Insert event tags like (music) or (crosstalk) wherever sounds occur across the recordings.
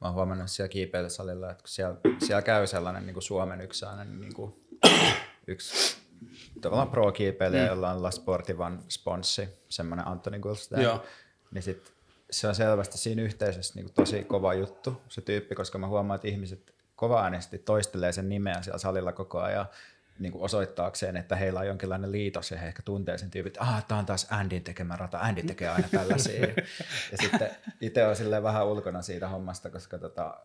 mä oon huomannut siellä kiipeilysalilla, että kun siellä, siellä käy sellainen niin kuin Suomen yksi aina niin kuin, yksi tavallaan pro-kiipeilijä, mm. jolla on La Sportivan sponssi, semmoinen Antoni Gulstein, niin sit se on selvästi siinä yhteisössä niin kuin tosi kova juttu, se tyyppi, koska mä huomaan, että ihmiset kova-äänesti toistelee sen nimeä siellä salilla koko ajan niin kuin osoittaakseen, että heillä on jonkinlainen liitos ja he ehkä tuntee sen tyypin, että ah, tämä on taas Andin tekemä rata, Andy tekee aina tällaisia. (laughs) ja sitten itse on silleen vähän ulkona siitä hommasta, koska, tota,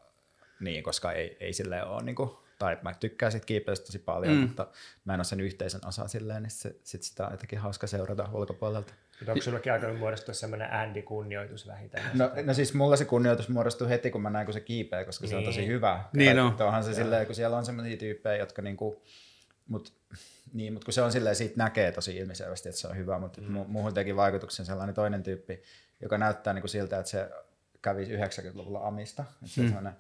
niin, koska ei, ei silleen ole, niin kuin, tai mä tykkään siitä kiipeilystä tosi paljon, mm. mutta mä en ole sen yhteisön osa silleen, niin se, sit sitä on jotenkin hauska seurata ulkopuolelta. Onko sinullakin alkanut muodostua semmoinen Andy-kunnioitus vähintään? No, no siis mulla se kunnioitus muodostuu heti, kun mä näen, kun se kiipeää, koska niin. se on tosi niin. hyvä. Niin no. Onhan se silleen, kun siellä on semmoisia tyyppejä, jotka niinku, mut, niin, mutta kun se on silleen, siitä näkee tosi ilmiselvästi, että se on hyvä, mutta mm. muuhun teki vaikutuksen sellainen toinen tyyppi, joka näyttää niinku siltä, että se kävi 90-luvulla Amista. Että se mm. on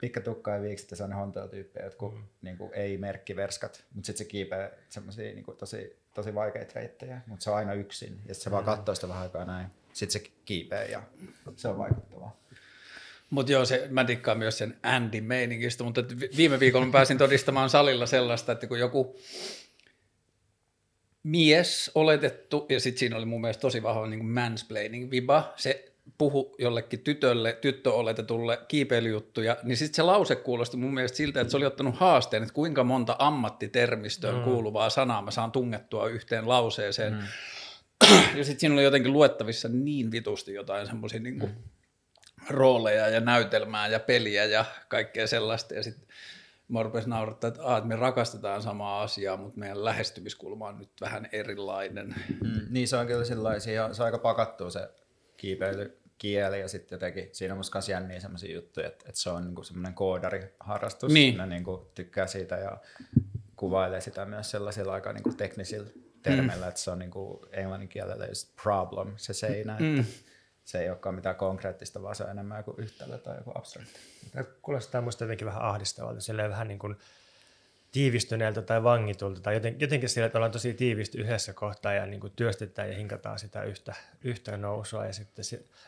pitkä tukka ja viikset ja sellainen hontootyyppi, jotkut mm. niin kuin, ei merkkiverskat, mutta sitten se kiipee semmoisia niin tosi, tosi vaikeita reittejä, mutta se on aina yksin ja sitten se mm. vaan katsoo sitä vähän aikaa näin. Sitten se kiipee ja se on vaikuttavaa. Mutta joo, se, mä dikkaan myös sen Andy meiningistä, mutta viime viikolla mä pääsin todistamaan salilla sellaista, että kun joku mies oletettu, ja sitten siinä oli mun mielestä tosi vahva niin mansplaining viba, se puhu jollekin tytölle, tyttöoletetulle kiipeilyjuttuja, niin sitten se lause kuulosti mun mielestä siltä, että se oli ottanut haasteen, että kuinka monta ammattitermistöön mm. kuuluvaa sanaa mä saan tungettua yhteen lauseeseen. Mm. Ja sitten siinä oli jotenkin luettavissa niin vitusti jotain semmoisia niin mm. Rooleja ja näytelmää ja peliä ja kaikkea sellaista. Ja sitten mä rupesin naurattaa, että, että me rakastetaan samaa asiaa, mutta meidän lähestymiskulma on nyt vähän erilainen. Mm, niin se on kyllä sellaisia, se on aika pakattu se kiipeily kieli ja sitten jotenkin siinä on musta myös jänniä sellaisia juttuja, että, että se on niinku semmoinen koodariharrastus. Niin. Ne niinku tykkää siitä ja kuvailee sitä myös sellaisilla aika niinku teknisillä termeillä, mm. että se on niinku englannin kielellä just problem, se seinä, mm. että se ei olekaan mitään konkreettista, vaan se on enemmän joku yhtälö tai joku abstrakti. Kuulostaa musta jotenkin vähän ahdistavalta, silleen vähän niin kuin tiivistyneeltä tai vangitulta tai joten, jotenkin sillä, että ollaan tosi tiivisty yhdessä kohtaa ja niin kuin työstetään ja hinkataan sitä yhtä, yhtä nousua ja sitten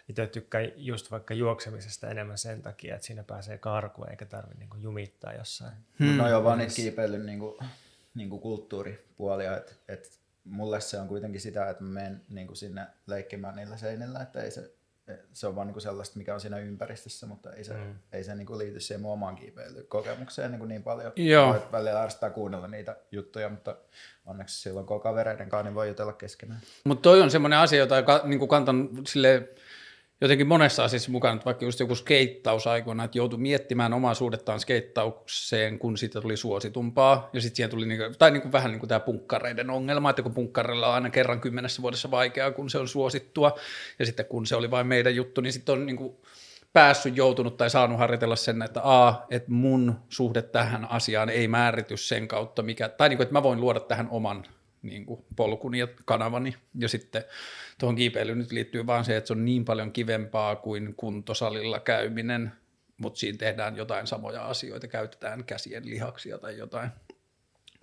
itse tykkään just vaikka juoksemisesta enemmän sen takia, että siinä pääsee karkuun eikä tarvitse niin kuin jumittaa jossain. Hmm. No joo, vaan niitä kiipeilyn niin kuin, niin kuin kulttuuripuolia, että, että mulle se on kuitenkin sitä, että mä menen niin kuin sinne leikkimään niillä seinillä, että ei se se on vaan niin kuin sellaista, mikä on siinä ympäristössä, mutta ei se, mm. ei se niin kuin liity siihen mun omaan kiipeilykokemukseen niin, kuin niin paljon. Joo. Voit välillä ärsyttää kuunnella niitä juttuja, mutta onneksi silloin kun on kavereiden kanssa, niin voi jutella keskenään. Mutta toi on semmoinen asia, jota niin kuin kantan silleen, jotenkin monessa asiassa mukana, että vaikka just joku skeittaus aikoina, että joutui miettimään omaa suhdettaan skeittaukseen, kun siitä tuli suositumpaa, ja sitten siihen tuli, niinku, tai niinku vähän niin kuin tämä punkkareiden ongelma, että kun punkkareilla on aina kerran kymmenessä vuodessa vaikeaa, kun se on suosittua, ja sitten kun se oli vain meidän juttu, niin sitten on niinku päässyt, joutunut tai saanut harjoitella sen, että a, että mun suhde tähän asiaan ei määrity sen kautta, mikä, tai niin kuin, että mä voin luoda tähän oman niin kuin polkuni ja kanavani. Ja sitten tuohon kiipeilyyn nyt liittyy vaan se, että se on niin paljon kivempaa kuin kuntosalilla käyminen, mutta siinä tehdään jotain samoja asioita, käytetään käsien lihaksia tai jotain.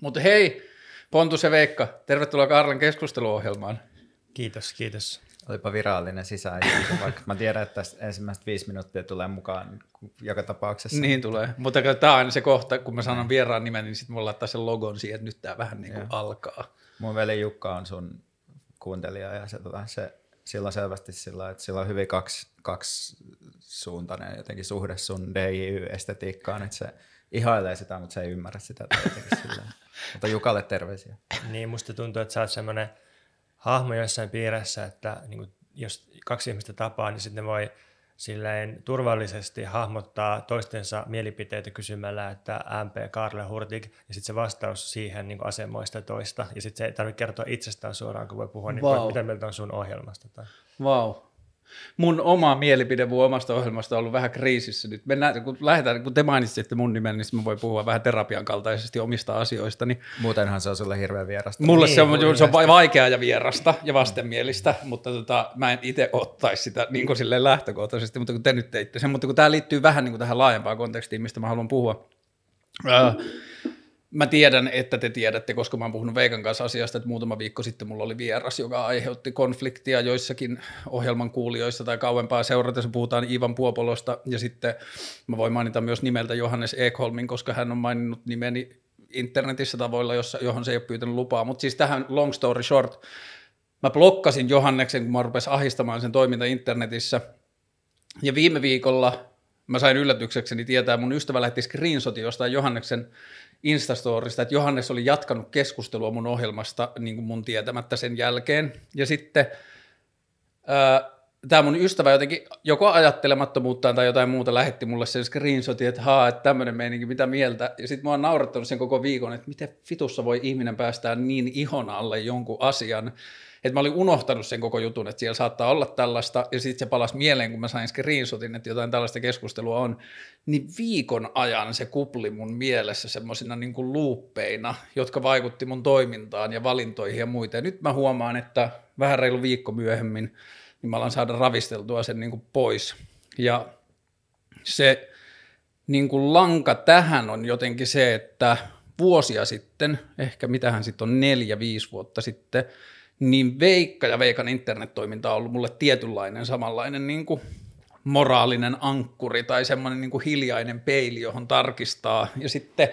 Mutta hei, Pontus ja Veikka, tervetuloa Karlen keskusteluohjelmaan. Kiitos, kiitos. Olipa virallinen sisään, vaikka mä tiedän, että tästä ensimmäiset viisi minuuttia tulee mukaan joka tapauksessa. Niin tulee, mutta tämä on aina se kohta, kun mä sanon vieraan nimen, niin sitten mulla laittaa sen logon siihen, että nyt tämä vähän niin kuin alkaa. Mun veli Jukka on sun kuuntelija ja se, tota, se sillä selvästi sillä, että sillä on hyvin kaksi, kaksi suuntainen jotenkin suhde sun DIY-estetiikkaan, että se ihailee sitä, mutta se ei ymmärrä sitä. (laughs) Sillä. mutta Jukalle terveisiä. Niin, musta tuntuu, että sä oot semmoinen hahmo jossain piirissä, että niin kuin, jos kaksi ihmistä tapaa, niin sitten ne voi silleen turvallisesti hahmottaa toistensa mielipiteitä kysymällä, että MP Karle Hurtig, ja sitten se vastaus siihen niin asemoista toista, ja sitten se ei tarvitse kertoa itsestään suoraan, kun voi puhua, niin wow. mitä mieltä on sun ohjelmasta. Tai... Wow mun oma mielipide mun omasta ohjelmasta on ollut vähän kriisissä nyt. Mennään, kun, lähdetään, kun te mainitsitte mun nimen, niin mä voin puhua vähän terapian kaltaisesti omista asioista. Niin Muutenhan se on sulle hirveän vierasta. Mulle niin, se, on, se on vaikeaa ja vierasta ja vastenmielistä, mutta tota, mä en itse ottaisi sitä niin kuin silleen lähtökohtaisesti, mutta kun te nyt teitte sen. Mutta kun tämä liittyy vähän niin kuin tähän laajempaan kontekstiin, mistä mä haluan puhua. Äh, Mä tiedän, että te tiedätte, koska mä oon puhunut Veikan kanssa asiasta, että muutama viikko sitten mulla oli vieras, joka aiheutti konfliktia joissakin ohjelman kuulijoissa tai kauempaa seurata. Puhutaan Ivan Puopolosta ja sitten mä voin mainita myös nimeltä Johannes Ekholmin, koska hän on maininnut nimeni internetissä tavoilla, jossa, johon se ei ole pyytänyt lupaa. Mutta siis tähän long story short, mä blokkasin Johanneksen, kun mä rupesin ahistamaan sen toiminta internetissä. Ja viime viikolla mä sain yllätyksekseni tietää, mun ystävä lähetti screenshotin jostain Johanneksen Instastorista, että Johannes oli jatkanut keskustelua mun ohjelmasta niin kuin mun tietämättä sen jälkeen. Ja sitten tämä mun ystävä jotenkin joko ajattelemattomuuttaan tai jotain muuta lähetti mulle sen screenshotin, että haa, että tämmöinen meininki, mitä mieltä. Ja sitten mä oon naurattanut sen koko viikon, että miten fitussa voi ihminen päästää niin ihon alle jonkun asian, että mä olin unohtanut sen koko jutun, että siellä saattaa olla tällaista, ja sitten se palasi mieleen, kun mä sain screenshotin, että jotain tällaista keskustelua on, niin viikon ajan se kupli mun mielessä semmoisina niin kuin luuppeina, jotka vaikutti mun toimintaan ja valintoihin ja muita. Ja nyt mä huomaan, että vähän reilu viikko myöhemmin, niin mä alan saada ravisteltua sen niin kuin pois. Ja se niin kuin lanka tähän on jotenkin se, että vuosia sitten, ehkä mitähän sitten on neljä, viisi vuotta sitten, niin Veikka ja Veikan internettoiminta on ollut mulle tietynlainen samanlainen niin kuin moraalinen ankkuri tai semmoinen niin kuin hiljainen peili, johon tarkistaa. Ja sitten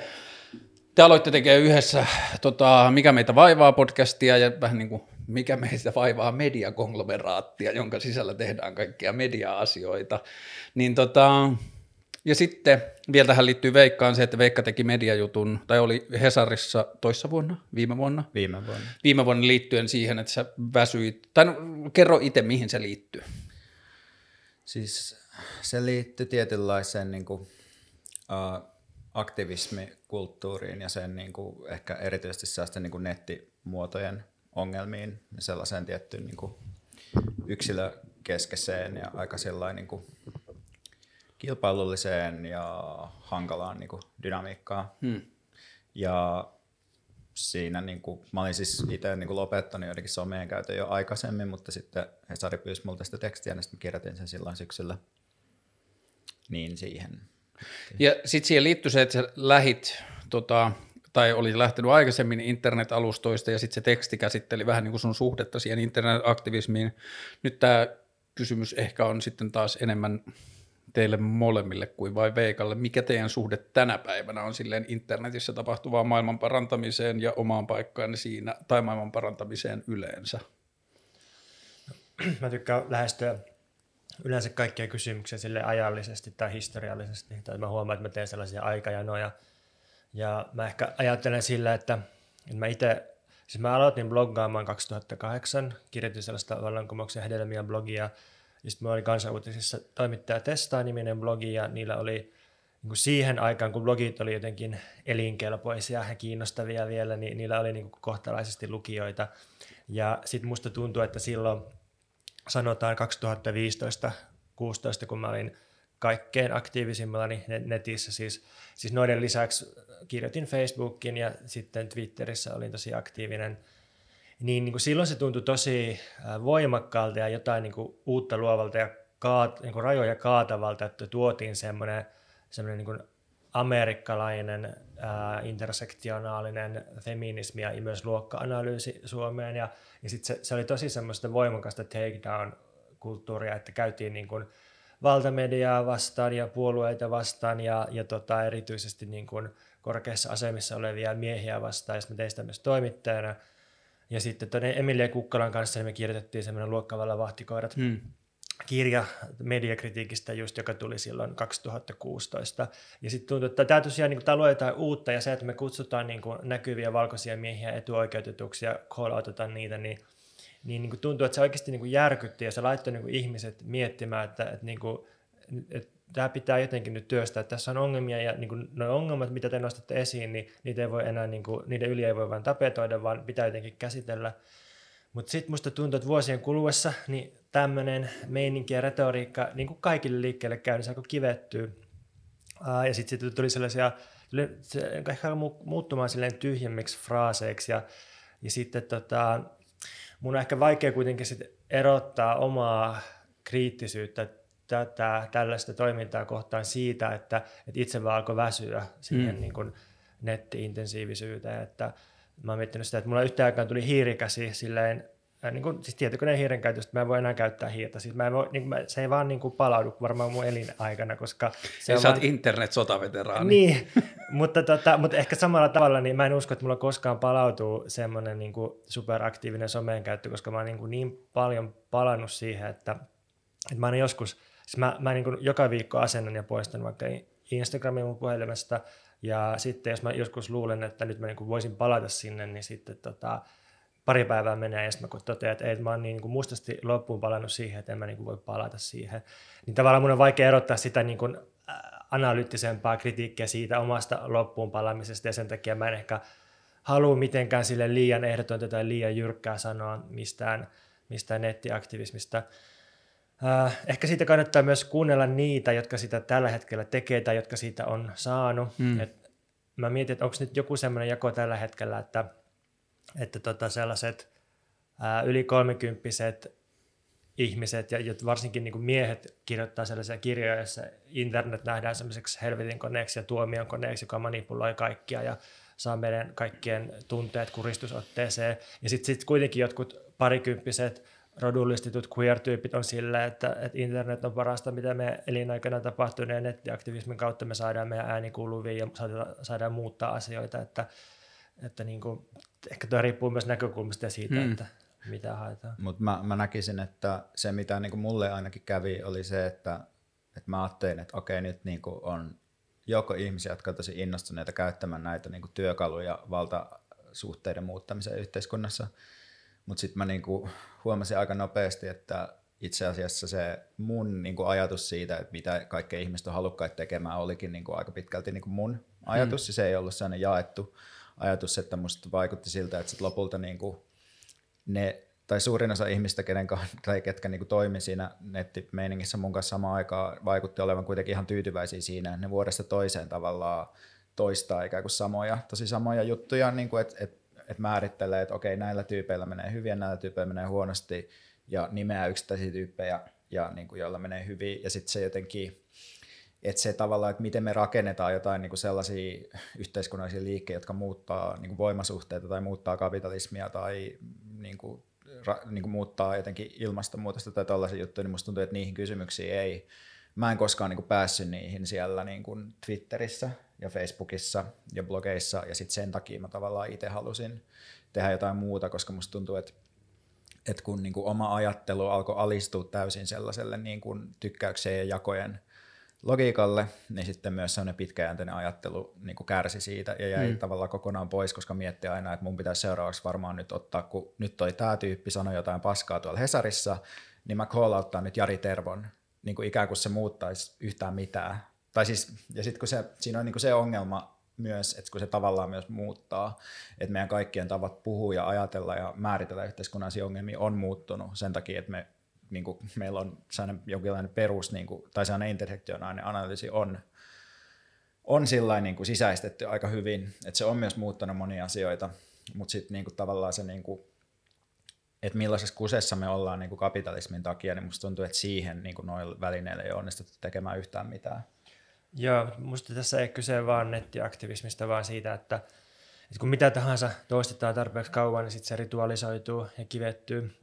te aloitte tekemään yhdessä tota, Mikä meitä vaivaa podcastia ja vähän niin kuin Mikä meitä vaivaa mediakonglomeraattia, jonka sisällä tehdään kaikkia media-asioita. Niin tota, ja sitten vielä tähän liittyy Veikkaan se, että Veikka teki mediajutun, tai oli Hesarissa toissa vuonna, viime vuonna? Viime vuonna. Viime vuonna liittyen siihen, että sä väsyit, tai no, kerro itse, mihin se liittyy. Siis se liittyy tietynlaiseen niin kuin, uh, aktivismikulttuuriin ja sen niin kuin, ehkä erityisesti sellaisten niin kuin nettimuotojen ongelmiin ja sellaiseen tiettyyn niin kuin, yksilökeskeiseen ja aika sellainen niin kuin, kilpailulliseen ja hankalaan niin kuin, dynamiikkaan. Hmm. Ja siinä niin kuin, mä olin siis itse niin kuin lopettanut jotenkin someen käytön jo aikaisemmin, mutta sitten Hesari pyysi multa sitä tekstiä, ja sitten kirjoitin sen silloin syksyllä niin siihen. Ja sitten siihen liittyy se, että sä lähit, tota, tai oli lähtenyt aikaisemmin internet-alustoista, ja sitten se teksti käsitteli vähän niin kuin sun suhdetta siihen internet-aktivismiin. Nyt tämä kysymys ehkä on sitten taas enemmän teille molemmille kuin vai Veikalle. Mikä teidän suhde tänä päivänä on silleen internetissä tapahtuvaan maailman parantamiseen ja omaan paikkaan siinä, tai maailman parantamiseen yleensä? (clears throat) Mä tykkään lähestyä yleensä kaikkia kysymyksiä sille ajallisesti tai historiallisesti. Tai mä huomaan, että mä teen sellaisia aikajanoja. Ja mä ehkä ajattelen sillä, että, että mä itse, siis mä aloitin bloggaamaan 2008, kirjoitin sellaista vallankumouksen hedelmiä blogia, ja sitten oli kansanuutisissa toimittaja Testaa-niminen blogi, ja niillä oli niin kuin siihen aikaan, kun blogit oli jotenkin elinkelpoisia ja kiinnostavia vielä, niin niillä oli niin kuin kohtalaisesti lukijoita. Ja sitten musta tuntuu, että silloin sanotaan 2015 16 kun mä olin kaikkein aktiivisimmallani netissä, siis, siis noiden lisäksi kirjoitin Facebookin ja sitten Twitterissä olin tosi aktiivinen – niin, niin kuin silloin se tuntui tosi voimakkaalta ja jotain niin kuin uutta luovalta ja kaat, niin kuin rajoja kaatavalta, että tuotiin semmoinen, semmoinen niin kuin amerikkalainen ää, intersektionaalinen feminismi ja myös luokka-analyysi Suomeen. Ja, ja sitten se, se oli tosi semmoista voimakasta takedown-kulttuuria, että käytiin niin kuin valtamediaa vastaan ja puolueita vastaan ja, ja tota, erityisesti niin kuin korkeissa asemissa olevia miehiä vastaan. Ja sitten me tein sitä myös toimittajana – ja sitten tuonne Emilia Kukkalan kanssa niin me kirjoitettiin semmoinen luokkavalla vahtikoirat hmm. kirja mediakritiikistä just, joka tuli silloin 2016. Ja sitten tuntuu, että tämä tosiaan niin tämä luo jotain uutta ja se, että me kutsutaan niin kuin näkyviä valkoisia miehiä etuoikeutetuksi ja call niitä, niin niin, niin kuin tuntuu, että se oikeasti niin kuin järkytti ja se laittoi niin kuin ihmiset miettimään, että, että, niin kuin, että tämä pitää jotenkin nyt työstää. Tässä on ongelmia ja niin kuin, nuo ongelmat, mitä te nostatte esiin, niin niitä ei voi enää, niin kuin, niiden yli ei voi vain tapetoida, vaan pitää jotenkin käsitellä. Mutta sitten musta tuntuu, että vuosien kuluessa niin tämmöinen meininki ja retoriikka niin kuin kaikille liikkeelle käy, niin alkoi kivettyä. ja sitten sit tuli sellaisia, se ehkä muuttumaan silleen tyhjemmiksi fraaseiksi ja, ja sitten tota, mun on ehkä vaikea kuitenkin sit erottaa omaa kriittisyyttä tätä, tällaista toimintaa kohtaan siitä, että, että itse vaan alkoi väsyä siihen mm. niin kuin netti-intensiivisyyteen, että mä oon miettinyt sitä, että mulla yhteen aikaan tuli hiirikäsi silleen, äh, niin kuin, siis tietokoneen hiiren käytöstä, mä en voi enää käyttää hiirtä. Siis mä en voi, niin kuin, mä, se ei vaan niin kuin palaudu varmaan mun elinaikana, koska se ja on sä vaan, internet-sotaveteraani. niin, (laughs) mutta, tota, mutta ehkä samalla tavalla niin mä en usko, että mulla koskaan palautuu semmoinen niin kuin superaktiivinen someen käyttö, koska mä oon niin, kuin niin paljon palannut siihen, että, että mä oon joskus, siis mä, mä niin kuin joka viikko asennan ja poistan vaikka Instagramin mun puhelimesta, ja sitten jos mä joskus luulen, että nyt mä niin kuin voisin palata sinne, niin sitten tota, pari päivää menee ja sitten mä totean, että ei, mä oon niin kuin mustasti loppuun palannut siihen, että en mä niin kuin voi palata siihen. Niin tavallaan mun on vaikea erottaa sitä niin kuin äh, analyyttisempaa kritiikkiä siitä omasta loppuun palamisesta ja sen takia mä en ehkä halua mitenkään sille liian ehdotonta tai liian jyrkkää sanoa mistään, mistään nettiaktivismista. Äh, ehkä siitä kannattaa myös kuunnella niitä, jotka sitä tällä hetkellä tekee tai jotka siitä on saanut. Mm. Et mä mietin, että onko nyt joku sellainen jako tällä hetkellä, että, että tota sellaiset ää, yli kolmekymppiset ihmiset ja varsinkin niin kuin miehet kirjoittaa sellaisia kirjoja, joissa internet nähdään sellaiseksi helvetin koneeksi ja tuomion koneeksi, joka manipuloi kaikkia ja saa meidän kaikkien tunteet kuristusotteeseen. Ja sitten sit kuitenkin jotkut parikymppiset rodullistetut queer-tyypit on sillä, että, että internet on parasta, mitä me elinaikana tapahtuneen ja nettiaktivismin kautta me saadaan meidän ääni kuuluviin ja saadaan, saadaan muuttaa asioita, että, että niin kuin, ehkä tuo riippuu myös näkökulmasta ja siitä, mm. että mitä haetaan. Mutta mä, mä näkisin, että se mitä niin kuin mulle ainakin kävi oli se, että, että mä ajattelin, että okei nyt niin kuin on joko ihmisiä, jotka on tosi innostuneita käyttämään näitä niin kuin työkaluja valtasuhteiden muuttamiseen yhteiskunnassa, mutta sitten mä niinku huomasin aika nopeasti, että itse asiassa se mun niinku ajatus siitä, että mitä kaikkea ihmiset on halukkaita tekemään, olikin niinku aika pitkälti niinku mun ajatus, ja se ei ollut sellainen jaettu ajatus, että musta vaikutti siltä, että sit lopulta niinku ne, tai suurin osa ihmistä, kenen, tai ketkä niinku toimi siinä nettimeiningissä mun kanssa samaan aikaan, vaikutti olevan kuitenkin ihan tyytyväisiä siinä, että ne vuodesta toiseen tavallaan toistaa ikään kuin samoja, tosi samoja juttuja, niin kuin, että, että että määrittelee, että okei, näillä tyypeillä menee hyvin ja näillä tyypeillä menee huonosti, ja nimeää yksittäisiä tyyppejä, ja niin kuin, joilla menee hyvin, ja sitten se jotenkin, että se tavallaan, että miten me rakennetaan jotain niin kuin sellaisia yhteiskunnallisia liikkeitä, jotka muuttaa niin kuin voimasuhteita tai muuttaa kapitalismia tai niin kuin, ra, niin kuin muuttaa jotenkin ilmastonmuutosta tai tällaisia juttuja, niin musta tuntuu, että niihin kysymyksiin ei, mä en koskaan niin kuin päässyt niihin siellä niin kuin Twitterissä ja Facebookissa ja blogeissa, ja sitten sen takia mä tavallaan itse halusin tehdä jotain muuta, koska musta tuntuu, että että kun niin kuin oma ajattelu alkoi alistua täysin sellaiselle niin kuin tykkäykseen ja jakojen logiikalle, niin sitten myös sellainen pitkäjänteinen ajattelu niin kuin kärsi siitä ja jäi mm. tavallaan kokonaan pois, koska mietti aina, että mun pitäisi seuraavaksi varmaan nyt ottaa, kun nyt toi tämä tyyppi sanoi jotain paskaa tuolla Hesarissa, niin mä call nyt Jari Tervon, niin kuin ikään kuin se muuttaisi yhtään mitään. Tai siis, ja sitten kun se, siinä on niin kuin se ongelma myös, että kun se tavallaan myös muuttaa, että meidän kaikkien tavat puhua ja ajatella ja määritellä yhteiskunnallisia ongelmia on muuttunut sen takia, että me, niin kuin, meillä on sellainen jonkinlainen perus, niin kuin, tai sellainen intersektionaalinen analyysi on, on sillain, niin kuin sisäistetty aika hyvin, että se on myös muuttanut monia asioita, mutta sitten niin kuin, tavallaan se niin kuin, että millaisessa kusessa me ollaan niin kuin kapitalismin takia, niin musta tuntuu, että siihen niin kuin noilla välineillä ei onnistuttu tekemään yhtään mitään. Joo, musta tässä ei kyse vaan nettiaktivismista, vaan siitä, että, että kun mitä tahansa toistetaan tarpeeksi kauan, niin sitten se ritualisoituu ja kivettyy.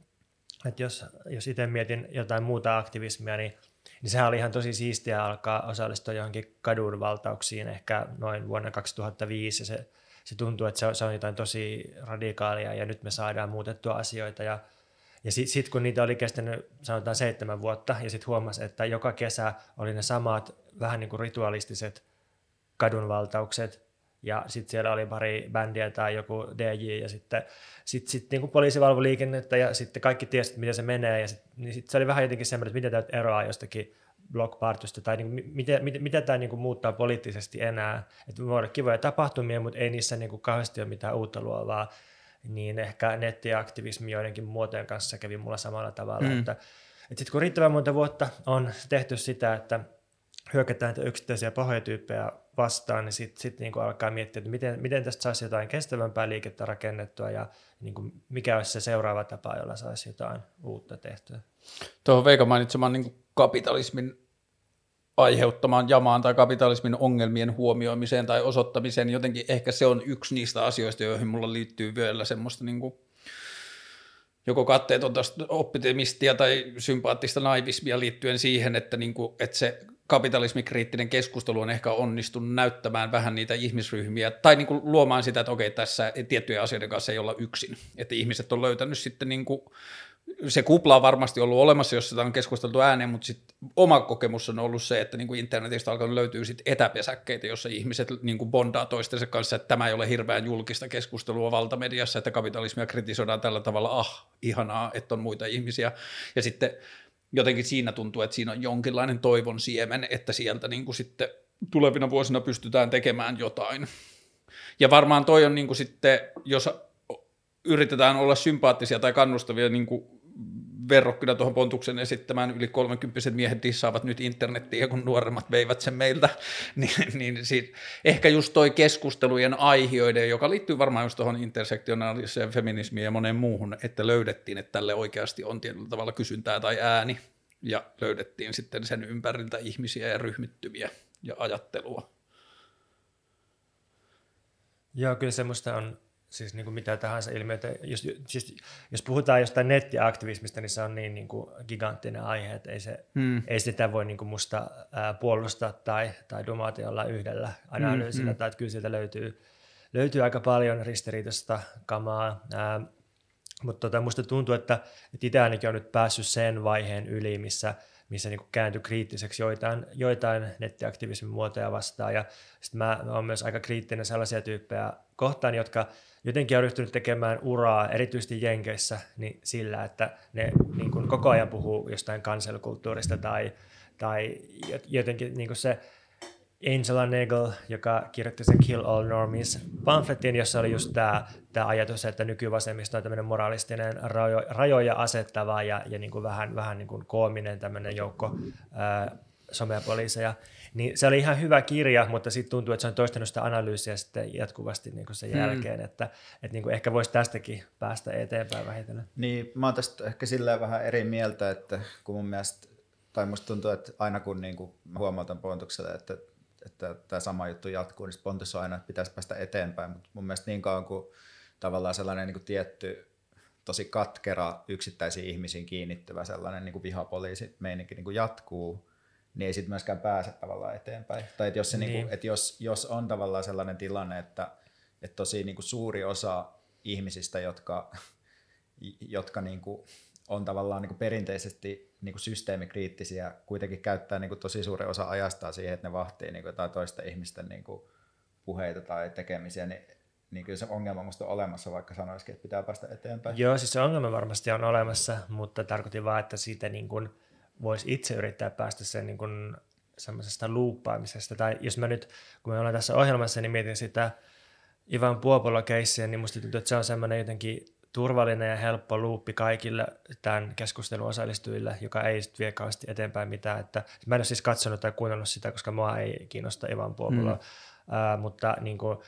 Että jos, jos itse mietin jotain muuta aktivismia, niin, niin sehän oli ihan tosi siistiä alkaa osallistua johonkin kadunvaltauksiin ehkä noin vuonna 2005 ja se se tuntuu, että se on, se on jotain tosi radikaalia ja nyt me saadaan muutettua asioita ja ja sitten sit, kun niitä oli kestänyt sanotaan seitsemän vuotta ja sitten huomasi, että joka kesä oli ne samat vähän niin kuin ritualistiset kadunvaltaukset ja sitten siellä oli pari bändiä tai joku DJ ja sitten sit, sit, niin poliisi valvoi liikennettä ja sitten kaikki tiesivät, miten se menee ja sitten niin sit se oli vähän jotenkin semmoinen, että miten tämä eroaa jostakin blockpartysta tai niin kuin, miten, miten, miten tämä niin kuin muuttaa poliittisesti enää. Että voi olla kivoja tapahtumia, mutta ei niissä niin kuin kauheasti ole mitään uutta luovaa. Niin ehkä nettiaktivismi joidenkin muotojen kanssa kävi mulla samalla tavalla. Mm. Että, että sitten kun riittävän monta vuotta on tehty sitä, että hyökätään näitä yksittäisiä pahoja tyyppejä vastaan, niin sitten sit niinku alkaa miettiä, että miten, miten tästä saisi jotain kestävämpää liikettä rakennettua ja niinku mikä olisi se seuraava tapa, jolla saisi jotain uutta tehtyä. Tuohon Veika mainitsemaan niin kapitalismin aiheuttamaan jamaan tai kapitalismin ongelmien huomioimiseen tai osoittamiseen. Jotenkin ehkä se on yksi niistä asioista, joihin mulla liittyy vielä semmoista niin kuin joko katteetonta optimistia tai sympaattista naivismia liittyen siihen, että, niin kuin, että se kapitalismikriittinen keskustelu on ehkä onnistunut näyttämään vähän niitä ihmisryhmiä, tai niin kuin luomaan sitä, että okei, tässä tiettyjen asioiden kanssa ei olla yksin. Että ihmiset on löytänyt sitten niin kuin se kupla on varmasti ollut olemassa, jos sitä on keskusteltu ääneen, mutta sit oma kokemus on ollut se, että niin kuin internetistä alkanut löytyä sit etäpesäkkeitä, jossa ihmiset niin kuin bondaa toistensa kanssa, että tämä ei ole hirveän julkista keskustelua valtamediassa, että kapitalismia kritisoidaan tällä tavalla, ah, ihanaa, että on muita ihmisiä. Ja sitten jotenkin siinä tuntuu, että siinä on jonkinlainen toivon siemen, että sieltä niin kuin sitten tulevina vuosina pystytään tekemään jotain. Ja varmaan toi on niin kuin sitten, jos yritetään olla sympaattisia tai kannustavia niin kuin verrokkina tuohon Pontuksen esittämään yli 30 miehet dissaavat nyt internettiä, kun nuoremmat veivät sen meiltä, (laughs) niin, niin siitä, ehkä just toi keskustelujen aihioiden, joka liittyy varmaan just tuohon intersektionaaliseen feminismiin ja moneen muuhun, että löydettiin, että tälle oikeasti on tietyllä tavalla kysyntää tai ääni, ja löydettiin sitten sen ympäriltä ihmisiä ja ryhmittymiä ja ajattelua. Joo, kyllä semmoista on siis niin kuin mitä tahansa ilmiötä. Jos, siis, jos puhutaan jostain nettiaktivismista, niin se on niin, niin kuin giganttinen aihe, että ei, se, hmm. ei sitä voi niin kuin musta ää, puolustaa tai, tai dumata jollain yhdellä analyysillä, hmm, tai että kyllä sieltä löytyy, löytyy aika paljon ristiriitaista kamaa. Ää, mutta tota, musta tuntuu, että, että itse ainakin on nyt päässyt sen vaiheen yli, missä, missä niin kääntyi kriittiseksi joitain, joitain nettiaktivismin muotoja vastaan. Ja sitten mä, mä oon myös aika kriittinen sellaisia tyyppejä kohtaan, jotka jotenkin on ryhtynyt tekemään uraa, erityisesti Jenkeissä, niin sillä, että ne niin kuin koko ajan puhuu jostain kanselkulttuurista tai, tai jotenkin niin kuin se Angela Nagel, joka kirjoitti sen Kill All Normies pamfletin, jossa oli just tämä, tämä ajatus, että nykyvasemmisto on tämmöinen moralistinen rajo, rajoja asettava ja, ja niin kuin vähän, vähän niin kuin koominen tämmöinen joukko ää, somepoliiseja. Niin se oli ihan hyvä kirja, mutta sitten tuntuu, että se on toistanut sitä analyysiä sitten jatkuvasti niin kuin sen mm. jälkeen, että, että niin kuin ehkä voisi tästäkin päästä eteenpäin vähitellen. Niin, mä oon tästä ehkä silleen vähän eri mieltä, että kun mun mielestä, tai musta tuntuu, että aina kun niin kuin huomautan Pontukselle, että, että tämä sama juttu jatkuu, niin Pontus on aina, että pitäisi päästä eteenpäin, mutta mun mielestä niin kauan kuin tavallaan sellainen niin kuin tietty tosi katkera yksittäisiin ihmisiin kiinnittyvä sellainen niin kuin vihapoliisi meininki niin kuin jatkuu, niin ei sitten myöskään pääse tavallaan eteenpäin. Tai että jos, se niinku, niin. niinku, että jos, jos on tavallaan sellainen tilanne, että, että tosi niinku suuri osa ihmisistä, jotka, jotka niinku on tavallaan niinku perinteisesti niinku systeemikriittisiä, kuitenkin käyttää niinku tosi suuri osa ajastaan siihen, että ne vahtii niinku jotain toista ihmisten niinku puheita tai tekemisiä, niin niin kyllä se ongelma musta on olemassa, vaikka sanoisikin, että pitää päästä eteenpäin. Joo, siis se ongelma varmasti on olemassa, mutta tarkoitin vaan, että siitä niin kuin – voisi itse yrittää päästä sen niin kuin semmoisesta luuppaamisesta. Tai jos mä nyt, kun me ollaan tässä ohjelmassa, niin mietin sitä Ivan Puopola-keissiä, niin musta tuntuu, että se on semmoinen jotenkin turvallinen ja helppo luuppi kaikille tämän keskustelun osallistujille, joka ei sitten vie kauheasti eteenpäin mitään. Että, mä en ole siis katsonut tai kuunnellut sitä, koska mua ei kiinnosta Ivan Puopola, mm. uh, mutta niin kuin,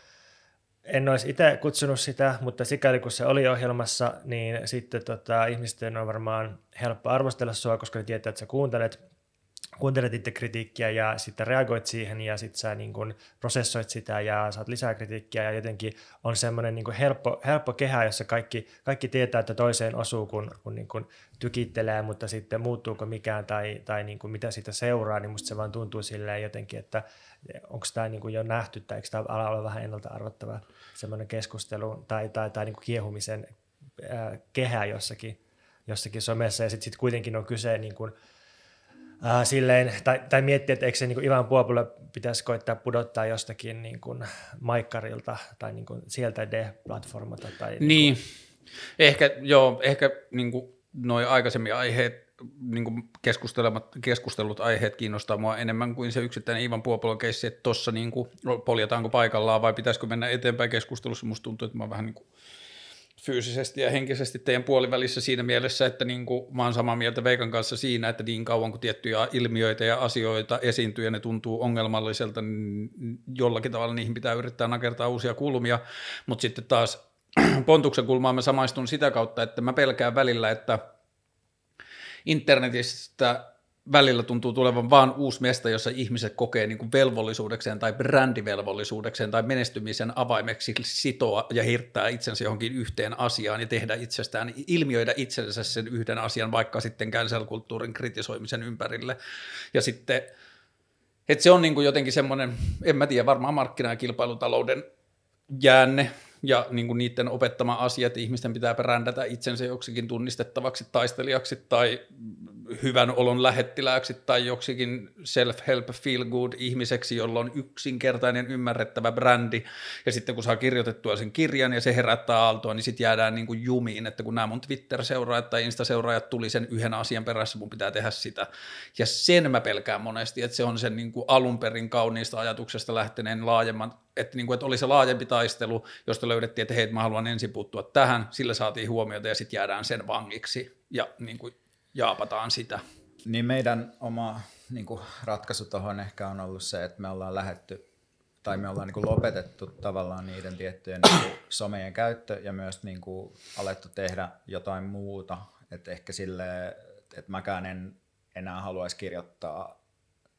en olisi itse kutsunut sitä, mutta sikäli kun se oli ohjelmassa, niin sitten tota, ihmisten on varmaan helppo arvostella sua, koska ne tietää, että sä kuuntelet, kuuntelet itse kritiikkiä ja sitten reagoit siihen ja sitten sä niin kun prosessoit sitä ja saat lisää kritiikkiä. Ja jotenkin on semmoinen niin helppo, helppo kehä, jossa kaikki, kaikki tietää, että toiseen osuu, kun, kun niin kun tykittelee, mutta sitten muuttuuko mikään tai, tai niin kuin mitä siitä seuraa, niin musta se vaan tuntuu silleen jotenkin, että onko tämä niin jo nähty tai eikö tämä ala olla vähän ennalta arvattava semmoinen keskustelu tai, tai, tai niin kuin kiehumisen ää, kehä jossakin, jossakin somessa ja sitten sit kuitenkin on kyse niin kuin, ää, silleen, tai, tai miettiä, että eikö se niin Ivan Puopulle pitäisi koittaa pudottaa jostakin niin kuin maikkarilta tai niin kuin sieltä D-platformata. Tai niin, niin kuin... ehkä, joo, ehkä niin kuin noi aikaisemmin aiheet niin kuin keskustelut aiheet kiinnostaa mua enemmän kuin se yksittäinen Ivan Puopolon keissi, että tuossa niin kuin, poljataanko paikallaan vai pitäisikö mennä eteenpäin keskustelussa. Musta tuntuu, että mä vähän niin kuin fyysisesti ja henkisesti teidän puolivälissä siinä mielessä, että niin kuin, mä oon samaa mieltä Veikan kanssa siinä, että niin kauan kuin tiettyjä ilmiöitä ja asioita esiintyy ja ne tuntuu ongelmalliselta, niin jollakin tavalla niihin pitää yrittää nakertaa uusia kulmia, mutta sitten taas (clears throat) Pontuksen kulmaan mä samaistun sitä kautta, että mä pelkään välillä, että – internetistä välillä tuntuu tulevan vaan uusi mesta, jossa ihmiset kokee niin kuin velvollisuudekseen tai brändivelvollisuudekseen tai menestymisen avaimeksi sitoa ja hirttää itsensä johonkin yhteen asiaan ja tehdä itsestään, ilmiöidä itsensä sen yhden asian, vaikka sitten cancel-kulttuurin kritisoimisen ympärille. Ja sitten, että se on niin kuin jotenkin semmoinen, en mä tiedä, varmaan markkina- ja kilpailutalouden jäänne, ja niin kuin niiden opettama asia, että ihmisten pitää brändätä itsensä joksikin tunnistettavaksi taistelijaksi tai hyvän olon lähettilääksi tai joksikin self-help feel good ihmiseksi, jolla on yksinkertainen ymmärrettävä brändi ja sitten kun saa kirjoitettua sen kirjan ja se herättää aaltoa, niin sitten jäädään niin kuin jumiin, että kun nämä mun Twitter-seuraajat tai Insta-seuraajat tuli sen yhden asian perässä, mun pitää tehdä sitä. Ja sen mä pelkään monesti, että se on sen niin kuin alun perin kauniista ajatuksesta lähteneen laajemman että, niin kuin, että oli se laajempi taistelu, josta löydettiin, että hei, mä haluan ensin puuttua tähän, sillä saatiin huomiota ja sitten jäädään sen vangiksi ja niin kuin, jaapataan sitä. Niin meidän oma niin kuin ratkaisu tuohon ehkä on ollut se, että me ollaan lähetty tai me ollaan niin kuin lopetettu tavallaan niiden tiettyjen niin kuin somejen käyttö ja myös niin kuin alettu tehdä jotain muuta. Että ehkä sille, että mäkään en enää haluaisi kirjoittaa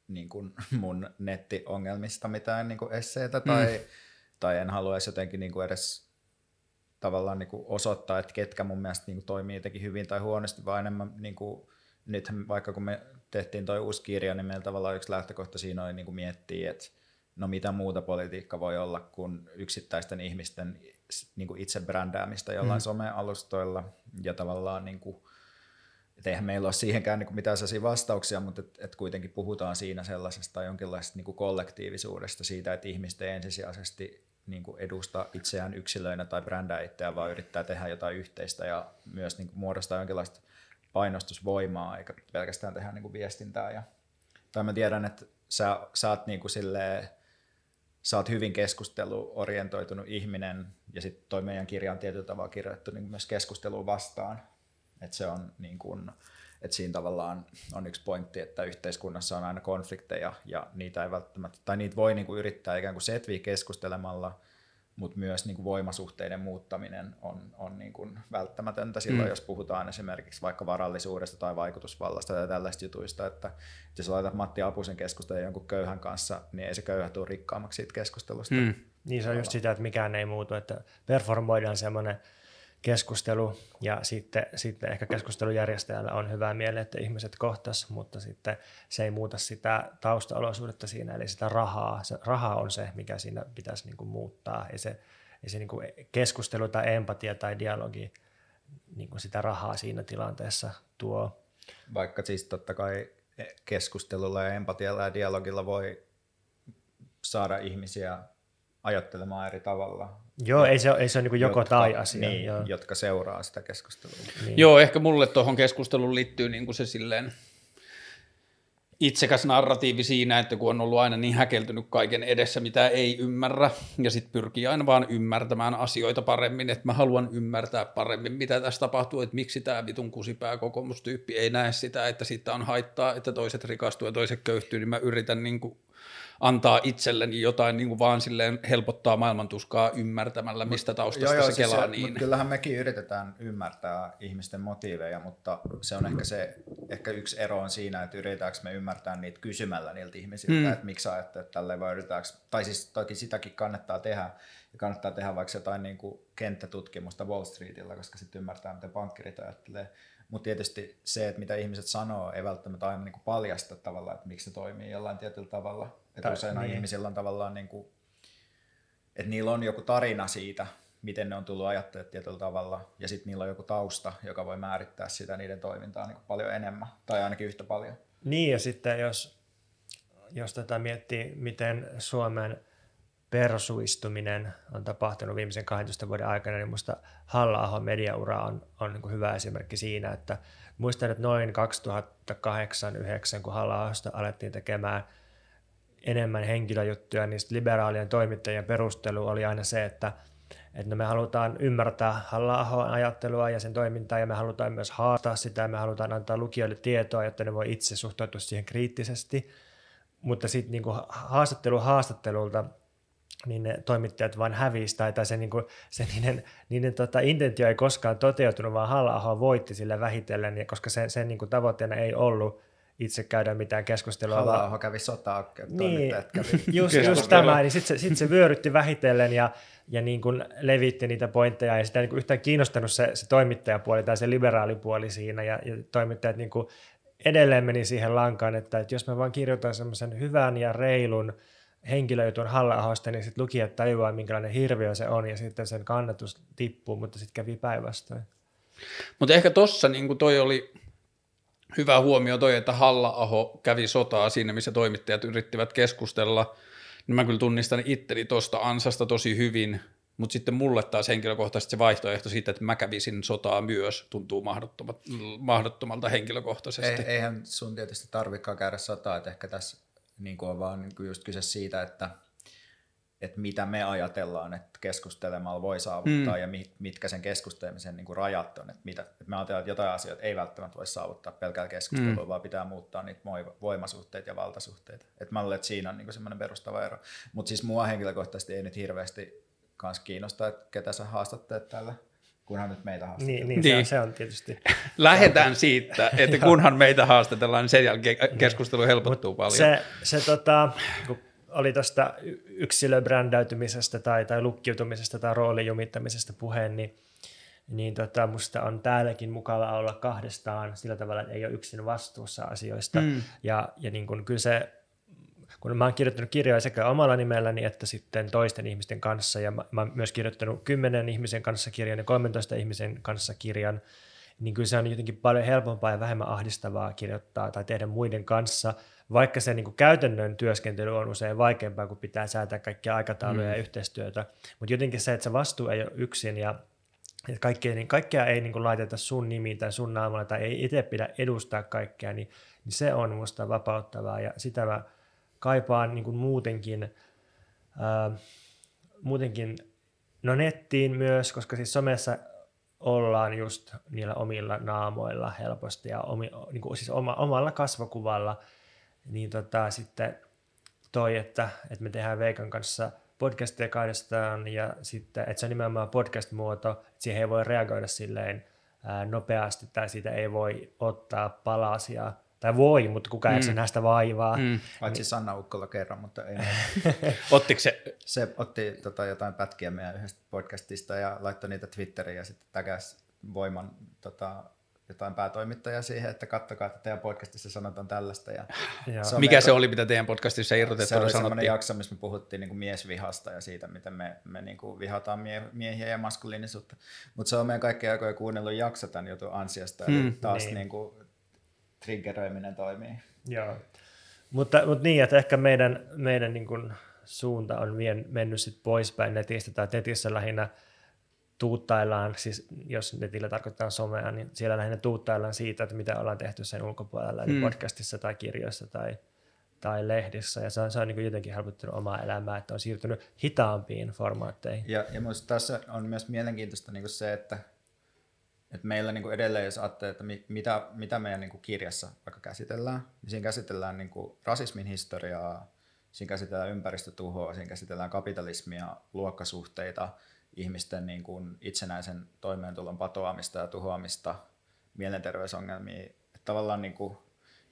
niin kuin mun nettiongelmista mitään niin kuin esseitä tai, mm. tai en haluaisi jotenkin niin kuin edes tavallaan niin kuin osoittaa, että ketkä mun mielestä niin kuin toimii jotenkin hyvin tai huonosti, vaan enemmän niin kuin, nyt vaikka kun me tehtiin toi uusi kirja, niin meillä tavallaan yksi lähtökohta siinä oli niin kuin miettiä, että no mitä muuta politiikka voi olla kuin yksittäisten ihmisten niin kuin itse brändäämistä jollain mm. somealustoilla ja tavallaan niin kuin, et eihän meillä ole siihenkään niin mitään sellaisia vastauksia, mutta et, et kuitenkin puhutaan siinä sellaisesta jonkinlaisesta niin kuin kollektiivisuudesta, siitä, että ihmiset ei ensisijaisesti niin kuin edusta itseään yksilöinä tai brändää itseään, vaan yrittää tehdä jotain yhteistä ja myös niin kuin muodostaa jonkinlaista painostusvoimaa, eikä pelkästään tehdä niin kuin viestintää. Ja, tai mä tiedän, että sä, sä oot niin kuin silleen, sä oot hyvin keskusteluorientoitunut ihminen, ja sitten toi meidän kirja on tietyllä tavalla kirjoittu niin myös keskusteluun vastaan, et se on niin kuin, että siinä tavallaan on yksi pointti, että yhteiskunnassa on aina konflikteja ja niitä ei välttämättä, tai niitä voi niin kuin yrittää ikään kuin setviä keskustelemalla, mutta myös niin kuin voimasuhteiden muuttaminen on, on niin kuin välttämätöntä silloin, mm. jos puhutaan esimerkiksi vaikka varallisuudesta tai vaikutusvallasta tai tällaista jutuista, että jos laitat Matti Apusen keskustelemaan jonkun köyhän kanssa, niin ei se köyhä tule rikkaammaksi siitä keskustelusta. Mm. Niin se on just sitä, että mikään ei muutu, että performoidaan semmoinen keskustelu ja sitten, sitten ehkä keskustelujärjestäjällä on hyvä mieli, että ihmiset kohtas, mutta sitten se ei muuta sitä taustaolosuudetta siinä, eli sitä rahaa. Se raha on se, mikä siinä pitäisi niin kuin muuttaa. Ei se, ei se niin kuin keskustelu tai empatia tai dialogi niin kuin sitä rahaa siinä tilanteessa tuo. Vaikka siis totta kai keskustelulla ja empatialla ja dialogilla voi saada ihmisiä ajattelemaan eri tavalla. Joo, ei se, ei se ole niin joko jotka, tai asia. Niin, joo. jotka seuraa sitä keskustelua. Niin. Joo, ehkä mulle tuohon keskusteluun liittyy niin kuin se silleen itsekäs narratiivi siinä, että kun on ollut aina niin häkeltynyt kaiken edessä, mitä ei ymmärrä, ja sitten pyrkii aina vaan ymmärtämään asioita paremmin, että mä haluan ymmärtää paremmin, mitä tässä tapahtuu, että miksi tämä vitun kusipää kokoomustyyppi ei näe sitä, että siitä on haittaa, että toiset rikastuu ja toiset köyhtyy, niin mä yritän niin kuin antaa itselleni jotain niin kuin vaan silleen helpottaa maailmantuskaa ymmärtämällä, mistä taustasta joo, joo, se siis kelaa se, niin. Kyllähän mekin yritetään ymmärtää ihmisten motiiveja, mutta se on ehkä se, ehkä yksi ero on siinä, että yritetäänkö me ymmärtää niitä kysymällä niiltä ihmisiltä, hmm. että miksi ajattelet tälleen vai yritetäänkö, tai siis toki sitäkin kannattaa tehdä, ja kannattaa tehdä vaikka jotain niin kuin kenttätutkimusta Wall Streetillä, koska sitten ymmärtää, miten pankkirit ajattelee. Mutta tietysti se, että mitä ihmiset sanoo, ei välttämättä aina niin paljasta tavallaan, että miksi se toimii jollain tietyllä tavalla. Että usein niin. ihmisillä on tavallaan, niin kuin, että niillä on joku tarina siitä, miten ne on tullut ajattelemaan tietyllä tavalla, ja sitten niillä on joku tausta, joka voi määrittää sitä niiden toimintaa niin paljon enemmän, tai ainakin yhtä paljon. Niin, ja sitten jos, jos tätä miettii, miten Suomen persuistuminen on tapahtunut viimeisen 12 vuoden aikana, niin minusta halla mediaura on, on niin hyvä esimerkki siinä, että muistan, että noin 2008-2009, kun halla alettiin tekemään enemmän henkilöjuttuja, niin liberaalien toimittajien perustelu oli aina se, että, että no me halutaan ymmärtää halla ajattelua ja sen toimintaa, ja me halutaan myös haastaa sitä, ja me halutaan antaa lukijoille tietoa, jotta ne voi itse suhtautua siihen kriittisesti. Mutta sitten niin haastattelu haastattelulta niin ne toimittajat vain hävisi tai, tai se, niin kuin, se niiden, niiden tota, intentio ei koskaan toteutunut, vaan halla voitti sillä vähitellen, ja koska sen, sen niin kuin, tavoitteena ei ollut itse käydä mitään keskustelua. halla kävi sotaa, niin, kävi just, just tämä, niin sitten se, sit se vyörytti vähitellen ja, ja niin kuin levitti niitä pointteja ja sitä niin kuin yhtään kiinnostanut se, se toimittajapuoli tai se liberaalipuoli siinä ja, ja toimittajat niin kuin edelleen meni siihen lankaan, että, että jos mä vaan kirjoitan semmoisen hyvän ja reilun henkilöjutun halla niin sitten lukijat tajuaa, minkälainen hirviö se on, ja sitten sen kannatus tippuu, mutta sitten kävi päinvastoin. Mutta ehkä tuossa niin toi oli hyvä huomio toi, että halla kävi sotaa siinä, missä toimittajat yrittivät keskustella, niin mä kyllä tunnistan itteni tuosta ansasta tosi hyvin, mutta sitten mulle taas henkilökohtaisesti se vaihtoehto siitä, että mä kävisin sotaa myös, tuntuu mahdottomalta henkilökohtaisesti. Eihän sun tietysti tarvikaan käydä sotaa, että ehkä tässä niin kuin on vaan niin kuin just kyse siitä, että, että mitä me ajatellaan, että keskustelemalla voi saavuttaa mm. ja mitkä sen keskustelemisen niin kuin rajat on. Että, mitä, että me ajatellaan, että jotain asioita ei välttämättä voi saavuttaa pelkällä keskustelua, mm. vaan pitää muuttaa niitä voimasuhteita ja valtasuhteita. Että mä luulen, että siinä on niin semmoinen perustava ero. Mutta siis mua henkilökohtaisesti ei nyt hirveästi kans kiinnosta, että ketä sä haastattelet tällä kunhan nyt meitä haastatellaan. Niin, niin, niin. Se, se on tietysti. (laughs) Lähdetään siitä, että kunhan meitä haastatellaan, niin sen jälkeen niin. keskustelu helpottuu Mut paljon. Se, se tota, kun oli tuosta yksilöbrändäytymisestä tai, tai lukkiutumisesta tai roolin jumittamisesta puheen, niin, niin tota, musta on täälläkin mukava olla kahdestaan sillä tavalla, että ei ole yksin vastuussa asioista. Mm. Ja, ja niin kun, kyllä se kun mä oon kirjoittanut kirjoja sekä omalla nimelläni että sitten toisten ihmisten kanssa, ja mä, mä oon myös kirjoittanut 10 ihmisen kanssa kirjan ja 13 ihmisen kanssa kirjan, niin kyllä se on jotenkin paljon helpompaa ja vähemmän ahdistavaa kirjoittaa tai tehdä muiden kanssa, vaikka se niin kuin käytännön työskentely on usein vaikeampaa, kun pitää säätää kaikkia aikatauluja mm. ja yhteistyötä. Mutta jotenkin se, että se vastuu ei ole yksin ja että kaikkea, niin kaikkea ei niin kuin laiteta sun nimiin tai sun naamalla tai ei itse pidä edustaa kaikkea, niin, niin se on musta vapauttavaa ja sitä mä kaipaan niin kuin muutenkin, ää, muutenkin, no nettiin myös, koska siis somessa ollaan just niillä omilla naamoilla helposti ja omi, niin kuin siis oma, omalla kasvokuvalla, niin tota, sitten toi, että, että me tehdään Veikan kanssa podcastia kahdestaan ja sitten, että se on nimenomaan podcast-muoto, että siihen ei voi reagoida silleen ää, nopeasti tai siitä ei voi ottaa palasia tai voi, mutta kukaan mm. ei nähdä sitä vaivaa. Mm. Paitsi niin. Sanna Ukkola kerran, mutta ei. (laughs) Ottiko se? Se otti tota, jotain pätkiä meidän yhdestä podcastista ja laittoi niitä Twitteriin ja sitten täkäs voiman tota, jotain päätoimittajaa siihen, että kattokaa, että teidän podcastissa sanotaan tällaista. Ja (laughs) se Mikä meidän, se oli, mitä teidän podcastissa irrotettu Se oli semmoinen jakso, missä me puhuttiin niin kuin miesvihasta ja siitä, miten me, me niin kuin vihataan mie, miehiä ja maskuliinisuutta. Mutta se on meidän kaikkien aikojen kuunnellut jakso tämän jutun ansiosta. Eli mm, taas niin. Niin kuin, triggeröiminen toimii. Joo. Mutta, mutta niin, että ehkä meidän, meidän niin kuin suunta on vien, mennyt sit poispäin netistä, tai netissä lähinnä tuuttaillaan, siis jos netillä tarkoittaa somea, niin siellä lähinnä tuuttaillaan siitä, että mitä ollaan tehty sen ulkopuolella, eli mm. podcastissa tai kirjoissa tai, tai lehdissä, ja se on, se on niin jotenkin helpottanut omaa elämää, että on siirtynyt hitaampiin formaatteihin. Ja, ja tässä on myös mielenkiintoista niin se, että et meillä niin kuin edelleen, jos ajattelee, että mitä, mitä meidän niin kuin kirjassa vaikka käsitellään, niin siinä käsitellään niin kuin rasismin historiaa, siinä käsitellään ympäristötuhoa, siinä käsitellään kapitalismia, luokkasuhteita, ihmisten niin kuin itsenäisen toimeentulon patoamista ja tuhoamista, mielenterveysongelmia, että tavallaan niin kuin,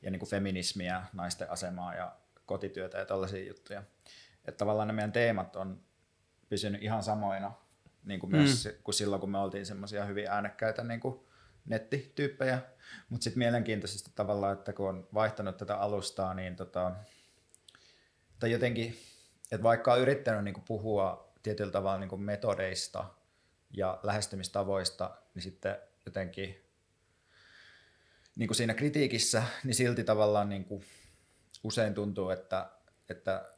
ja niin kuin feminismiä, naisten asemaa ja kotityötä ja tällaisia juttuja. Että tavallaan ne meidän teemat on pysynyt ihan samoina niin kuin myös mm. kuin silloin, kun me oltiin semmoisia hyvin äänekkäitä niin kuin nettityyppejä. Mutta sitten mielenkiintoisesti tavallaan, että kun on vaihtanut tätä alustaa, niin tota, tai jotenkin, että vaikka on yrittänyt niin kuin puhua tietyllä tavalla niin kuin metodeista ja lähestymistavoista, niin sitten jotenkin niin kuin siinä kritiikissä, niin silti tavallaan niin kuin usein tuntuu, että, että,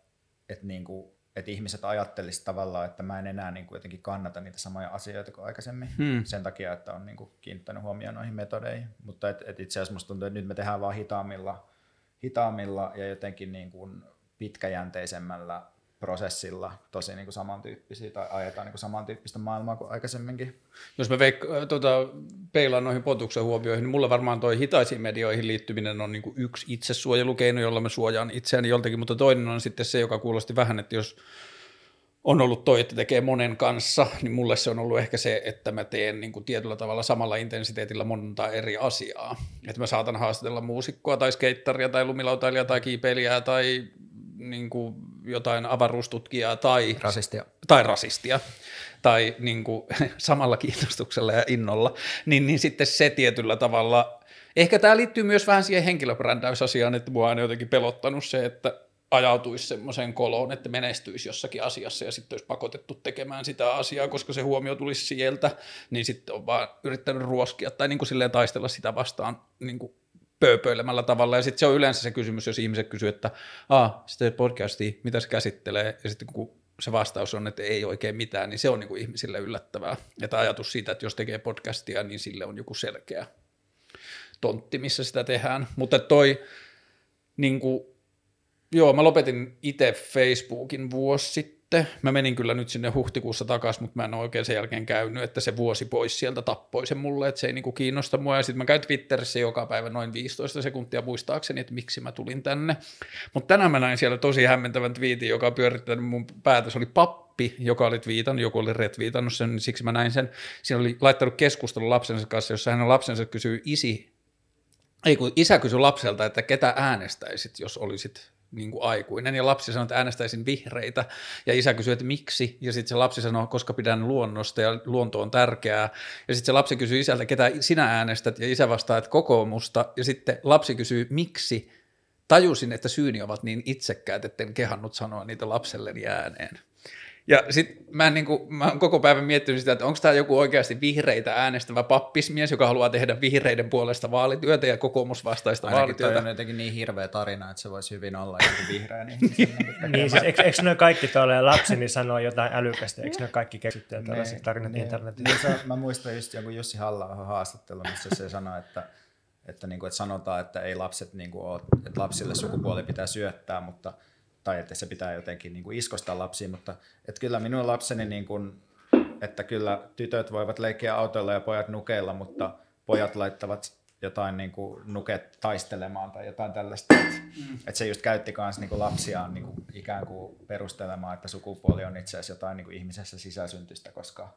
että niin kuin että ihmiset ajattelisivat tavallaan, että mä en enää niin kuin jotenkin kannata niitä samoja asioita kuin aikaisemmin hmm. sen takia, että on niin kuin kiinnittänyt huomioon noihin metodeihin. Mutta et, et itse asiassa musta tuntuu, että nyt me tehdään vaan hitaammilla, hitaammilla ja jotenkin niin kuin pitkäjänteisemmällä prosessilla tosi niin kuin samantyyppisiä tai ajetaan niin kuin samantyyppistä maailmaa kuin aikaisemminkin. Jos mä veik- tuota, peilaan noihin potuksen huomioihin, niin mulla varmaan toi hitaisiin medioihin liittyminen on niin kuin yksi itsesuojelukeino, jolla mä suojaan itseäni joltakin, mutta toinen on sitten se, joka kuulosti vähän, että jos on ollut toi, että tekee monen kanssa, niin mulle se on ollut ehkä se, että mä teen niin kuin tietyllä tavalla samalla intensiteetillä monta eri asiaa. Että mä saatan haastatella muusikkoa tai skeittaria tai lumilautailijaa tai kiipeilijää tai niin kuin jotain avaruustutkijaa tai Rasistia. tai rasistia tai niin kuin, (laughs) samalla kiinnostuksella ja innolla, niin, niin sitten se tietyllä tavalla, ehkä tämä liittyy myös vähän siihen henkilöbrändäysasiaan, että mua on jotenkin pelottanut se, että ajautuisi semmoiseen koloon, että menestyisi jossakin asiassa ja sitten olisi pakotettu tekemään sitä asiaa, koska se huomio tulisi sieltä, niin sitten on vaan yrittänyt ruoskia tai niin kuin silleen taistella sitä vastaan niin kuin pööpöilemällä tavalla. Ja sitten se on yleensä se kysymys, jos ihmiset kysyy, että Aa, sitten podcasti, mitä se käsittelee, ja sitten kun se vastaus on, että ei oikein mitään, niin se on niin kuin ihmisille yllättävää. Että ajatus siitä, että jos tekee podcastia, niin sille on joku selkeä tontti, missä sitä tehdään. Mutta toi, niin kuin, joo, mä lopetin itse Facebookin vuosi sitten. Mä menin kyllä nyt sinne huhtikuussa takaisin, mutta mä en ole oikein sen jälkeen käynyt, että se vuosi pois sieltä tappoi sen mulle, että se ei niinku kiinnosta mua. Ja sitten mä käyn Twitterissä joka päivä noin 15 sekuntia muistaakseni, että miksi mä tulin tänne. Mutta tänään mä näin siellä tosi hämmentävän twiitin, joka on pyörittänyt mun päätä. Se oli pappi, joka oli twiitannut, joku oli retviitannut sen, niin siksi mä näin sen. Siinä oli laittanut keskustelun lapsensa kanssa, jossa hänen lapsensa kysyy isi, ei kun isä kysyi lapselta, että ketä äänestäisit, jos olisit niin kuin aikuinen, ja lapsi sanoi, että äänestäisin vihreitä, ja isä kysyi, että miksi, ja sitten se lapsi sanoi, koska pidän luonnosta, ja luonto on tärkeää, ja sitten se lapsi kysyi isältä, ketä sinä äänestät, ja isä vastaa, että kokoomusta, ja sitten lapsi kysyy, miksi, tajusin, että syyni ovat niin itsekkäät, etten kehannut sanoa niitä lapselleni ääneen. Ja sitten mä, niin kuin, mä oon koko päivän miettinyt sitä, että onko tämä joku oikeasti vihreitä äänestävä pappismies, joka haluaa tehdä vihreiden puolesta vaalityötä ja kokoomusvastaista Ainakin vaalityötä. on jotenkin niin hirveä tarina, että se voisi hyvin olla joku vihreä ihmisen Niin, siis eikö, eikö ne kaikki tuolle lapseni sanoo jotain älykästä, eikö ne kaikki keksittyä tällaiset Niin, tarinat niin. internetissä? Niin se, mä muistan just jonkun Jussi halla haastattelun, missä se sanoi, että, että, niin kuin, että sanotaan, että ei lapset niin kuin ole, että lapsille sukupuoli pitää syöttää, mutta tai että se pitää jotenkin niin kuin iskostaa lapsiin, mutta että kyllä minun lapseni, niin kuin, että kyllä tytöt voivat leikkiä autoilla ja pojat nukeilla, mutta pojat laittavat jotain niin kuin nuket taistelemaan tai jotain tällaista. Että, että se just käytti myös niin kuin lapsiaan niin kuin ikään kuin perustelemaan, että sukupuoli on itse asiassa jotain niin kuin ihmisessä sisäsyntystä, koska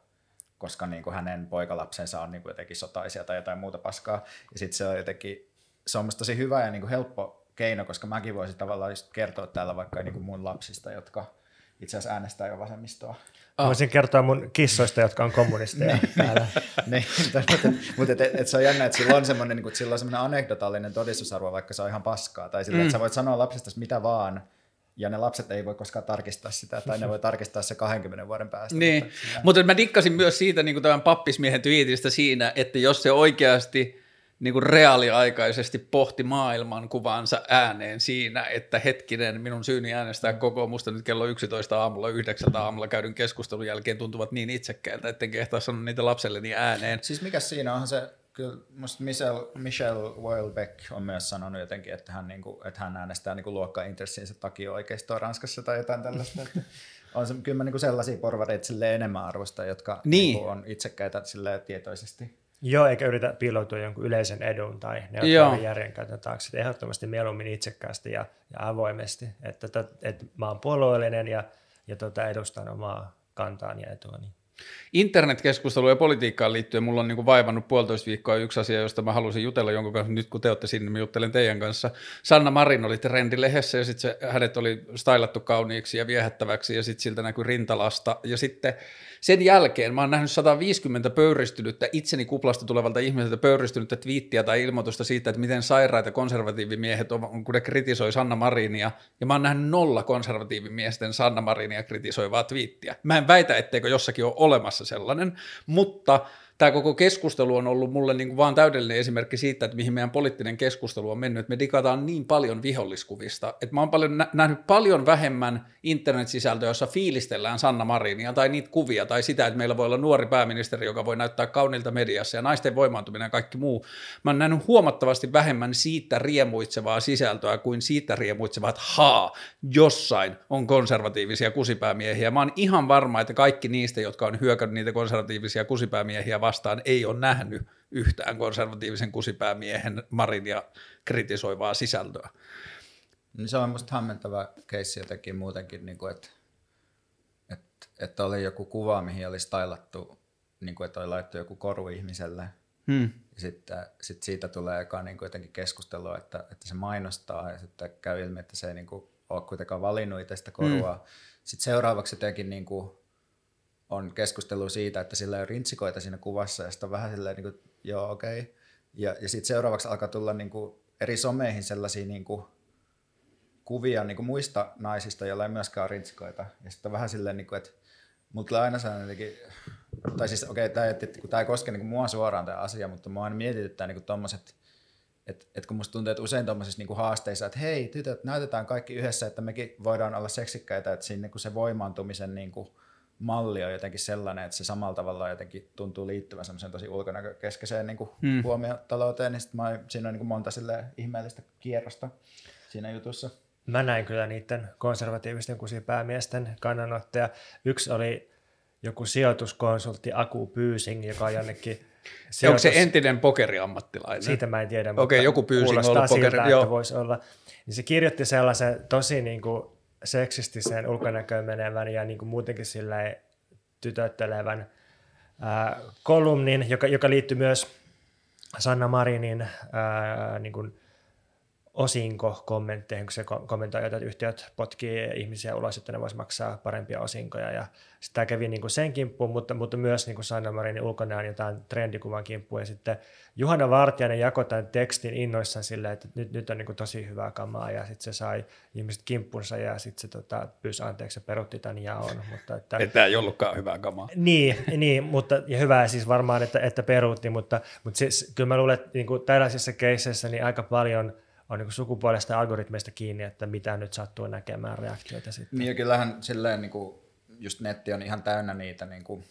koska niin kuin hänen poikalapsensa on niin kuin jotenkin sotaisia tai jotain muuta paskaa. Ja sitten se on jotenkin, se on tosi hyvä ja niin kuin helppo keino, koska mäkin voisin tavallaan just kertoa täällä vaikka niin kuin mun lapsista, jotka itse asiassa äänestää jo vasemmistoa. Mä voisin kertoa mun kissoista, jotka on kommunisteja täällä. (laughs) niin, mutta mutta et, et, et se on jännä, että sillä on semmoinen, niin sillä on semmoinen anekdotaalinen todistusarvo, vaikka se on ihan paskaa. Tai sillä, mm. että sä voit sanoa lapsesta mitä vaan, ja ne lapset ei voi koskaan tarkistaa sitä, tai ne voi tarkistaa se 20 vuoden päästä. Niin, mutta, mutta mä dikkasin myös siitä niin kuin tämän pappismiehen twiitistä siinä, että jos se oikeasti niin kuin reaaliaikaisesti pohti maailmankuvaansa ääneen siinä, että hetkinen, minun syyni äänestää kokoomusta nyt kello 11 aamulla, 9 aamulla käydyn keskustelun jälkeen tuntuvat niin itsekkäiltä, etten kehtaa sanoa niitä lapselleni ääneen. Siis mikä siinä onhan se, kyllä musta Michelle, Michelle Houellebecq on myös sanonut jotenkin, että hän, niinku, että hän äänestää niinku luokkaintressinsä takia oikeistoa Ranskassa tai jotain tällaista. Että on se kyllä niinku sellaisia porvareita enemmän arvosta, jotka Niin. niinku on itsekkäitä tietoisesti. Joo, eikä yritä piiloutua jonkun yleisen edun tai neutraalin järjenkäytön taakse. Ehdottomasti mieluummin itsekkäästi ja, ja avoimesti. Että, että, että mä oon puolueellinen ja, ja tota, edustan omaa kantaani ja etuani. Internetkeskusteluun ja politiikkaan liittyen mulla on niin kuin vaivannut puolitoista viikkoa yksi asia, josta mä halusin jutella jonkun kanssa. Nyt kun te olette sinne, mä juttelen teidän kanssa. Sanna Marin oli trendilehdessä ja sitten hänet oli stylattu kauniiksi ja viehättäväksi ja sitten siltä näkyi rintalasta. Ja sitten sen jälkeen mä oon nähnyt 150 pöyristynyttä, itseni kuplasta tulevalta ihmiseltä pöyristynyttä twiittiä tai ilmoitusta siitä, että miten sairaita konservatiivimiehet ovat, kun ne kritisoi Sanna Marinia. Ja mä oon nähnyt nolla konservatiivimiesten Sanna Marinia kritisoivaa twiittiä. Mä en väitä, etteikö jossakin ole olemassa sellainen, mutta tämä koko keskustelu on ollut mulle niin kuin vaan täydellinen esimerkki siitä, että mihin meidän poliittinen keskustelu on mennyt, että me digataan niin paljon viholliskuvista, että mä oon paljon nä- nähnyt paljon vähemmän internet-sisältöä, jossa fiilistellään Sanna Marinia tai niitä kuvia tai sitä, että meillä voi olla nuori pääministeri, joka voi näyttää kaunilta mediassa ja naisten voimaantuminen ja kaikki muu. Mä oon nähnyt huomattavasti vähemmän siitä riemuitsevaa sisältöä kuin siitä riemuitsevaa, että haa, jossain on konservatiivisia kusipäämiehiä. Mä oon ihan varma, että kaikki niistä, jotka on hyökännyt niitä konservatiivisia kusipäämiehiä vastaan, ei ole nähnyt yhtään konservatiivisen kusipäämiehen Marinia kritisoivaa sisältöä. Niin se on musta hämmentävä keissi jotenkin muutenkin, niin kuin, että, että että oli joku kuva, mihin oli stylattu, niin kuin, että oli laittu joku koru ihmiselle. Hmm. Ja sitten sit siitä tulee eka niin kuin jotenkin keskustelua, että, että se mainostaa ja sitten käy ilmi, että se ei niin kuin, ole kuitenkaan valinnut itse sitä korua. Mm. Sitten seuraavaksi jotenkin niin kuin, on keskustelu siitä, että sillä ei ole rintsikoita siinä kuvassa ja sitten on vähän silleen, niin kuin, joo okei. Okay. Ja, ja sitten seuraavaksi alkaa tulla niin kuin, eri someihin sellaisia niin kuin, kuvia niin kuin muista naisista, joilla ei myöskään ole rintsikoita. Ja sitten on vähän silleen, niin kuin, että mulla tulee aina sellainen jotenkin, tai siis okei, okay, tämä, tämä ei koske niin kuin mua suoraan tämä asia, mutta mua aina mietityttää niin tuommoiset, että et kun musta tuntuu, että usein tuommoisissa niinku haasteissa, että hei tytöt, näytetään kaikki yhdessä, että mekin voidaan olla seksikkäitä, että siinä niinku se voimaantumisen niinku malli on jotenkin sellainen, että se samalla tavalla jotenkin tuntuu liittyvän semmoiseen tosi ulkonäkökeskeiseen niinku hmm. huomiotalouteen, niin mä, siinä on niinku monta ihmeellistä kierrosta siinä jutussa. Mä näin kyllä niiden konservatiivisten kusipäämiesten kannanottoja. Yksi oli joku sijoituskonsultti Aku Pyysing, joka on jonnekin Sijoitus... (laughs) Onko se entinen pokeriammattilainen? Siitä mä en tiedä, mutta Okei, joku pyysi ollut pokeri. Siltä, että voisi olla. Niin se kirjoitti sellaisen tosi niin kuin seksistisen ulkonäköön menevän ja niin kuin muutenkin tytöttelevän ää, kolumnin, joka, joka liittyy myös Sanna Marinin ää, niin kuin osinko-kommentteihin, kun se kommentoi, että yhtiöt potkii ihmisiä ulos, että ne voisi maksaa parempia osinkoja. Ja tämä kävi niin kuin sen kimppuun, mutta, mutta myös niin kuin Sanna Marinin ulkonäön jotain trendikuvan kimppuun. Ja sitten Juhana Vartijainen jakoi tämän tekstin innoissaan silleen, että nyt, nyt on niin kuin tosi hyvää kamaa. Ja sitten se sai ihmiset kimppunsa ja sitten se tota, pyysi anteeksi ja perutti tämän jaon. Mutta että, että tämä ei ollutkaan hyvää kamaa. Niin, niin mutta, ja hyvää siis varmaan, että, että peruutti, mutta, mutta siis, kyllä mä luulen, että niin kuin tällaisissa keisseissä niin aika paljon – on niin sukupuolesta ja algoritmeista kiinni, että mitä nyt sattuu näkemään reaktioita sitten. Niin ja kyllähän silleen niin kuin, just netti on ihan täynnä niitä niin kuin,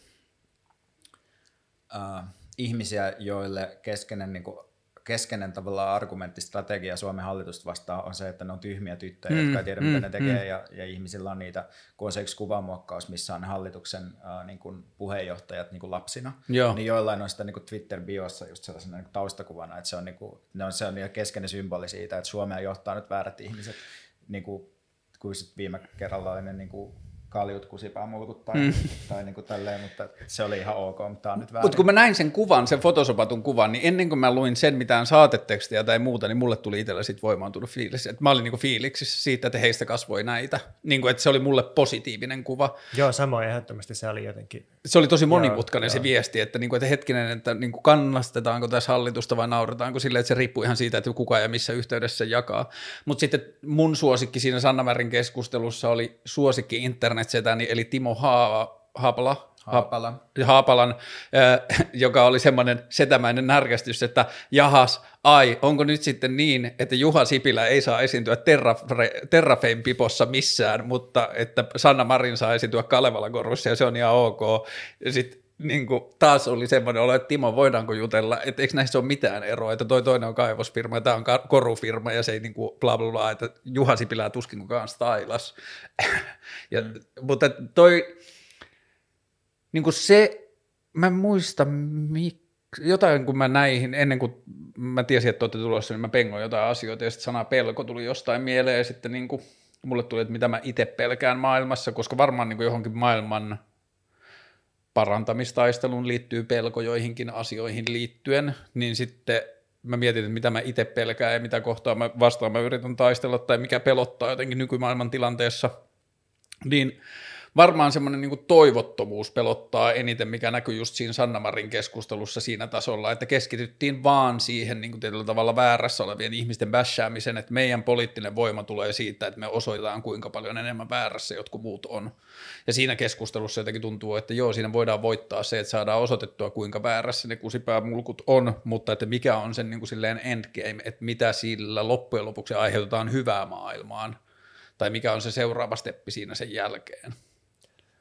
uh, ihmisiä, joille keskeinen niin kuin, keskeinen tavallaan argumenttistrategia Suomen hallitusta vastaan on se, että ne on tyhmiä tyttöjä, mm, jotka ei tiedä, mm, mitä ne tekee, mm. ja, ja ihmisillä on niitä, kun on se yksi kuvamuokkaus, missä on hallituksen äh, niin kuin puheenjohtajat niin kuin lapsina, Joo. niin joillain on sitä niin kuin Twitter-biossa just sellaisena niin kuin taustakuvana, että se on, niin kuin, ne on, se on niin keskeinen symboli siitä, että Suomea johtaa nyt väärät ihmiset, niin kuin, kuin sit viime kerralla oli ne niin kuin kaljut, kusipäämulkut tai, mm. tai niin kuin tälleen, mutta se oli ihan ok, mutta tämä on nyt väärin. Mutta kun mä näin sen kuvan, sen fotosopatun kuvan, niin ennen kuin mä luin sen mitään saatetekstiä tai muuta, niin mulle tuli itsellä sitten voimaantunut fiilis. Että mä olin niin kuin fiiliksissä siitä, että heistä kasvoi näitä. Niin kuin, että se oli mulle positiivinen kuva. Joo, samoin ehdottomasti se oli jotenkin. Se oli tosi monimutkainen joo, se joo. viesti, että, niin kuin, että hetkinen, että niin kuin kannastetaanko tässä hallitusta vai naurataanko sille, että se riippuu ihan siitä, että kuka ja missä yhteydessä jakaa. Mutta sitten mun suosikki siinä Sanna Märin keskustelussa oli suosikki internetsetäni, eli Timo Haava, Haapala, Haapala. Haapalan, joka oli semmoinen setämäinen närkästys, että jahas, ai, onko nyt sitten niin, että Juha Sipilä ei saa esiintyä Terrafame-pipossa missään, mutta että Sanna Marin saa esiintyä Kalevalan korussa ja se on ihan ok. Sitten niin kuin, taas oli semmoinen olo, että Timo, voidaanko jutella, että eikö näissä ole mitään eroa, että toi toinen on kaivosfirma ja tämä on korufirma ja se ei niin kuin bla bla bla, että Juha Sipilä tuskin kukaan stylas. (laughs) ja, mm. Mutta toi, niin kuin se, mä en muista, mik, jotain kun mä näihin, ennen kuin mä tiesin, että olette tulossa, niin mä pengoin jotain asioita ja sitten sana pelko tuli jostain mieleen ja sitten niin kuin, mulle tuli, että mitä mä itse pelkään maailmassa, koska varmaan niin kuin johonkin maailman parantamistaisteluun liittyy pelko joihinkin asioihin liittyen, niin sitten mä mietin, että mitä mä itse pelkään ja mitä kohtaa mä vastaan mä yritän taistella tai mikä pelottaa jotenkin nykymaailman tilanteessa, niin varmaan semmoinen niin toivottomuus pelottaa eniten, mikä näkyy just siinä Sannamarin keskustelussa siinä tasolla, että keskityttiin vaan siihen niin kuin tietyllä tavalla väärässä olevien ihmisten bashäämisen, että meidän poliittinen voima tulee siitä, että me osoitetaan kuinka paljon enemmän väärässä jotkut muut on. Ja siinä keskustelussa jotenkin tuntuu, että joo, siinä voidaan voittaa se, että saadaan osoitettua kuinka väärässä ne kusipäämulkut on, mutta että mikä on sen niin kuin silleen endgame, että mitä sillä loppujen lopuksi aiheutetaan hyvää maailmaan, tai mikä on se seuraava steppi siinä sen jälkeen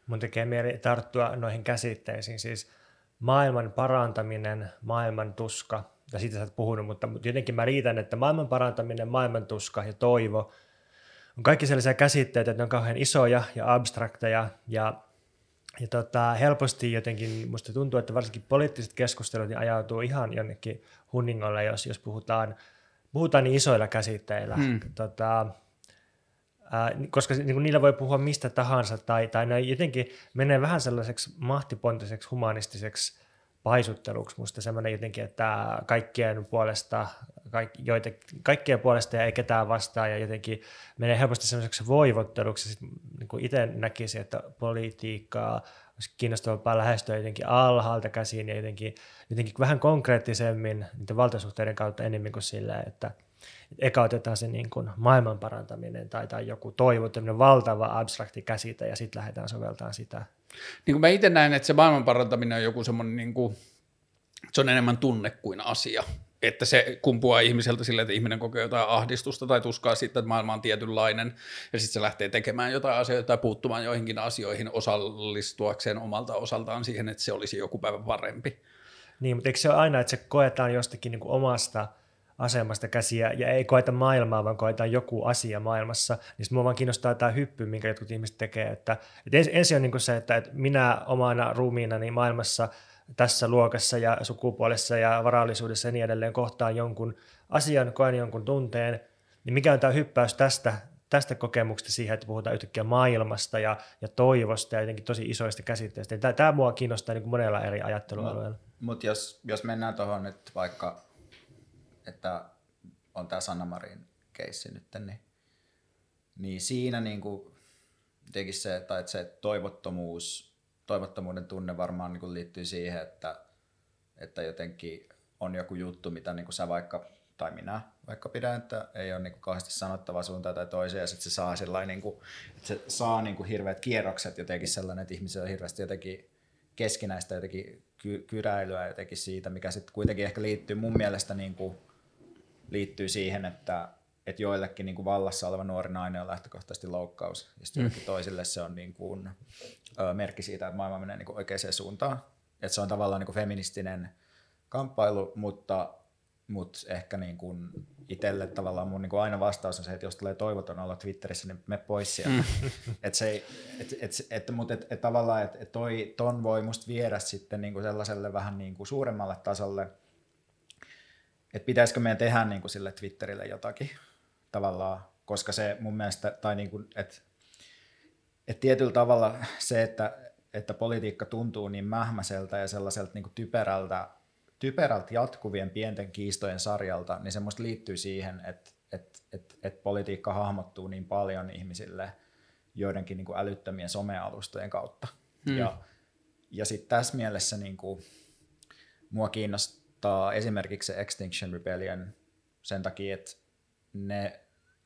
mun tekee mieli tarttua noihin käsitteisiin, siis maailman parantaminen, maailman tuska, ja siitä sä oot puhunut, mutta jotenkin mä riitän, että maailman parantaminen, maailman tuska ja toivo on kaikki sellaisia käsitteitä, että ne on kauhean isoja ja abstrakteja, ja, ja tota, helposti jotenkin musta tuntuu, että varsinkin poliittiset keskustelut niin ajautuu ihan jonnekin hunningolle, jos, jos puhutaan, puhutaan niin isoilla käsitteillä. Hmm. Tota, koska niin kuin niillä voi puhua mistä tahansa, tai, tai ne jotenkin menee vähän sellaiseksi mahtipontiseksi, humanistiseksi paisutteluksi musta semmoinen jotenkin, että kaikkien puolesta, kaik, joita, kaikkien puolesta ja ei ketään vastaan ja jotenkin menee helposti semmoiseksi voivotteluksi. Sitten niin itse näkisin, että politiikkaa olisi kiinnostavampaa lähestyä jotenkin alhaalta käsiin ja jotenkin, jotenkin vähän konkreettisemmin niiden valtasuhteiden kautta enemmän kuin silleen, että eka otetaan se niin kuin maailman parantaminen tai, tai joku toivo, valtava abstrakti käsite ja sitten lähdetään soveltamaan sitä niin kuin mä itse näen, että se maailman parantaminen on joku semmoinen, niin kuin, se on enemmän tunne kuin asia. Että se kumpuaa ihmiseltä sille, että ihminen kokee jotain ahdistusta tai tuskaa siitä, että maailma on tietynlainen, ja sitten se lähtee tekemään jotain asioita tai puuttumaan joihinkin asioihin osallistuakseen omalta osaltaan siihen, että se olisi joku päivä parempi. Niin, mutta eikö se ole aina, että se koetaan jostakin niin kuin omasta – asemasta käsiä ja ei koeta maailmaa, vaan koetaan joku asia maailmassa, niin mua vaan kiinnostaa tämä hyppy, minkä jotkut ihmiset tekee. Että, että ensin on niin se, että, että minä omana ruumiinani maailmassa tässä luokassa ja sukupuolessa ja varallisuudessa ja niin edelleen kohtaan jonkun asian, koen jonkun tunteen, niin mikä on tämä hyppäys tästä, tästä kokemuksesta siihen, että puhutaan yhtäkkiä maailmasta ja, ja toivosta ja jotenkin tosi isoista käsitteistä. Tämä, tämä mua kiinnostaa niin kuin monella eri ajattelualueella. Mutta mut jos, jos mennään tuohon nyt vaikka että on tämä Sanna Marin keissi nyt, niin, niin siinä niin kuin se, tai että se toivottomuus, toivottomuuden tunne varmaan niin kuin liittyy siihen, että, että jotenkin on joku juttu, mitä niin kuin sä vaikka, tai minä vaikka pidän, että ei ole niin kuin kauheasti sanottava suuntaan tai toiseen, ja sitten se saa niin kuin, että se saa niin kuin hirveät kierrokset jotenkin sellainen, että ihmisillä on hirveästi jotenkin keskinäistä jotenkin ky- kyräilyä jotenkin siitä, mikä sitten kuitenkin ehkä liittyy mun mielestä niin kuin liittyy siihen, että, että joillekin niin kuin vallassa oleva nuori nainen on lähtökohtaisesti loukkaus, ja sitten mm. toisille se on niin kuin, ö, merkki siitä, että maailma menee niin kuin oikeaan suuntaan. Että se on tavallaan niin kuin feministinen kamppailu, mutta, mutta ehkä niin kuin itselle tavallaan mun niin kuin aina vastaus on se, että jos tulee toivoton olla Twitterissä, niin me pois sieltä. Mm. (laughs) et se et, et, et, mutta et, et tavallaan, että et toi, ton voi musta viedä sitten niin kuin sellaiselle vähän niin kuin suuremmalle tasolle – että pitäisikö meidän tehdä niin kuin sille Twitterille jotakin tavallaan, koska se mun mielestä, tai niin kuin, että, että tietyllä tavalla se, että, että politiikka tuntuu niin mähmäseltä ja sellaiselta niin kuin typerältä, typerältä jatkuvien pienten kiistojen sarjalta, niin se musta liittyy siihen, että, että, että, että politiikka hahmottuu niin paljon ihmisille joidenkin niin kuin älyttömien somealustojen kautta. Hmm. Ja, ja sitten tässä mielessä niin kuin, mua kiinnostaa ottaa esimerkiksi se Extinction Rebellion sen takia, että ne,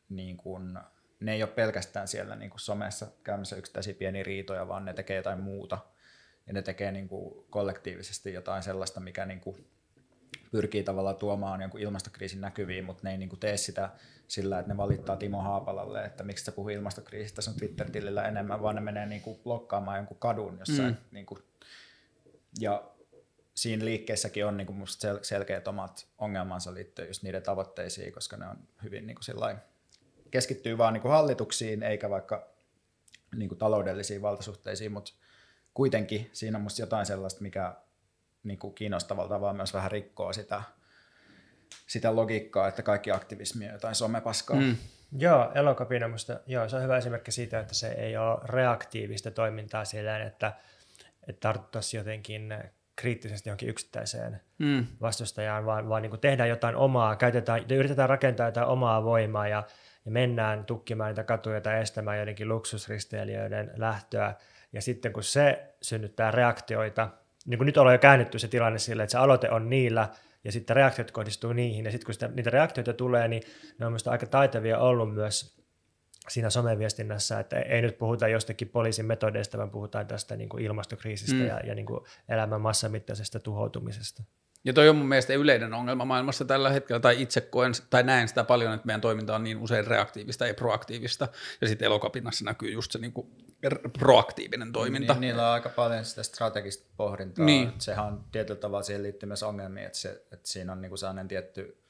niin kuin, ne ei ole pelkästään siellä niin somessa käymässä yksittäisiä pieniä riitoja, vaan ne tekee jotain muuta. Ja ne tekee niin kuin kollektiivisesti jotain sellaista, mikä niin kuin pyrkii tavallaan tuomaan jonkun ilmastokriisin näkyviin, mutta ne ei niin kuin tee sitä sillä, että ne valittaa Timo Haapalalle, että miksi se puhuu ilmastokriisistä sun Twitter-tilillä enemmän, vaan ne menee niin kuin blokkaamaan jonkun kadun jossain. Mm. Niin kuin, ja siinä liikkeessäkin on niin kuin musta sel- selkeät omat ongelmansa liittyen just niiden tavoitteisiin, koska ne on hyvin niin kuin keskittyy vaan niin kuin hallituksiin eikä vaikka niin kuin taloudellisiin valtasuhteisiin, mutta kuitenkin siinä on musta jotain sellaista, mikä niin kuin kiinnostavalla tavalla myös vähän rikkoo sitä, sitä logiikkaa, että kaikki aktivismi on jotain somepaskaa. Mm. Joo, elokapina musta, joo, se on hyvä esimerkki siitä, että se ei ole reaktiivista toimintaa sillä että, että tartuttaisiin jotenkin kriittisesti johonkin yksittäiseen mm. vastustajaan, vaan, vaan niin kuin tehdään jotain omaa, käytetään, yritetään rakentaa jotain omaa voimaa ja, ja mennään tukkimaan niitä katuja tai estämään joidenkin luksusristeilijöiden lähtöä. Ja sitten kun se synnyttää reaktioita, niin kuin nyt ollaan jo käännetty se tilanne sille, että se aloite on niillä, ja sitten reaktiot kohdistuu niihin, ja sitten kun sitä, niitä reaktioita tulee, niin ne on minusta aika taitavia ollut myös siinä someviestinnässä, että ei nyt puhuta jostakin poliisin metodeista, vaan puhutaan tästä niin kuin ilmastokriisistä mm. ja, ja niin kuin elämän massamittaisesta tuhoutumisesta. Ja toi on mun mielestä yleinen ongelma maailmassa tällä hetkellä, tai itse koen, tai näen sitä paljon, että meidän toiminta on niin usein reaktiivista ja proaktiivista, ja sitten elokapinnassa näkyy just se niin kuin proaktiivinen toiminta. Niin, niillä on aika paljon sitä strategista pohdintaa. Niin. Sehän on tietyllä tavalla siihen liittyy myös ongelmia, että, se, että siinä on niin kuin sellainen tietty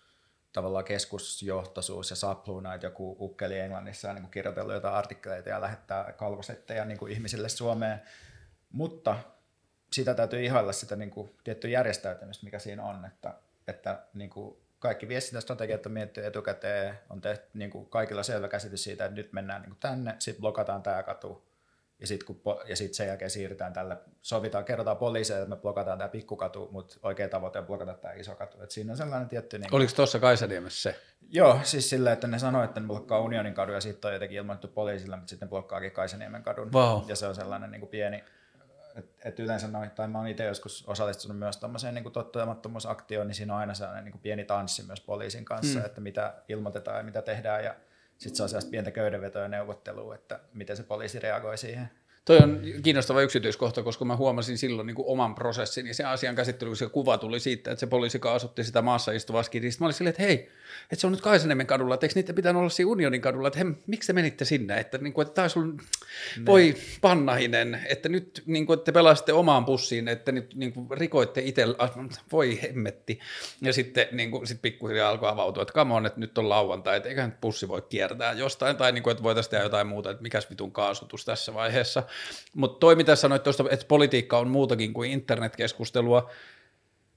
tavallaan keskusjohtoisuus ja sapluuna, että joku ukkeli Englannissa on niin kirjoitellut jotain artikkeleita ja lähettää kalvosetteja niin kuin ihmisille Suomeen, mutta sitä täytyy ihailla sitä niin kuin tiettyä järjestäytymistä, mikä siinä on, että, että niin kuin kaikki viestintästrategiat on mietitty etukäteen, on tehty niin kuin kaikilla selvä käsitys siitä, että nyt mennään niin kuin tänne, sitten blokataan tämä katu, ja sitten ja sit sen jälkeen siirrytään tälle, sovitaan, kerrotaan poliiseille, että me blokataan tämä pikkukatu, mutta oikea tavoite on blokata tämä iso katu. Et siinä on sellainen tietty... Niin Oliko tuossa Kaisaniemessä se? Joo, siis silleen, että ne sanoi, että ne blokkaa Unionin kadun ja sitten on jotenkin ilmoitettu poliisille, mutta sitten ne blokkaakin Kaisaniemen kadun. Wow. Ja se on sellainen niin kuin pieni, että et yleensä noin, tai mä oon itse joskus osallistunut myös tuommoiseen niin tottelemattomuusaktioon, niin siinä on aina sellainen niin kuin pieni tanssi myös poliisin kanssa, mm. että mitä ilmoitetaan ja mitä tehdään, ja sitten se on sellaista pientä köydenvetoa ja neuvottelua, että miten se poliisi reagoi siihen. Toi on kiinnostava yksityiskohta, koska mä huomasin silloin niin kuin oman prosessin ja sen asian käsittely, kun se kuva tuli siitä, että se poliisi kaasutti sitä maassa istuvaa skidistä. Mä olin silleen, että hei, että se on nyt Kaisaniemen kadulla, että eikö niitä pitänyt olla siinä Unionin kadulla, että hei, miksi te menitte sinne, että, niin kuin, että tämä on voi pannahinen, että nyt niin kuin, että te pelasitte omaan pussiin, että nyt niin kuin, rikoitte itse, voi hemmetti. Ja sitten niin kuin, sit pikkuhiljaa alkoi avautua, että come on, että nyt on lauantai, että eiköhän pussi voi kiertää jostain, tai niin kuin, että voitaisiin tehdä jotain muuta, että mikäs vitun kaasutus tässä vaiheessa. Mutta toi, mitä sanoit tuosta, että politiikka on muutakin kuin internetkeskustelua,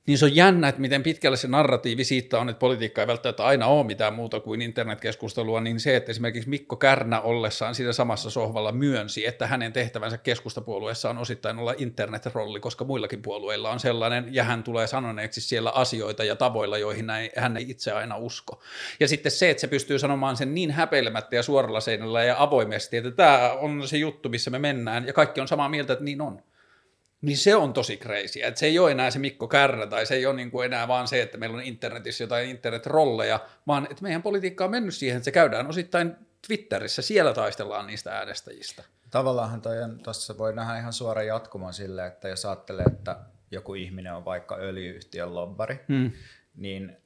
niin se on jännä, että miten pitkälle se narratiivi siitä on, että politiikka ei välttämättä aina ole mitään muuta kuin internetkeskustelua, niin se, että esimerkiksi Mikko Kärnä ollessaan siinä samassa sohvalla myönsi, että hänen tehtävänsä keskustapuolueessa on osittain olla internetrolli, koska muillakin puolueilla on sellainen, ja hän tulee sanoneeksi siellä asioita ja tavoilla, joihin hän ei itse aina usko. Ja sitten se, että se pystyy sanomaan sen niin häpeilemättä ja suoralla seinällä ja avoimesti, että tämä on se juttu, missä me mennään, ja kaikki on samaa mieltä, että niin on niin se on tosi crazy. Että se ei ole enää se Mikko Kärrä tai se ei ole niin kuin enää vaan se, että meillä on internetissä jotain internetrolleja, vaan että meidän politiikka on mennyt siihen, että se käydään osittain Twitterissä, siellä taistellaan niistä äänestäjistä. Tavallaan tuossa voi nähdä ihan suora jatkumon sille, että jos ajattelee, että joku ihminen on vaikka öljyyhtiön lobbari, hmm. niin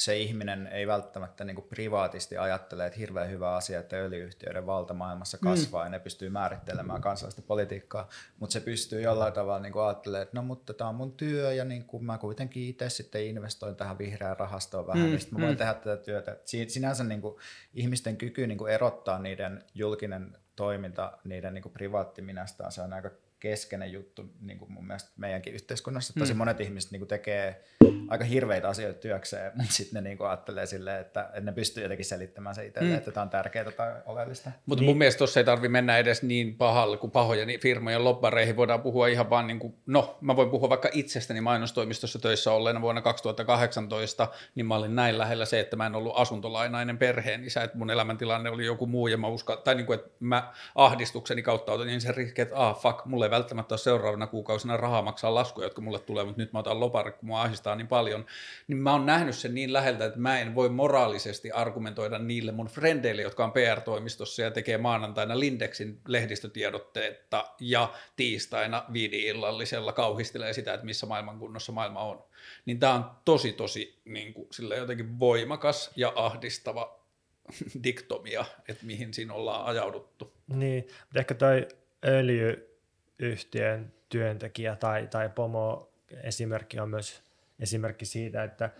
se ihminen ei välttämättä niin kuin privaatisti ajattele, että hirveän hyvä asia, että öljyyhtiöiden valta maailmassa mm. kasvaa mm. ja ne pystyy määrittelemään kansallista politiikkaa, mutta se pystyy jollain tavalla niin ajattelemaan, että no mutta tämä on mun työ ja niin kuin mä kuitenkin itse sitten investoin tähän vihreään rahastoon vähän, mm. niin mä voin mm. tehdä tätä työtä. Sinänsä niin kuin ihmisten kyky niin kuin erottaa niiden julkinen toiminta niiden niin privaattiminästään, se on aika keskeinen juttu niin kuin mun mielestä meidänkin yhteiskunnassa. Tosi mm. monet ihmiset niin kuin tekee aika hirveitä asioita työkseen, (laughs) mutta sitten ne niin kuin ajattelee silleen, että, että ne pystyy jotenkin selittämään se itselleen, mm. että tämä on tärkeää tai oleellista. Mutta niin. mun mielestä tuossa ei tarvi mennä edes niin pahalle kuin pahoja niin firmojen lobbareihin. Voidaan puhua ihan vaan, niin kuin, no mä voin puhua vaikka itsestäni mainostoimistossa töissä olleena vuonna 2018, niin mä olin näin lähellä se, että mä en ollut asuntolainainen perheen isä, että mun elämäntilanne oli joku muu ja mä uskon, tai niin kuin, että mä ahdistukseni kautta otin niin se riski, että ah fuck, mulle välttämättä ole seuraavana kuukausina rahaa maksaa laskuja, jotka mulle tulee, mutta nyt mä otan lopari, kun mua ahdistaa niin paljon, niin mä oon nähnyt sen niin läheltä, että mä en voi moraalisesti argumentoida niille mun frendeille, jotka on PR-toimistossa ja tekee maanantaina Lindexin lehdistötiedotteetta ja tiistaina viidi-illallisella kauhistelee sitä, että missä maailmankunnossa maailma on. Niin tämä on tosi, tosi niin kuin, sillä jotenkin voimakas ja ahdistava diktomia, että mihin siinä ollaan ajauduttu. Niin, ehkä toi öljyyhtiön työntekijä tai, tai pomo esimerkki on myös esimerkki siitä, että,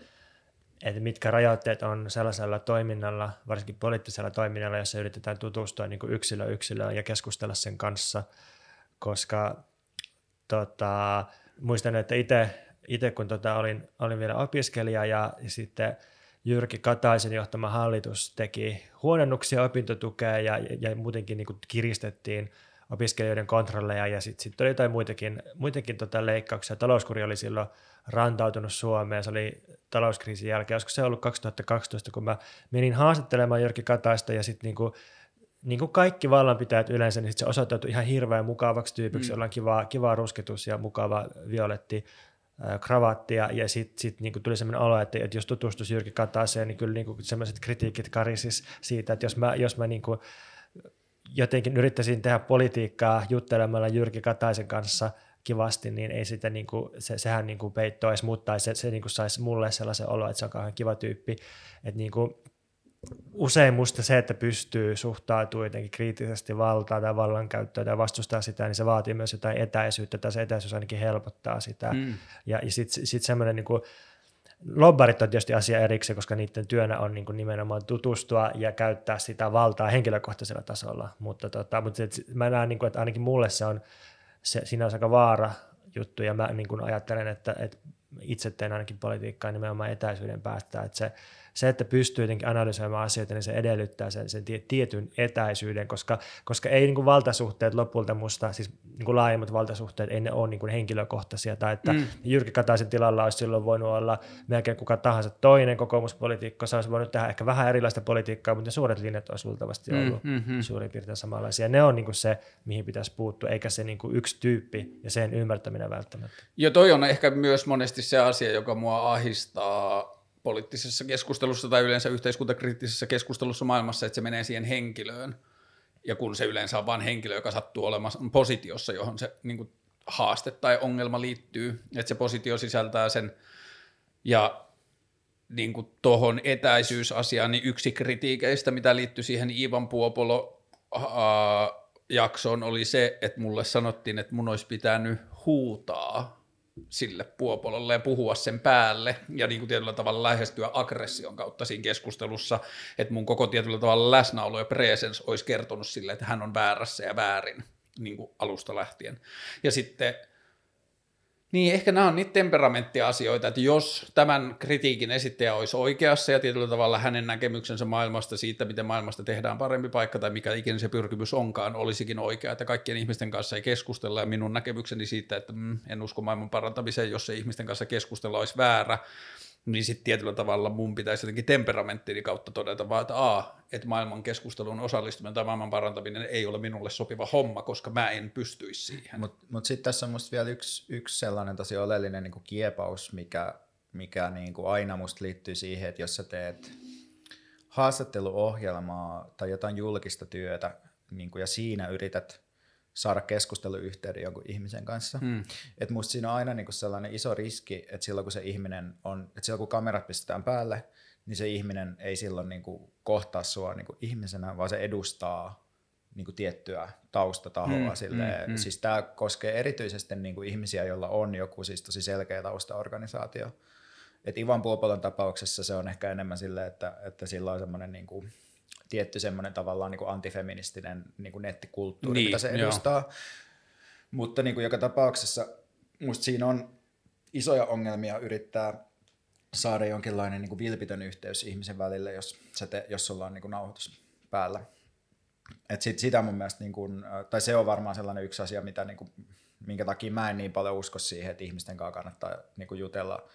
että mitkä rajoitteet on sellaisella toiminnalla, varsinkin poliittisella toiminnalla, jossa yritetään tutustua niin kuin yksilö yksilöön ja keskustella sen kanssa, koska tota, muistan, että itse kun tota, olin, olin vielä opiskelija ja, ja sitten Jyrki Kataisen johtama hallitus teki huononnuksia opintotukeen ja, ja, ja muutenkin niin kuin kiristettiin opiskelijoiden kontrolleja ja sitten sit oli jotain muitakin, muitakin tota leikkauksia. Talouskuri oli silloin rantautunut Suomeen. Se oli talouskriisin jälkeen. Olisiko se ollut 2012, kun mä menin haastattelemaan Jyrki Kataista ja sitten niinku, niin kuin kaikki vallanpitäjät yleensä, niin sit se osoittautui ihan hirveän mukavaksi tyypiksi, mm. jolla on kiva, kiva rusketus ja mukava violetti kravatti ja, ja sitten sit, niinku tuli sellainen olo, että, että jos tutustuisi Jyrki Kataiseen, niin kyllä niinku sellaiset kritiikit karisis siitä, että jos mä, jos mä niinku jotenkin yrittäisin tehdä politiikkaa juttelemalla Jyrki Kataisen kanssa – kivasti, niin ei sitä niin kuin, se, sehän niin kuin peittoisi, mutta se, se niin kuin saisi mulle sellaisen olo, että se on kauhean kiva tyyppi. Että niin kuin, usein musta se, että pystyy suhtautumaan jotenkin kriittisesti valtaa tai vallankäyttöä tai vastustaa sitä, niin se vaatii myös jotain etäisyyttä tai se etäisyys ainakin helpottaa sitä. Mm. Ja, ja sitten sit semmoinen niin kuin, Lobbarit on tietysti asia erikseen, koska niiden työnä on niin kuin nimenomaan tutustua ja käyttää sitä valtaa henkilökohtaisella tasolla, mutta, tota, mutta se, mä näen, niin kuin, että ainakin mulle se on se, on aika vaara juttu, ja mä niin kuin ajattelen, että, että itse teen ainakin politiikkaa nimenomaan etäisyyden päästä, että se, se, että pystyy jotenkin analysoimaan asioita, niin se edellyttää sen, sen tietyn etäisyyden, koska, koska ei niin kuin valtasuhteet lopulta musta, siis niin kuin laajemmat valtasuhteet, ei ne ole niin kuin henkilökohtaisia, tai että mm. Jyrki Kataisen tilalla olisi silloin voinut olla melkein kuka tahansa toinen kokoomuspolitiikko, se olisi voinut tehdä ehkä vähän erilaista politiikkaa, mutta ne suuret linjat olisi luultavasti mm, ollut mm-hmm. suurin piirtein samanlaisia. Ne on niin kuin se, mihin pitäisi puuttua, eikä se niin kuin yksi tyyppi ja sen ymmärtäminen välttämättä. Ja toi on ehkä myös monesti se asia, joka mua ahistaa poliittisessa keskustelussa tai yleensä yhteiskuntakriittisessä keskustelussa maailmassa, että se menee siihen henkilöön. Ja kun se yleensä on vain henkilö, joka sattuu olemaan positiossa, johon se niin kuin, haaste tai ongelma liittyy, että se positio sisältää sen. Ja niin tuohon etäisyysasiaan, niin yksi kritiikeistä, mitä liittyy siihen Iivan Puopolo jaksoon, oli se, että mulle sanottiin, että mun olisi pitänyt huutaa sille puopololle ja puhua sen päälle ja niin kuin tietyllä tavalla lähestyä aggression kautta siinä keskustelussa, että mun koko tietyllä tavalla läsnäolo ja presence olisi kertonut sille, että hän on väärässä ja väärin niin kuin alusta lähtien. Ja sitten niin, ehkä nämä on niitä temperamenttiasioita, että jos tämän kritiikin esittäjä olisi oikeassa ja tietyllä tavalla hänen näkemyksensä maailmasta siitä, miten maailmasta tehdään parempi paikka tai mikä ikinä se pyrkimys onkaan, olisikin oikea, että kaikkien ihmisten kanssa ei keskustella ja minun näkemykseni siitä, että mm, en usko maailman parantamiseen, jos se ihmisten kanssa keskustella olisi väärä, niin sitten tietyllä tavalla mun pitäisi jotenkin temperamenttini kautta todeta vaan, että a, että maailman keskustelun osallistuminen tai maailman parantaminen ei ole minulle sopiva homma, koska mä en pystyisi siihen. Mutta mut sitten tässä on musta vielä yksi, yksi sellainen tosi oleellinen niin kiepaus, mikä, mikä niin aina musta liittyy siihen, että jos sä teet haastatteluohjelmaa tai jotain julkista työtä niin ja siinä yrität saada keskusteluyhteyden jonkun ihmisen kanssa. Hmm. Et musta siinä on aina niinku sellainen iso riski, että silloin kun se ihminen on, että silloin kun kamerat pistetään päälle, niin se ihminen ei silloin niinku kohtaa sua niinku ihmisenä, vaan se edustaa niinku tiettyä taustatahoa. Hmm, silleen. Hmm, hmm. Siis tämä koskee erityisesti niinku ihmisiä, joilla on joku siis tosi selkeä taustaorganisaatio. Et Ivan Puopolon tapauksessa se on ehkä enemmän silleen, että, että sillä on semmoinen niinku, tietty semmoinen tavallaan niin kuin antifeministinen niin kuin nettikulttuuri, niin, mitä se edustaa. Joo. Mutta niin kuin joka tapauksessa musta siinä on isoja ongelmia yrittää saada jonkinlainen niin kuin vilpitön yhteys ihmisen välille, jos, se te, jos sulla on niin kuin nauhoitus päällä. Et sit, sitä mun mielestä, niin kuin, tai se on varmaan sellainen yksi asia, mitä, niin kuin, minkä takia mä en niin paljon usko siihen, että ihmisten kanssa kannattaa niin kuin jutella,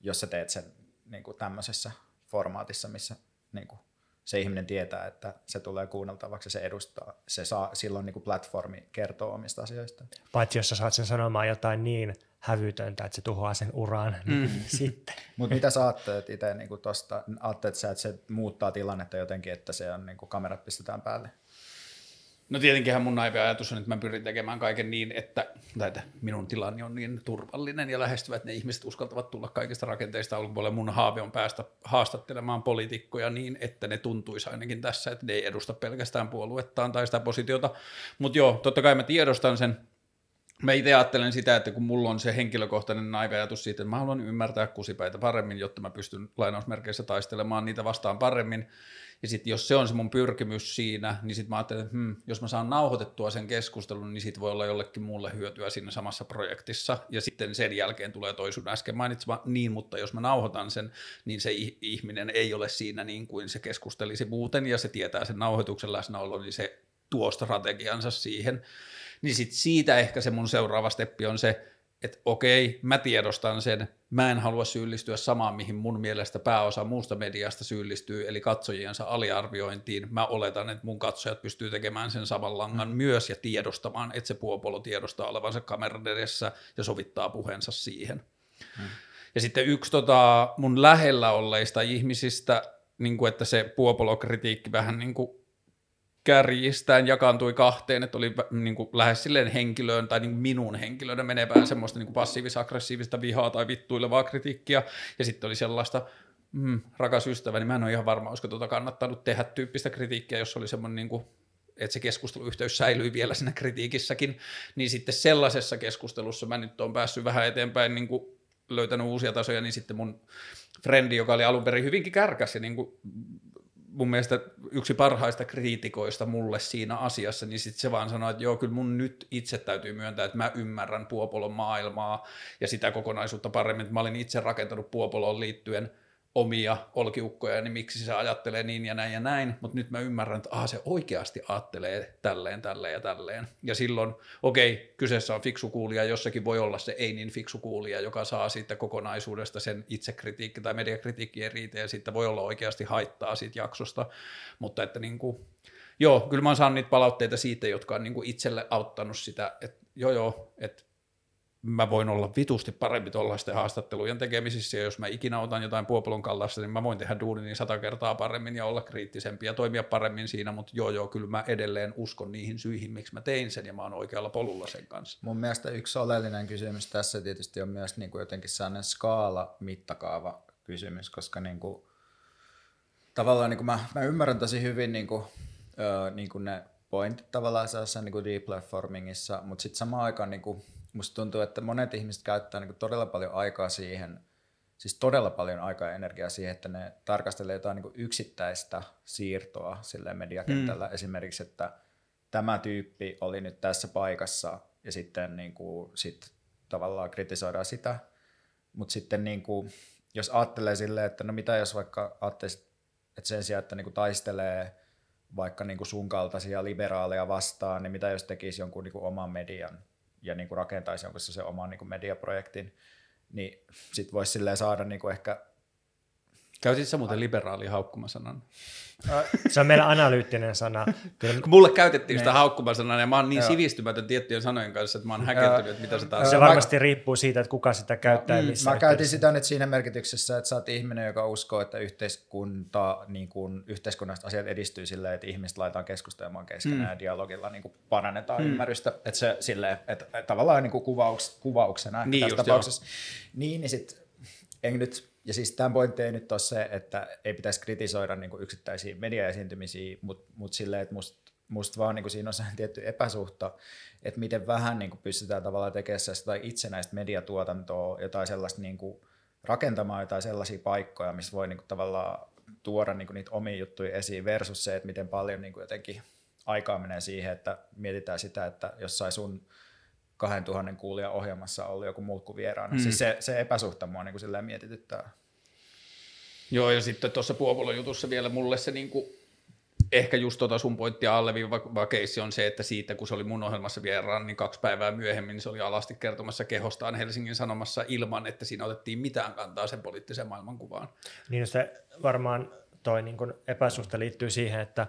jos sä teet sen niin kuin tämmöisessä formaatissa, missä niin kuin, se ihminen tietää, että se tulee kuunneltavaksi ja se edustaa, se saa silloin niin kuin platformi kertoo omista asioista. Paitsi jos sä saat sen sanomaan jotain niin hävytöntä, että se tuhoaa sen uran, niin mm. (laughs) sitten. Mutta mitä sä ajattelet itse niin tuosta, ajattelet sä, että se muuttaa tilannetta jotenkin, että se on niin kuin kamerat pistetään päälle? No tietenkinhän mun naivi ajatus on, että mä pyrin tekemään kaiken niin, että, että minun tilani on niin turvallinen ja lähestyvät, että ne ihmiset uskaltavat tulla kaikista rakenteista ulkopuolelle. Mun haave on päästä haastattelemaan poliitikkoja niin, että ne tuntuisi ainakin tässä, että ne ei edusta pelkästään puoluettaan tai sitä positiota. Mutta joo, totta kai mä tiedostan sen, Mä itse ajattelen sitä, että kun mulla on se henkilökohtainen naiveajatus siitä, että mä haluan ymmärtää kusipäitä paremmin, jotta mä pystyn lainausmerkeissä taistelemaan niitä vastaan paremmin, ja sitten jos se on se mun pyrkimys siinä, niin sitten mä ajattelen, että hmm, jos mä saan nauhoitettua sen keskustelun, niin siitä voi olla jollekin muulle hyötyä siinä samassa projektissa. Ja sitten sen jälkeen tulee toi sun äsken mainitsema, niin, mutta jos mä nauhoitan sen, niin se ihminen ei ole siinä niin kuin se keskustelisi muuten, ja se tietää sen nauhoituksen läsnäolo, niin se tuo strategiansa siihen. Niin sitten siitä ehkä se mun seuraava steppi on se, että okei, mä tiedostan sen, mä en halua syyllistyä samaan, mihin mun mielestä pääosa muusta mediasta syyllistyy, eli katsojiensa aliarviointiin. Mä oletan, että mun katsojat pystyy tekemään sen saman langan mm. myös ja tiedostamaan, että se puopolo tiedostaa olevansa kameran edessä ja sovittaa puheensa siihen. Mm. Ja sitten yksi tota, mun lähellä olleista ihmisistä, niin kuin, että se puopolokritiikki vähän niin kuin kärjistään jakaantui kahteen, että oli niin kuin, lähes silleen henkilöön tai niin kuin minun henkilöön menevää semmoista niin passiivis-aggressiivista vihaa tai vittuilevaa kritiikkiä, ja sitten oli sellaista, mm, rakas ystävä, niin mä en ole ihan varma, olisiko tuota kannattanut tehdä tyyppistä kritiikkiä, jos oli semmoinen niin kuin, että se keskusteluyhteys säilyi vielä siinä kritiikissäkin, niin sitten sellaisessa keskustelussa mä nyt olen päässyt vähän eteenpäin niin kuin löytänyt uusia tasoja, niin sitten mun frendi, joka oli alun perin hyvinkin kärkäs ja niin kuin mun mielestä yksi parhaista kriitikoista mulle siinä asiassa, niin sitten se vaan sanoi, että joo, kyllä mun nyt itse täytyy myöntää, että mä ymmärrän Puopolon maailmaa ja sitä kokonaisuutta paremmin, että mä olin itse rakentanut Puopoloon liittyen – omia olkiukkoja, niin miksi se ajattelee niin ja näin ja näin, mutta nyt mä ymmärrän, että aha, se oikeasti ajattelee tälleen, tälleen ja tälleen. Ja silloin, okei, okay, kyseessä on fiksu kuulija, jossakin voi olla se ei niin fiksu kuulija, joka saa siitä kokonaisuudesta sen itsekritiikki tai mediakritiikki ei riitä, ja siitä voi olla oikeasti haittaa siitä jaksosta, mutta että niin kuin, joo, kyllä mä oon saanut niitä palautteita siitä, jotka on niin kuin itselle auttanut sitä, että joo joo, että mä voin olla vitusti parempi tuollaisten haastattelujen tekemisissä, ja jos mä ikinä otan jotain Puopolon kallasta, niin mä voin tehdä duunin niin sata kertaa paremmin ja olla kriittisempi ja toimia paremmin siinä, mutta joo joo, kyllä mä edelleen uskon niihin syihin, miksi mä tein sen, ja mä oon oikealla polulla sen kanssa. Mun mielestä yksi oleellinen kysymys tässä tietysti on myös niin kuin jotenkin sellainen skaala, mittakaava kysymys, koska niin kuin, tavallaan niin kuin mä, mä ymmärrän tosi hyvin niin kuin, ö, niin kuin ne pointit tavallaan sellaisessa niin kuin platformingissa, mutta sitten samaan aikaan niin kuin, musta tuntuu, että monet ihmiset käyttää niin todella paljon aikaa siihen, siis todella paljon aikaa ja energiaa siihen, että ne tarkastelee jotain niin yksittäistä siirtoa sille mediakentällä. Mm. Esimerkiksi, että tämä tyyppi oli nyt tässä paikassa ja sitten niin kuin, sit tavallaan kritisoidaan sitä. Mutta sitten niin kuin, jos ajattelee silleen, että no mitä jos vaikka ajattelee, että sen sijaan, että niin kuin taistelee vaikka niin kuin sun kaltaisia liberaaleja vastaan, niin mitä jos tekisi jonkun niin kuin oman median ja niin kuin rakentaisi jonkun se oman niin kuin mediaprojektin, niin sit voisi saada niin kuin ehkä Käytit sä muuten liberaali haukkumasanan? Se on meillä analyyttinen sana. Kyllä. Kun mulle käytettiin sitä haukkumasanaa ja mä oon niin Joo. sivistymätön tiettyjen sanojen kanssa, että mä oon häkeltynyt, että mitä se taas Se varmasti riippuu siitä, että kuka sitä käyttää mm, missä Mä käytin sitä nyt siinä merkityksessä, että sä oot ihminen, joka uskoo, että yhteiskunta, niin kuin, yhteiskunnasta asiat edistyy silleen, että ihmiset laitetaan keskustelemaan keskenään mm. ja dialogilla niin kuin parannetaan mm. ymmärrystä. Että se silleen, että, tavallaan niin kuin kuvauks, kuvauksena niin tässä tapauksessa. Niin, niin sit en nyt ja siis tämän pointti ei nyt ole se, että ei pitäisi kritisoida niin yksittäisiä mediaesiintymisiä, mutta mut silleen, että musta must vaan niin kuin siinä on se tietty epäsuhta, että miten vähän niin kuin pystytään tavallaan tekemään sitä itsenäistä mediatuotantoa, jotain sellaista niin kuin rakentamaan jotain sellaisia paikkoja, missä voi niin kuin tavallaan tuoda niin kuin niitä omia juttuja esiin versus se, että miten paljon niin kuin jotenkin aikaa menee siihen, että mietitään sitä, että jossain sun 2000 kuulijan ohjelmassa ollut joku muu kuin vieraana. Mm. Siis se, se epäsuhta mua niin kuin mietityttää. Joo, ja sitten tuossa Puopolon jutussa vielä mulle se niin kuin, ehkä just tota sun pointtia alleviiva keissi on se, että siitä kun se oli mun ohjelmassa vieraan, niin kaksi päivää myöhemmin se oli alasti kertomassa kehostaan Helsingin Sanomassa ilman, että siinä otettiin mitään kantaa sen poliittiseen maailmankuvaan. Niin se varmaan toi niin epäsuhta liittyy siihen, että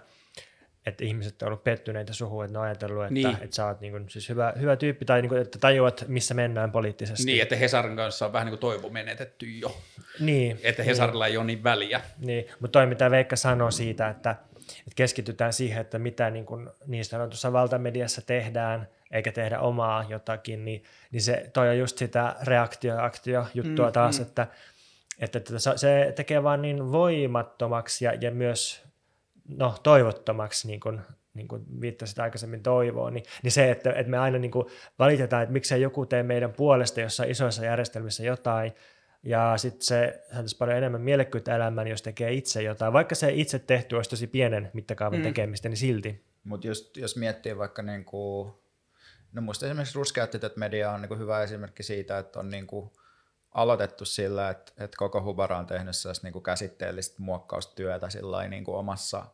että ihmiset on ollut pettyneitä suhun, että ne on ajatellut, että, niin. että sä oot niin kuin, siis hyvä, hyvä tyyppi tai niin kuin, että tajuat, missä mennään poliittisesti. Niin, että Hesarin kanssa on vähän niin kuin toivo menetetty jo. Niin. Että Hesarilla niin. ei ole niin väliä. Niin, mutta toi mitä Veikka sanoo siitä, että, että keskitytään siihen, että mitä niin, kuin, niin sanotussa valtamediassa tehdään, eikä tehdä omaa jotakin, niin, niin se toi on just sitä reaktio-aktio-juttua mm, taas, mm. Että, että, että se tekee vaan niin voimattomaksi ja, ja myös no, toivottomaksi, niin kuin, niin kuin viittasit aikaisemmin toivoon, niin, niin se, että, että me aina niin kuin valitetaan, että miksei joku tee meidän puolesta jossain isoissa järjestelmissä jotain, ja sitten se saataisiin paljon enemmän mielekkyyttä elämään, jos tekee itse jotain. Vaikka se itse tehty olisi tosi pienen mittakaavan mm. tekemistä, niin silti. Mutta jos miettii vaikka, niin kuin, no musta esimerkiksi Ruskeat media on niin kuin hyvä esimerkki siitä, että on niin kuin aloitettu sillä, että, että koko Hubara on tehnyt niin kuin käsitteellistä muokkaustyötä sillä niin kuin omassa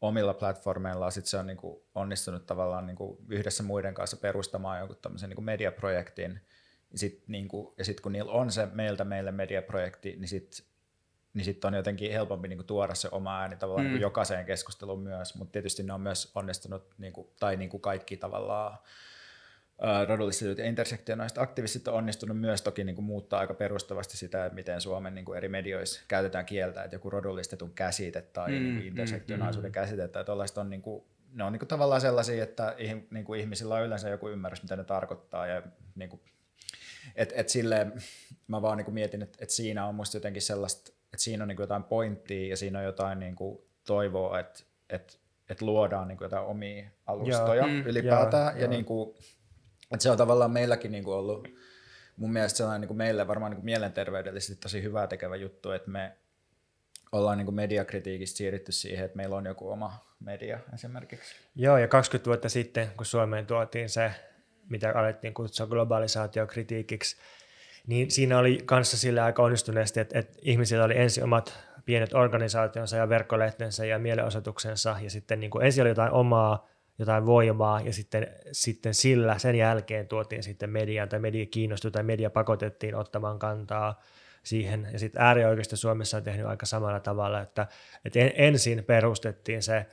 omilla platformeillaan, sitten se on niin kuin onnistunut tavallaan niin kuin yhdessä muiden kanssa perustamaan jonkun tämmöisen niin kuin mediaprojektin, ja sitten niin kuin, ja sit kun niillä on se meiltä meille mediaprojekti, niin sitten niin sit on jotenkin helpompi niin kuin tuoda se oma ääni tavallaan mm. niin kuin jokaiseen keskusteluun myös, mutta tietysti ne on myös onnistunut, niin kuin, tai niin kuin kaikki tavallaan rodulliset ja intersektionaaliset aktivistit on onnistunut myös toki niin kuin muuttaa aika perustavasti sitä, että miten Suomen niin kuin eri medioissa käytetään kieltä, että joku rodullistetun käsite tai mm, niin intersektionaalisuuden mm, käsite tai tuollaista on niin kuin, ne on niin kuin tavallaan sellaisia, että niin kuin ihmisillä on yleensä joku ymmärrys, mitä ne tarkoittaa ja niin kuin, et, et silleen, mä vaan niin kuin mietin, että, että siinä on musta jotenkin sellaista, että siinä on niin kuin jotain pointtia ja siinä on jotain niin kuin toivoa, että, että, että luodaan niin kuin jotain omia alustoja Joo, ylipäätään ja, ja niin kuin, et se on tavallaan meilläkin niin kuin ollut mun mielestä sellainen niin kuin meille varmaan niin kuin mielenterveydellisesti tosi hyvää tekevä juttu, että me ollaan niin mediakritiikistä siirrytty siihen, että meillä on joku oma media esimerkiksi. Joo, ja 20 vuotta sitten, kun Suomeen tuotiin se, mitä alettiin kutsua globalisaatiokritiikiksi, niin siinä oli kanssa sillä aika onnistuneesti, että, että ihmisillä oli ensin omat pienet organisaationsa ja verkkolehtensä ja mielenosoituksensa, ja sitten niin kuin ensin oli jotain omaa, jotain voimaa, ja sitten, sitten sillä sen jälkeen tuotiin sitten mediaan, tai media kiinnostui, tai media pakotettiin ottamaan kantaa siihen, ja sitten äärioikeisto Suomessa on tehnyt aika samalla tavalla, että, että ensin perustettiin se,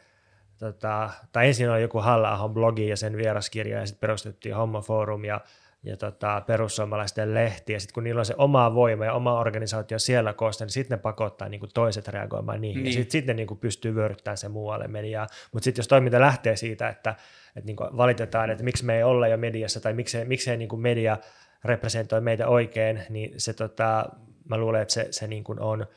tota, tai ensin oli joku halla blogi ja sen vieraskirja, ja sitten perustettiin Homoforum, ja ja tota, perussuomalaisten lehti, ja sitten kun niillä on se oma voima ja oma organisaatio siellä koosta, niin sitten ne pakottaa niin kuin toiset reagoimaan niihin, niin. ja sitten sit ne niin kuin pystyy vyöryttämään se muualle mediaa. Mutta sitten jos toiminta lähtee siitä, että, että niin kuin valitetaan, että miksi me ei olla jo mediassa, tai miksei, miksei niin kuin media representoi meitä oikein, niin se, tota, mä luulen, että se, se niin kuin on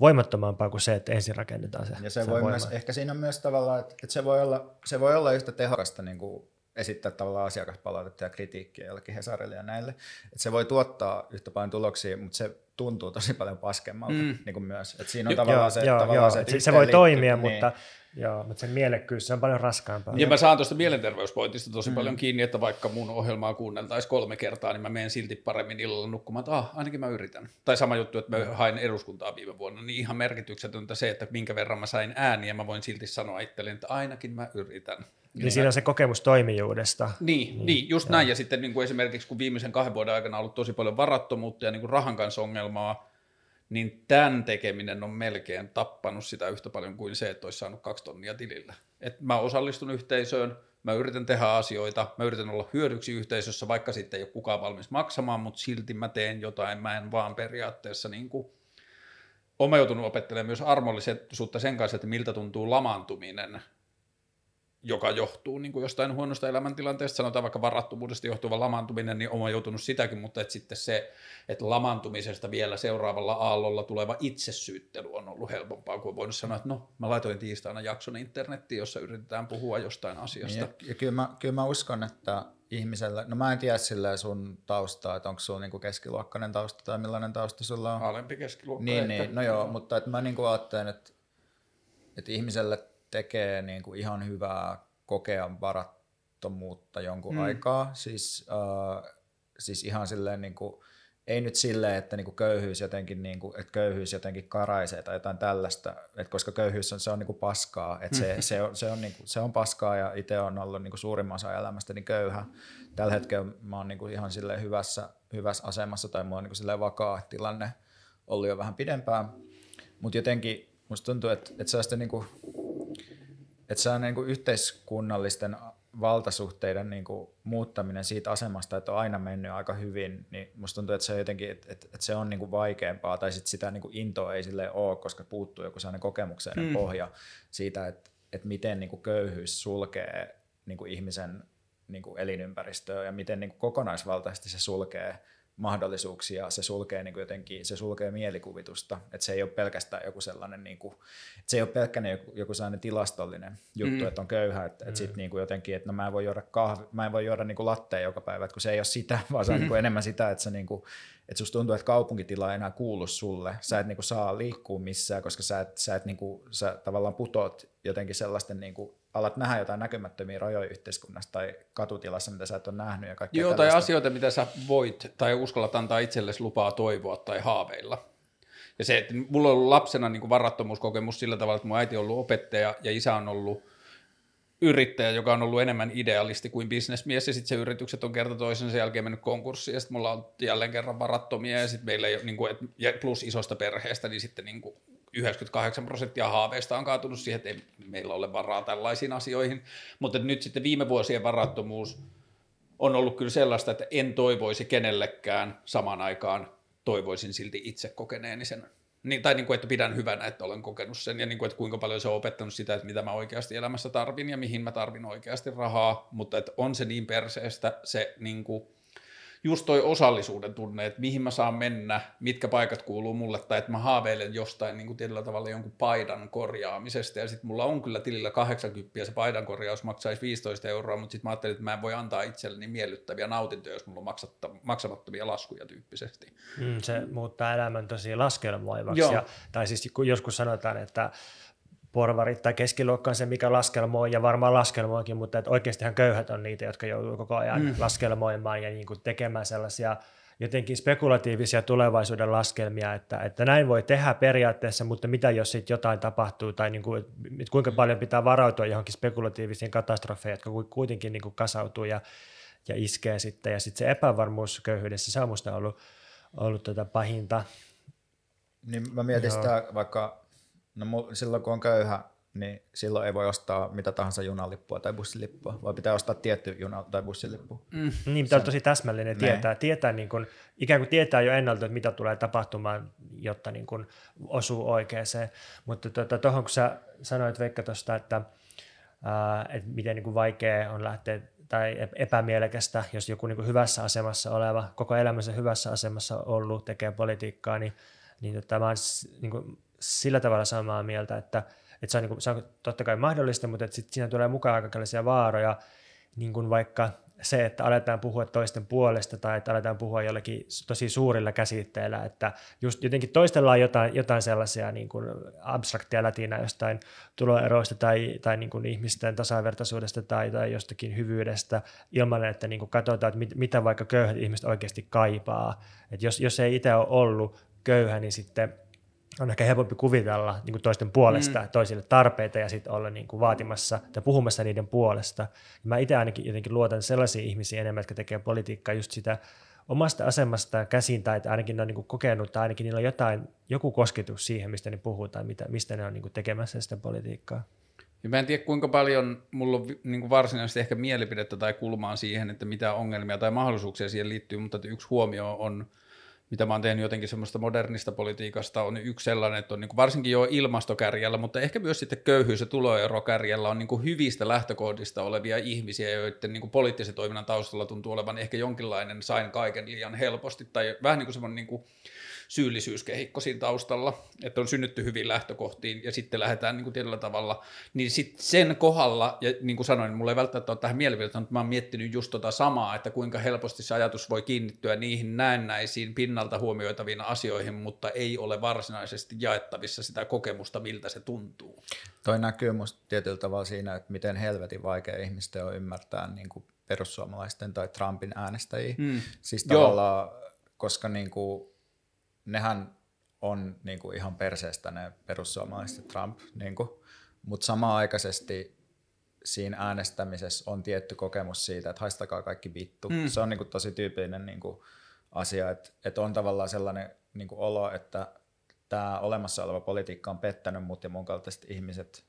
voimattomampaa kuin se, että ensin rakennetaan se. Ja se, se voi voima. myös, ehkä siinä on myös tavallaan, että, että se, voi olla, se voi olla yhtä tehokasta niin kuin esittää tavallaan asiakaspalautetta ja kritiikkiä jollekin Hesarille ja näille. Että se voi tuottaa yhtä paljon tuloksia, mutta se tuntuu tosi paljon paskemmalta mm. niin kuin myös. Että siinä on tavallaan joo, se, joo, tavallaan joo, se, se, se voi toimia, niin. mutta Joo, mutta sen mielekkyys se on paljon raskaampaa. Ja mä saan tuosta mielenterveyspointista tosi mm. paljon kiinni, että vaikka mun ohjelmaa kuunneltaisiin kolme kertaa, niin mä menen silti paremmin illalla nukkumaan, että ah, ainakin mä yritän. Tai sama juttu, että mä mm. hain eduskuntaa viime vuonna, niin ihan merkityksetöntä se, että minkä verran mä sain ääniä, mä voin silti sanoa itselleni, että ainakin mä yritän. Niin, niin siinä on se kokemus toimijuudesta. Niin, niin, niin just joo. näin. Ja sitten niin kuin esimerkiksi kun viimeisen kahden vuoden aikana on ollut tosi paljon varattomuutta ja niin kuin rahan kanssa ongelmaa, niin tämän tekeminen on melkein tappanut sitä yhtä paljon kuin se, että olisi saanut kaksi tonnia tilillä. Et mä osallistun yhteisöön, mä yritän tehdä asioita, mä yritän olla hyödyksi yhteisössä, vaikka sitten ei ole kukaan valmis maksamaan, mutta silti mä teen jotain, mä en vaan periaatteessa niin kuin, olen joutunut opettelemaan myös armollisuutta sen kanssa, että miltä tuntuu lamaantuminen joka johtuu niin kuin jostain huonosta elämäntilanteesta, sanotaan vaikka varattomuudesta johtuva lamaantuminen, niin olen joutunut sitäkin, mutta että sitten se, että lamaantumisesta vielä seuraavalla aallolla tuleva itsesyyttely on ollut helpompaa, kuin voinut sanoa, että no, mä laitoin tiistaina jakson internettiin, jossa yritetään puhua jostain asiasta. Niin, ja, ja kyllä, mä, kyllä mä uskon, että ihmisellä, no mä en tiedä silleen sun taustaa, että onko sulla niinku keskiluokkainen tausta tai millainen tausta sulla on. Alempi keskiluokka. Niin, niin no joo, mutta että mä niinku ajattelen, että, että ihmiselle tekee niin kuin ihan hyvää kokea varattomuutta jonkun mm. aikaa. Siis, uh, siis ihan silleen niin kuin, ei nyt silleen, että niin kuin köyhyys jotenkin, niin kuin, että köyhyys jotenkin karaisee tai jotain tällaista, että koska köyhyys on, se on niin kuin paskaa, että se, (laughs) se, on, se, on, niin kuin, se on paskaa ja itse on ollut niin kuin suurimman osan elämästäni köyhä. Tällä hetkellä mä oon niin kuin ihan silleen hyvässä, hyvässä asemassa tai mulla on niin kuin silleen vakaa tilanne ollut jo vähän pidempään, mutta jotenkin musta tuntuu, että, että sellaista niin kuin, että se on niin kuin yhteiskunnallisten valtasuhteiden niin kuin muuttaminen siitä asemasta, että on aina mennyt aika hyvin, niin musta tuntuu, että se, jotenkin, että, että, että se on niin kuin vaikeampaa, tai sit sitä niin kuin intoa ei sille ole, koska puuttuu joku sellainen kokemuksellinen mm. pohja siitä, että, että miten niin kuin köyhyys sulkee niin kuin ihmisen niin kuin elinympäristöä ja miten niin kuin kokonaisvaltaisesti se sulkee mahdollisuuksia, se sulkee niin kuin jotenkin, se sulkee mielikuvitusta, että se ei ole pelkästään joku sellainen, niin kuin, että se ei ole pelkkänä joku, joku sellainen tilastollinen juttu, mm. että on köyhä, että, että mm. sit niin kuin jotenkin, että no mä en voi juoda kahvi, mä en voi juoda niin kuin lattea joka päivä, että kun se ei ole sitä, vaan se on mm. niin kuin enemmän sitä, että se niin kuin, että susta tuntuu, että kaupunkitila ei enää kuulu sulle, sä et niin kuin saa liikkua missään, koska sä et, sä et niin kuin, sä tavallaan putoat jotenkin sellaisten niin kuin alat nähdä jotain näkymättömiä rajoja yhteiskunnassa tai katutilassa, mitä sä et ole nähnyt. Ja Joo, tällaista. tai asioita, mitä sä voit tai uskallat antaa itsellesi lupaa toivoa tai haaveilla. Ja se, että mulla on ollut lapsena niin kuin varattomuuskokemus sillä tavalla, että mun äiti on ollut opettaja ja isä on ollut yrittäjä, joka on ollut enemmän idealisti kuin bisnesmies, ja sitten se yritykset on kerta toisensa jälkeen mennyt konkurssiin, ja sitten mulla on jälleen kerran varattomia, ja sitten meillä ei ole, niin kuin, plus isosta perheestä, niin sitten niin kuin 98 prosenttia haaveista on kaatunut siihen, että ei meillä ole varaa tällaisiin asioihin. Mutta nyt sitten viime vuosien varattomuus on ollut kyllä sellaista, että en toivoisi kenellekään samaan aikaan, toivoisin silti itse kokeneeni sen. Niin, tai niin kuin, että pidän hyvänä, että olen kokenut sen ja niin kuin, että kuinka paljon se on opettanut sitä, että mitä mä oikeasti elämässä tarvin ja mihin mä tarvin oikeasti rahaa, mutta että on se niin perseestä se niin kuin, just toi osallisuuden tunne, että mihin mä saan mennä, mitkä paikat kuuluu mulle, tai että mä haaveilen jostain niin kuin tietyllä tavalla jonkun paidan korjaamisesta, ja sitten mulla on kyllä tilillä 80, ja se paidan korjaus maksaisi 15 euroa, mutta sitten mä ajattelin, että mä en voi antaa itselleni miellyttäviä nautintoja, jos mulla on maksamattomia laskuja tyyppisesti. Mm, se muuttaa elämän tosi laskelmoivaksi, ja, tai siis joskus sanotaan, että porvarit tai keskiluokka on se, mikä laskelmoi, ja varmaan laskelmoikin, mutta että oikeastihan köyhät on niitä, jotka joutuu koko ajan mm. laskelmoimaan ja niin kuin tekemään sellaisia jotenkin spekulatiivisia tulevaisuuden laskelmia, että, että näin voi tehdä periaatteessa, mutta mitä jos sitten jotain tapahtuu, tai niin kuin, että kuinka paljon pitää varautua johonkin spekulatiivisiin katastrofeihin, jotka kuitenkin niin kuin kasautuu ja, ja iskee sitten, ja sitten se epävarmuus köyhyydessä, se on ollut, ollut tätä tota pahinta. Niin mä mietin Joo. sitä vaikka No silloin kun on köyhä, niin silloin ei voi ostaa mitä tahansa junalippua tai bussilippua, vaan pitää ostaa tietty juna- tai bussilippu. Mm. Niin, pitää olla tosi täsmällinen tietää, tietää niin kuin, ikään kuin tietää jo ennalta, että mitä tulee tapahtumaan, jotta niin kuin osuu oikeeseen. Mutta tuohon tuota, kun sä sanoit Veikka tuosta, että, ää, että miten niin kuin vaikea on lähteä tai epämielekästä, jos joku niin kuin hyvässä asemassa oleva, koko elämänsä hyvässä asemassa ollut, tekee politiikkaa, niin, niin tota, mä niin kuin, sillä tavalla samaa mieltä, että, että se, on, niin kuin, se on totta kai mahdollista, mutta että sit siinä tulee mukaan aika vaaroja, niin kuin vaikka se, että aletaan puhua toisten puolesta tai että aletaan puhua jollekin tosi suurilla käsitteillä, että just jotenkin toistellaan jotain, jotain sellaisia niin kuin abstraktia lätinä jostain tuloeroista tai, tai niin kuin ihmisten tasavertaisuudesta tai, tai jostakin hyvyydestä ilman, että niin kuin katsotaan, että mit, mitä vaikka köyhät ihmiset oikeasti kaipaa. että jos, jos ei itse ole ollut köyhä, niin sitten on ehkä helpompi kuvitella niin kuin toisten puolesta mm. toisille tarpeita ja sitten olla niin kuin vaatimassa tai puhumassa niiden puolesta. Mä itse ainakin jotenkin luotan sellaisiin ihmisiin enemmän, jotka tekee politiikkaa just sitä omasta asemastaan käsin tai että ainakin ne on niin kuin kokenut tai ainakin niillä on jotain, joku kosketus siihen, mistä ne puhuu tai mitä, mistä ne on niin kuin tekemässä sitä politiikkaa. Ja mä en tiedä kuinka paljon mulla on niin kuin varsinaisesti ehkä mielipidettä tai kulmaa siihen, että mitä ongelmia tai mahdollisuuksia siihen liittyy, mutta yksi huomio on mitä mä oon tehnyt jotenkin semmoista modernista politiikasta, on yksi sellainen, että on niin kuin varsinkin jo ilmastokärjellä, mutta ehkä myös sitten köyhyys- ja tuloerokärjellä on niin kuin hyvistä lähtökohdista olevia ihmisiä, joiden niin kuin poliittisen toiminnan taustalla tuntuu olevan ehkä jonkinlainen sain kaiken liian helposti, tai vähän niin kuin semmoinen niin kuin syyllisyyskehikko siinä taustalla, että on synnytty hyvin lähtökohtiin ja sitten lähdetään niin kuin tietyllä tavalla, niin sitten sen kohdalla, ja niin kuin sanoin, mulla ei välttämättä ole tähän mielipiteeseen, mutta mä oon miettinyt just tota samaa, että kuinka helposti se ajatus voi kiinnittyä niihin näennäisiin pinnalta huomioitaviin asioihin, mutta ei ole varsinaisesti jaettavissa sitä kokemusta, miltä se tuntuu. Toi näkyy musta tietyllä tavalla siinä, että miten helvetin vaikea ihmisten on ymmärtää niin kuin perussuomalaisten tai Trumpin äänestäjiä. Mm. Siis tavallaan, Joo. koska niin kuin nehän on niin kuin ihan perseestä ne perussuomalaiset Trump, niin kuin, mutta samaaikaisesti siinä äänestämisessä on tietty kokemus siitä, että haistakaa kaikki vittu. Mm. Se on niin kuin tosi tyypillinen niin kuin asia, että, että on tavallaan sellainen niin kuin olo, että tämä olemassa oleva politiikka on pettänyt mut ja mun kaltaiset ihmiset,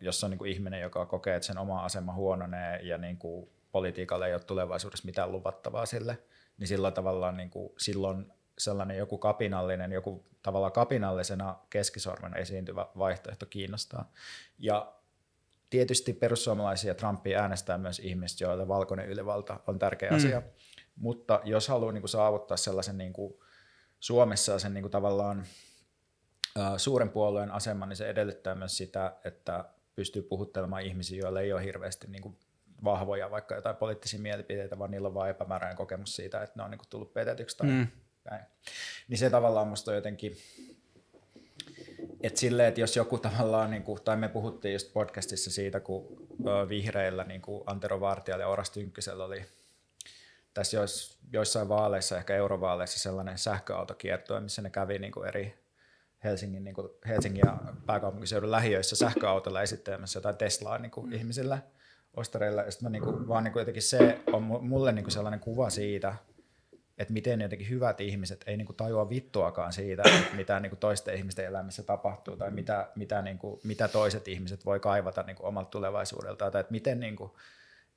jos on niin kuin ihminen, joka kokee, että sen oma asema huononee ja niin kuin politiikalle ei ole tulevaisuudessa mitään luvattavaa sille, niin sillä tavallaan niin kuin, silloin sellainen joku kapinallinen, joku tavalla kapinallisena keskisormen esiintyvä vaihtoehto kiinnostaa. Ja tietysti perussuomalaisia Trumpia äänestää myös ihmiset, joille valkoinen ylivalta on tärkeä mm. asia. Mutta jos haluaa niin kuin saavuttaa sellaisen niin kuin Suomessa sen niin kuin tavallaan suuren puolueen aseman, niin se edellyttää myös sitä, että pystyy puhuttelemaan ihmisiä, joilla ei ole hirveästi niin kuin vahvoja vaikka jotain poliittisia mielipiteitä, vaan niillä on vain epämääräinen kokemus siitä, että ne on niin kuin tullut petetyksi tai mm näin. Niin se tavallaan musta on jotenkin, että silleen, että jos joku tavallaan, niin kuin, tai me puhuttiin just podcastissa siitä, kun vihreillä niin kuin Antero Vartijalla ja Oras Tynkkysellä oli tässä jois, joissain vaaleissa, ehkä eurovaaleissa sellainen sähköautokiertue, missä ne kävi niin kuin eri Helsingin, niin kuin Helsingin ja pääkaupunkiseudun lähiöissä sähköautolla esittelemässä jotain Teslaa niin kuin mm. ihmisille ostareilla. Ja sitten niin kuin, vaan niin kuin jotenkin se on mulle niin kuin sellainen kuva siitä, että miten jotenkin hyvät ihmiset ei niinku tajua vittuakaan siitä, että mitä niinku toisten ihmisten elämässä tapahtuu tai mitä, mitä, niinku, mitä toiset ihmiset voi kaivata niinku omalta tulevaisuudeltaan tai että miten, niinku,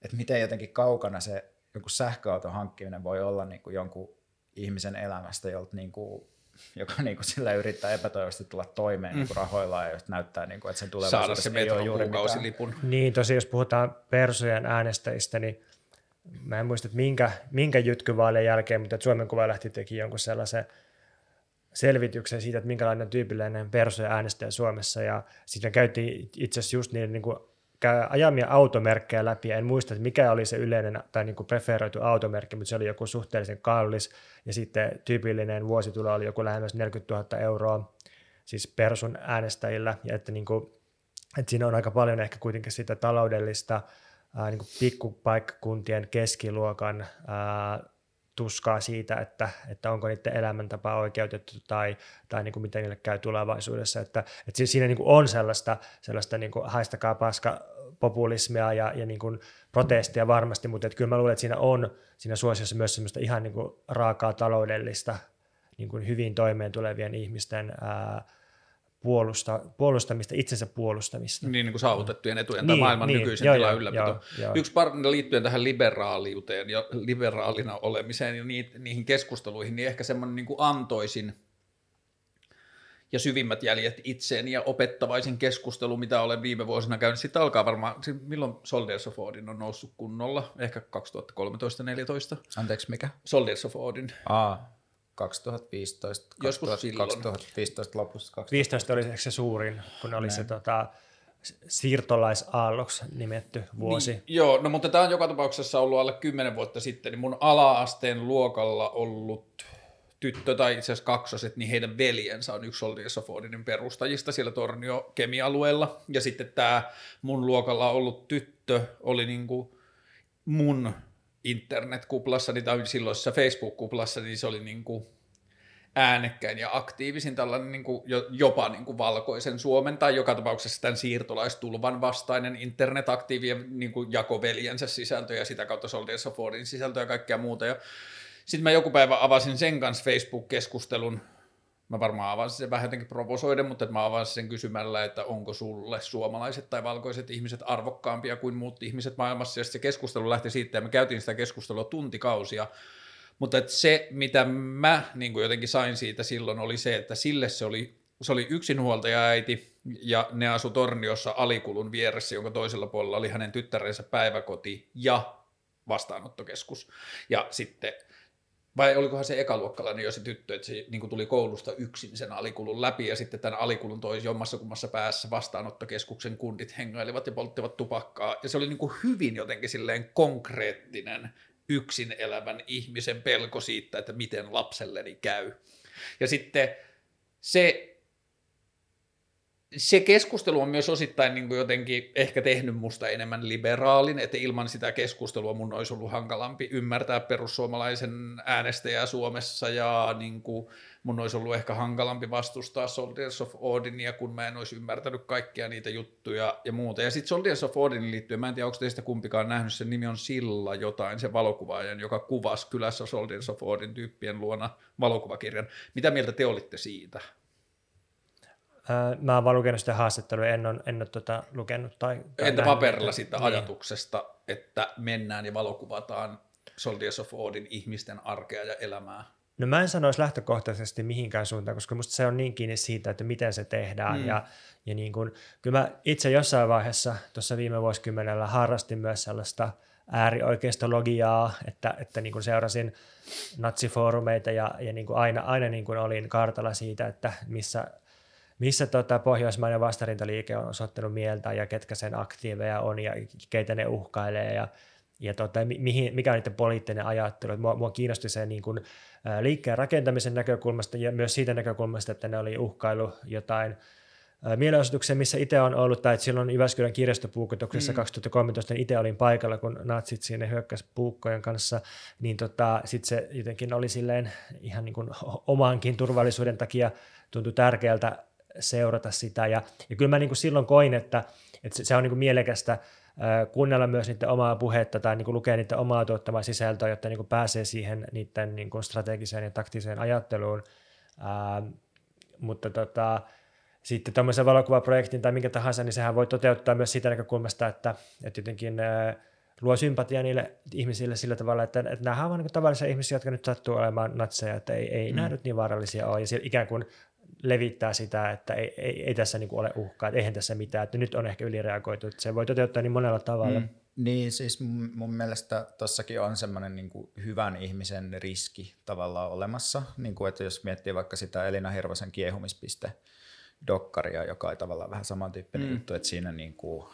että miten jotenkin kaukana se joku sähköauton hankkiminen voi olla niinku jonkun ihmisen elämästä, jolta niinku, joka niinku sillä yrittää epätoivoisesti tulla toimeen mm. niinku rahoillaan ja näyttää, niinku, että sen tulevaisuudessa Saada se ei ole juuri mitään. Niin, tosi jos puhutaan persojen äänestäjistä, niin mä en muista, että minkä, minkä jytkyvaalien jälkeen, mutta Suomen kuva lähti teki jonkun sellaisen selvityksen siitä, että minkälainen tyypillinen persoja äänestäjä Suomessa, ja sitten käytiin itse asiassa just niiden niin kuin, ajamia automerkkejä läpi, en muista, että mikä oli se yleinen tai niin kuin preferoitu automerkki, mutta se oli joku suhteellisen kallis, ja sitten tyypillinen vuositulo oli joku lähemmäs 40 000 euroa, siis persun äänestäjillä, ja että, niin kuin, että siinä on aika paljon ehkä kuitenkin sitä taloudellista ää, niin kuin pikkupaikkakuntien keskiluokan ää, tuskaa siitä, että, että onko niiden elämäntapa oikeutettu tai, tai niin kuin miten niille käy tulevaisuudessa. Että, että siinä niin kuin on sellaista, sellaista niin kuin haistakaa paska populismia ja, ja niin kuin protestia varmasti, mutta että kyllä mä luulen, että siinä on siinä suosiossa myös semmoista ihan niin kuin raakaa taloudellista niin kuin hyvin toimeen tulevien ihmisten ää, puolusta, puolustamista, itsensä puolustamista. Niin, niin kuin saavutettujen etujen niin, tai maailman niin, nykyisen tilan ylläpito. Joo, joo. Yksi par, liittyen tähän liberaaliuteen ja liberaalina olemiseen ja niihin keskusteluihin, niin ehkä semmoinen niin kuin antoisin ja syvimmät jäljet itseen ja opettavaisin keskustelu, mitä olen viime vuosina käynyt. Sitten alkaa varmaan, milloin Soldiers of Odin on noussut kunnolla? Ehkä 2013-2014. Anteeksi, mikä? Soldiers of Odin. Aa, 2015, Joskus 2000, 2015 lopussa. 2015 oli se suurin, kun oli Näin. se tota, siirtolaisaalloksi nimetty vuosi. Niin, joo, no mutta tämä on joka tapauksessa ollut alle 10 vuotta sitten, niin mun ala-asteen luokalla ollut tyttö tai itse asiassa kaksoset, niin heidän veljensä on yksi Soldiers of Odinin perustajista siellä Tornio kemialueella. Ja sitten tämä mun luokalla ollut tyttö oli niinku mun internetkuplassa tai silloisessa Facebook-kuplassa, niin se oli niin kuin äänekkäin ja aktiivisin tällainen niin kuin jopa niin kuin valkoisen Suomen tai joka tapauksessa tämän siirtolaistulvan vastainen internetaktiivien niin kuin jakoveljensä sisältö ja sitä kautta Soldiers of Fordin sisältö ja kaikkea muuta. Sitten mä joku päivä avasin sen kanssa Facebook-keskustelun, mä varmaan avasin sen vähän jotenkin provosoiden, mutta mä avasin sen kysymällä, että onko sulle suomalaiset tai valkoiset ihmiset arvokkaampia kuin muut ihmiset maailmassa, ja se keskustelu lähti siitä, ja me käytiin sitä keskustelua tuntikausia, mutta että se, mitä mä niin kuin jotenkin sain siitä silloin, oli se, että sille se oli, se oli yksinhuoltaja äiti, ja ne asu Torniossa alikulun vieressä, jonka toisella puolella oli hänen tyttärensä päiväkoti ja vastaanottokeskus. Ja sitten vai olikohan se ekaluokkalainen jo se tyttö, että se niin tuli koulusta yksin sen alikulun läpi ja sitten tämän alikulun toi jommassa kummassa päässä vastaanottokeskuksen kundit hengailivat ja polttivat tupakkaa. Ja se oli niin hyvin jotenkin silleen konkreettinen yksin elävän ihmisen pelko siitä, että miten lapselleni käy. Ja sitten se se keskustelu on myös osittain niin kuin jotenkin ehkä tehnyt musta enemmän liberaalin, että ilman sitä keskustelua mun olisi ollut hankalampi ymmärtää perussuomalaisen äänestäjää Suomessa ja niin kuin mun olisi ollut ehkä hankalampi vastustaa Soldiers of Odinia, kun mä en olisi ymmärtänyt kaikkia niitä juttuja ja muuta. Ja sitten Soldiers of Odinin liittyen, mä en tiedä, onko teistä kumpikaan nähnyt, sen nimi on Silla jotain, se valokuvaajan, joka kuvasi kylässä Soldiers of Odin tyyppien luona valokuvakirjan. Mitä mieltä te olitte siitä? Mä oon vaan lukenut sitä haastattelua, en ole, en ole tuota lukenut. Tai, tai Entä paperilla siitä niin. ajatuksesta, että mennään ja valokuvataan Soldiers of Odin ihmisten arkea ja elämää? No mä en sanoisi lähtökohtaisesti mihinkään suuntaan, koska musta se on niin kiinni siitä, että miten se tehdään. Mm. Ja, ja niin kun, kyllä mä itse jossain vaiheessa tuossa viime vuosikymmenellä harrastin myös sellaista äärioikeistologiaa, että, että niin kun seurasin natsifoorumeita ja, ja niin kuin aina, aina niin kuin olin kartalla siitä, että missä – missä tota pohjoismainen vastarintaliike on osoittanut mieltä ja ketkä sen aktiiveja on ja keitä ne uhkailee ja, ja tota, mihin, mikä on niiden poliittinen ajattelu. Mua, mua kiinnosti se niin kuin, liikkeen rakentamisen näkökulmasta ja myös siitä näkökulmasta, että ne oli uhkailu jotain mielenosoituksia, missä itse on ollut, tai että silloin Jyväskylän kirjastopuukotuksessa mm. 2013 niin itse olin paikalla, kun natsit sinne hyökkäs puukkojen kanssa, niin tota, sitten se jotenkin oli silleen ihan niin kuin omankin turvallisuuden takia tuntui tärkeältä seurata sitä. Ja, ja kyllä mä niin kuin silloin koin, että, että se on niin kuin mielekästä kuunnella myös niiden omaa puhetta tai niin kuin lukea niiden omaa tuottamaa sisältöä, jotta niin kuin pääsee siihen niiden niin kuin strategiseen ja taktiseen ajatteluun. Ää, mutta tota, sitten tämmöisen valokuvaprojektin tai minkä tahansa, niin sehän voi toteuttaa myös siitä näkökulmasta, että, että jotenkin ää, luo sympatia niille ihmisille sillä tavalla, että, että nämä ovat niin tavallisia ihmisiä, jotka nyt sattuu olemaan natseja, että ei, ei mm. nämä nyt niin vaarallisia ole, ja ikään kuin levittää sitä, että ei, ei, ei tässä niin kuin ole uhkaa, että eihän tässä mitään, että nyt on ehkä ylireagoitu, että se voi toteuttaa niin monella tavalla. Mm. Niin, siis mun, mielestä tossakin on semmoinen niin hyvän ihmisen riski tavallaan olemassa. Niin kuin, että jos miettii vaikka sitä Elina Hirvosen kiehumispiste dokkaria, joka on tavallaan vähän samantyyppinen mm. juttu, että siinä niin kuin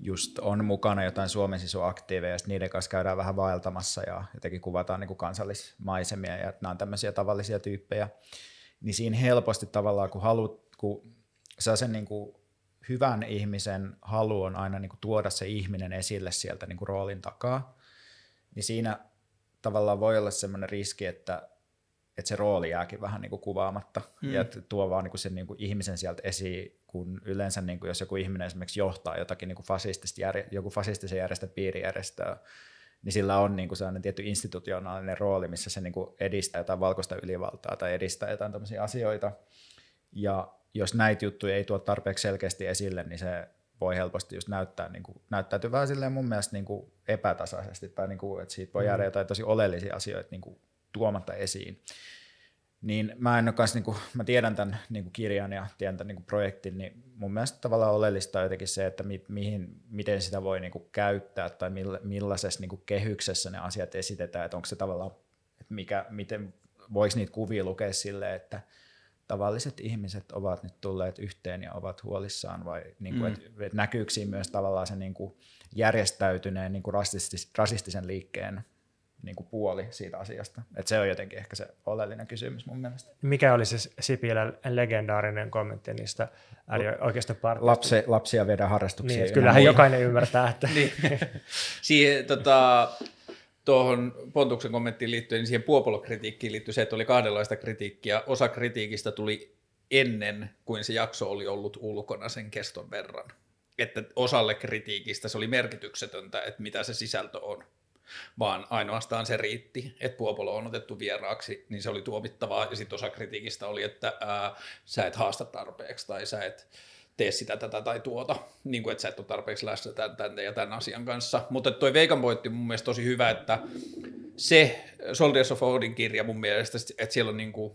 just on mukana jotain Suomen aktiiveja, ja niiden kanssa käydään vähän vaeltamassa ja jotenkin kuvataan niin kuin kansallismaisemia, ja nämä on tämmöisiä tavallisia tyyppejä. Niin siinä helposti tavallaan, kun haluat, kun saa sen niin kuin hyvän ihmisen halu on aina niin kuin tuoda se ihminen esille sieltä niin kuin roolin takaa, niin siinä tavallaan voi olla semmoinen riski, että, että se rooli jääkin vähän niin kuin kuvaamatta mm. ja että tuo vaan niin kuin sen niin kuin ihmisen sieltä esiin, kun yleensä niin kuin jos joku ihminen esimerkiksi johtaa jotakin niin kuin fasistista järje, joku fasistisen järjestön piirijärjestöä, niin sillä on niin kuin sellainen tietty institutionaalinen rooli, missä se niin kuin edistää jotain valkoista ylivaltaa tai edistää jotain tämmöisiä asioita. Ja jos näitä juttuja ei tuo tarpeeksi selkeästi esille, niin se voi helposti just näyttää, niin kuin, näyttäytyy vähän silleen mun mielestä niin kuin epätasaisesti, tai niin kuin, että siitä voi jäädä mm. jotain tosi oleellisia asioita niin kuin tuomatta esiin. Niin mä en kanssa, niin kuin, mä tiedän tämän niin kuin kirjan ja tiedän tämän niin kuin projektin, niin mun mielestä tavallaan oleellista on jotenkin se, että mi, mihin, miten sitä voi niin kuin käyttää tai milla, millaisessa niin kuin kehyksessä ne asiat esitetään, että onko se tavallaan, että mikä, miten, voiko niitä kuvia lukea silleen, että – tavalliset ihmiset ovat nyt tulleet yhteen ja ovat huolissaan vai niin kuin, mm. että, että näkyykö siinä myös tavallaan se niin kuin järjestäytyneen niin kuin rasistis, rasistisen liikkeen niin kuin puoli siitä asiasta. Että se on jotenkin ehkä se oleellinen kysymys mun mielestä. Mikä oli se Sipilän legendaarinen kommentti niistä oikeasta Lapsi, lapsia viedään harrastuksia. Niin, kyllähän jokainen ymmärtää, että... (laughs) niin. Siihen, tota, tuohon Pontuksen kommenttiin liittyen, niin siihen Puopolo-kritiikkiin liittyy se, että oli kahdenlaista kritiikkiä. Osa kritiikistä tuli ennen kuin se jakso oli ollut ulkona sen keston verran. Että osalle kritiikistä se oli merkityksetöntä, että mitä se sisältö on, vaan ainoastaan se riitti, että Puopolo on otettu vieraaksi, niin se oli tuomittavaa. Ja sitten osa kritiikistä oli, että ää, sä et haasta tarpeeksi tai sä et tee sitä, tätä tai tuota, niin kuin, että sä et ole tarpeeksi läsnä tämän, tämän ja tämän asian kanssa. Mutta toi Veikan pointti mun mielestä tosi hyvä, että se Soldiers of Odin kirja mun mielestä, että siellä on niin kuin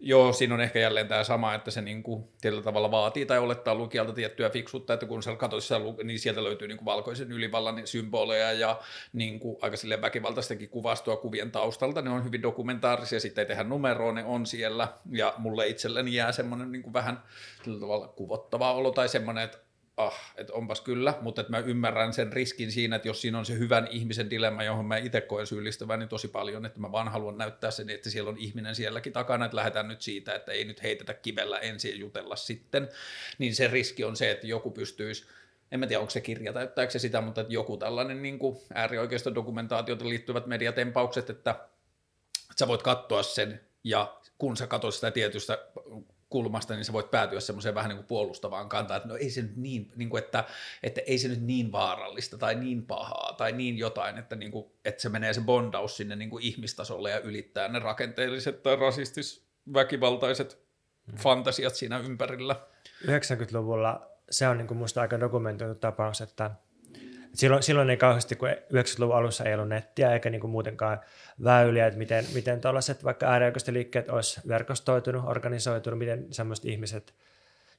Joo, siinä on ehkä jälleen tämä sama, että se niin kuin, tietyllä tavalla vaatii tai olettaa lukijalta tiettyä fiksuutta, että kun sä katsot niin sieltä löytyy niin kuin valkoisen ylivallan symboleja ja niin kuin, aika väkivaltaistakin kuvastoa kuvien taustalta, ne on hyvin dokumentaarisia, sitten ei tehdä numeroa, ne on siellä, ja mulle itselleni jää semmoinen niin kuin vähän tavalla kuvottava olo tai semmoinen, että ah, että onpas kyllä, mutta että mä ymmärrän sen riskin siinä, että jos siinä on se hyvän ihmisen dilemma, johon mä itse koen syyllistävän niin tosi paljon, että mä vaan haluan näyttää sen, että siellä on ihminen sielläkin takana, että lähdetään nyt siitä, että ei nyt heitetä kivellä ensin ja jutella sitten, niin se riski on se, että joku pystyisi en mä tiedä, onko se kirja täyttääkö se sitä, mutta että joku tällainen niin kuin äärioikeista dokumentaatiota liittyvät mediatempaukset, että, sä voit katsoa sen ja kun sä katsot sitä tietystä kulmasta, niin sä voit päätyä semmoiseen vähän niin kuin puolustavaan kantaan, että no ei se nyt niin, niin kuin, että, että ei se nyt niin vaarallista tai niin pahaa tai niin jotain, että, niin kuin, että se menee se bondaus sinne niin kuin ihmistasolle ja ylittää ne rakenteelliset tai rasistis väkivaltaiset hmm. fantasiat siinä ympärillä. 90-luvulla se on niin kuin musta aika dokumentoitu tapaus, että silloin, silloin ei kauheasti, kun 90-luvun alussa ei ollut nettiä eikä niin kuin muutenkaan väyliä, että miten, miten tuollaiset vaikka äärioikeiset liikkeet olisi verkostoitunut, organisoitunut, miten semmoiset ihmiset,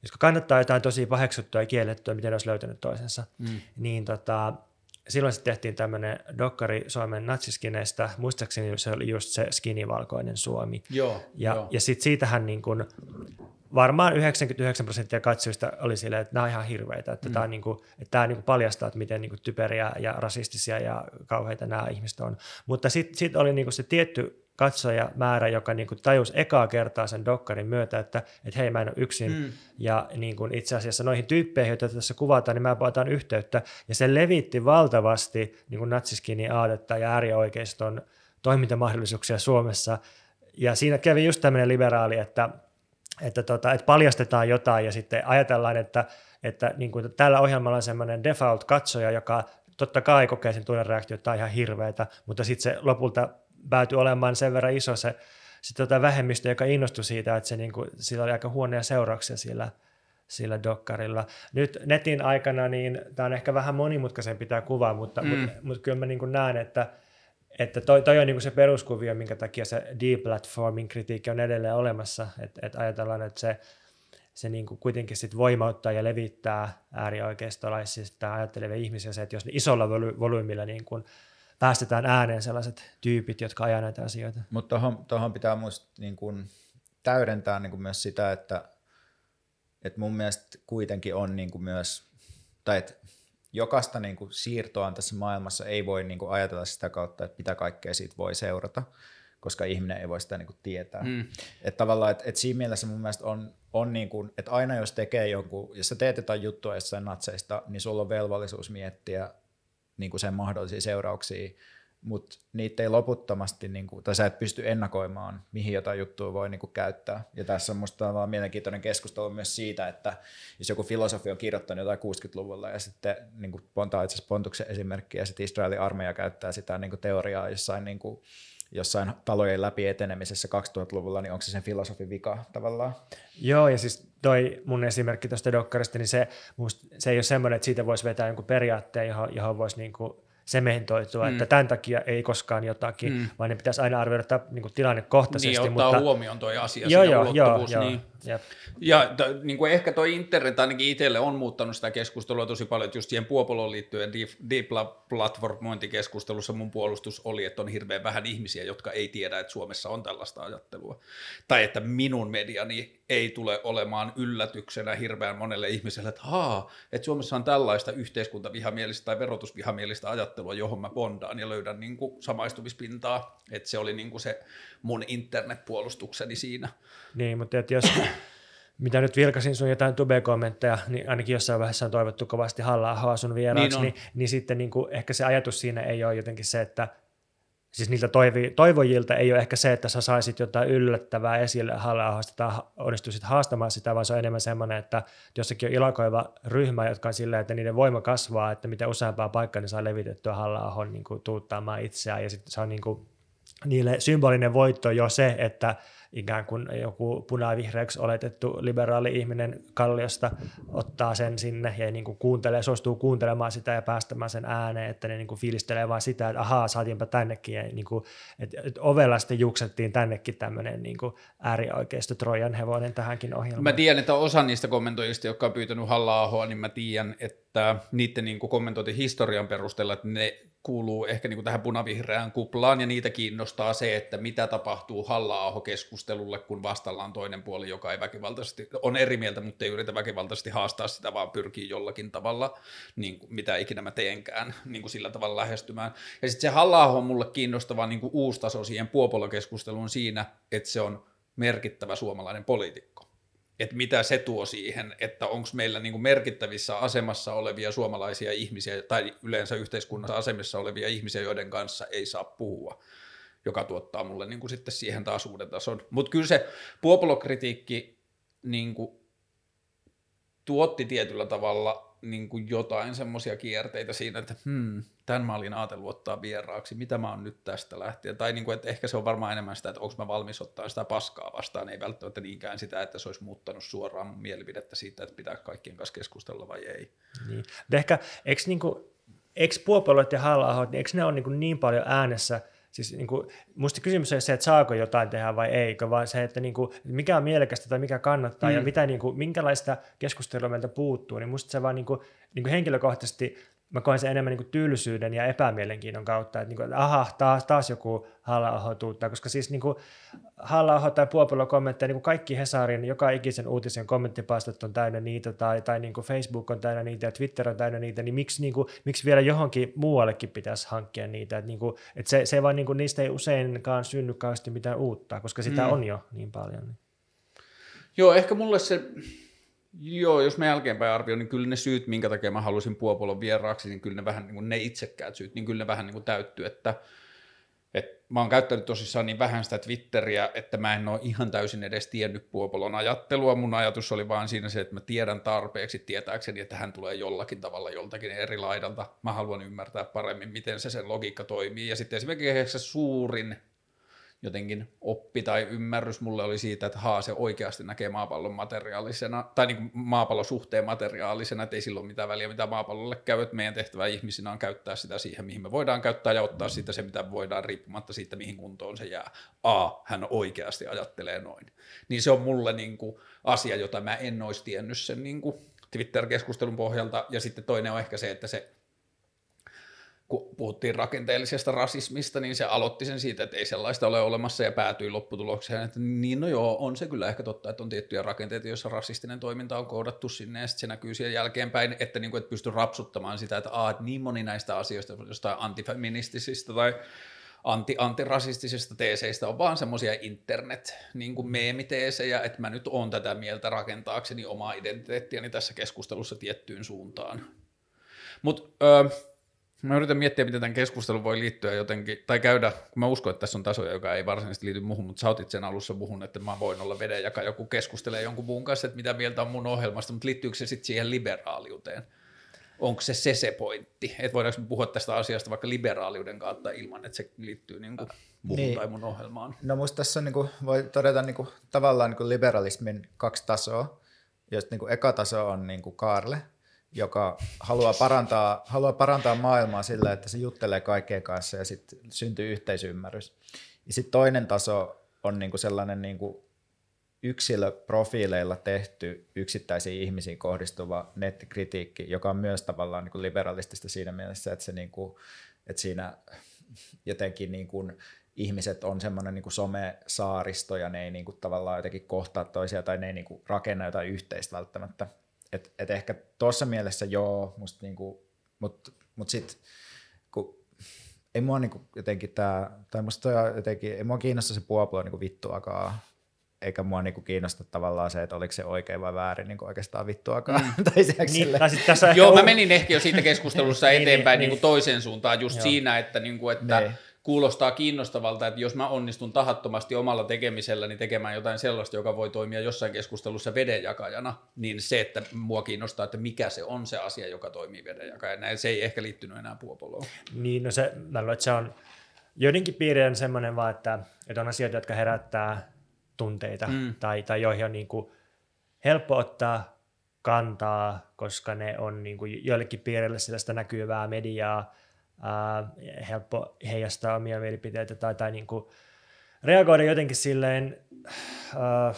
jotka kannattaa jotain tosi paheksuttua ja kiellettyä, miten ne olisi löytänyt toisensa, mm. niin tota, silloin sitten tehtiin tämmöinen dokkari Suomen natsiskineistä, muistaakseni se oli just se skinivalkoinen Suomi. Joo, ja, joo. ja sitten siitähän niin kuin, varmaan 99 prosenttia katsojista oli silleen, että nämä on ihan hirveitä, että mm. tämä, niin kuin, että tämä niin kuin paljastaa, että miten niin kuin typeriä ja rasistisia ja kauheita nämä ihmiset on. Mutta sitten sit oli niin kuin se tietty katsojamäärä, joka niin kuin tajusi ekaa kertaa sen dokkarin myötä, että, että hei mä en ole yksin mm. ja niin kuin itse asiassa noihin tyyppeihin, joita tässä kuvataan, niin mä otan yhteyttä ja se levitti valtavasti niin kuin natsiskinin aatetta ja äärioikeiston toimintamahdollisuuksia Suomessa ja siinä kävi just tämmöinen liberaali, että että, tota, että paljastetaan jotain ja sitten ajatellaan, että, että niin kuin tällä ohjelmalla on semmoinen default-katsoja, joka totta kai kokee sen tunnereaktio, että tämä on ihan hirveätä, mutta sitten se lopulta päätyy olemaan sen verran iso se, se tota vähemmistö, joka innostui siitä, että se niin kuin, sillä oli aika huonoja seurauksia sillä, sillä dokkarilla. Nyt netin aikana niin tämä on ehkä vähän monimutkaisempi tämä kuva, mutta, mm. mutta, mutta kyllä mä niin kuin näen, että, että toi, toi on niin se peruskuvio, minkä takia se deplatforming kritiikki on edelleen olemassa, että, että ajatellaan, että se, se niin kuitenkin sit voimauttaa ja levittää äärioikeistolaisista ajattelevia ihmisiä se, että jos ne isolla voly- volyymilla kuin päästetään ääneen sellaiset tyypit, jotka ajaa näitä asioita. Mutta tuohon pitää musta niin kuin täydentää niin kuin myös sitä, että, että mun mielestä kuitenkin on niin kuin myös, tai että jokaista niin kuin siirtoa tässä maailmassa ei voi niin kuin ajatella sitä kautta, että mitä kaikkea siitä voi seurata, koska ihminen ei voi sitä niin kuin tietää. Mm. Että tavallaan, että, että siinä mielessä mun mielestä on, on niin kuin, että aina jos tekee jonkun, jos sä teet jotain juttua jossain natseista, niin sulla on velvollisuus miettiä niin kuin sen mahdollisia seurauksia, mutta niitä ei loputtomasti, niin kuin, tai sä et pysty ennakoimaan, mihin jotain juttua voi niin kuin, käyttää. Ja tässä on musta vaan mielenkiintoinen keskustelu myös siitä, että jos joku filosofi on kirjoittanut jotain 60-luvulla ja sitten niin kuin, Ponta itse asiassa Pontuksen esimerkki ja sitten Israelin armeija käyttää sitä niin kuin, teoriaa jossain niin kuin, jossain talojen läpi etenemisessä 2000-luvulla, niin onko se sen filosofin vika tavallaan? Joo, ja siis toi mun esimerkki tuosta dokkarista, niin se, musta, se ei ole semmoinen, että siitä voisi vetää jonkun periaatteen, johon, johon voisi niin kuin sementoitua, mm. että tämän takia ei koskaan jotakin, mm. vaan ne pitäisi aina arvioida niin kuin tilannekohtaisesti. Niin, ottaa mutta... huomioon toi asia, joo, joo, joo, joo, niin. Jep. Ja t- niin kuin ehkä toi internet ainakin itselle on muuttanut sitä keskustelua tosi paljon, että just siihen Puopoloon liittyen deep, deep platformointikeskustelussa mun puolustus oli, että on hirveän vähän ihmisiä, jotka ei tiedä, että Suomessa on tällaista ajattelua. Tai että minun mediani ei tule olemaan yllätyksenä hirveän monelle ihmiselle, että haa, että Suomessa on tällaista yhteiskuntavihamielistä tai verotusvihamielistä ajattelua, johon mä bondaan ja löydän niin kuin samaistumispintaa. Että se oli niin kuin se mun internetpuolustukseni siinä. Niin, mutta että jos, (clears throat) mitä nyt vilkasin sun jotain tube-kommentteja, niin ainakin jossain vaiheessa on toivottu kovasti halla sun vieraaksi, niin, niin, niin sitten niin kuin, ehkä se ajatus siinä ei ole jotenkin se, että siis niiltä toivi, toivojilta ei ole ehkä se, että sä saisit jotain yllättävää esille halla tai onnistuisit haastamaan sitä, vaan se on enemmän semmoinen, että jossakin on ilakoiva ryhmä, jotka on silleen, että niiden voima kasvaa, että mitä useampaa paikkaa ne saa levitettyä halla niin tuuttaamaan itseään, ja sitten se on niin kuin, niille symbolinen voitto jo se, että ikään kuin joku punavihreäksi oletettu liberaali ihminen Kalliosta ottaa sen sinne ja niin kuin kuuntelee, suostuu kuuntelemaan sitä ja päästämään sen ääneen, että ne niin kuin fiilistelee vain sitä, että ahaa, saatiinpa tännekin. Ja niin kuin, että, että ovella sitten juksettiin tännekin tämmöinen niin kuin äärioikeisto Trojan hevonen tähänkin ohjelmaan. Mä tiedän, että osa niistä kommentoijista, jotka on pyytänyt halla niin mä tiedän, että niiden niin kuin kommentointi historian perusteella, että ne kuuluu ehkä niin kuin tähän punavihreään kuplaan, ja niitä kiinnostaa se, että mitä tapahtuu halla keskustelulle kun vastalla on toinen puoli, joka ei väkivaltaisesti, on eri mieltä, mutta ei yritä väkivaltaisesti haastaa sitä, vaan pyrkii jollakin tavalla, niin kuin mitä ikinä mä teenkään, niin kuin sillä tavalla lähestymään. Ja sitten se halla on mulle kiinnostava niin kuin uusi taso siihen puopolokeskusteluun siinä, että se on merkittävä suomalainen poliitikko että mitä se tuo siihen, että onko meillä niin kuin merkittävissä asemassa olevia suomalaisia ihmisiä tai yleensä yhteiskunnassa asemassa olevia ihmisiä, joiden kanssa ei saa puhua, joka tuottaa mulle niin kuin sitten siihen taas uuden tason. Mutta kyllä se puopolokritiikki niin kuin tuotti tietyllä tavalla niin kuin jotain semmoisia kierteitä siinä, että hmm, tämän mä olin ajatellut ottaa vieraaksi, mitä mä oon nyt tästä lähtien. Tai niin kuin, että ehkä se on varmaan enemmän sitä, että onko mä valmis ottaa sitä paskaa vastaan, ei välttämättä niinkään sitä, että se olisi muuttanut suoraan mun mielipidettä siitä, että pitää kaikkien kanssa keskustella vai ei. Niin. Ehkä, eikö, niin kuin, eikö ja halla niin eikö ne ole niin, niin paljon äänessä – Siis niin kuin, musta kysymys on se, että saako jotain tehdä vai eikö, vaan se, että niin kuin, mikä on mielekästä tai mikä kannattaa mm. ja mitä, niin kuin, minkälaista keskustelua meiltä puuttuu, niin musta se vaan niin kuin, niin kuin henkilökohtaisesti mä koen sen enemmän niin kuin tylsyyden ja epämielenkiinnon kautta, että, niin kuin, että aha, taas, taas joku halla tuuttaa, koska siis niin kuin, halla tai Puopolo kommentteja, niin kuin kaikki Hesarin, joka ikisen uutisen kommenttipastot on täynnä niitä, tai, tai niin kuin Facebook on täynnä niitä, ja Twitter on täynnä niitä, niin miksi, niin kuin, miksi vielä johonkin muuallekin pitäisi hankkia niitä, että, niin kuin, että se, se vaan niin kuin, niistä ei useinkaan synny kauheasti mitään uutta, koska sitä mm. on jo niin paljon. Niin. Joo, ehkä mulle se Joo, jos me jälkeenpäin arvioin, niin kyllä ne syyt, minkä takia mä halusin Puopolon vieraaksi, niin kyllä ne vähän niin kuin ne itsekkäät syyt, niin kyllä ne vähän niin kuin täyttyy, että, että mä oon käyttänyt tosissaan niin vähän sitä Twitteriä, että mä en ole ihan täysin edes tiennyt Puopolon ajattelua. Mun ajatus oli vaan siinä se, että mä tiedän tarpeeksi tietääkseni, että hän tulee jollakin tavalla joltakin eri laidalta. Mä haluan ymmärtää paremmin, miten se sen logiikka toimii. Ja sitten esimerkiksi se suurin jotenkin oppi tai ymmärrys mulle oli siitä, että haa, se oikeasti näkee maapallon materiaalisena, tai niin maapallon suhteen materiaalisena, että ei silloin mitään väliä, mitä maapallolle käy, että meidän tehtävä ihmisinä on käyttää sitä siihen, mihin me voidaan käyttää ja ottaa siitä se, mitä voidaan riippumatta siitä, mihin kuntoon se jää. A, hän oikeasti ajattelee noin. Niin se on mulle niin kuin asia, jota mä en olisi tiennyt sen niin kuin Twitter-keskustelun pohjalta, ja sitten toinen on ehkä se, että se kun puhuttiin rakenteellisesta rasismista, niin se aloitti sen siitä, että ei sellaista ole olemassa ja päätyi lopputulokseen, että niin no joo, on se kyllä ehkä totta, että on tiettyjä rakenteita, joissa rasistinen toiminta on koodattu sinne ja sitten se näkyy siellä jälkeenpäin, että niin kuin, et pysty rapsuttamaan sitä, että, aa, että niin moni näistä asioista, jostain antifeministisistä tai anti, antirasistisista teeseistä on vaan semmoisia internet niin kuin meemiteesejä, että mä nyt oon tätä mieltä rakentaakseni omaa identiteettiäni tässä keskustelussa tiettyyn suuntaan. Mutta Mä yritän miettiä, miten tämän keskustelun voi liittyä jotenkin, tai käydä, kun mä uskon, että tässä on tasoja, joka ei varsinaisesti liity muuhun, mutta sä otit sen alussa puhun, että mä voin olla veden, joka joku keskustelee jonkun muun kanssa, että mitä mieltä on mun ohjelmasta, mutta liittyykö se sitten siihen liberaaliuteen? Onko se se se pointti? Että voidaanko puhua tästä asiasta vaikka liberaaliuden kautta ilman, että se liittyy niin kuin muuhun niin. tai mun ohjelmaan? No musta tässä on, niin kuin, voi todeta niin kuin, tavallaan niin kuin liberalismin kaksi tasoa, josta niin kuin, eka taso on niin kuin Kaarle, joka haluaa parantaa, haluaa parantaa maailmaa sillä, että se juttelee kaikkien kanssa ja sitten syntyy yhteisymmärrys. Ja sitten toinen taso on niinku sellainen niinku yksilöprofiileilla tehty yksittäisiin ihmisiin kohdistuva nettikritiikki, joka on myös tavallaan niinku liberalistista siinä mielessä, että, se niinku, että siinä jotenkin niinku ihmiset on semmoinen niin some-saaristo ja ne ei niinku tavallaan jotenkin kohtaa toisia tai ne ei niinku rakenna jotain yhteistä välttämättä et, et ehkä tuossa mielessä joo, musta niinku, mutta mut sitten kun ei mua niinku jotenkin tää, tai musta jotenkin, ei mua kiinnosta se Puoplo niinku vittuakaan, eikä mua niinku kiinnosta tavallaan se, että oliko se oikein vai väärin niinku oikeastaan vittuakaan. Mm. (laughs) tai niin, tai tässä Joo, mä menin ehkä jo siitä keskustelussa niin, eteenpäin niin, niin, niin, toiseen suuntaan just Joo. siinä, että, niinku, että niin kuulostaa kiinnostavalta, että jos mä onnistun tahattomasti omalla tekemiselläni tekemään jotain sellaista, joka voi toimia jossain keskustelussa vedenjakajana, niin se, että mua kiinnostaa, että mikä se on se asia, joka toimii vedenjakajana, se ei ehkä liittynyt enää puopoloon. Niin, no se, mä luulen, että se on joidenkin piirien semmoinen vaan, että, että on asioita, jotka herättää tunteita mm. tai, tai joihin on niin kuin helppo ottaa kantaa, koska ne on niin kuin joillekin piirille sellaista näkyvää mediaa, ää, helppo heijastaa omia mielipiteitä tai, tai niin kuin reagoida jotenkin silleen ää,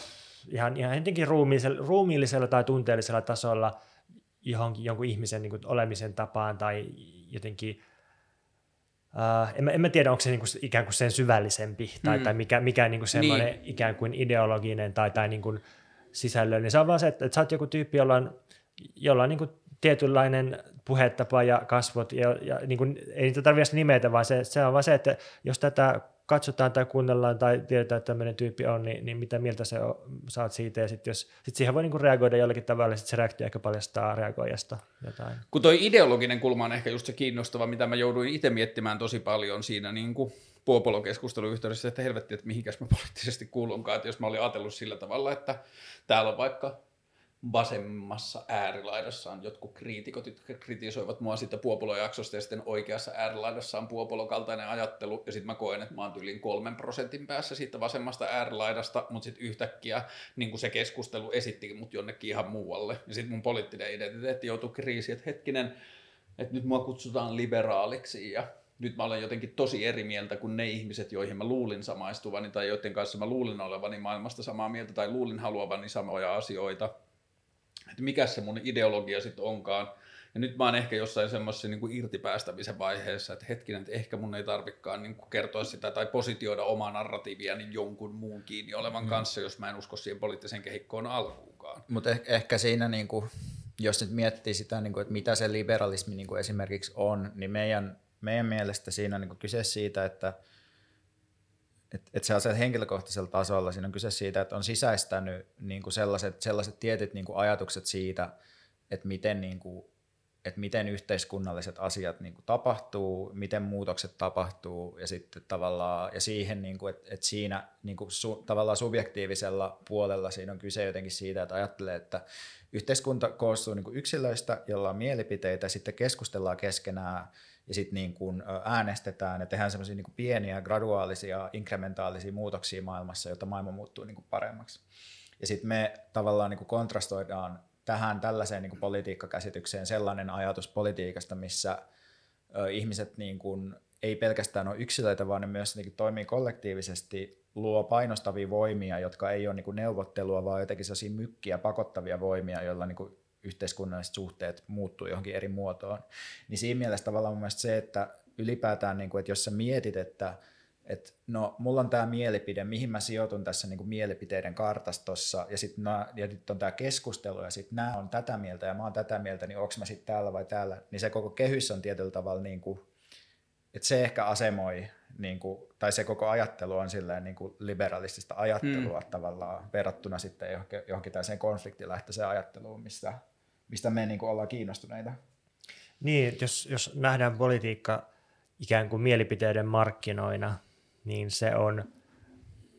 ihan, ihan jotenkin ruumiillisella, ruumiillisella tai tunteellisella tasolla johonkin jonkun ihmisen niin kuin olemisen tapaan tai jotenkin Uh, en, mä, en mä tiedä, onko se niinku ikään kuin sen syvällisempi tai, mm. tai mikä, mikä niinku semmoinen niin. ikään kuin ideologinen tai, tai niinku sisällöllinen. Se on vaan se, että, että sä oot joku tyyppi, jolla on, jolla on niinku tietynlainen puhetapa ja kasvot, ja, ja niin kuin, ei niitä tarvitse nimetä, vaan se, se on vaan se, että jos tätä katsotaan tai kuunnellaan tai tiedetään, että tämmöinen tyyppi on, niin, niin mitä mieltä se on, saat siitä, ja sitten sit siihen voi niinku reagoida jollakin tavalla, sitten se reaktio ehkä paljastaa reagoijasta jotain. Kun toi ideologinen kulma on ehkä just se kiinnostava, mitä mä jouduin itse miettimään tosi paljon siinä niin kuin Puopolo-keskustelun yhteydessä, että helvetti, että mihinkäs mä poliittisesti kuulunkaan, että jos mä olin ajatellut sillä tavalla, että täällä on vaikka vasemmassa äärilaidassa on jotkut kriitikot, jotka kritisoivat mua siitä Puopolo-jaksosta ja sitten oikeassa äärilaidassa on kaltainen ajattelu. Ja sitten mä koen, että mä oon yli kolmen prosentin päässä siitä vasemmasta äärilaidasta, mutta sitten yhtäkkiä niin kuin se keskustelu esitti mut jonnekin ihan muualle. Ja sitten mun poliittinen identiteetti joutui kriisiin, että hetkinen, että nyt mua kutsutaan liberaaliksi ja nyt mä olen jotenkin tosi eri mieltä kuin ne ihmiset, joihin mä luulin samaistuvani tai joiden kanssa mä luulin olevani maailmasta samaa mieltä tai luulin haluavani samoja asioita että mikä se mun ideologia sitten onkaan. Ja nyt mä oon ehkä jossain semmoisessa niin kuin irtipäästämisen vaiheessa, että hetkinen, että ehkä mun ei tarvikaan niin kuin kertoa sitä tai positioida omaa narratiivia niin jonkun muun kiinni olevan mm. kanssa, jos mä en usko siihen poliittiseen kehikkoon alkuunkaan. Mutta eh- ehkä siinä, niin kuin, jos nyt miettii sitä, niin kuin, että mitä se liberalismi niin kuin esimerkiksi on, niin meidän, meidän mielestä siinä on niin kuin kyse siitä, että – että et se on henkilökohtaisella tasolla, siinä on kyse siitä, että on sisäistänyt niin kuin sellaiset, sellaiset tietyt niin kuin ajatukset siitä, että miten, niin kuin, että miten yhteiskunnalliset asiat niin kuin tapahtuu, miten muutokset tapahtuu ja sitten tavallaan, ja siihen, niin kuin, että, että siinä niin kuin su, tavallaan subjektiivisella puolella siinä on kyse jotenkin siitä, että ajattelee, että yhteiskunta koostuu niin kuin yksilöistä, joilla on mielipiteitä, sitten keskustellaan keskenään ja sitten niin kuin äänestetään ja tehdään semmoisia niin pieniä, graduaalisia, inkrementaalisia muutoksia maailmassa, jotta maailma muuttuu niin kuin paremmaksi. Ja sitten me tavallaan niin kuin kontrastoidaan tähän tällaiseen niin kuin politiikkakäsitykseen sellainen ajatus politiikasta, missä ihmiset niin kuin, ei pelkästään ole yksilöitä, vaan ne myös niin toimii kollektiivisesti, luo painostavia voimia, jotka ei ole niin kuin, neuvottelua, vaan jotenkin sellaisia mykkiä, pakottavia voimia, joilla niin kuin, yhteiskunnalliset suhteet muuttuu johonkin eri muotoon. Niin siinä mielessä tavallaan mun se, että ylipäätään, niin kuin, että jos sä mietit, että että no mulla on tämä mielipide, mihin mä sijoitun tässä niin kuin mielipiteiden kartastossa, ja sitten ja sit on tämä keskustelu, ja sitten nämä on tätä mieltä, ja mä oon tätä mieltä, niin onko mä sitten täällä vai täällä, niin se koko kehys on tietyllä tavalla, niin kuin, että se ehkä asemoi, niin kuin, tai se koko ajattelu on silleen niin kuin liberalistista ajattelua mm. tavallaan, verrattuna sitten johonkin, johonkin tällaiseen konfliktilähtöiseen ajatteluun, mistä, mistä me niin ollaan kiinnostuneita. Niin, jos, jos nähdään politiikka ikään kuin mielipiteiden markkinoina, niin se on,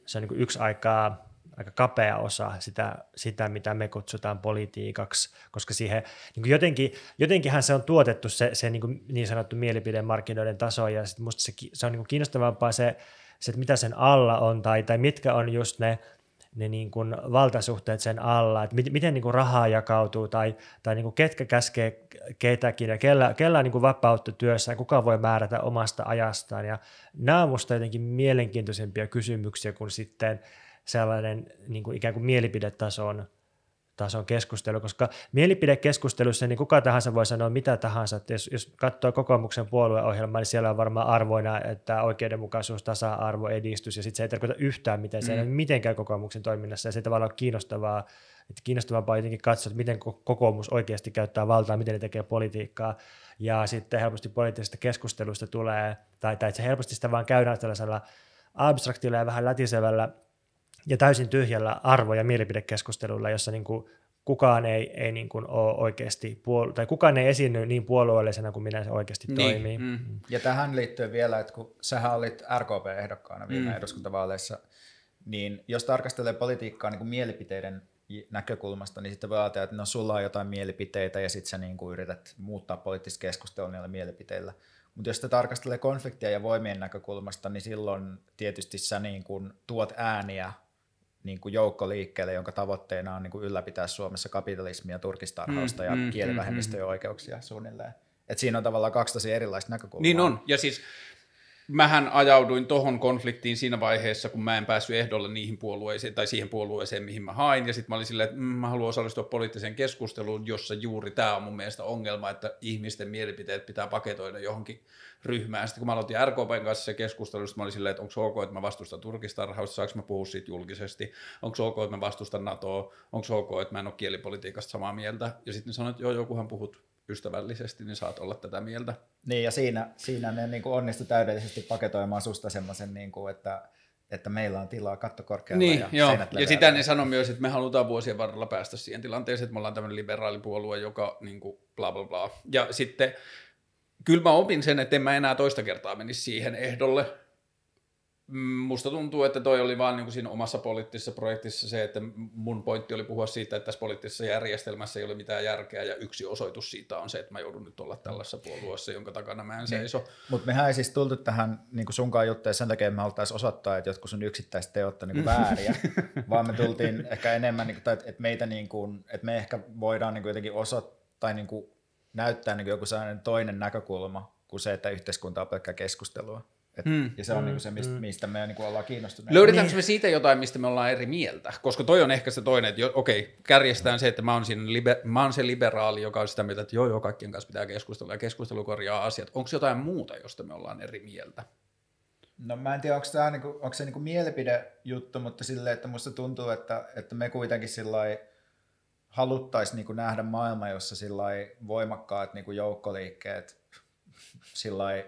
se on niin yksi aikaa aika kapea osa sitä, sitä, mitä me kutsutaan politiikaksi, koska siihen niin jotenkin, jotenkinhan se on tuotettu se, se niin, kuin niin sanottu mielipidemarkkinoiden taso, ja sit musta se, se on niin kiinnostavampaa se, se, että mitä sen alla on, tai, tai mitkä on just ne ne niin kuin valtasuhteet sen alla, että miten niin kuin rahaa jakautuu tai, tai niin kuin ketkä käskee ketäkin ja kellä, kellä on niin kuin vapautta työssä ja kuka voi määrätä omasta ajastaan. Ja nämä on minusta jotenkin mielenkiintoisempia kysymyksiä kuin sitten sellainen niin kuin ikään kuin mielipidetason tason keskustelu, koska mielipidekeskustelussa niin kuka tahansa voi sanoa mitä tahansa. Että jos, jos katsoo kokoomuksen puolueohjelmaa, niin siellä on varmaan arvoina, että oikeudenmukaisuus, tasa-arvo, edistys, ja sitten se ei tarkoita yhtään, miten se mm. ei mitenkään kokoomuksen toiminnassa, ja se tavallaan on kiinnostavaa, että kiinnostavampaa jotenkin katsoa, että miten kokoomus oikeasti käyttää valtaa, miten ne tekee politiikkaa, ja sitten helposti poliittisesta keskustelusta tulee, tai, tai että se helposti sitä vaan käydään tällaisella abstraktilla ja vähän lätisevällä ja täysin tyhjällä arvo- ja mielipidekeskustelulla, jossa niin kuin kukaan ei, ei niin kuin ole oikeasti, puolu- tai kukaan ei esiinny niin puolueellisena kuin minä se oikeasti niin. toimii. Mm. Ja tähän liittyen vielä, että kun sähän olit RKP-ehdokkaana viime mm. eduskuntavaaleissa, niin jos tarkastelee politiikkaa niin kuin mielipiteiden näkökulmasta, niin sitten voi ajatella, että no sulla on jotain mielipiteitä ja sitten sä niin kuin yrität muuttaa poliittista keskustelua niillä mielipiteillä. Mutta jos sitä tarkastelee konfliktia ja voimien näkökulmasta, niin silloin tietysti sä niin kuin tuot ääniä niin kuin joukkoliikkeelle, jonka tavoitteena on niin kuin ylläpitää Suomessa kapitalismia, turkistarhausta mm, ja mm, kielivähemmistöjen mm, oikeuksia suunnilleen. Et siinä on tavallaan kaksi tosi erilaista näkökulmaa. Niin on, ja siis mähän ajauduin tohon konfliktiin siinä vaiheessa, kun mä en päässyt ehdolle niihin puolueisiin tai siihen puolueeseen, mihin mä hain. Ja sitten mä olin silleen, että mm, mä haluan osallistua poliittiseen keskusteluun, jossa juuri tämä on mun mielestä ongelma, että ihmisten mielipiteet pitää paketoida johonkin ryhmään. Sitten kun mä aloitin RKPn kanssa se keskustelu, mä olin silleen, että onko ok, että mä vastustan turkistarhausta, saanko mä puhua siitä julkisesti, onko ok, että mä vastustan NATOa, onko ok, että mä en ole kielipolitiikasta samaa mieltä. Ja sitten sanoin, että joo, jokuhan puhut ystävällisesti, niin saat olla tätä mieltä. Niin, ja siinä, siinä ne niin kuin onnistu täydellisesti paketoimaan susta semmoisen, niin kuin, että, että meillä on tilaa kattokorkealla niin, ja joo. Ja sitä ne sanoi myös, että me halutaan vuosien varrella päästä siihen tilanteeseen, että me ollaan tämmöinen liberaalipuolue, joka niin kuin bla bla bla. Ja sitten kyllä mä opin sen, että en mä enää toista kertaa menisi siihen ehdolle, Musta tuntuu, että toi oli vaan niin kuin siinä omassa poliittisessa projektissa se, että mun pointti oli puhua siitä, että tässä poliittisessa järjestelmässä ei ole mitään järkeä ja yksi osoitus siitä on se, että mä joudun nyt olla tällaisessa puolueessa, jonka takana mä en niin. seiso. Niin. Mutta mehän ei siis tultu tähän niin kuin sunkaan juttuun sen takia, että me haluttaisiin osoittaa, että jotkut sun yksittäiset teot on niin kuin vääriä, (laughs) vaan me tultiin ehkä enemmän, niin kuin, tai että meitä niin kuin, että me ehkä voidaan niin kuin jotenkin osoittaa tai niin kuin näyttää niin kuin joku sellainen toinen näkökulma kuin se, että yhteiskunta on pelkkää keskustelua. Et, mm. Ja se on niinku se, mistä, mistä me niinku ollaan kiinnostuneita. Löydetäänkö niin. me siitä jotain, mistä me ollaan eri mieltä? Koska toi on ehkä se toinen, että jo, okei, kärjestään se, että mä oon, siinä liber, mä oon se liberaali, joka on sitä mieltä, että joo, joo, kaikkien kanssa pitää keskustella ja keskustelu korjaa asiat. Onko jotain muuta, josta me ollaan eri mieltä? No mä en tiedä, onko, tämä, niinku, onko se niinku mielipidejuttu, mutta silleen, että musta tuntuu, että, että me kuitenkin haluttaisiin niinku nähdä maailma, jossa voimakkaat niinku joukkoliikkeet sillai,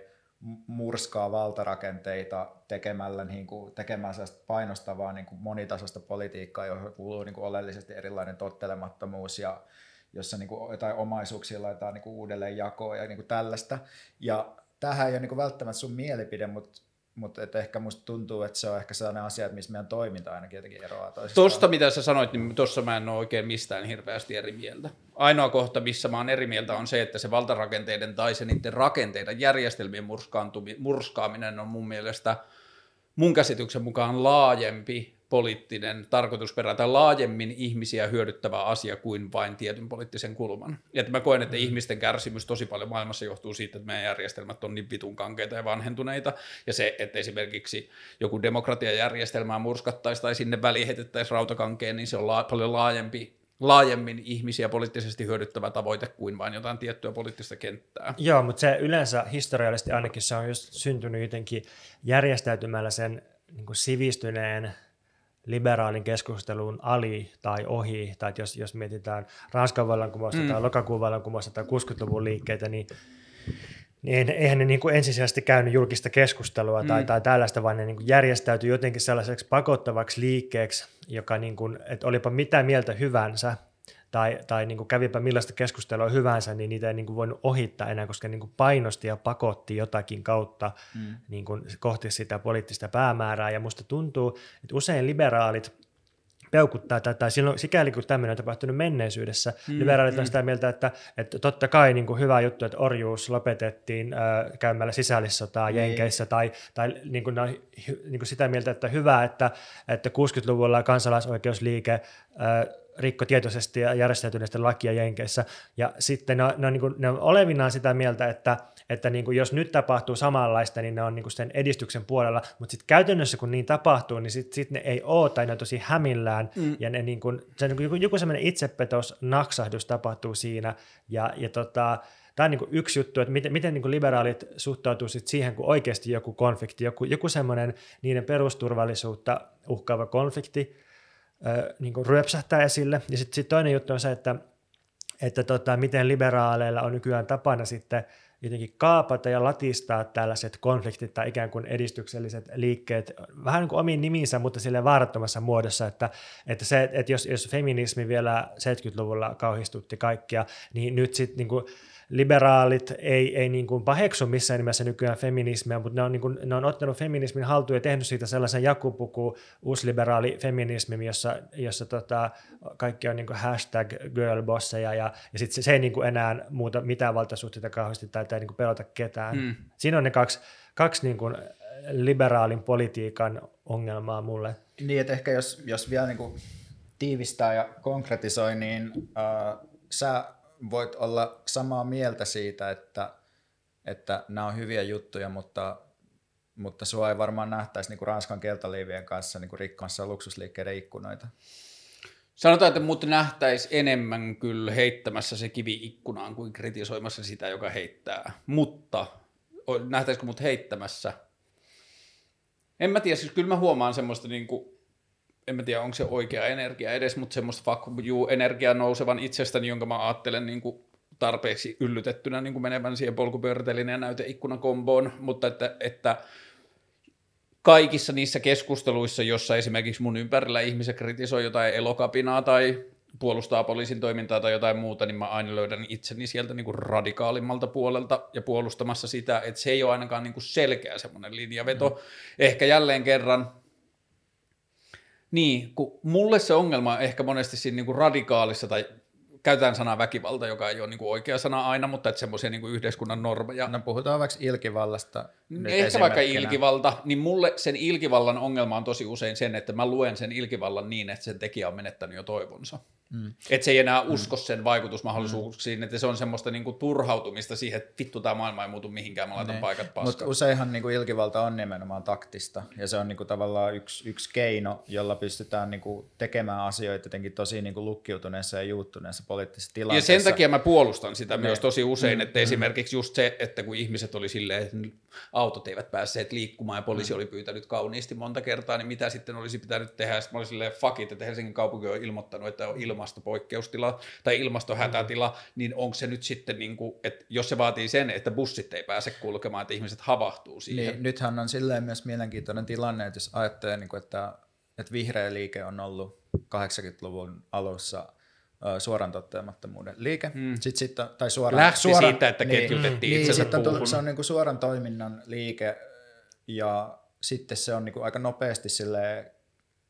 murskaa valtarakenteita tekemällä niin kuin, tekemään painostavaa niin kuin monitasoista politiikkaa, johon kuuluu niin kuin oleellisesti erilainen tottelemattomuus ja jossa niin kuin jotain omaisuuksia laitetaan niin kuin uudelleen jakoon ja niin kuin tällaista. Ja tämähän ei ole niin kuin välttämättä sun mielipide, mutta mutta ehkä musta tuntuu, että se on ehkä sellainen asia, että missä meidän toiminta ainakin jotenkin eroaa toisistaan. Tuosta mitä sä sanoit, niin tuossa mä en ole oikein mistään hirveästi eri mieltä. Ainoa kohta, missä mä oon eri mieltä, on se, että se valtarakenteiden tai se niiden rakenteiden järjestelmien murskaaminen on mun mielestä mun käsityksen mukaan laajempi poliittinen tarkoitusperä tai laajemmin ihmisiä hyödyttävä asia kuin vain tietyn poliittisen kulman. Ja että mä koen, että mm. ihmisten kärsimys tosi paljon maailmassa johtuu siitä, että meidän järjestelmät on niin vitun kankeita ja vanhentuneita, ja se, että esimerkiksi joku demokratiajärjestelmää murskattaisi tai sinne välihetettäisiin rautakankeen, niin se on la- paljon laajempi laajemmin ihmisiä poliittisesti hyödyttävä tavoite kuin vain jotain tiettyä poliittista kenttää. Joo, mutta se yleensä historiallisesti ainakin se on just syntynyt jotenkin järjestäytymällä sen niin sivistyneen liberaalin keskustelun ali tai ohi, tai jos, jos mietitään Ranskan vallankumousta mm. tai lokakuun vallankumousta tai 60-luvun liikkeitä, niin niin eihän ne niin kuin ensisijaisesti käynyt julkista keskustelua mm. tai, tai tällaista, vaan ne niin kuin järjestäytyi jotenkin sellaiseksi pakottavaksi liikkeeksi, joka niin kuin, että olipa mitä mieltä hyvänsä, tai, tai niin kuin kävipä millaista keskustelua hyvänsä, niin niitä ei niin kuin voinut ohittaa enää, koska niin kuin painosti ja pakotti jotakin kautta mm. niin kuin kohti sitä poliittista päämäärää. Ja musta tuntuu, että usein liberaalit peukuttaa tätä, silloin sikäli kun tämmöinen on tapahtunut menneisyydessä, mm, liberaalit mm. on sitä mieltä, että, että totta kai niin kuin hyvä juttu, että orjuus lopetettiin äh, käymällä sisällissotaa niin. Jenkeissä, tai, tai niin kuin, niin kuin sitä mieltä, että hyvä, että, että 60-luvulla kansalaisoikeusliike äh, rikko tietoisesti ja järjestäytyneistä lakia Jenkeissä. Ja sitten ne on, ne on, niin kuin, ne on olevinaan sitä mieltä, että, että niin kuin jos nyt tapahtuu samanlaista, niin ne on niin kuin sen edistyksen puolella, mutta sitten käytännössä kun niin tapahtuu, niin sitten sit ne ei ole tai ne on tosi hämillään mm. ja ne niin kuin, se niin kuin, joku, joku semmoinen itsepetos, naksahdus tapahtuu siinä ja, ja tota, Tämä on niin yksi juttu, että miten, miten niin liberaalit suhtautuu sit siihen, kun oikeasti joku konflikti, joku, joku semmoinen niiden perusturvallisuutta uhkaava konflikti niin kuin ryöpsähtää esille. Ja sitten sit toinen juttu on se, että, että tota, miten liberaaleilla on nykyään tapana sitten jotenkin kaapata ja latistaa tällaiset konfliktit tai ikään kuin edistykselliset liikkeet vähän niin kuin omiin niminsä, mutta sille vaarattomassa muodossa, että, että, se, että jos, jos feminismi vielä 70-luvulla kauhistutti kaikkia, niin nyt sitten niin liberaalit ei, ei niin kuin paheksu missään nimessä nykyään feminismiä, mutta ne on, niin kuin, ne on ottanut feminismin haltuun ja tehnyt siitä sellaisen jakupuku uusliberaali feminismi, jossa, jossa tota, kaikki on niin kuin hashtag girlbosseja ja, ja sitten se, se ei niin kuin enää muuta mitään valtasuhteita kauheasti tai ei niin kuin pelota ketään. Hmm. Siinä on ne kaksi, kaksi niin kuin liberaalin politiikan ongelmaa mulle. Niin, että ehkä jos, jos vielä niin kuin tiivistää ja konkretisoi, niin äh, sä voit olla samaa mieltä siitä, että, että nämä on hyviä juttuja, mutta, mutta sua ei varmaan nähtäisi niin kuin Ranskan keltaliivien kanssa niin kuin rikkomassa luksusliikkeiden ikkunoita. Sanotaan, että mut nähtäisi enemmän kyllä heittämässä se kivi ikkunaan kuin kritisoimassa sitä, joka heittää. Mutta nähtäisikö mut heittämässä? En mä tiedä, siis kyllä mä huomaan semmoista niin kuin en mä tiedä onko se oikea energia edes, mutta semmoista fuck you energiaa nousevan itsestäni, jonka mä ajattelen niin kuin tarpeeksi yllytettynä niin kuin menevän siihen polkupyörätelin ja näyteikkunan komboon, mutta että, että kaikissa niissä keskusteluissa, jossa esimerkiksi mun ympärillä ihmiset kritisoi jotain elokapinaa tai puolustaa poliisin toimintaa tai jotain muuta, niin mä aina löydän itseni sieltä niin kuin radikaalimmalta puolelta ja puolustamassa sitä, että se ei ole ainakaan niin kuin selkeä semmoinen linjaveto. Mm. Ehkä jälleen kerran niin, kun mulle se ongelma on ehkä monesti siinä niin kuin radikaalissa tai käytetään sanaa väkivalta, joka ei ole niin kuin oikea sana aina, mutta että semmoisia niin kuin yhteiskunnan normeja. No puhutaan vaikka ilkivallasta. Ehkä vaikka ilkivalta, niin mulle sen ilkivallan ongelma on tosi usein sen, että mä luen sen ilkivallan niin, että sen tekijä on menettänyt jo toivonsa. Mm. Että se ei enää usko sen vaikutusmahdollisuuksiin, mm. että se on semmoista niinku turhautumista siihen, että vittu tämä maailma ei muutu mihinkään, mä laitan ne. paikat paskaan. Mutta useinhan niinku ilkivalta on nimenomaan taktista, ja se on niinku tavallaan yksi, yksi keino, jolla pystytään niinku tekemään asioita jotenkin tosi niinku lukkiutuneessa ja juuttuneessa poliittisessa tilanteessa. Ja sen takia mä puolustan sitä ne. myös tosi usein, mm. että mm. esimerkiksi just se, että kun ihmiset oli silleen, että autot eivät päässeet liikkumaan ja poliisi mm. oli pyytänyt kauniisti monta kertaa, niin mitä sitten olisi pitänyt tehdä? Sitten mä olin silleen, fuck it, että Helsingin kaupunki on ilmoittanut, että on ilmastopoikkeustila tai ilmastohätätila, mm. niin onko se nyt sitten, niin kuin, että jos se vaatii sen, että bussit ei pääse kulkemaan, että ihmiset havahtuu siihen. Niin, nythän on silleen myös mielenkiintoinen tilanne, että jos ajattelee, niin kuin, että, että vihreä liike on ollut 80-luvun alussa suoran toteamattomuuden liike. Mm. Sitten, sit, tai suoran, Lähti suoran, siitä, että ketjutettiin niin, niin, sitten on, se on niin kuin suoran toiminnan liike ja sitten se on niin kuin aika nopeasti silleen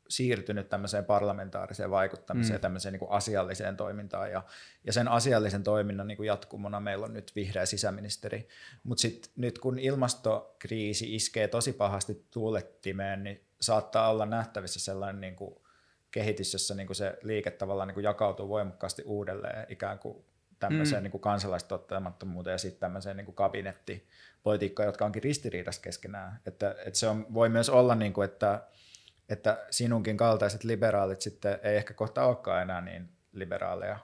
siirtynyt tämmöiseen parlamentaariseen vaikuttamiseen, mm. tämmöiseen niin kuin asialliseen toimintaan. Ja, ja sen asiallisen toiminnan niin kuin jatkumona meillä on nyt vihreä sisäministeri. Mutta sitten nyt kun ilmastokriisi iskee tosi pahasti tuulettimeen, niin saattaa olla nähtävissä sellainen niin kuin kehitys, jossa niin kuin se liike tavallaan niin kuin jakautuu voimakkaasti uudelleen ikään kuin tämmöiseen mm. niin kuin kansalaistottamattomuuteen ja sitten tämmöiseen niin kuin kabinettipolitiikkaan, jotka onkin ristiriidassa keskenään. Että, että se on, voi myös olla, niin kuin, että että sinunkin kaltaiset liberaalit sitten ei ehkä kohta olekaan enää niin liberaaleja.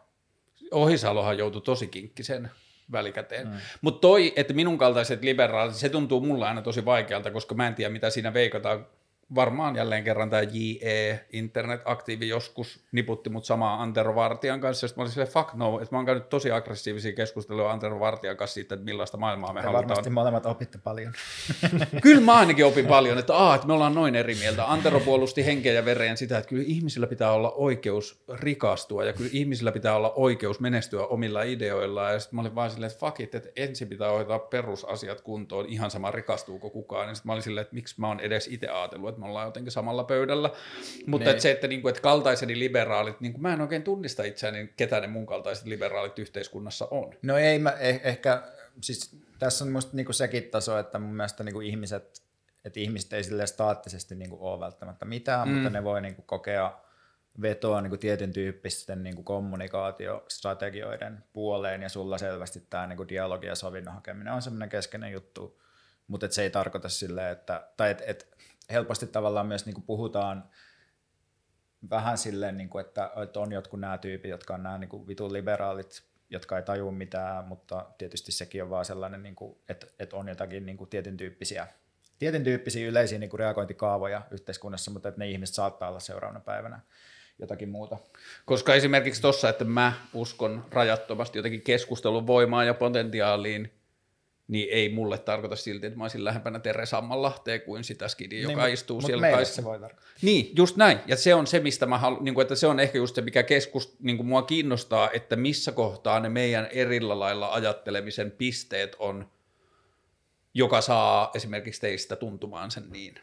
Ohisalohan joutui tosi kinkkisen välikäteen. Mm. Mutta toi, että minun kaltaiset liberaalit, se tuntuu mulle aina tosi vaikealta, koska mä en tiedä, mitä siinä veikataan varmaan jälleen kerran tämä JE, internet-aktiivi joskus niputti mut samaa Antero Vartijan kanssa, ja mä olin silleen, fuck no, että mä oon käynyt tosi aggressiivisia keskusteluja Antero Vartijan kanssa siitä, että millaista maailmaa me Te halutaan. varmasti molemmat opitte paljon. (laughs) kyllä mä ainakin opin paljon, että, aa, että me ollaan noin eri mieltä. Antero puolusti henkeä ja vereen sitä, että kyllä ihmisillä pitää olla oikeus rikastua, ja kyllä ihmisillä pitää olla oikeus menestyä omilla ideoillaan, ja sitten mä olin vaan silleen, että fuck it, että ensin pitää hoitaa perusasiat kuntoon, ihan sama rikastuuko kukaan, ja sitten mä olin silleen, että miksi mä oon edes itse ajatellut, me ollaan jotenkin samalla pöydällä. Mutta niin. että se, että, niin kuin, että kaltaiseni liberaalit, niin kuin, mä en oikein tunnista itseäni, ketä ne mun kaltaiset liberaalit yhteiskunnassa on. No ei, mä eh, ehkä, siis tässä on musta niin kuin sekin taso, että mun mielestä niin kuin ihmiset, että ihmiset ei sille staattisesti niin kuin ole välttämättä mitään, mm. mutta ne voi niin kuin kokea vetoa niin kuin tietyn tyyppisten niin kuin kommunikaatiostrategioiden puoleen, ja sulla selvästi tämä niin kuin dialogi ja sovinnon hakeminen on semmoinen keskeinen juttu, mutta et se ei tarkoita silleen, että, tai et, et helposti tavallaan myös niin kuin puhutaan vähän silleen, niin kuin, että, että on jotkut nämä tyypit, jotka on nämä niin kuin vitun liberaalit, jotka ei tajua mitään, mutta tietysti sekin on vaan sellainen, niin kuin, että, että on jotakin niin kuin tietyn tyyppisiä tietyn tyyppisiä yleisiä niin kuin reagointikaavoja yhteiskunnassa, mutta että ne ihmiset saattaa olla seuraavana päivänä jotakin muuta. Koska esimerkiksi tuossa, että mä uskon rajattomasti jotenkin keskustelun voimaan ja potentiaaliin, niin ei mulle tarkoita silti, että mä olisin lähempänä Tere Sammanlahteen kuin sitä skidia, joka niin, istuu siellä. Mutta se voi tarkoittaa. Niin, just näin. Ja se on se, mistä mä haluan, niin kuin, että se on ehkä just se, mikä keskus, niin kuin mua kiinnostaa, että missä kohtaa ne meidän erillä lailla ajattelemisen pisteet on, joka saa esimerkiksi teistä tuntumaan sen niin.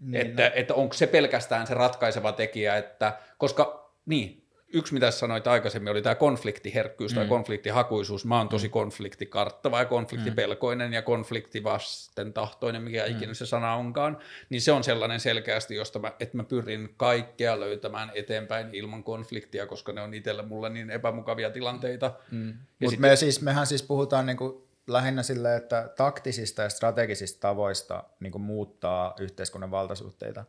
niin että, no. että onko se pelkästään se ratkaiseva tekijä, että koska niin, yksi, mitä sanoit aikaisemmin, oli tämä konfliktiherkkyys mm. tai konfliktihakuisuus. Mä oon tosi mm. konfliktikarttava ja konfliktipelkoinen mm. ja konfliktivasten tahtoinen, mikä mm. ikinä se sana onkaan. Niin se on sellainen selkeästi, josta mä, että mä pyrin kaikkea löytämään eteenpäin ilman konfliktia, koska ne on itselle mulle niin epämukavia tilanteita. Mm. Mutta me siis, mehän siis puhutaan niinku lähinnä sille, että taktisista ja strategisista tavoista niin muuttaa yhteiskunnan valtasuhteita.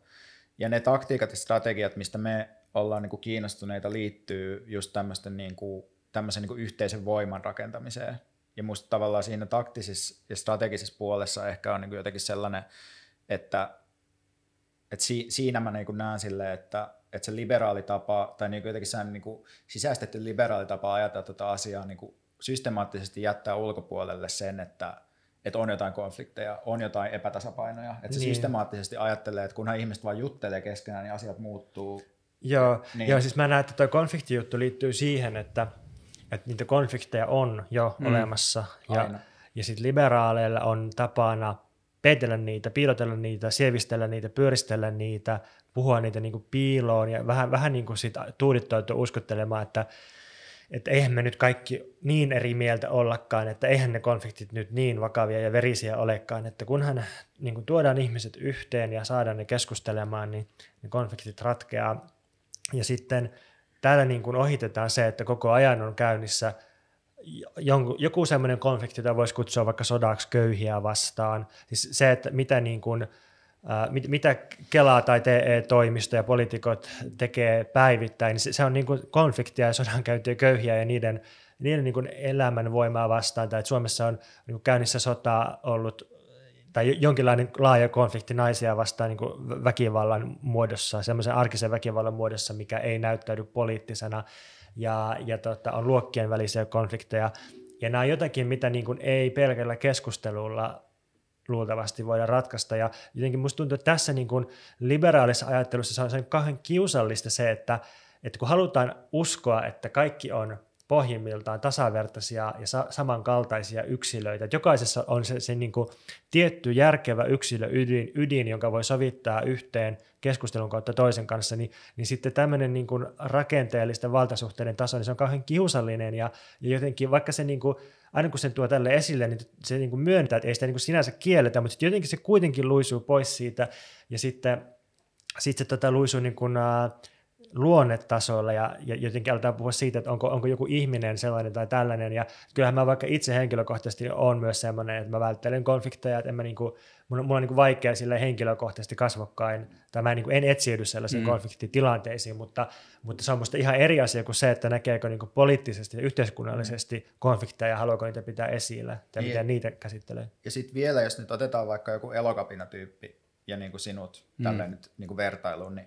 Ja ne taktiikat ja strategiat, mistä me ollaan niin kuin kiinnostuneita liittyy just tämmöisten niin kuin, tämmöisen niin kuin yhteisen voiman rakentamiseen. Ja musta tavallaan siinä taktisessa ja strategisessa puolessa ehkä on niin kuin jotenkin sellainen, että, että si, siinä mä niin kuin näen silleen, että, että se liberaali tapa, tai niin kuin jotenkin sellainen niin kuin sisäistetty liberaali tapa ajatella tätä asiaa niin kuin systemaattisesti jättää ulkopuolelle sen, että, että on jotain konflikteja, on jotain epätasapainoja. Että se niin. systemaattisesti ajattelee, että kunhan ihmiset vain juttelee keskenään, niin asiat muuttuu Joo, niin. joo siis mä näen, että tuo konfliktijuttu liittyy siihen, että, että niitä konflikteja on jo mm. olemassa. Ja, ja sitten liberaaleilla on tapana peitellä niitä, piilotella niitä, sievistellä niitä, pyöristellä niitä, puhua niitä niin kuin piiloon ja vähän, vähän niin kuin sit tuudittautua uskottelemaan, että, että eihän me nyt kaikki niin eri mieltä ollakaan, että eihän ne konfliktit nyt niin vakavia ja verisiä olekaan, että kunhan niin kuin tuodaan ihmiset yhteen ja saadaan ne keskustelemaan, niin ne konfliktit ratkeaa ja sitten täällä niin kuin ohitetaan se, että koko ajan on käynnissä joku sellainen konflikti, jota voisi kutsua vaikka sodaksi köyhiä vastaan. Siis se, että mitä, niin kuin, äh, mit, mitä Kelaa tai TE-toimisto ja poliitikot tekee päivittäin, niin se, on niin kuin konfliktia ja sodankäyntiä köyhiä ja niiden, niiden niin kuin elämän voimaa vastaan. Tai että Suomessa on niin kuin käynnissä sota ollut tai jonkinlainen laaja konflikti naisia vastaan niin kuin väkivallan muodossa, semmoisen arkisen väkivallan muodossa, mikä ei näyttäydy poliittisena, ja, ja tota, on luokkien välisiä konflikteja. Ja nämä on jotakin, mitä niin kuin ei pelkällä keskustelulla luultavasti voida ratkaista. Ja jotenkin musta tuntuu, että tässä niin kuin liberaalissa ajattelussa se on sen kahden kiusallista se, että, että kun halutaan uskoa, että kaikki on pohjimmiltaan tasavertaisia ja sa- samankaltaisia yksilöitä. Jokaisessa on se, se niin kuin tietty järkevä yksilö ydin, ydin, jonka voi sovittaa yhteen keskustelun kautta toisen kanssa, niin, niin sitten tämmöinen niin kuin rakenteellisten valtasuhteiden taso, niin se on kauhean kiusallinen ja, ja jotenkin vaikka se niin kuin, aina kun sen tuo tälle esille, niin se niin kuin myöntää, että ei sitä niin kuin sinänsä kielletä, mutta jotenkin se kuitenkin luisuu pois siitä ja sitten, sitten se tota luisuu niin kuin, äh, luonnetasolla ja, ja jotenkin aletaan puhua siitä, että onko, onko joku ihminen sellainen tai tällainen. Ja kyllähän mä vaikka itse henkilökohtaisesti on myös sellainen, että mä välttelen konflikteja, että en mä niinku, mulla, mulla on niinku vaikea sille henkilökohtaisesti kasvokkain, tai mä en, niinku, en etsiydy sellaisiin mm. konfliktitilanteisiin, mutta, mutta se on musta ihan eri asia kuin se, että näkeekö niinku poliittisesti ja yhteiskunnallisesti mm. konflikteja ja haluaako niitä pitää esillä, tai niin. miten niitä käsittelee. Ja sitten vielä, jos nyt otetaan vaikka joku elokapina-tyyppi ja niinku sinut mm. tälleen nyt niinku vertailuun, niin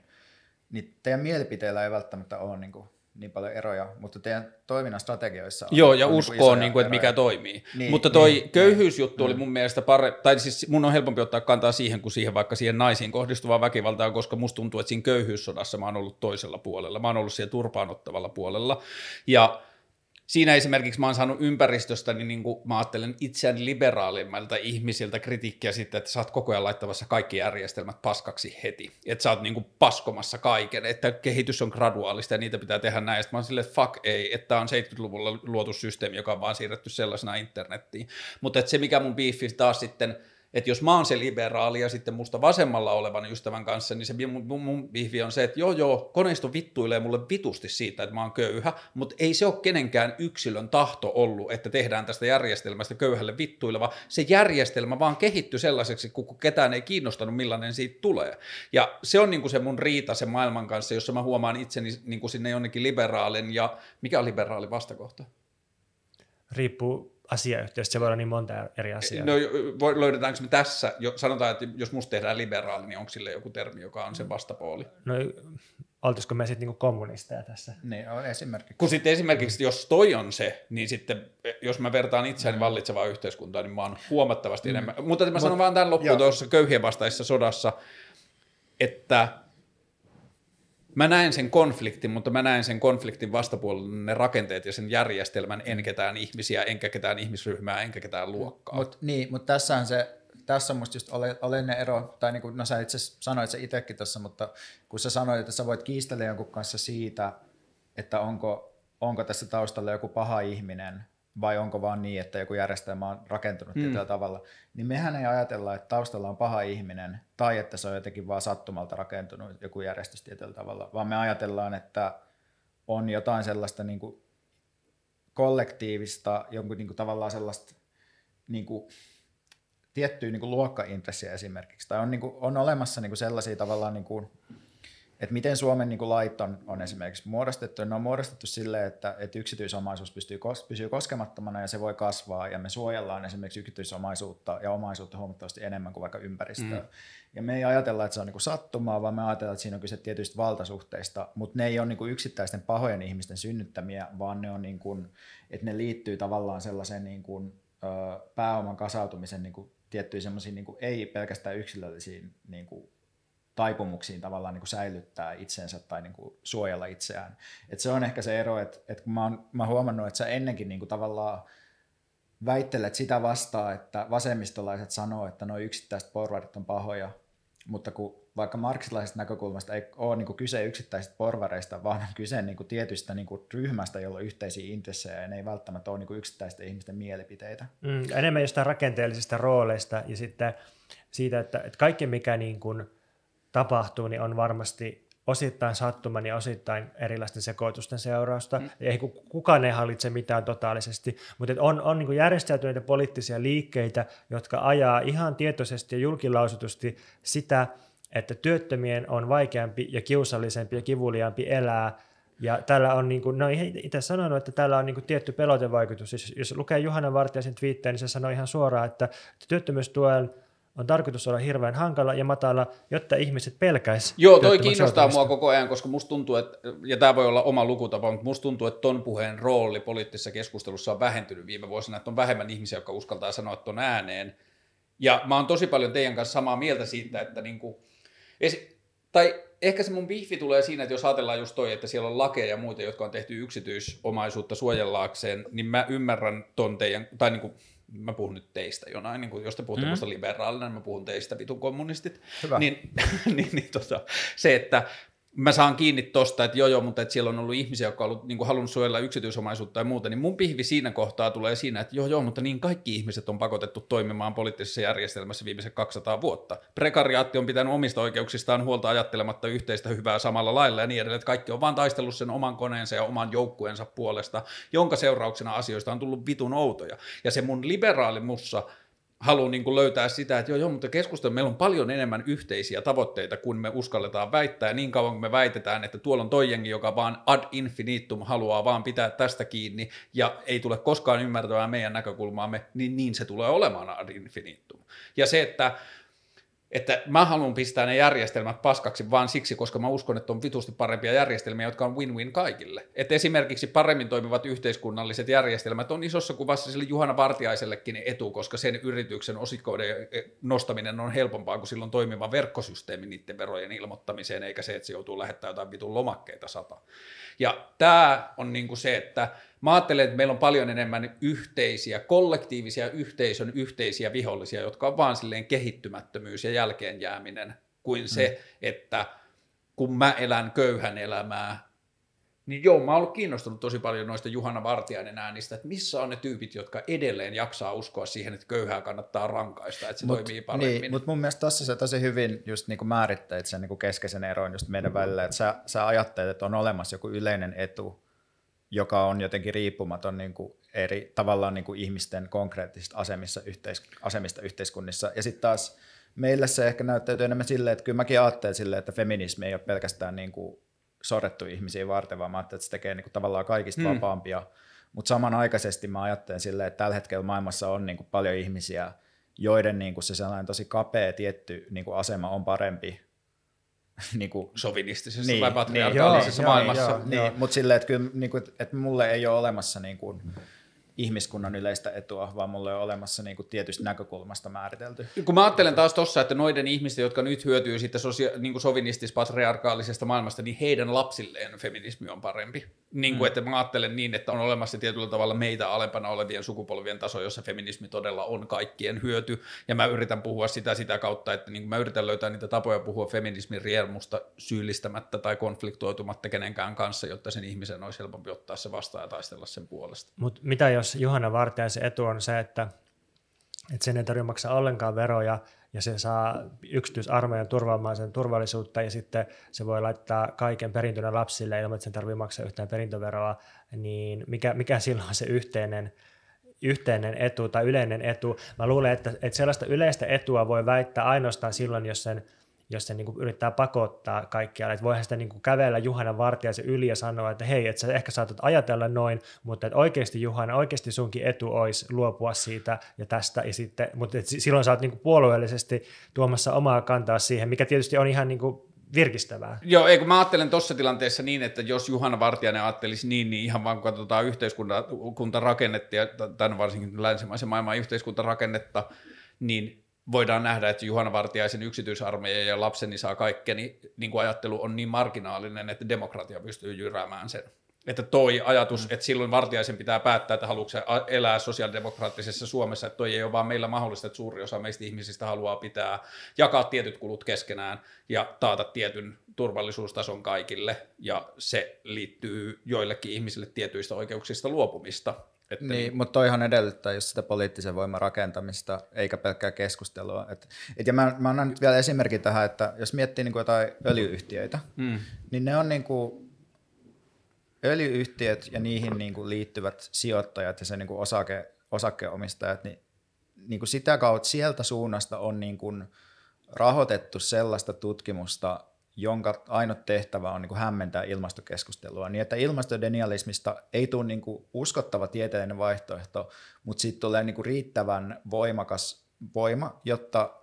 niin teidän mielipiteillä ei välttämättä ole niin, kuin, niin paljon eroja, mutta teidän toiminnan strategioissa on Joo, ja on uskoo, niin kuin, että mikä toimii. Niin, mutta toi niin, köyhyysjuttu niin. oli mun mielestä parempi, tai siis mun on helpompi ottaa kantaa siihen kuin siihen vaikka siihen naisiin kohdistuvaan väkivaltaan, koska musta tuntuu, että siinä köyhyyssodassa mä oon ollut toisella puolella, mä oon ollut siellä turpaanottavalla puolella, ja siinä esimerkiksi mä oon saanut ympäristöstä, niin, niin kuin mä ajattelen itseäni liberaalimmalta ihmisiltä kritiikkiä sitten, että sä oot koko ajan laittavassa kaikki järjestelmät paskaksi heti. Että sä oot niin kuin paskomassa kaiken, että kehitys on graduaalista ja niitä pitää tehdä näin. Sitten mä oon silleen, että fuck ei, että on 70-luvulla luotu systeemi, joka on vaan siirretty sellaisena internettiin. Mutta se, mikä mun biifi taas sitten – että jos mä oon se liberaali ja sitten musta vasemmalla olevan ystävän kanssa, niin se mun, mun, vihvi on se, että joo joo, koneisto vittuilee mulle vitusti siitä, että mä oon köyhä, mutta ei se ole kenenkään yksilön tahto ollut, että tehdään tästä järjestelmästä köyhälle vittuileva. Se järjestelmä vaan kehittyi sellaiseksi, kun ketään ei kiinnostanut, millainen siitä tulee. Ja se on niinku se mun riita sen maailman kanssa, jossa mä huomaan itseni niinku sinne jonnekin liberaalin ja mikä on liberaali vastakohta? Riippuu asiayhteydestä, se voi olla niin monta eri asiaa. No, löydetäänkö me tässä, jo, sanotaan, että jos musta tehdään liberaali, niin onko sille joku termi, joka on sen vastapuoli? No, oltisiko me sitten niinku kommunisteja tässä? Niin, on esimerkiksi. Kun sitten esimerkiksi, jos toi on se, niin sitten, jos mä vertaan itseäni vallitsevaa yhteiskuntaa, niin mä oon huomattavasti mm. enemmän. Mutta mä sanon Mut, vaan tämän loppuun tuossa köyhien vastaisessa sodassa, että mä näen sen konfliktin, mutta mä näen sen konfliktin vastapuolella ne rakenteet ja sen järjestelmän, en ketään ihmisiä, enkä ketään ihmisryhmää, enkä ketään luokkaa. Mut, niin, mutta tässä on se, tässä on musta just oleellinen ero, tai niin kuin, no sä itse sanoit se itsekin tässä, mutta kun sä sanoit, että sä voit kiistellä jonkun kanssa siitä, että onko, onko tässä taustalla joku paha ihminen, vai onko vaan niin, että joku järjestelmä on rakentunut mm. tietyllä tavalla, niin mehän ei ajatella, että taustalla on paha ihminen tai että se on jotenkin vaan sattumalta rakentunut joku järjestys tietyllä tavalla, vaan me ajatellaan, että on jotain sellaista niin kuin kollektiivista, jonkun niin kuin tavallaan sellaista niin kuin, tiettyä niin kuin luokkaintressiä esimerkiksi, tai on, niin kuin, on olemassa niin kuin sellaisia tavallaan niin kuin, että miten Suomen niin kuin lait on, on esimerkiksi muodostettu. Ne on muodostettu silleen, että, että yksityisomaisuus pystyy, pysyy koskemattomana ja se voi kasvaa ja me suojellaan esimerkiksi yksityisomaisuutta ja omaisuutta huomattavasti enemmän kuin vaikka ympäristöä. Mm. Ja me ei ajatella, että se on niin kuin sattumaa, vaan me ajatellaan, että siinä on kyse tietyistä valtasuhteista, mutta ne ei ole niin kuin yksittäisten pahojen ihmisten synnyttämiä, vaan ne on niin kuin, että ne liittyy tavallaan sellaiseen niin kuin, pääoman kasautumisen niin kuin tiettyihin semmoisiin niin ei pelkästään yksilöllisiin niin kuin taipumuksiin tavallaan niin kuin säilyttää itsensä tai niin kuin suojella itseään. Et se on ehkä se ero, että, että kun mä oon, mä huomannut, että sä ennenkin niin kuin tavallaan väittelet sitä vastaan, että vasemmistolaiset sanoo, että nuo yksittäiset porvarit on pahoja, mutta kun vaikka marksilaisesta näkökulmasta ei ole niin kuin kyse yksittäisistä porvareista, vaan on kyse niin kuin tietystä niin kuin ryhmästä, jolla on yhteisiä intressejä, ja ne ei välttämättä ole niin kuin yksittäisten ihmisten mielipiteitä. Mm, enemmän jostain rakenteellisista rooleista ja sitten siitä, että, että kaikki mikä niin kuin – tapahtuu, niin on varmasti osittain sattuman ja osittain erilaisten sekoitusten seurausta. Mm. Ei, kukaan ei hallitse mitään totaalisesti, mutta on, on niin järjestäytyneitä poliittisia liikkeitä, jotka ajaa ihan tietoisesti ja julkilausutusti sitä, että työttömien on vaikeampi ja kiusallisempi ja kivuliaampi elää, ja täällä on, niin kuin, no itse sanonut, että täällä on niin kuin tietty pelotevaikutus. Jos, jos lukee Juhana Vartijaisen twiittejä, niin se sanoi ihan suoraan, että työttömyystuen on tarkoitus olla hirveän hankala ja matala, jotta ihmiset pelkäis. Joo, toi kiinnostaa mua koko ajan, koska musta tuntuu, että, ja tämä voi olla oma lukutapa, mutta musta tuntuu, että ton puheen rooli poliittisessa keskustelussa on vähentynyt viime vuosina, että on vähemmän ihmisiä, jotka uskaltaa sanoa ton ääneen. Ja mä oon tosi paljon teidän kanssa samaa mieltä siitä, että niinku, esi- tai ehkä se mun bihvi tulee siinä, että jos ajatellaan just toi, että siellä on lakeja ja muita, jotka on tehty yksityisomaisuutta suojellaakseen, niin mä ymmärrän ton teidän, tai niin kuin, mä puhun nyt teistä jonain, niin kuin, jos te puhutte mm. musta liberaalina, niin mä puhun teistä vitun kommunistit. Hyvä. Niin, (laughs) niin, niin tota, se, että mä saan kiinni tosta, että joo joo, mutta että siellä on ollut ihmisiä, jotka on ollut, niin kuin halunnut suojella yksityisomaisuutta ja muuta, niin mun pihvi siinä kohtaa tulee siinä, että joo joo, mutta niin kaikki ihmiset on pakotettu toimimaan poliittisessa järjestelmässä viimeiset 200 vuotta. Prekariaatti on pitänyt omista oikeuksistaan huolta ajattelematta yhteistä hyvää samalla lailla ja niin edelleen, että kaikki on vaan taistellut sen oman koneensa ja oman joukkueensa puolesta, jonka seurauksena asioista on tullut vitun outoja. Ja se mun liberaali mussa haluan niin löytää sitä, että joo, joo, mutta keskustelu, meillä on paljon enemmän yhteisiä tavoitteita, kun me uskalletaan väittää. Niin kauan kun me väitetään, että tuolla on toi jengi, joka vaan ad infinitum haluaa vaan pitää tästä kiinni ja ei tule koskaan ymmärtämään meidän näkökulmaamme, niin niin se tulee olemaan ad infinitum. Ja se, että että mä haluan pistää ne järjestelmät paskaksi vaan siksi, koska mä uskon, että on vitusti parempia järjestelmiä, jotka on win-win kaikille. Että esimerkiksi paremmin toimivat yhteiskunnalliset järjestelmät on isossa kuvassa sille Juhana Vartiaisellekin etu, koska sen yrityksen osikoiden nostaminen on helpompaa kuin silloin toimiva verkkosysteemi niiden verojen ilmoittamiseen, eikä se, että se joutuu lähettämään jotain vitun lomakkeita sata. Ja tämä on niin kuin se, että Mä ajattelen, että meillä on paljon enemmän yhteisiä, kollektiivisia yhteisön yhteisiä vihollisia, jotka on vaan silleen kehittymättömyys ja jälkeenjääminen, kuin se, mm. että kun mä elän köyhän elämää, niin joo, mä oon ollut kiinnostunut tosi paljon noista Juhana Vartiainen äänistä, että missä on ne tyypit, jotka edelleen jaksaa uskoa siihen, että köyhää kannattaa rankaista, että se mut, toimii paremmin. Niin, mutta mun mielestä tässä se tosi hyvin just niinku määrittäit sen niinku keskeisen eron just meidän välillä, että sä, sä ajattelet, että on olemassa joku yleinen etu, joka on jotenkin riippumaton niin kuin eri tavallaan niin kuin ihmisten konkreettisista asemissa, yhteis, asemista yhteiskunnissa. Ja sitten taas meillä se ehkä näyttäytyy enemmän silleen, että kyllä mäkin ajattelen silleen, että feminismi ei ole pelkästään niin kuin sorrettu ihmisiä varten, vaan mä ajattelen, että se tekee niin kuin tavallaan kaikista hmm. vapaampia. Mutta samanaikaisesti mä ajattelen silleen, että tällä hetkellä maailmassa on niin kuin paljon ihmisiä, joiden niin kuin se sellainen tosi kapea tietty niin kuin asema on parempi (laughs) niin kuin, sovinistisessa niin, tai patriarkaalisessa niin, maailmassa. Joo, niin, mutta silleen, että, kyllä, niin kuin, että mulle ei ole olemassa niin kuin, ihmiskunnan yleistä etua, vaan mulle on olemassa niin kuin tietystä näkökulmasta määritelty. Kun mä ajattelen taas tuossa, että noiden ihmisten, jotka nyt hyötyy siitä sosia- niin sovinistis-patriarkaalisesta maailmasta, niin heidän lapsilleen feminismi on parempi. Niin kuin, mm. että mä ajattelen niin, että on olemassa tietyllä tavalla meitä alempana olevien sukupolvien taso, jossa feminismi todella on kaikkien hyöty. Ja mä yritän puhua sitä sitä kautta, että niin kuin mä yritän löytää niitä tapoja puhua feminismin riemusta syyllistämättä tai konfliktoitumatta kenenkään kanssa, jotta sen ihmisen olisi helpompi ottaa se vastaan ja taistella sen puolesta. Mutta mitä jos Juhana Vartijaisen etu on se, että, että sen ei tarvitse maksaa ollenkaan veroja, ja se saa yksityisarmeijan turvaamaan sen turvallisuutta ja sitten se voi laittaa kaiken perintönä lapsille ilman, että sen tarvitsee maksaa yhtään perintöveroa, niin mikä, mikä (laughs) silloin on se yhteinen, yhteinen etu tai yleinen etu. Mä luulen, että, että sellaista yleistä etua voi väittää ainoastaan silloin, jos sen jos se niin kuin yrittää pakottaa kaikkialle. Että voihan sitä niin kuin kävellä Juhana Vartijaisen yli ja sanoa, että hei, että sä ehkä saatat ajatella noin, mutta että oikeasti Juhana, oikeasti sunkin etu olisi luopua siitä ja tästä. Ja sitten, mutta että silloin sä oot niin kuin puolueellisesti tuomassa omaa kantaa siihen, mikä tietysti on ihan niin kuin virkistävää. Joo, ei kun mä ajattelen tuossa tilanteessa niin, että jos Juhana Vartijainen ajattelisi niin, niin ihan vaan kun katsotaan yhteiskuntarakennetta, ja tämän varsinkin länsimaisen maailman yhteiskuntarakennetta, niin voidaan nähdä, että Juhana Vartiaisen yksityisarmeija ja lapseni saa kaikkeni, niin kuin ajattelu on niin marginaalinen, että demokratia pystyy jyräämään sen. Että toi ajatus, mm. että silloin Vartiaisen pitää päättää, että haluatko se elää sosiaalidemokraattisessa Suomessa, että toi ei ole vaan meillä mahdollista, että suuri osa meistä ihmisistä haluaa pitää, jakaa tietyt kulut keskenään ja taata tietyn turvallisuustason kaikille, ja se liittyy joillekin ihmisille tietyistä oikeuksista luopumista. Että niin, niin, mutta toihan edellyttää just sitä poliittisen voiman rakentamista, eikä pelkkää keskustelua. Et, et ja mä, mä annan nyt vielä esimerkin tähän, että jos miettii niin kuin jotain öljyyhtiöitä, mm. niin ne on niin kuin öljyyhtiöt ja niihin niin kuin liittyvät sijoittajat ja se niin kuin osake, osakeomistajat, niin, niin kuin sitä kautta sieltä suunnasta on niin kuin rahoitettu sellaista tutkimusta, jonka ainut tehtävä on niin kuin hämmentää ilmastokeskustelua, niin että ilmastodenialismista ei tule niin kuin uskottava tieteellinen vaihtoehto, mutta siitä tulee niin kuin riittävän voimakas voima, jotta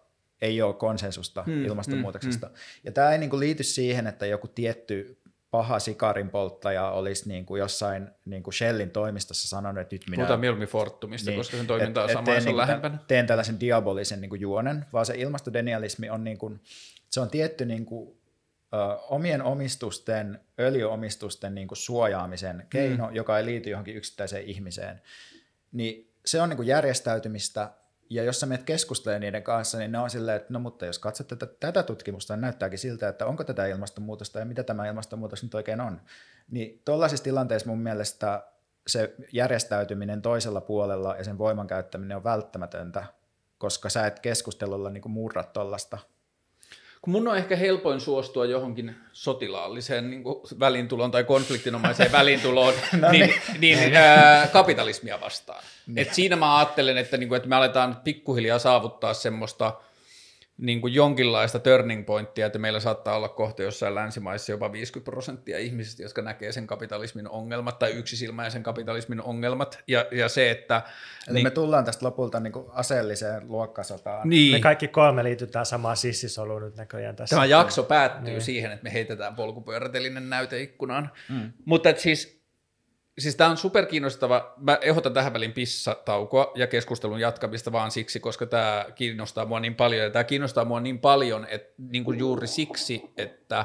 ei ole konsensusta hmm, ilmastonmuutoksesta. Hmm, hmm. Ja tämä ei niin kuin liity siihen, että joku tietty paha sikarin polttaja olisi niin kuin jossain niin kuin Shellin toimistossa sanonut, että nyt minä... Puhutaan mieluummin Fortumista, niin, koska sen toiminta on sama, se on lähempänä. Teen tällaisen diabolisen niin kuin juonen, vaan se ilmastodenialismi on, niin kuin, se on tietty niin kuin omien omistusten, öljyomistusten niin kuin suojaamisen keino, mm. joka ei liity johonkin yksittäiseen ihmiseen, niin se on niin kuin järjestäytymistä, ja jos sä menet keskustelemaan niiden kanssa, niin ne on silleen, että no mutta jos katsot tätä, tätä tutkimusta, niin näyttääkin siltä, että onko tätä ilmastonmuutosta ja mitä tämä ilmastonmuutos nyt oikein on. Niin tuollaisissa tilanteissa mun mielestä se järjestäytyminen toisella puolella ja sen voiman käyttäminen on välttämätöntä, koska sä et keskustelulla niin murra tuollaista kun mun on ehkä helpoin suostua johonkin sotilaalliseen niin välintuloon tai konfliktinomaiseen (laughs) välintuloon, no niin, niin, niin ää, kapitalismia vastaan. Niin. Et siinä mä ajattelen, että, niin kuin, että me aletaan pikkuhiljaa saavuttaa semmoista – niin kuin jonkinlaista turning pointtia, että meillä saattaa olla kohta jossain länsimaissa jopa 50 prosenttia ihmisistä, jotka näkee sen kapitalismin ongelmat tai yksisilmäisen kapitalismin ongelmat. Ja, ja se, että... Eli niin, me tullaan tästä lopulta niin kuin aseelliseen luokkasotaan. Niin. Me kaikki kolme liitytään samaan sissisoluun nyt näköjään tässä. Tämä jakso päättyy niin. siihen, että me heitetään polkupyörätelinen näyteikkunaan. Mm. Mutta siis siis tämä on superkiinnostava. Mä ehdotan tähän väliin pissataukoa ja keskustelun jatkamista vaan siksi, koska tämä kiinnostaa mua niin paljon. Ja tämä kiinnostaa mua niin paljon, että niin kuin juuri siksi, että,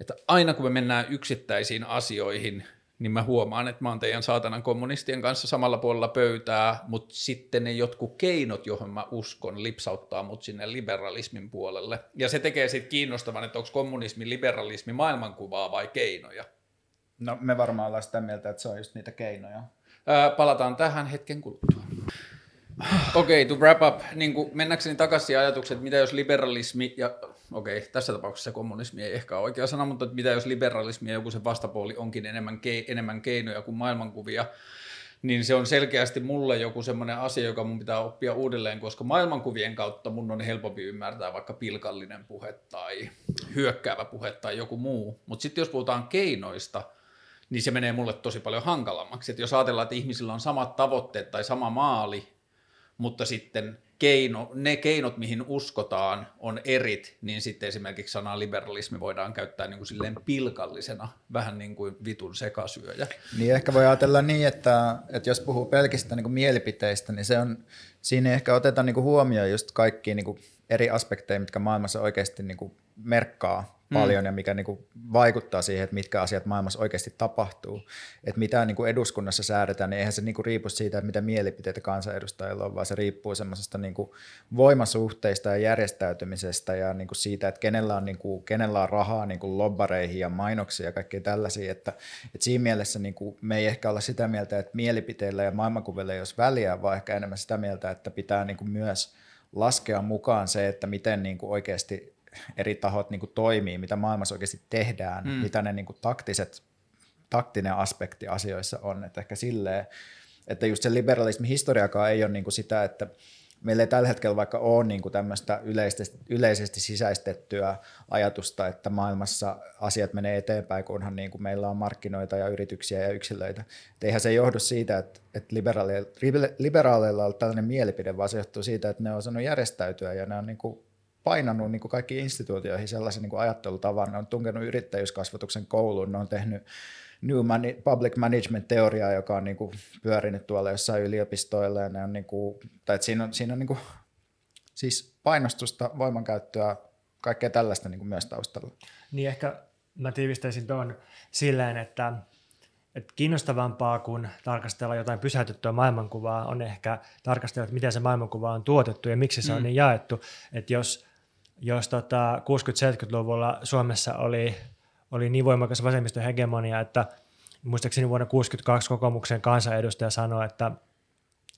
että aina kun me mennään yksittäisiin asioihin, niin mä huomaan, että mä oon teidän saatanan kommunistien kanssa samalla puolella pöytää, mutta sitten ne jotkut keinot, johon mä uskon, lipsauttaa mut sinne liberalismin puolelle. Ja se tekee sitten kiinnostavan, että onko kommunismi, liberalismi maailmankuvaa vai keinoja. No me varmaan ollaan sitä mieltä, että se on just niitä keinoja. Ää, palataan tähän hetken kuluttua. Okei, okay, to wrap up, niin kuin mennäkseni takaisin ajatukset, että mitä jos liberalismi, ja okei, okay, tässä tapauksessa kommunismi ei ehkä ole oikea sana, mutta mitä jos liberalismi ja joku se vastapuoli onkin enemmän, ke, enemmän keinoja kuin maailmankuvia, niin se on selkeästi mulle joku semmoinen asia, joka mun pitää oppia uudelleen, koska maailmankuvien kautta mun on helpompi ymmärtää vaikka pilkallinen puhe tai hyökkäävä puhe tai joku muu. Mutta sitten jos puhutaan keinoista, niin se menee mulle tosi paljon hankalammaksi. Että jos ajatellaan, että ihmisillä on samat tavoitteet tai sama maali, mutta sitten keino, ne keinot, mihin uskotaan, on erit, niin sitten esimerkiksi sanaa liberalismi voidaan käyttää niin kuin silleen pilkallisena, vähän niin kuin vitun sekasyöjä. Niin ehkä voi ajatella niin, että, että jos puhuu pelkistä niin kuin mielipiteistä, niin se on, siinä ehkä oteta niin kuin huomioon just kaikki niin kuin eri aspekteja, mitkä maailmassa oikeasti niin kuin merkkaa paljon mm. ja mikä niin kuin vaikuttaa siihen, että mitkä asiat maailmassa oikeasti tapahtuu. Että mitä niin kuin eduskunnassa säädetään, niin eihän se niin kuin riipu siitä, että mitä mielipiteitä kansanedustajilla on, vaan se riippuu semmoisesta niin voimasuhteista ja järjestäytymisestä ja niin kuin siitä, että kenellä on, niin kuin, kenellä on rahaa niin kuin lobbareihin ja mainoksia ja kaikkea tällaisia. Että, että siinä mielessä niin kuin me ei ehkä olla sitä mieltä, että mielipiteillä ja maailmankuvilla ei olisi väliä, vaan ehkä enemmän sitä mieltä, että pitää niin kuin myös laskea mukaan se, että miten niin kuin oikeasti eri tahot niin kuin toimii, mitä maailmassa oikeasti tehdään, mm. mitä ne niin kuin taktiset, taktinen aspekti asioissa on. Että ehkä silleen, että just se liberalismin historiakaan ei ole niin kuin sitä, että meillä ei tällä hetkellä vaikka ole niin kuin tämmöistä yleisesti, yleisesti sisäistettyä ajatusta, että maailmassa asiat menee eteenpäin, kunhan niin kuin meillä on markkinoita ja yrityksiä ja yksilöitä. Et eihän se johdu siitä, että, että liberaaleilla, liberaaleilla on tällainen mielipide, vaan se johtuu siitä, että ne on osannut järjestäytyä ja ne on niin kuin painanut niin kuin kaikkiin instituutioihin sellaisen niin kuin ajattelutavan, ne on tunkenut yrittäjyyskasvatuksen kouluun, ne on tehnyt New Public Management-teoriaa, joka on niin kuin pyörinyt tuolla jossain yliopistoilla, ja ne on niin kuin, tai että siinä on, siinä on niin kuin, siis painostusta, voimankäyttöä, kaikkea tällaista niin kuin myös taustalla. Niin ehkä mä tiivistäisin tuon silleen, että, että kiinnostavampaa kuin tarkastella jotain pysäytettyä maailmankuvaa on ehkä tarkastella, että miten se maailmankuva on tuotettu ja miksi se mm. on niin jaettu. Että jos jos tota 60-70-luvulla Suomessa oli, oli niin voimakas vasemmiston hegemonia, että muistaakseni vuonna 1962 kokoomuksen kansanedustaja sanoi, että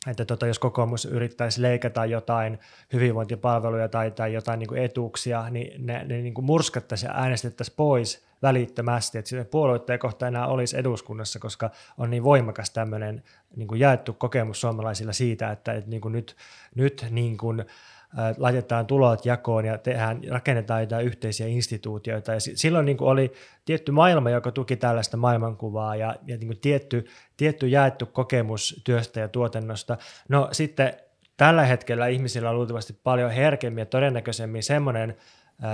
että tota, jos kokoomus yrittäisi leikata jotain hyvinvointipalveluja tai, tai jotain niin kuin etuuksia, niin ne, ne niin kuin murskattaisiin ja äänestettäisiin pois välittömästi, että puolueita ei kohta enää olisi eduskunnassa, koska on niin voimakas tämmöinen niin kuin jaettu kokemus suomalaisilla siitä, että, että niin kuin nyt, nyt niin kuin, laitetaan tulot jakoon ja tehdään, rakennetaan jotain yhteisiä instituutioita. Ja silloin niin kuin oli tietty maailma, joka tuki tällaista maailmankuvaa ja, ja niin kuin tietty, tietty jaettu kokemus työstä ja tuotannosta. No sitten tällä hetkellä ihmisillä on luultavasti paljon herkemmin ja todennäköisemmin semmoinen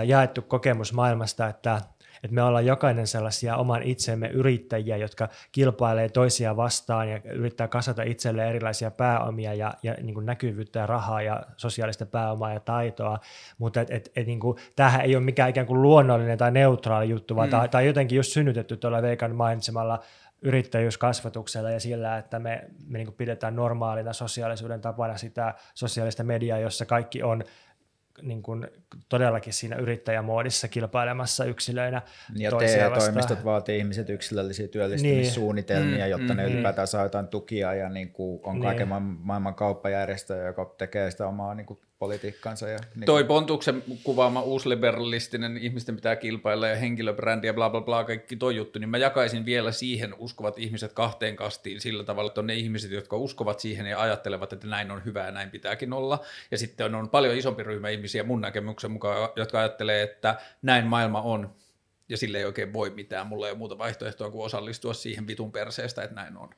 jaettu kokemus maailmasta, että että me ollaan jokainen sellaisia oman itsemme yrittäjiä, jotka kilpailee toisia vastaan ja yrittää kasata itselleen erilaisia pääomia ja, ja niin kuin näkyvyyttä ja rahaa ja sosiaalista pääomaa ja taitoa, mutta et, et, et, niin kuin, tämähän ei ole mikään ikään kuin luonnollinen tai neutraali juttu, vaan mm. tämä, tämä on jotenkin just synnytetty tuolla Veikan mainitsemalla yrittäjyyskasvatuksella ja sillä, että me, me niin pidetään normaalina sosiaalisuuden tapana sitä sosiaalista mediaa, jossa kaikki on niin kuin todellakin siinä yrittäjämoodissa kilpailemassa yksilöinä. Ja TE-toimistot vaatii ihmiset yksilöllisiä työllistymissuunnitelmia, niin. jotta mm, ne mm. ylipäätään saa jotain tukia ja niin kuin on niin. kaiken maailman kauppajärjestö, joka tekee sitä omaa niin kuin politiikkansa. Ja, niin Toi Pontuksen kuvaama uusliberalistinen, ihmisten pitää kilpailla ja henkilöbrändi ja bla bla bla, kaikki toi juttu, niin mä jakaisin vielä siihen uskovat ihmiset kahteen kastiin sillä tavalla, että on ne ihmiset, jotka uskovat siihen ja ajattelevat, että näin on hyvä ja näin pitääkin olla. Ja sitten on, on paljon isompi ryhmä ihmisiä mun näkemyksen mukaan, jotka ajattelee, että näin maailma on ja sille ei oikein voi mitään, mulla ei ole muuta vaihtoehtoa kuin osallistua siihen vitun perseestä, että näin on.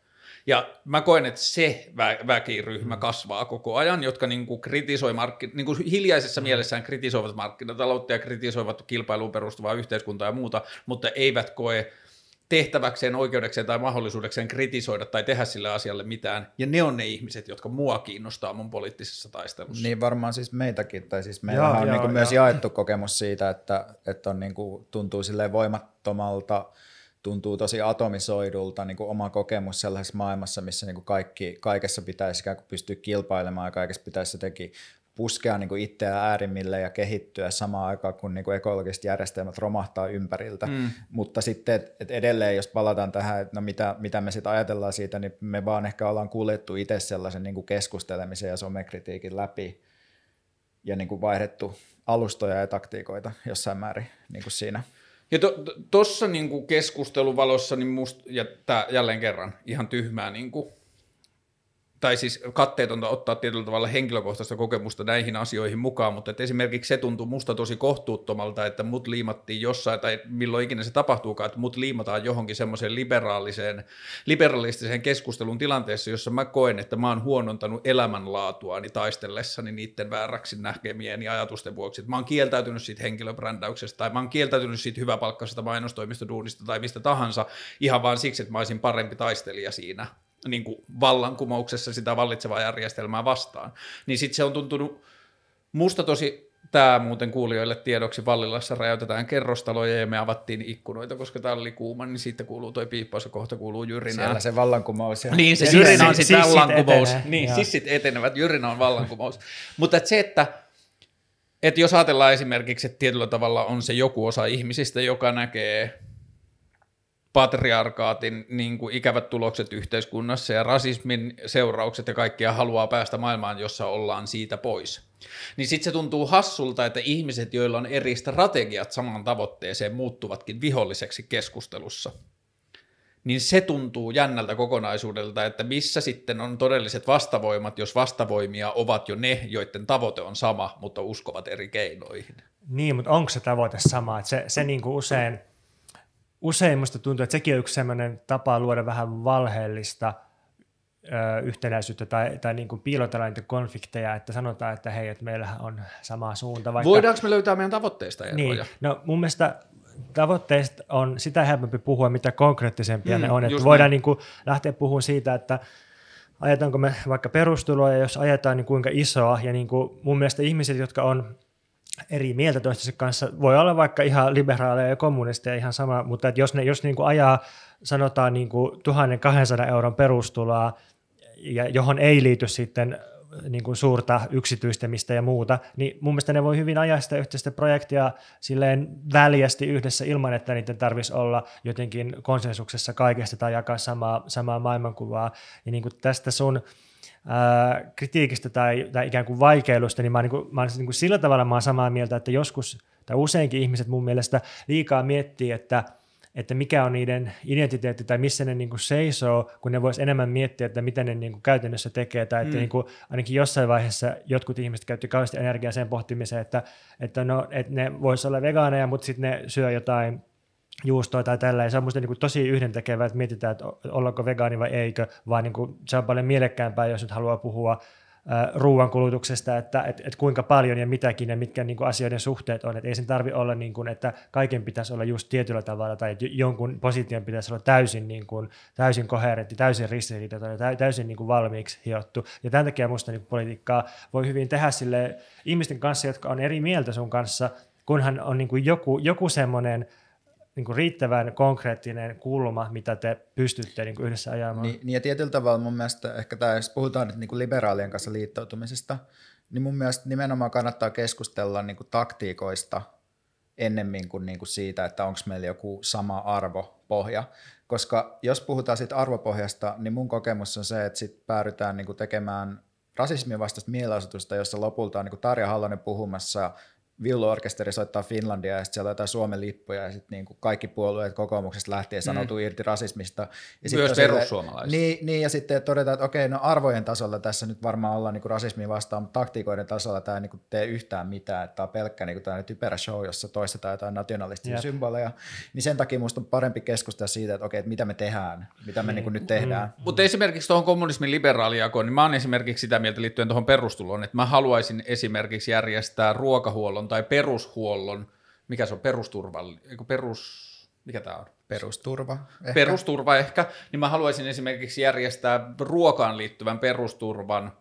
Ja mä koen, että se vä- väkiryhmä kasvaa koko ajan, jotka niin kuin kritisoi markkin, niin kuin hiljaisessa mielessään kritisoivat markkinataloutta ja kritisoivat kilpailuun perustuvaa yhteiskuntaa ja muuta, mutta eivät koe tehtäväkseen, oikeudekseen tai mahdollisuudekseen kritisoida tai tehdä sille asialle mitään. Ja ne on ne ihmiset, jotka mua kiinnostaa mun poliittisessa taistelussa. Niin varmaan siis meitäkin, tai siis meillä on joo, niin kuin myös jaettu kokemus siitä, että, että on niin kuin, tuntuu silleen voimattomalta tuntuu tosi atomisoidulta niin kuin oma kokemus sellaisessa maailmassa, missä niin kuin kaikki, kaikessa pitäisi ikään kuin pystyä kilpailemaan ja kaikessa pitäisi jotenkin puskea niin kuin itseään äärimmille ja kehittyä samaan aikaan, kun niin kuin ekologiset järjestelmät romahtaa ympäriltä. Mm. Mutta sitten et, et edelleen, jos palataan tähän, että no mitä, mitä me sitten ajatellaan siitä, niin me vaan ehkä ollaan kuljettu itse sellaisen niin kuin keskustelemisen ja somekritiikin läpi ja niin kuin vaihdettu alustoja ja taktiikoita jossain määrin niin kuin siinä – ja tuossa to, niinku keskustelun valossa, niin must, ja tää jälleen kerran ihan tyhmää niinku tai siis katteetonta ottaa tietyllä tavalla henkilökohtaista kokemusta näihin asioihin mukaan, mutta että esimerkiksi se tuntuu musta tosi kohtuuttomalta, että mut liimattiin jossain, tai milloin ikinä se tapahtuukaan, että mut liimataan johonkin semmoiseen liberaaliseen, liberalistiseen keskustelun tilanteessa, jossa mä koen, että mä oon huonontanut elämänlaatuani taistellessani niiden vääräksi näkemieni ajatusten vuoksi. Että mä oon kieltäytynyt siitä henkilöbrändäyksestä, tai mä oon kieltäytynyt siitä hyväpalkkaisesta mainostoimistoduunista tai mistä tahansa, ihan vaan siksi, että mä olisin parempi taistelija siinä niin kuin vallankumouksessa sitä vallitsevaa järjestelmää vastaan. Niin sitten se on tuntunut musta tosi Tämä muuten kuulijoille tiedoksi Vallilassa räjäytetään kerrostaloja ja me avattiin ikkunoita, koska täällä oli kuuma, niin siitä kuuluu toi piippaus ja kohta kuuluu jyrinää. Siellä se vallankumous. Ja niin, se jyrinä on sitten vallankumous. Etenee. Niin, Joo. sissit etenevät, jyrinä on vallankumous. Mutta et se, että et jos ajatellaan esimerkiksi, että tietyllä tavalla on se joku osa ihmisistä, joka näkee patriarkaatin niin kuin ikävät tulokset yhteiskunnassa ja rasismin seuraukset ja kaikkia haluaa päästä maailmaan, jossa ollaan siitä pois. Niin sitten se tuntuu hassulta, että ihmiset, joilla on eri strategiat samaan tavoitteeseen, muuttuvatkin viholliseksi keskustelussa. Niin se tuntuu jännältä kokonaisuudelta, että missä sitten on todelliset vastavoimat, jos vastavoimia ovat jo ne, joiden tavoite on sama, mutta uskovat eri keinoihin. Niin, mutta onko se tavoite sama? Että se, se niin kuin usein usein musta tuntuu, että sekin on yksi sellainen tapa luoda vähän valheellista ö, yhtenäisyyttä tai, tai niin kuin piilotella niitä konflikteja, että sanotaan, että hei, että meillähän on sama suunta. Vaikka... Voidaanko me löytää meidän tavoitteista eroja? Niin, no mun mielestä tavoitteista on sitä helpompi puhua, mitä konkreettisempia mm, ne on. Että voidaan niin kuin lähteä puhumaan siitä, että ajetaanko me vaikka perustuloa ja jos ajetaan, niin kuinka isoa. Ja niin kuin mun mielestä ihmiset, jotka on eri mieltä toistensa kanssa. Voi olla vaikka ihan liberaaleja ja kommunisteja ihan sama, mutta että jos ne jos niin kuin ajaa sanotaan niin kuin 1200 euron perustuloa, ja johon ei liity sitten niin kuin suurta yksityistämistä ja muuta, niin mun mielestä ne voi hyvin ajaa sitä yhteistä projektia silleen väljästi yhdessä ilman, että niiden tarvitsisi olla jotenkin konsensuksessa kaikesta tai jakaa samaa, samaa maailmankuvaa. Ja niin kuin tästä sun ää, kritiikistä tai, tai ikään kuin vaikeilusta, niin mä, niin kuin, mä niin kuin sillä tavalla mä samaa mieltä, että joskus tai useinkin ihmiset mun mielestä liikaa miettii, että että mikä on niiden identiteetti tai missä ne niin kuin seisoo, kun ne vois enemmän miettiä, että mitä ne niin kuin käytännössä tekee, tai että mm. niin kuin, ainakin jossain vaiheessa jotkut ihmiset käytti kauheasti energiaa sen pohtimiseen, että, että, no, että ne voisi olla vegaaneja, mutta sitten ne syö jotain juustoa tai tällä. Ja se on musta niin tosi yhdentekevää, että mietitään, että ollaanko vegaani vai eikö, vaan niin kuin, se on paljon mielekkäämpää, jos nyt haluaa puhua ruoankulutuksesta, että et, et kuinka paljon ja mitäkin ja mitkä niin kuin asioiden suhteet on. Et ei sen tarvi olla, niin kuin, että kaiken pitäisi olla just tietyllä tavalla tai että jonkun position pitäisi olla täysin, niin kuin, täysin koherentti, täysin ristiriitainen, täysin niin kuin valmiiksi hiottu. Ja tämän takia minusta niin politiikkaa voi hyvin tehdä sille ihmisten kanssa, jotka on eri mieltä sun kanssa, kunhan on niin kuin joku, joku semmoinen – niin kuin riittävän konkreettinen kulma, mitä te pystytte niin kuin yhdessä ajamaan. Niin, niin ja tietyllä tavalla mun mielestä ehkä tämä, jos puhutaan nyt niin kuin liberaalien kanssa liittoutumisesta, niin mun mielestä nimenomaan kannattaa keskustella niin kuin taktiikoista ennemmin kuin, niin kuin siitä, että onko meillä joku sama arvopohja. Koska jos puhutaan siitä arvopohjasta, niin mun kokemus on se, että sit päädytään niin kuin tekemään rasismin vastaista mielenosoitusta, jossa lopulta on niin kuin Tarja Hallonen puhumassa villuorkesteri soittaa Finlandia ja sitten siellä on jotain Suomen lippuja ja sitten niin kuin kaikki puolueet kokoomuksesta lähtien sanoutuu mm. irti rasismista. Ja Myös perussuomalaiset. Niin, niin, ja sitten todetaan, että okei, no arvojen tasolla tässä nyt varmaan ollaan niin rasismiin vastaan, mutta taktiikoiden tasolla tämä ei niin tee yhtään mitään, että tämä on pelkkä niin kuin typerä show, jossa toistetaan jotain nationalistisia yep. symboleja. Niin sen takia minusta on parempi keskustella siitä, että okei, että mitä me tehdään, mitä me niin kuin nyt tehdään. Mm. Mutta esimerkiksi tuohon kommunismin liberaalijakoon, niin mä oon esimerkiksi sitä mieltä liittyen tuohon perustuloon, että mä haluaisin esimerkiksi järjestää ruokahuollon tai perushuollon, mikä se on, perusturva, perus, mikä tämä on? Perusturva ehkä. Perusturva ehkä, niin mä haluaisin esimerkiksi järjestää ruokaan liittyvän perusturvan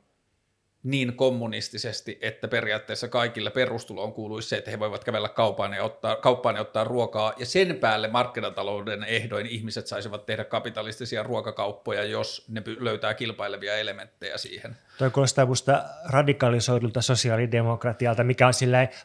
niin kommunistisesti, että periaatteessa kaikille perustuloon kuuluisi se, että he voivat kävellä kauppaan ja ottaa, kauppaan ja ottaa ruokaa, ja sen päälle markkinatalouden ehdoin ihmiset saisivat tehdä kapitalistisia ruokakauppoja, jos ne löytää kilpailevia elementtejä siihen. Tuo kuulostaa minusta radikalisoidulta sosiaalidemokratialta, mikä on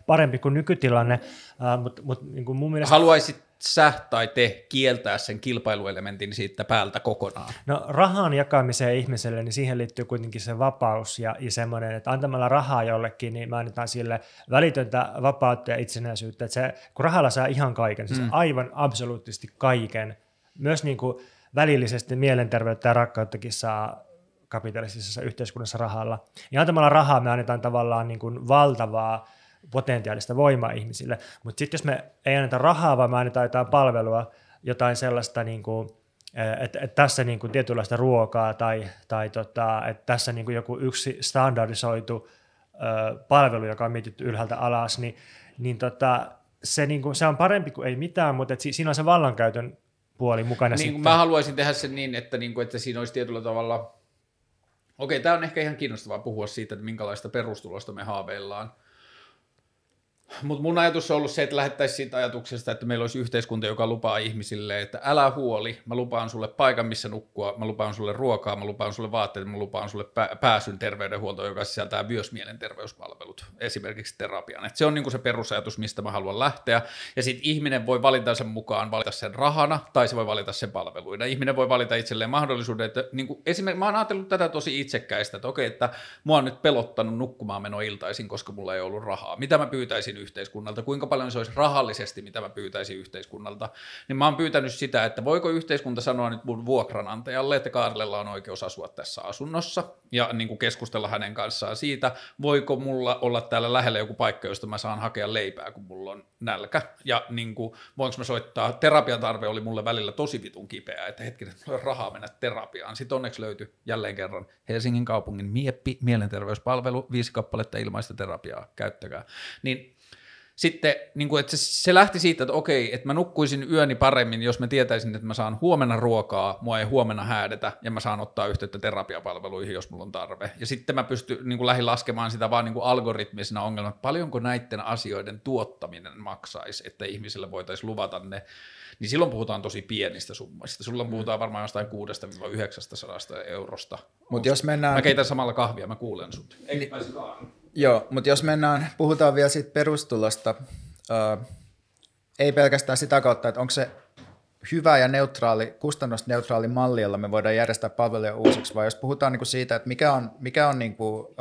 parempi kuin nykytilanne, uh, mutta mut, niin mun mielestä... Haluaisit sä tai te kieltää sen kilpailuelementin siitä päältä kokonaan? No rahan jakamiseen ihmiselle, niin siihen liittyy kuitenkin se vapaus ja, ja semmoinen, että antamalla rahaa jollekin, niin me annetaan sille välitöntä vapautta ja itsenäisyyttä. Että se, kun rahalla saa ihan kaiken, siis mm. aivan absoluuttisesti kaiken, myös niin kuin välillisesti mielenterveyttä ja rakkauttakin saa kapitalistisessa yhteiskunnassa rahalla. Ja antamalla rahaa me annetaan tavallaan niin kuin valtavaa potentiaalista voimaa ihmisille. Mutta sitten jos me ei anneta rahaa, vaan me annetaan jotain palvelua, jotain sellaista, niin kuin, että, että tässä niin kuin tietynlaista ruokaa tai, tai tota, että tässä niin kuin joku yksi standardisoitu ö, palvelu, joka on mietitty ylhäältä alas, niin, niin tota, se, niin kuin, se on parempi kuin ei mitään, mutta että siinä on se vallankäytön puoli mukana niin, sitten. Mä haluaisin tehdä sen niin, että, niin kuin, että siinä olisi tietyllä tavalla, okei, tämä on ehkä ihan kiinnostavaa puhua siitä, että minkälaista perustulosta me haaveillaan, mutta mun ajatus on ollut se, että lähettäisiin siitä ajatuksesta, että meillä olisi yhteiskunta, joka lupaa ihmisille, että älä huoli, mä lupaan sulle paikan, missä nukkua, mä lupaan sulle ruokaa, mä lupaan sulle vaatteet, mä lupaan sulle pääsyn terveydenhuoltoon, joka sisältää myös mielenterveyspalvelut, esimerkiksi terapian. Et se on niinku se perusajatus, mistä mä haluan lähteä. Ja sitten ihminen voi valita sen mukaan, valita sen rahana, tai se voi valita sen palveluina. Ihminen voi valita itselleen mahdollisuuden, että niinku, esimerkiksi mä oon ajatellut tätä tosi itsekkäistä, että okei, että mua on nyt pelottanut nukkumaan meno iltaisin, koska mulla ei ollut rahaa. Mitä mä pyytäisin yhteiskunnalta, kuinka paljon se olisi rahallisesti, mitä mä pyytäisin yhteiskunnalta, niin mä oon pyytänyt sitä, että voiko yhteiskunta sanoa nyt mun vuokranantajalle, että Kaarlella on oikeus asua tässä asunnossa ja niin kuin keskustella hänen kanssaan siitä, voiko mulla olla täällä lähellä joku paikka, josta mä saan hakea leipää, kun mulla on nälkä ja niin kuin, voinko mä soittaa, terapiatarve oli mulle välillä tosi vitun kipeä, että hetkinen, mulla on rahaa mennä terapiaan. Sitten onneksi löytyi jälleen kerran Helsingin kaupungin Mieppi, mielenterveyspalvelu, viisi kappaletta ilmaista terapiaa, käyttäkää. Niin sitten niin kuin, että se, se lähti siitä, että okei, että mä nukkuisin yöni paremmin, jos mä tietäisin, että mä saan huomenna ruokaa, mua ei huomenna häädetä, ja mä saan ottaa yhteyttä terapiapalveluihin, jos mulla on tarve. Ja sitten mä pystyn niin kuin lähin laskemaan sitä vaan niin kuin algoritmisena ongelmana, että paljonko näiden asioiden tuottaminen maksaisi, että ihmisille voitaisiin luvata ne, niin silloin puhutaan tosi pienistä summista. Silloin puhutaan varmaan jostain 600-900 eurosta. Mutta jos mennään... Mä keitän samalla kahvia, mä kuulen sut. Ei niin... Joo, mutta jos mennään, puhutaan vielä siitä perustulosta, ää, ei pelkästään sitä kautta, että onko se hyvä ja neutraali, kustannusneutraali malli, jolla me voidaan järjestää palveluja uusiksi, vai jos puhutaan niinku siitä, että mikä on, mikä on niinku,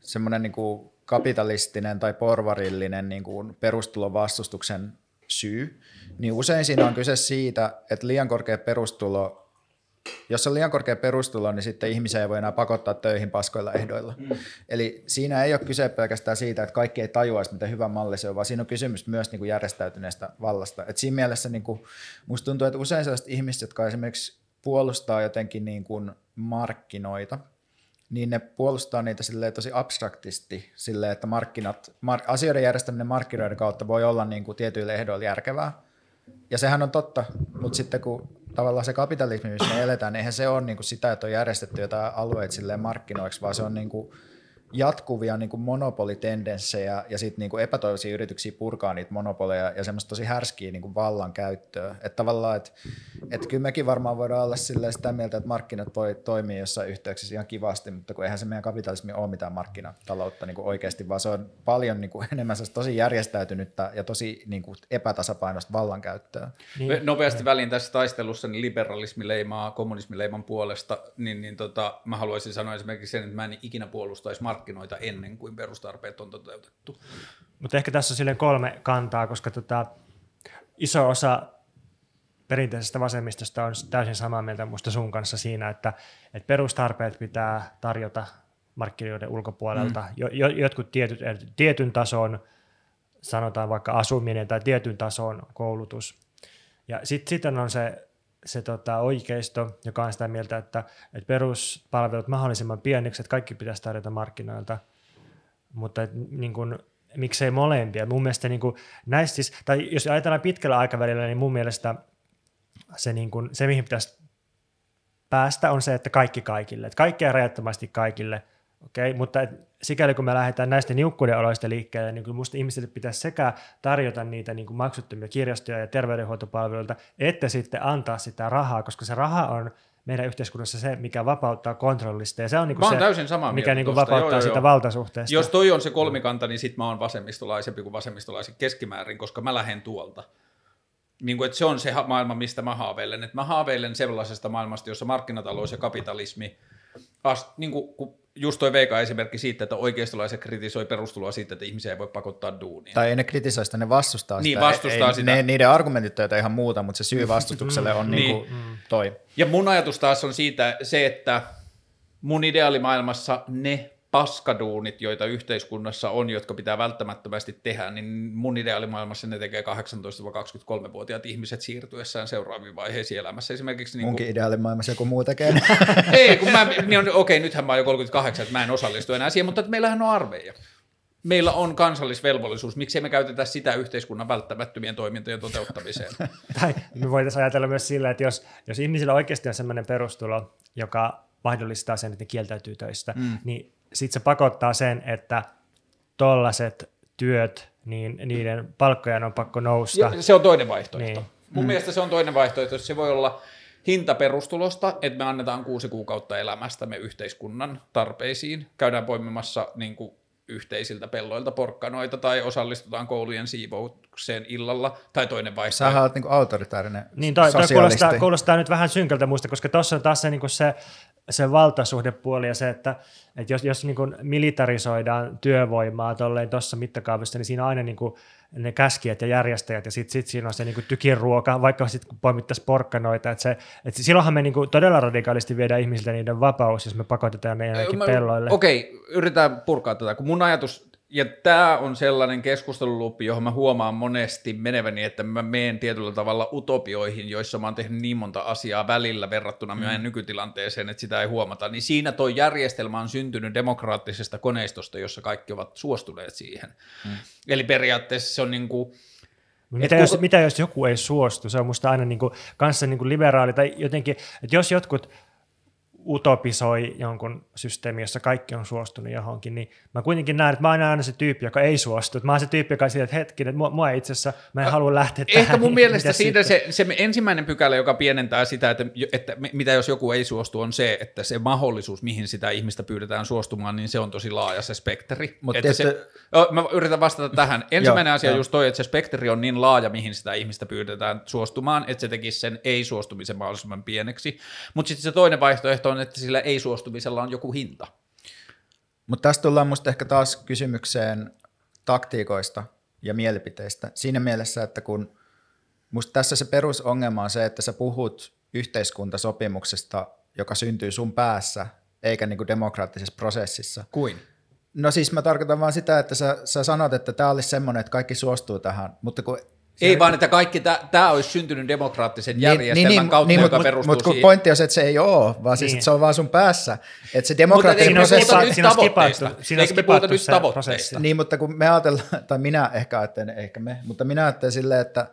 semmoinen niinku kapitalistinen tai porvarillinen niinku perustulon syy, niin usein siinä on kyse siitä, että liian korkea perustulo jos on liian korkea perustulo, niin sitten ihmisiä ei voi enää pakottaa töihin paskoilla ehdoilla. Mm. Eli siinä ei ole kyse pelkästään siitä, että kaikki ei tajuaisi, miten hyvä malli se on, vaan siinä on kysymys myös niin kuin järjestäytyneestä vallasta. Et siinä mielessä niin kuin, musta tuntuu, että usein sellaiset ihmiset, jotka esimerkiksi puolustaa jotenkin niin kuin markkinoita, niin ne puolustaa niitä silleen tosi abstraktisti, silleen, että markkinat, mar- asioiden järjestäminen markkinoiden kautta voi olla niin kuin tietyille ehdoille järkevää. Ja sehän on totta, mutta sitten kun tavallaan se kapitalismi, missä me eletään, eihän se ole niin kuin sitä, että on järjestetty jotain alueita markkinoiksi, vaan se on niin kuin jatkuvia niin kuin monopolitendenssejä ja sitten niin epätoivoisia yrityksiä purkaa niitä monopoleja ja semmoista tosi härskiä niin kuin vallan käyttöä. Että tavallaan, että, että kyllä mekin varmaan voidaan olla sitä mieltä, että markkinat voi toimia jossain yhteyksissä ihan kivasti, mutta kun eihän se meidän kapitalismi ole mitään markkinataloutta niin kuin oikeasti, vaan se on paljon niin kuin (laughs) enemmän tosi järjestäytynyttä ja tosi niin kuin epätasapainoista vallankäyttöä. Niin. Nopeasti väliin tässä taistelussa niin liberalismi leimaa kommunismileiman puolesta, niin, niin tota, mä haluaisin sanoa esimerkiksi sen, että mä en ikinä puolustaisi markkinoita markkinoita ennen kuin perustarpeet on toteutettu. Mutta ehkä tässä on silleen kolme kantaa, koska tota, iso osa perinteisestä vasemmistosta on täysin samaa mieltä minusta sun kanssa siinä, että, että perustarpeet pitää tarjota markkinoiden ulkopuolelta. Mm. Jo, jo, jotkut tietyt, tietyn tason, sanotaan vaikka asuminen tai tietyn tason koulutus. Ja sitten sit on se se tota, oikeisto, joka on sitä mieltä, että, että peruspalvelut mahdollisimman pieniksi, että kaikki pitäisi tarjota markkinoilta, mutta et, niin kun, miksei molempia. Mun mielestä niin kun, näistä siis, tai jos ajatellaan pitkällä aikavälillä, niin mun mielestä se, niin kun, se mihin pitäisi päästä on se, että kaikki kaikille, että kaikkea rajattomasti kaikille, okay? mutta et, sikäli kun me lähdetään näistä niukkuuden oloista liikkeelle, niin minusta ihmisille pitäisi sekä tarjota niitä niin kuin maksuttomia kirjastoja ja terveydenhuoltopalveluita, että sitten antaa sitä rahaa, koska se raha on meidän yhteiskunnassa se, mikä vapauttaa kontrollista. Ja se on niin kuin se, täysin samaa mikä niin kuin vapauttaa joo, joo, joo. sitä valtasuhteesta. Jos toi on se kolmikanta, niin sitten mä oon vasemmistolaisempi kuin vasemmistolaisen keskimäärin, koska mä lähden tuolta. Niin kuin, että se on se maailma, mistä mä haaveilen. Että mä haaveilen sellaisesta maailmasta, jossa markkinatalous ja kapitalismi, ast, niin kuin, kun just toi Veika esimerkki siitä, että oikeistolaiset kritisoi perustuloa siitä, että ihmisiä ei voi pakottaa duunia. Tai ei ne kritisoi sitä, ne vastustaa niin, sitä. vastustaa ei, sitä. Ne, niiden argumentit on ihan muuta, mutta se syy vastustukselle on niin. Niinku mm. toi. Ja mun ajatus taas on siitä se, että mun ideaalimaailmassa ne paskaduunit, joita yhteiskunnassa on, jotka pitää välttämättömästi tehdä, niin mun ideaalimaailmassa ne tekee 18-23-vuotiaat ihmiset siirtyessään seuraaviin vaiheisiin elämässä. Esimerkiksi niin Munkin kuin... ideaalimaailmassa joku muu tekee. (laughs) Ei, kun mä, niin on, okei, nythän mä oon jo 38, että mä en osallistu enää siihen, mutta että meillähän on armeija. Meillä on kansallisvelvollisuus, miksi me käytetä sitä yhteiskunnan välttämättömien toimintojen toteuttamiseen? (laughs) tai me voitaisiin ajatella myös sillä, että jos, jos ihmisillä oikeasti on sellainen perustulo, joka mahdollistaa sen, että ne kieltäytyy töistä, mm. niin sitten se pakottaa sen, että tollaset työt, niin niiden palkkojen on pakko nousta. Ja se on toinen vaihtoehto. Niin. Mun mm. mielestä se on toinen vaihtoehto, se voi olla hintaperustulosta, että me annetaan kuusi kuukautta elämästämme yhteiskunnan tarpeisiin, käydään poimimassa niin kuin yhteisiltä pelloilta porkkanoita tai osallistutaan koulujen siivoukseen illalla, tai toinen vaihtoehto. Sähän olet niin autoritaarinen Niin, toi, toi kuulostaa, kuulostaa, nyt vähän synkältä muista, koska tuossa on taas se, niin se se valtasuhdepuoli ja se, että, että jos, jos niin kuin militarisoidaan työvoimaa tuossa mittakaavassa, niin siinä on aina niin kuin ne käskijät ja järjestäjät ja sitten sit siinä on se niin tykiruoka, vaikka sitten kun poimittaisiin porkkanoita, että, se, että silloinhan me niin kuin todella radikaalisti viedään ihmisiltä niiden vapaus, jos me pakotetaan ne jonnekin pelloille. Okei, okay, yritetään purkaa tätä, kun mun ajatus ja tämä on sellainen keskusteluluuppi, johon mä huomaan monesti meneväni, että mä menen tietyllä tavalla utopioihin, joissa mä oon tehnyt niin monta asiaa välillä verrattuna mm. meidän nykytilanteeseen, että sitä ei huomata. Niin siinä tuo järjestelmä on syntynyt demokraattisesta koneistosta, jossa kaikki ovat suostuneet siihen. Mm. Eli periaatteessa se on niin kuin, mitä, jos, mitä jos joku ei suostu? Se on musta aina niin kuin, kanssa niin kuin liberaali tai jotenkin, että jos jotkut utopisoi jonkun systeemi, jossa kaikki on suostunut johonkin, niin mä kuitenkin näen, että mä oon aina se tyyppi, joka ei suostu. Mä oon se tyyppi, joka on että hetki, että mua, mua itse asiassa, mä en halua lähteä Ehkä tähän. mun niin mielestä siitä se, se, ensimmäinen pykälä, joka pienentää sitä, että, että mitä jos joku ei suostu, on se, että se mahdollisuus, mihin sitä ihmistä pyydetään suostumaan, niin se on tosi laaja se spektri. Mut että tietysti... se, mä yritän vastata tähän. Ensimmäinen jo, asia on just toi, että se spektri on niin laaja, mihin sitä ihmistä pyydetään suostumaan, että se tekisi sen ei-suostumisen mahdollisimman pieneksi. Mutta sitten se toinen vaihtoehto on, että sillä ei-suostumisella on joku hinta. Mutta tästä tullaan musta ehkä taas kysymykseen taktiikoista ja mielipiteistä. Siinä mielessä, että kun musta tässä se perusongelma on se, että sä puhut yhteiskuntasopimuksesta, joka syntyy sun päässä, eikä niinku demokraattisessa prosessissa. Kuin? No siis mä tarkoitan vaan sitä, että sä, sä sanot, että tämä olisi semmoinen, että kaikki suostuu tähän, mutta kun Ei vaan, että kaikki tämä olisi syntynyt demokraattisen järjestelmän kautta, niin, joka mutta perustuu mut, kun siihen. pointti on se, että se ei ole, vaan siis, Niin. se on vaan sun päässä. Että se Mutta demokraattinen prosessi... nyt Siinä on skipattu- siinä on skipattu nyt se tavoitteista? prosessi. Niin, mutta kun me ajatellaan, tai minä ehkä ajattelen, ehkä me, mutta minä ajattelen silleen, että,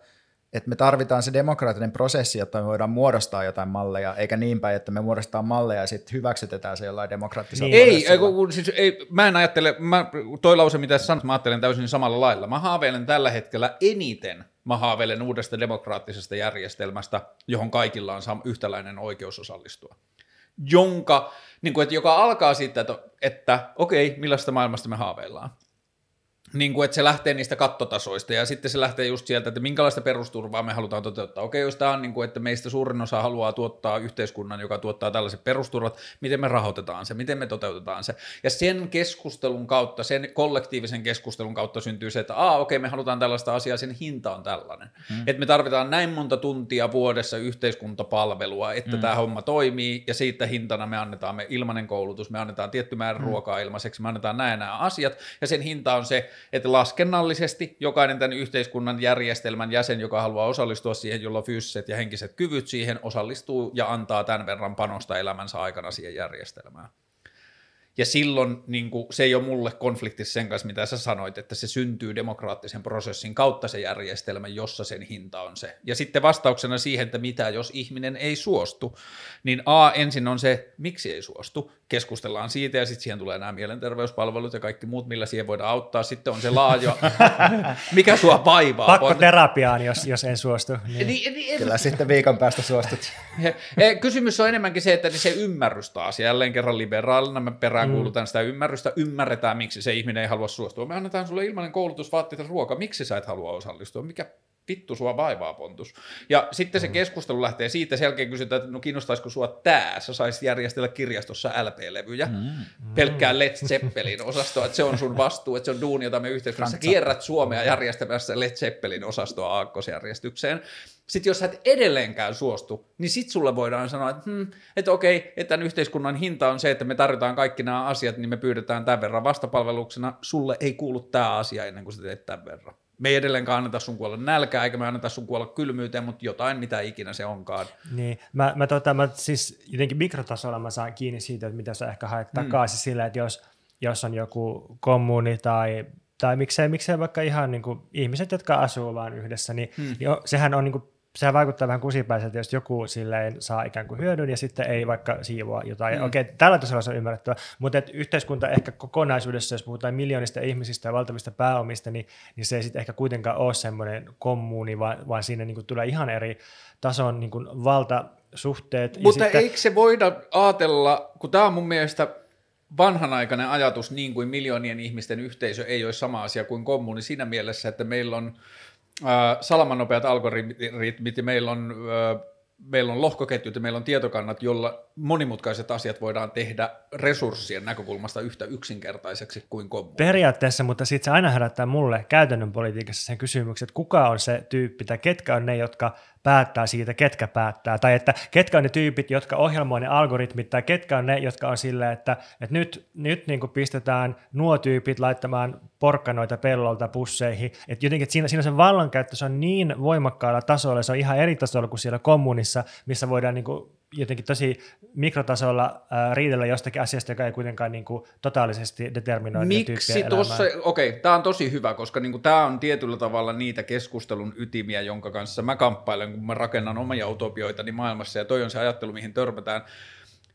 että me tarvitaan se demokraattinen prosessi, jotta me voidaan muodostaa jotain malleja, eikä niin päin, että me muodostetaan malleja ja sitten hyväksytetään se jollain demokraattisella Niin. Ei, ei kun, siis ei, mä en ajattele, mä, toi lause mitä sä sanot, mä ajattelen täysin samalla lailla. Mä haaveilen tällä hetkellä eniten, mä haaveilen uudesta demokraattisesta järjestelmästä, johon kaikilla on sam- yhtäläinen oikeus osallistua. Jonka, niin kuin, että joka alkaa siitä, että, että okei, millaista maailmasta me haaveillaan. Niin kuin, että se lähtee niistä kattotasoista ja sitten se lähtee just sieltä, että minkälaista perusturvaa me halutaan toteuttaa. Okei, jos tämä on niin kuin, että meistä suurin osa haluaa tuottaa yhteiskunnan, joka tuottaa tällaiset perusturvat, miten me rahoitetaan se, miten me toteutetaan se. Ja sen keskustelun kautta, sen kollektiivisen keskustelun kautta syntyy se, että aa, okei, me halutaan tällaista asiaa, sen hinta on tällainen. Hmm. Että me tarvitaan näin monta tuntia vuodessa yhteiskuntapalvelua, että hmm. tämä homma toimii ja siitä hintana me annetaan me ilmainen koulutus, me annetaan tietty määrä hmm. ruokaa ilmaiseksi, me annetaan näin nämä asiat ja sen hinta on se, että laskennallisesti jokainen tämän yhteiskunnan järjestelmän jäsen, joka haluaa osallistua siihen, jolla fyysiset ja henkiset kyvyt siihen, osallistuu ja antaa tämän verran panosta elämänsä aikana siihen järjestelmään. Ja silloin niin kuin, se ei ole mulle konfliktissa sen kanssa, mitä sä sanoit, että se syntyy demokraattisen prosessin kautta se järjestelmä, jossa sen hinta on se. Ja sitten vastauksena siihen, että mitä jos ihminen ei suostu, niin A, ensin on se, miksi ei suostu, keskustellaan siitä ja sitten siihen tulee nämä mielenterveyspalvelut ja kaikki muut, millä siihen voidaan auttaa. Sitten on se laaja, (laughs) mikä sua vaivaa. Pakko terapiaan, jos, jos en suostu. Niin. Niin, niin, Kyllä sitten viikon päästä suostut. Kysymys on enemmänkin se, että se ymmärrys taas, jälleen kerran liberaalina me peräänkuulutan mm. sitä ymmärrystä, ymmärretään, miksi se ihminen ei halua suostua. Me annetaan sulle ilmainen koulutus, vaatteet ja ruoka, miksi sä et halua osallistua, mikä vittu sua vaivaa pontus. Ja sitten se keskustelu lähtee siitä, sen jälkeen kysytään, että no kiinnostaisiko sua tää, sä saisit järjestellä kirjastossa LP-levyjä, mm. pelkkää Led Zeppelin osastoa, että se on sun vastuu, että se on duuni, jota me yhteiskunnassa kierrät Suomea järjestämässä Led Zeppelin osastoa aakkosjärjestykseen. Sitten jos sä et edelleenkään suostu, niin sit sulle voidaan sanoa, että, hmm, että okei, että tämän yhteiskunnan hinta on se, että me tarvitaan kaikki nämä asiat, niin me pyydetään tämän verran vastapalveluksena. Sulle ei kuulu tämä asia ennen kuin sä teet tämän verran. Me ei edelleenkaan anneta sun kuolla nälkää, eikä me anneta sun kuolla kylmyyteen, mutta jotain, mitä ikinä se onkaan. Niin, mä, mä, tota, mä siis jotenkin mikrotasolla mä saan kiinni siitä, että mitä sä ehkä haet Mm. takaisin sillä, että jos, jos on joku kommuni tai, tai miksei, miksei vaikka ihan niin kuin ihmiset, jotka asuu vaan yhdessä, niin, Hmm. niin on, sehän on niin kuin, sehän vaikuttaa vähän kusipäiseltä, jos joku silleen saa ikään kuin hyödyn ja sitten ei vaikka siivoa jotain. Mm. Okei, tällä tasolla se on ymmärrettävä, mutta et yhteiskunta ehkä kokonaisuudessa, jos puhutaan miljoonista ihmisistä ja valtavista pääomista, niin, niin se ei sitten ehkä kuitenkaan ole semmoinen kommuuni, vaan, vaan siinä niin kuin tulee ihan eri tason niin kuin valtasuhteet. ja Mutta sitten, eikö se voida ajatella, kun tämä on mun mielestä vanhanaikainen ajatus, niin kuin miljoonien ihmisten yhteisö ei ole sama asia kuin kommuni siinä mielessä, että meillä on äh, salamanopeat algoritmit ja meillä on, äh, meillä on lohkoketjut ja meillä on tietokannat, jolla monimutkaiset asiat voidaan tehdä resurssien näkökulmasta yhtä yksinkertaiseksi kuin kommuni. Periaatteessa, mutta sitten se aina herättää mulle käytännön politiikassa sen kysymyksen, että kuka on se tyyppi tai ketkä on ne, jotka päättää siitä, ketkä päättää. Tai että ketkä on ne tyypit, jotka ohjelmoi ne algoritmit, tai ketkä on ne, jotka on silleen, että, että nyt, nyt niin kuin pistetään nuo tyypit laittamaan porkkanoita pellolta pusseihin. Että jotenkin että siinä, siinä se vallankäyttö se on niin voimakkaalla tasolla, se on ihan eri tasolla kuin siellä kommunissa, missä voidaan niin kuin jotenkin tosi mikrotasolla äh, riidellä jostakin asiasta, joka ei kuitenkaan niin kuin totaalisesti determinoi Miksi tuossa, okei, tämä on tosi hyvä, koska niinku, tämä on tietyllä tavalla niitä keskustelun ytimiä, jonka kanssa mä kamppailen, kun mä rakennan omia utopioitani maailmassa, ja toi on se ajattelu, mihin törmätään.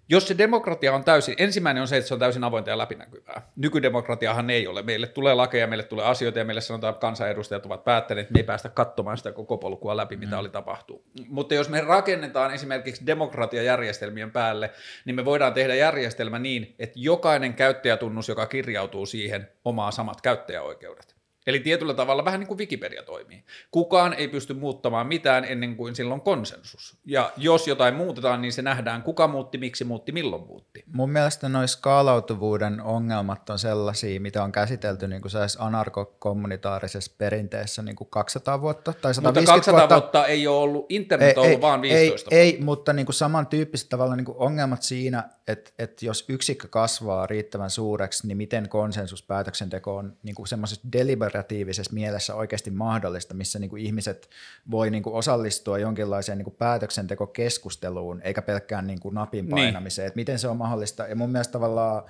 Jos se demokratia on täysin, ensimmäinen on se, että se on täysin avointa ja läpinäkyvää. Nykydemokratiahan ei ole. Meille tulee lakeja, meille tulee asioita ja meille sanotaan, että kansanedustajat ovat päättäneet, että me ei päästä katsomaan sitä koko polkua läpi, mitä mm. oli tapahtuu. Mutta jos me rakennetaan esimerkiksi demokratiajärjestelmien päälle, niin me voidaan tehdä järjestelmä niin, että jokainen käyttäjätunnus, joka kirjautuu siihen, omaa samat käyttäjäoikeudet. Eli tietyllä tavalla vähän niin kuin Wikipedia toimii. Kukaan ei pysty muuttamaan mitään ennen kuin silloin konsensus. Ja jos jotain muutetaan, niin se nähdään, kuka muutti, miksi muutti, milloin muutti. Mun mielestä noin skaalautuvuuden ongelmat on sellaisia, mitä on käsitelty niin kuin anarkokommunitaarisessa perinteessä niin kuin 200 vuotta tai 150 Mutta 200 vuotta. vuotta ei ole ollut, internet on ollut vaan 15 ei, ei, mutta niin kuin samantyyppiset tavalla niin kuin ongelmat siinä, että, että jos yksikkö kasvaa riittävän suureksi, niin miten konsensuspäätöksenteko on niin kuin semmoisessa deliber, kollaboratiivisessa mielessä oikeasti mahdollista, missä niin kuin ihmiset voi niin kuin osallistua jonkinlaiseen niin kuin päätöksentekokeskusteluun, eikä pelkkään niin kuin napin Niin. painamiseen, että miten se on mahdollista. Ja mun mielestä tavallaan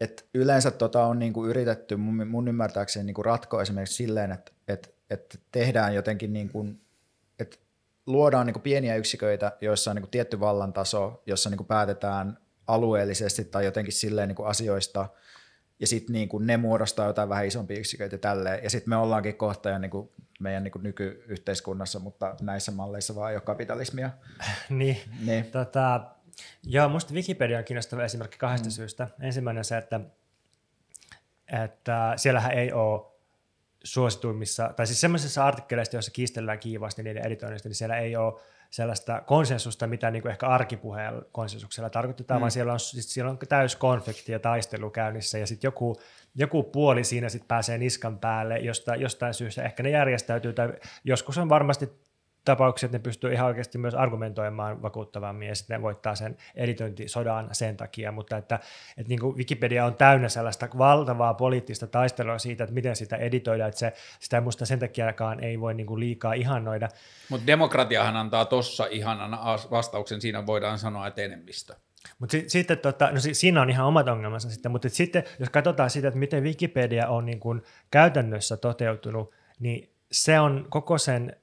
et yleensä tota on niinku yritetty mun, mun ymmärtääkseni niinku ratkoa esimerkiksi silleen, että et, et tehdään jotenkin, niinku, että luodaan niinku pieniä yksiköitä, joissa on niinku tietty vallantaso, jossa niinku päätetään alueellisesti tai jotenkin silleen niinku asioista, ja sitten niinku ne muodostaa jotain vähän isompia yksiköitä tälleen, ja sitten me ollaankin kohta jo niinku meidän niinku nykyyhteiskunnassa, mutta näissä malleissa vaan ei ole kapitalismia. (laughs) niin. Niin. Tota, joo, musta Wikipedia on kiinnostava esimerkki kahdesta mm. syystä. Ensimmäinen on se, että, että siellähän ei ole suosituimmissa, tai siis semmoisissa artikkeleissa, joissa kiistellään kiivaasti niiden editoinnista, niin siellä ei ole sellaista konsensusta, mitä niin kuin ehkä arkipuheen konsensuksella tarkoitetaan, mm. vaan siellä on, siis siellä on täys konflikti ja taistelu käynnissä, ja sitten joku, joku puoli siinä sitten pääsee niskan päälle josta, jostain syystä. Ehkä ne järjestäytyy, tai joskus on varmasti tapauksia, että ne pystyy ihan oikeasti myös argumentoimaan vakuuttavammin ja sitten ne voittaa sen editointisodan sen takia, mutta että, että niin kuin Wikipedia on täynnä sellaista valtavaa poliittista taistelua siitä, että miten sitä editoidaan, että se, sitä musta sen takiakaan ei voi niin kuin liikaa ihannoida. Mutta demokratiahan antaa tossa ihanan as- vastauksen, siinä voidaan sanoa, että enemmistö. Mutta si- sitten tota, no si- siinä on ihan omat ongelmansa sitten, mutta sitten jos katsotaan sitä, että miten Wikipedia on niin kuin käytännössä toteutunut, niin se on koko sen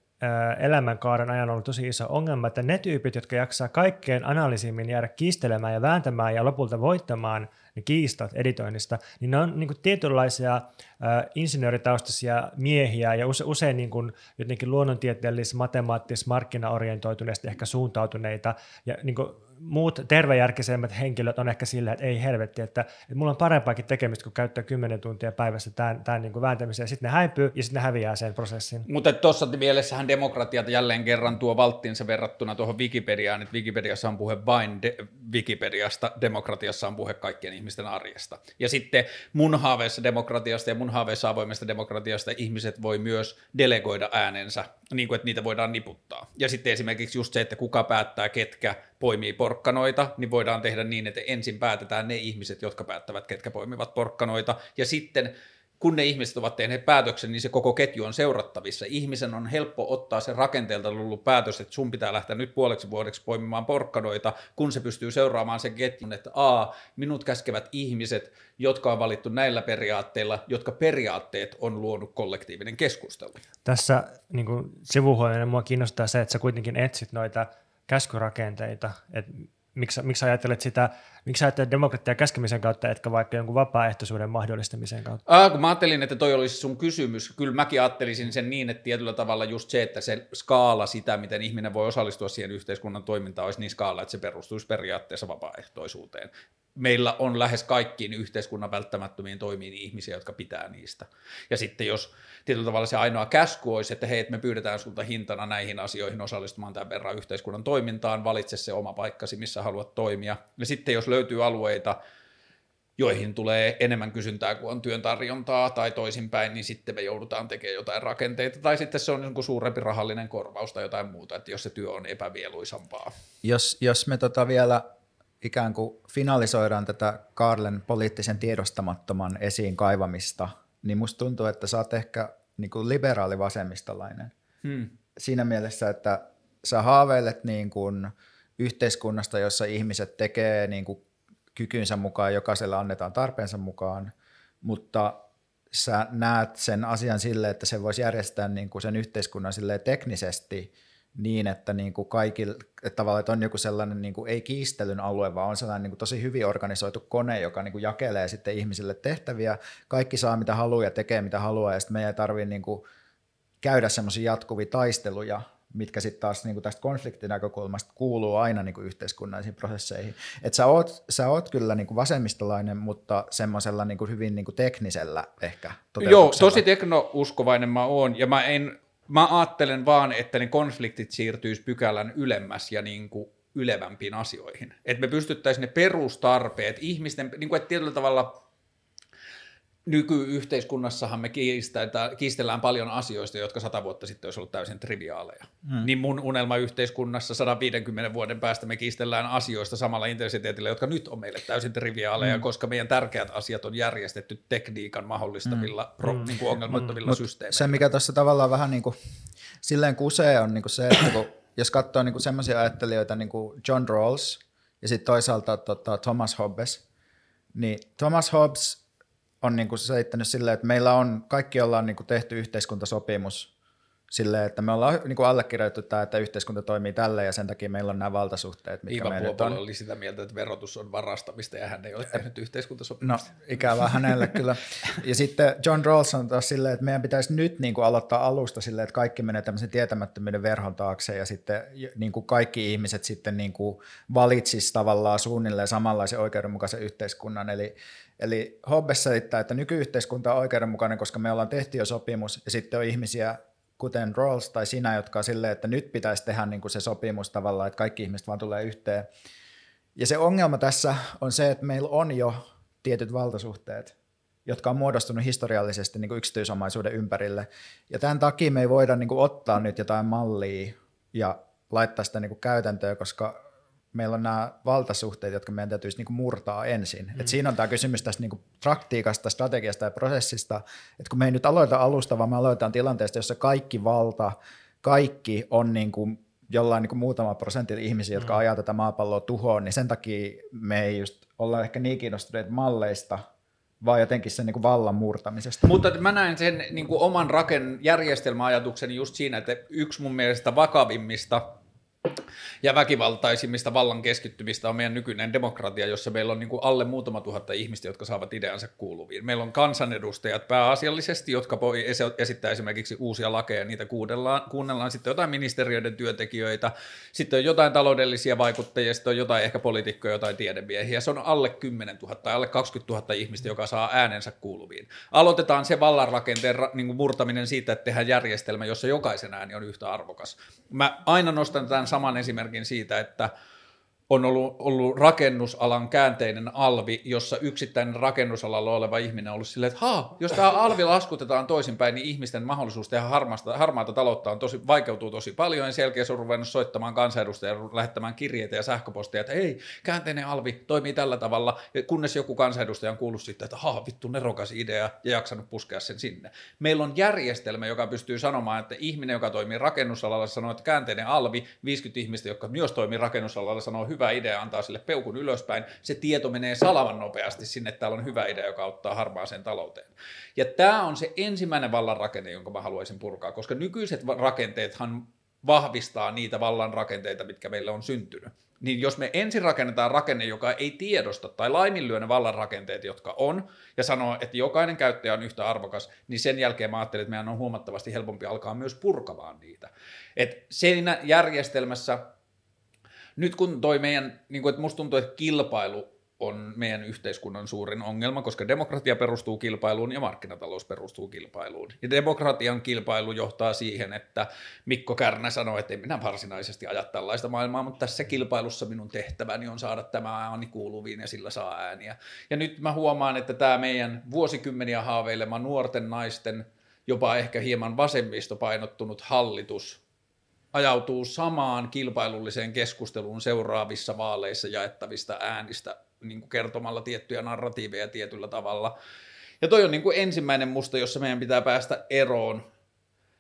elämänkaaren ajan ollut tosi iso ongelma, että ne tyypit, jotka jaksaa kaikkein analyysimmin jäädä kiistelemään ja vääntämään ja lopulta voittamaan ne kiistat editoinnista, niin ne on niin kuin tietynlaisia ö, insinööritaustaisia miehiä ja use, usein niin kuin jotenkin luonnontieteellis, matemaattis, markkinaorientoituneesti ehkä suuntautuneita ja niin kuin muut tervejärkisemmät henkilöt on ehkä silleen, että ei helvetti, että, että mulla on parempaakin tekemistä kuin käyttää 10 tuntia päivässä tämän, tämän niin kuin vääntämiseen. Sitten ne häipyy ja sitten ne häviää sen prosessin. Mutta tuossa mielessähän demokratiat jälleen kerran tuo valttinsa verrattuna tuohon Wikipediaan, että Wikipediassa on puhe vain de- Wikipediasta, demokratiassa on puhe kaikkien ihmisten arjesta. Ja sitten mun haaveessa demokratiasta ja mun haaveessa avoimesta demokratiasta ihmiset voi myös delegoida äänensä, niin kuin että niitä voidaan niputtaa. Ja sitten esimerkiksi just se, että kuka päättää, ketkä poimii porkkanoita, niin voidaan tehdä niin, että ensin päätetään ne ihmiset, jotka päättävät, ketkä poimivat porkkanoita, ja sitten kun ne ihmiset ovat tehneet päätöksen, niin se koko ketju on seurattavissa. Ihmisen on helppo ottaa se rakenteelta tullut päätös, että sun pitää lähteä nyt puoleksi vuodeksi poimimaan porkkanoita, kun se pystyy seuraamaan sen ketjun, että a, minut käskevät ihmiset, jotka on valittu näillä periaatteilla, jotka periaatteet on luonut kollektiivinen keskustelu. Tässä niin sivuhuoneena mua kiinnostaa se, että sä kuitenkin etsit noita käskyrakenteita, että miksi, miksi ajattelet sitä, miksi ajattelet demokratiaa käskemisen kautta, etkä vaikka jonkun vapaaehtoisuuden mahdollistamisen kautta? Ah, kun mä ajattelin, että toi olisi sun kysymys, kyllä mäkin ajattelisin sen niin, että tietyllä tavalla just se, että se skaala sitä, miten ihminen voi osallistua siihen yhteiskunnan toimintaan, olisi niin skaala, että se perustuisi periaatteessa vapaaehtoisuuteen. Meillä on lähes kaikkiin yhteiskunnan välttämättömiin toimiin ihmisiä, jotka pitää niistä. Ja sitten jos tietyllä tavalla se ainoa käsky olisi, että hei, me pyydetään sulta hintana näihin asioihin osallistumaan tämän verran yhteiskunnan toimintaan, valitse se oma paikkasi, missä haluat toimia. Ja sitten jos löytyy alueita, joihin tulee enemmän kysyntää kuin on työn tarjontaa tai toisinpäin, niin sitten me joudutaan tekemään jotain rakenteita, tai sitten se on joku suurempi rahallinen korvaus tai jotain muuta, että jos se työ on epävieluisampaa. Jos, jos me tota vielä ikään kuin finalisoidaan tätä Karlen poliittisen tiedostamattoman esiin kaivamista, niin musta tuntuu, että sä oot ehkä niin kuin liberaali vasemmistolainen. Hmm. Siinä mielessä, että sä haaveilet niin kuin yhteiskunnasta, jossa ihmiset tekee niin kuin kykynsä mukaan, jokaiselle annetaan tarpeensa mukaan, mutta sä näet sen asian sille, että se voisi järjestää niin kuin sen yhteiskunnan silleen teknisesti niin, että niin kuin kaikille, että tavallaan että on joku sellainen niin kuin ei kiistelyn alue, vaan on sellainen niin kuin tosi hyvin organisoitu kone, joka niin kuin jakelee sitten ihmisille tehtäviä. Kaikki saa mitä haluaa ja tekee mitä haluaa, ja sitten meidän ei tarvitse niin kuin käydä semmoisia jatkuvia taisteluja, mitkä sitten taas niin kuin tästä konfliktinäkökulmasta kuuluu aina niin kuin yhteiskunnallisiin prosesseihin. Et sä, oot, sä oot kyllä niin kuin vasemmistolainen, mutta semmoisella niin kuin hyvin niin kuin teknisellä ehkä Joo, tosi teknouskovainen mä oon, ja mä, en, mä ajattelen vaan, että ne konfliktit siirtyisi pykälän ylemmäs ja niin kuin ylevämpiin asioihin. Että me pystyttäisiin ne perustarpeet, ihmisten, niin kuin, että tietyllä tavalla nykyyhteiskunnassahan me kiistellään paljon asioista, jotka sata vuotta sitten olisi ollut täysin triviaaleja. Hmm. Niin mun unelmayhteiskunnassa 150 vuoden päästä me kiistellään asioista samalla intensiteetillä, jotka nyt on meille täysin triviaaleja, hmm. koska meidän tärkeät asiat on järjestetty tekniikan mahdollistavilla hmm. pro, niin kuin ongelmattomilla hmm. systeemeillä. Se, mikä tuossa tavallaan vähän niin kuin, silleen kusee on niin kuin se, että kun, jos katsoo niin semmoisia ajattelijoita niin kuin John Rawls ja sitten toisaalta tota, Thomas Hobbes, niin Thomas Hobbes on niin kuin selittänyt silleen, että meillä on, kaikki ollaan niin kuin tehty yhteiskuntasopimus silleen, että me ollaan niin kuin allekirjoitettu tämä, että yhteiskunta toimii tälle ja sen takia meillä on nämä valtasuhteet, mitkä Ivan meillä on. oli sitä mieltä, että verotus on varastamista ja hän ei ole tehnyt yhteiskuntasopimusta. No, ikävää hänelle kyllä. Ja sitten John Rawls on taas silleen, että meidän pitäisi nyt niin kuin aloittaa alusta silleen, että kaikki menee tämmöisen tietämättömyyden verhon taakse ja sitten niin kuin kaikki ihmiset sitten niin kuin valitsisi tavallaan suunnilleen samanlaisen oikeudenmukaisen yhteiskunnan. Eli Eli Hobbes selittää, että nykyyhteiskunta on oikeudenmukainen, koska me ollaan tehty jo sopimus ja sitten on ihmisiä, kuten Rawls tai sinä, jotka on silleen, että nyt pitäisi tehdä niin kuin se sopimus tavallaan, että kaikki ihmiset vaan tulee yhteen. Ja se ongelma tässä on se, että meillä on jo tietyt valtasuhteet, jotka on muodostunut historiallisesti niin kuin yksityisomaisuuden ympärille. Ja tämän takia me ei voida niin kuin ottaa nyt jotain mallia ja laittaa sitä niin kuin käytäntöön, koska meillä on nämä valtasuhteet, jotka meidän täytyisi niin kuin murtaa ensin. Mm. Et siinä on tämä kysymys tästä niin kuin praktiikasta, strategiasta ja prosessista, että kun me ei nyt aloita alusta, vaan me aloitetaan tilanteesta, jossa kaikki valta, kaikki on niin kuin jollain niin kuin muutama prosentti ihmisiä, jotka mm. ajaa tätä maapalloa tuhoon, niin sen takia me ei just olla ehkä niin kiinnostuneet malleista, vaan jotenkin sen niin vallan murtamisesta. Mutta mä näen sen niin kuin oman raken järjestelmäajatuksen just siinä, että yksi mun mielestä vakavimmista ja väkivaltaisimmista vallan keskittymistä on meidän nykyinen demokratia, jossa meillä on niin kuin alle muutama tuhatta ihmistä, jotka saavat ideansa kuuluviin. Meillä on kansanedustajat pääasiallisesti, jotka voi esittää esimerkiksi uusia lakeja, niitä kuunnellaan, kuunnellaan sitten jotain ministeriöiden työntekijöitä, sitten on jotain taloudellisia vaikuttajia, sitten on jotain ehkä poliitikkoja, jotain tiedemiehiä. Se on alle 10 000 tai alle 20 000 ihmistä, joka saa äänensä kuuluviin. Aloitetaan se vallanrakenteen niin murtaminen siitä, että tehdään järjestelmä, jossa jokaisen ääni on yhtä arvokas. Mä aina nostan tämän saman esimerkin siitä, että on ollut, ollut rakennusalan käänteinen alvi, jossa yksittäinen rakennusalalla oleva ihminen on ollut silleen, että Haa, jos tämä alvi laskutetaan toisinpäin, niin ihmisten mahdollisuus tehdä harmaata, harmaata taloutta on tosi, vaikeutuu tosi paljon. Ja sen jälkeen se on ruvennut soittamaan kansanedustajia lähettämään kirjeitä ja sähköposteja, että ei, käänteinen alvi toimii tällä tavalla, kunnes joku kansanedustaja on kuullut sitten, että haa, vittu nerokas idea ja jaksanut puskea sen sinne. Meillä on järjestelmä, joka pystyy sanomaan, että ihminen, joka toimii rakennusalalla, sanoo, että käänteinen alvi, 50 ihmistä, jotka myös toimii rakennusalalla, sanoo idea, antaa sille peukun ylöspäin, se tieto menee salaman nopeasti sinne, että täällä on hyvä idea, joka auttaa harmaaseen talouteen. Ja tämä on se ensimmäinen vallan rakenne, jonka mä haluaisin purkaa, koska nykyiset rakenteethan vahvistaa niitä vallan rakenteita, mitkä meille on syntynyt. Niin jos me ensin rakennetaan rakenne, joka ei tiedosta tai laiminlyö ne vallan rakenteet, jotka on, ja sanoo, että jokainen käyttäjä on yhtä arvokas, niin sen jälkeen mä ajattelin, että meidän on huomattavasti helpompi alkaa myös purkamaan niitä. Et siinä järjestelmässä nyt kun toi meidän, niin kuin, että musta tuntuu, että kilpailu on meidän yhteiskunnan suurin ongelma, koska demokratia perustuu kilpailuun ja markkinatalous perustuu kilpailuun. Ja demokratian kilpailu johtaa siihen, että Mikko Kärnä sanoi, että ei minä varsinaisesti aja tällaista maailmaa, mutta tässä kilpailussa minun tehtäväni on saada tämä ääni kuuluviin ja sillä saa ääniä. Ja nyt mä huomaan, että tämä meidän vuosikymmeniä haaveilema nuorten naisten, jopa ehkä hieman vasemmistopainottunut hallitus ajautuu samaan kilpailulliseen keskusteluun seuraavissa vaaleissa jaettavista äänistä niin kuin kertomalla tiettyjä narratiiveja tietyllä tavalla. Ja toi on niin kuin ensimmäinen musta, jossa meidän pitää päästä eroon.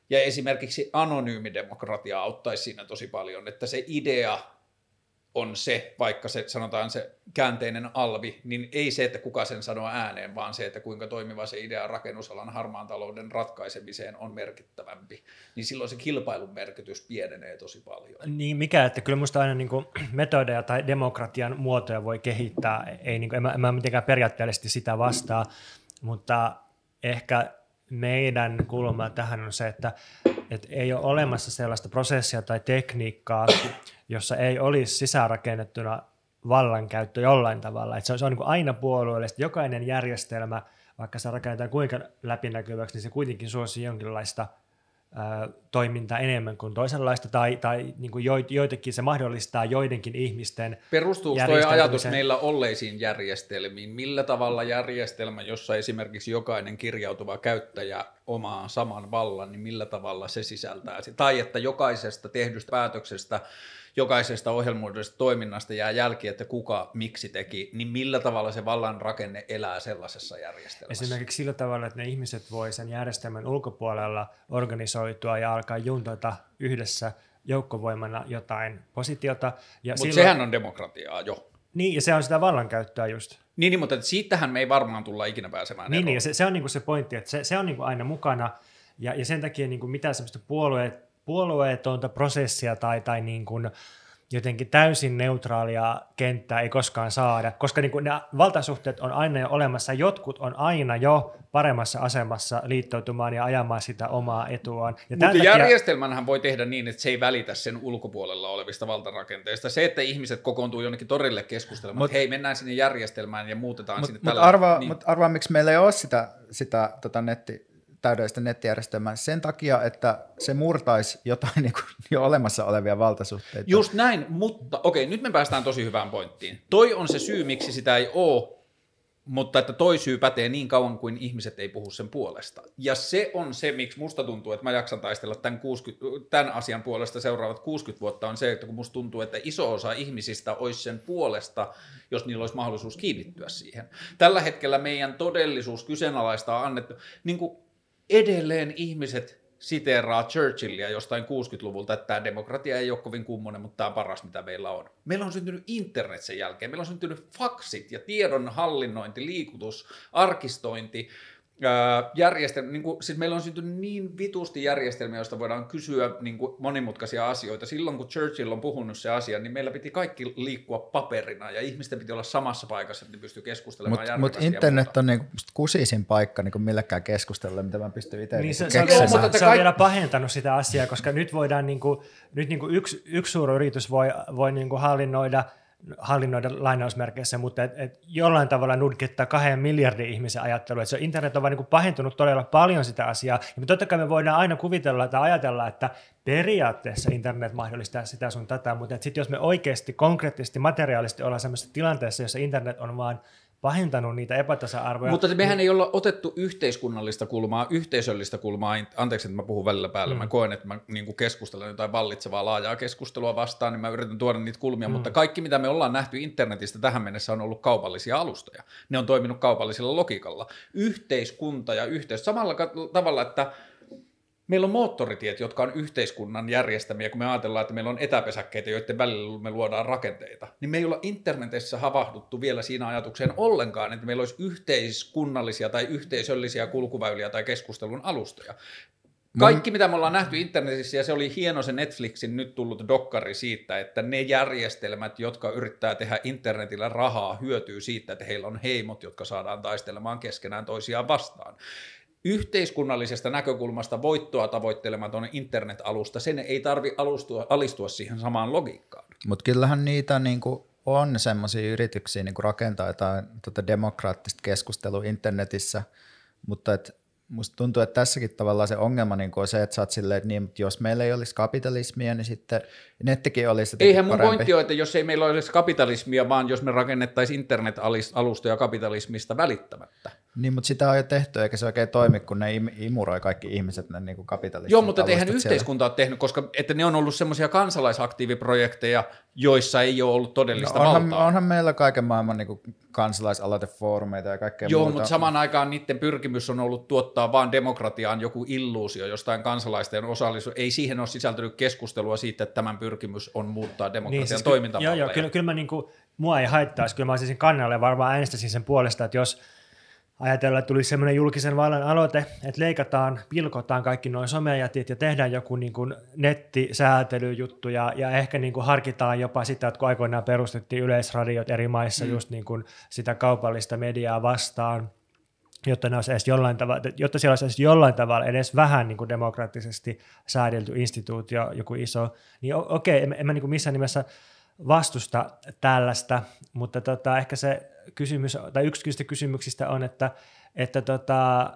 Ja esimerkiksi anonyymidemokratia auttaisi siinä tosi paljon, että se idea on se, vaikka se sanotaan se käänteinen alvi, niin ei se, että kuka sen sanoo ääneen, vaan se, että kuinka toimiva se idea rakennusalan harmaan talouden ratkaisemiseen on merkittävämpi, niin silloin se kilpailun merkitys pienenee tosi paljon. Niin mikä, että kyllä minusta aina niin kuin metodeja tai demokratian muotoja voi kehittää, ei niin kuin, en, mä, en mä mitenkään periaatteellisesti sitä vastaa, mutta ehkä meidän kulma tähän on se, että, että ei ole olemassa sellaista prosessia tai tekniikkaa, jossa ei olisi sisäänrakennettuna vallankäyttö jollain tavalla. Että se on, se on niin aina puolueellista. Jokainen järjestelmä, vaikka se rakennetaan kuinka läpinäkyväksi, niin se kuitenkin suosii jonkinlaista toiminta enemmän kuin toisenlaista, tai, tai niin kuin joitakin se mahdollistaa joidenkin ihmisten Perustuuko tuo ajatus meillä olleisiin järjestelmiin? Millä tavalla järjestelmä, jossa esimerkiksi jokainen kirjautuva käyttäjä omaa saman vallan, niin millä tavalla se sisältää? Tai että jokaisesta tehdystä päätöksestä jokaisesta ohjelmoidusta toiminnasta jää jälki, että kuka miksi teki, niin millä tavalla se vallan rakenne elää sellaisessa järjestelmässä? Esimerkiksi sillä tavalla, että ne ihmiset voi sen järjestelmän ulkopuolella organisoitua ja alkaa juntata yhdessä joukkovoimana jotain positiota. Mutta silloin... sehän on demokratiaa jo. Niin, ja se on sitä vallankäyttöä just. Niin, niin mutta siitähän me ei varmaan tulla ikinä pääsemään Niin, niin ja se, se on niin kuin se pointti, että se, se on niin kuin aina mukana, ja, ja sen takia niin kuin mitään sellaista puolueet, puolueetonta prosessia tai, tai niin kuin jotenkin täysin neutraalia kenttää ei koskaan saada, koska niin kuin nämä valtasuhteet on aina jo olemassa, jotkut on aina jo paremmassa asemassa liittoutumaan ja ajamaan sitä omaa etuaan. Ja Mutta takia... järjestelmänhän voi tehdä niin, että se ei välitä sen ulkopuolella olevista valtarakenteista. Se, että ihmiset kokoontuu jonnekin torille keskustelemaan, mut, että hei, mennään sinne järjestelmään ja muutetaan mut, sinne mut tällä... Arvaa, niin. Mutta arvaa, miksi meillä ei ole sitä, sitä tota netti, täydellistä nettijärjestelmää sen takia, että se murtaisi jotain (laughs) niin kuin jo olemassa olevia valtasuhteita. Just näin, mutta okei, nyt me päästään tosi hyvään pointtiin. Toi on se syy, miksi sitä ei ole, mutta että toi syy pätee niin kauan kuin ihmiset ei puhu sen puolesta. Ja se on se, miksi musta tuntuu, että mä jaksan taistella tämän, 60, tämän asian puolesta seuraavat 60 vuotta, on se, että kun musta tuntuu, että iso osa ihmisistä olisi sen puolesta, jos niillä olisi mahdollisuus kiinnittyä siihen. Tällä hetkellä meidän todellisuus kyseenalaistaa annettu, niin kuin edelleen ihmiset siteeraa Churchillia jostain 60-luvulta, että tämä demokratia ei ole kovin kummonen, mutta tämä on paras, mitä meillä on. Meillä on syntynyt internet sen jälkeen, meillä on syntynyt faksit ja tiedon hallinnointi, liikutus, arkistointi, järjestelmä, niin kuin, siis meillä on syntynyt niin vitusti järjestelmiä, joista voidaan kysyä niin kuin monimutkaisia asioita. Silloin kun Churchill on puhunut se asia, niin meillä piti kaikki liikkua paperina ja ihmisten piti olla samassa paikassa, että ne pystyy keskustelemaan Mutta mut internet on niin kusisin paikka niin millekään keskustella, mitä mä pystyn itse niin, niin se, se, on, se, on, se on vielä pahentanut sitä asiaa, koska nyt voidaan, niin kuin, nyt niin kuin yksi, yksi suuri yritys voi, voi niin kuin hallinnoida – hallinnoida lainausmerkeissä, mutta et, et jollain tavalla nudkettaa kahden miljardin ihmisen ajattelua. Et se internet on vain niin pahentunut todella paljon sitä asiaa. Ja totta kai me voidaan aina kuvitella tai ajatella, että periaatteessa internet mahdollistaa sitä sun tätä, mutta sitten jos me oikeasti, konkreettisesti, materiaalisesti ollaan sellaisessa tilanteessa, jossa internet on vain pahentanut niitä epätasa-arvoja. Mutta mehän niin... ei olla otettu yhteiskunnallista kulmaa, yhteisöllistä kulmaa, anteeksi, että mä puhun välillä päällä, mm. mä koen, että mä niin keskustelen jotain vallitsevaa laajaa keskustelua vastaan, niin mä yritän tuoda niitä kulmia, mm. mutta kaikki mitä me ollaan nähty internetistä tähän mennessä on ollut kaupallisia alustoja. Ne on toiminut kaupallisella logiikalla. Yhteiskunta ja yhteys, samalla tavalla, että Meillä on moottoritiet, jotka on yhteiskunnan järjestämiä, kun me ajatellaan, että meillä on etäpesäkkeitä, joiden välillä me luodaan rakenteita. Niin me ei olla internetissä havahduttu vielä siinä ajatukseen ollenkaan, että meillä olisi yhteiskunnallisia tai yhteisöllisiä kulkuväyliä tai keskustelun alustoja. Kaikki, mitä me ollaan nähty internetissä, ja se oli hieno se Netflixin nyt tullut dokkari siitä, että ne järjestelmät, jotka yrittää tehdä internetillä rahaa, hyötyy siitä, että heillä on heimot, jotka saadaan taistelemaan keskenään toisiaan vastaan yhteiskunnallisesta näkökulmasta voittoa tavoittelematon internet-alusta, sen ei tarvi alustua, alistua siihen samaan logiikkaan. Mutta kyllähän niitä niinku on semmoisia yrityksiä niinku rakentaa jotain tota demokraattista keskustelua internetissä, mutta et musta tuntuu, että tässäkin tavallaan se ongelma niin on se, että sä oot silleen, että niin, mutta jos meillä ei olisi kapitalismia, niin sitten nettikin olisi Eihän mun parempi. pointti ole, että jos ei meillä olisi kapitalismia, vaan jos me rakennettaisiin internet-alustoja kapitalismista välittämättä. Niin, mutta sitä on jo tehty, eikä se oikein toimi, kun ne imuroi kaikki ihmiset ne niin kapitalistit. Joo, mutta eihän yhteiskunta ole tehnyt, koska että ne on ollut semmoisia kansalaisaktiiviprojekteja, joissa ei ole ollut todellista no, onhan, valtaa. Onhan meillä kaiken maailman niin kuin kansalaisaloitefoorumeita ja kaikkea Joo, muuta. mutta samaan aikaan niiden pyrkimys on ollut tuottaa vaan demokratiaan joku illuusio jostain kansalaisten osallisuus. Ei siihen ole sisältynyt keskustelua siitä, että tämän pyrkimys on muuttaa demokratian niin, siis toimintamalleja. Joo, joo, kyllä, kyllä mä niin kuin, mua ei haittaisi, kyllä mä olisin kannalle varmaan äänestäisin sen puolesta, että jos ajatellaan, että tulisi semmoinen julkisen vallan aloite, että leikataan, pilkotaan kaikki noin somejätit ja tehdään joku niin kuin nettisäätelyjuttu ja, ja ehkä niin kuin harkitaan jopa sitä, että kun aikoinaan perustettiin yleisradiot eri maissa mm. just niin kuin sitä kaupallista mediaa vastaan, jotta, ne olisi edes jollain tavalla, jotta siellä olisi edes jollain tavalla edes vähän niin kuin demokraattisesti säädelty instituutio, joku iso, niin okei, en, en mä niin kuin missään nimessä vastusta tällaista, mutta tota, ehkä se kysymys, tai yksi kysymyksistä on, että, että tota,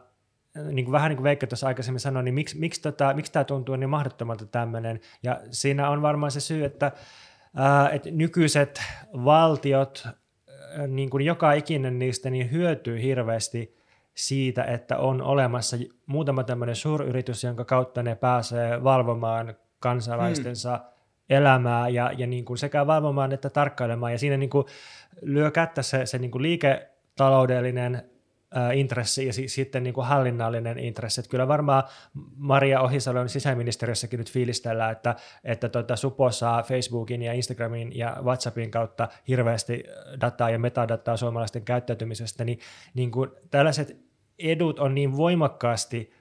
niin kuin vähän niin kuin Veikka tuossa aikaisemmin sanoi, niin miksi, miksi, tota, miksi tämä tuntuu niin mahdottomalta tämmöinen? Ja siinä on varmaan se syy, että, ää, että nykyiset valtiot, ää, niin kuin joka ikinen niistä, niin hyötyy hirveästi siitä, että on olemassa muutama tämmöinen suuryritys, jonka kautta ne pääsee valvomaan kansalaistensa hmm. elämää ja, ja niin kuin sekä valvomaan että tarkkailemaan. Ja siinä niin kuin lyö kättä se, se niin kuin liiketaloudellinen intressi ja sitten niin kuin hallinnallinen intressi. Että kyllä varmaan Maria Ohisalon sisäministeriössäkin nyt fiilistellään, että, että tuota, Supo saa Facebookin ja Instagramin ja WhatsAppin kautta hirveästi dataa ja metadataa suomalaisten käyttäytymisestä, niin, niin kuin tällaiset edut on niin voimakkaasti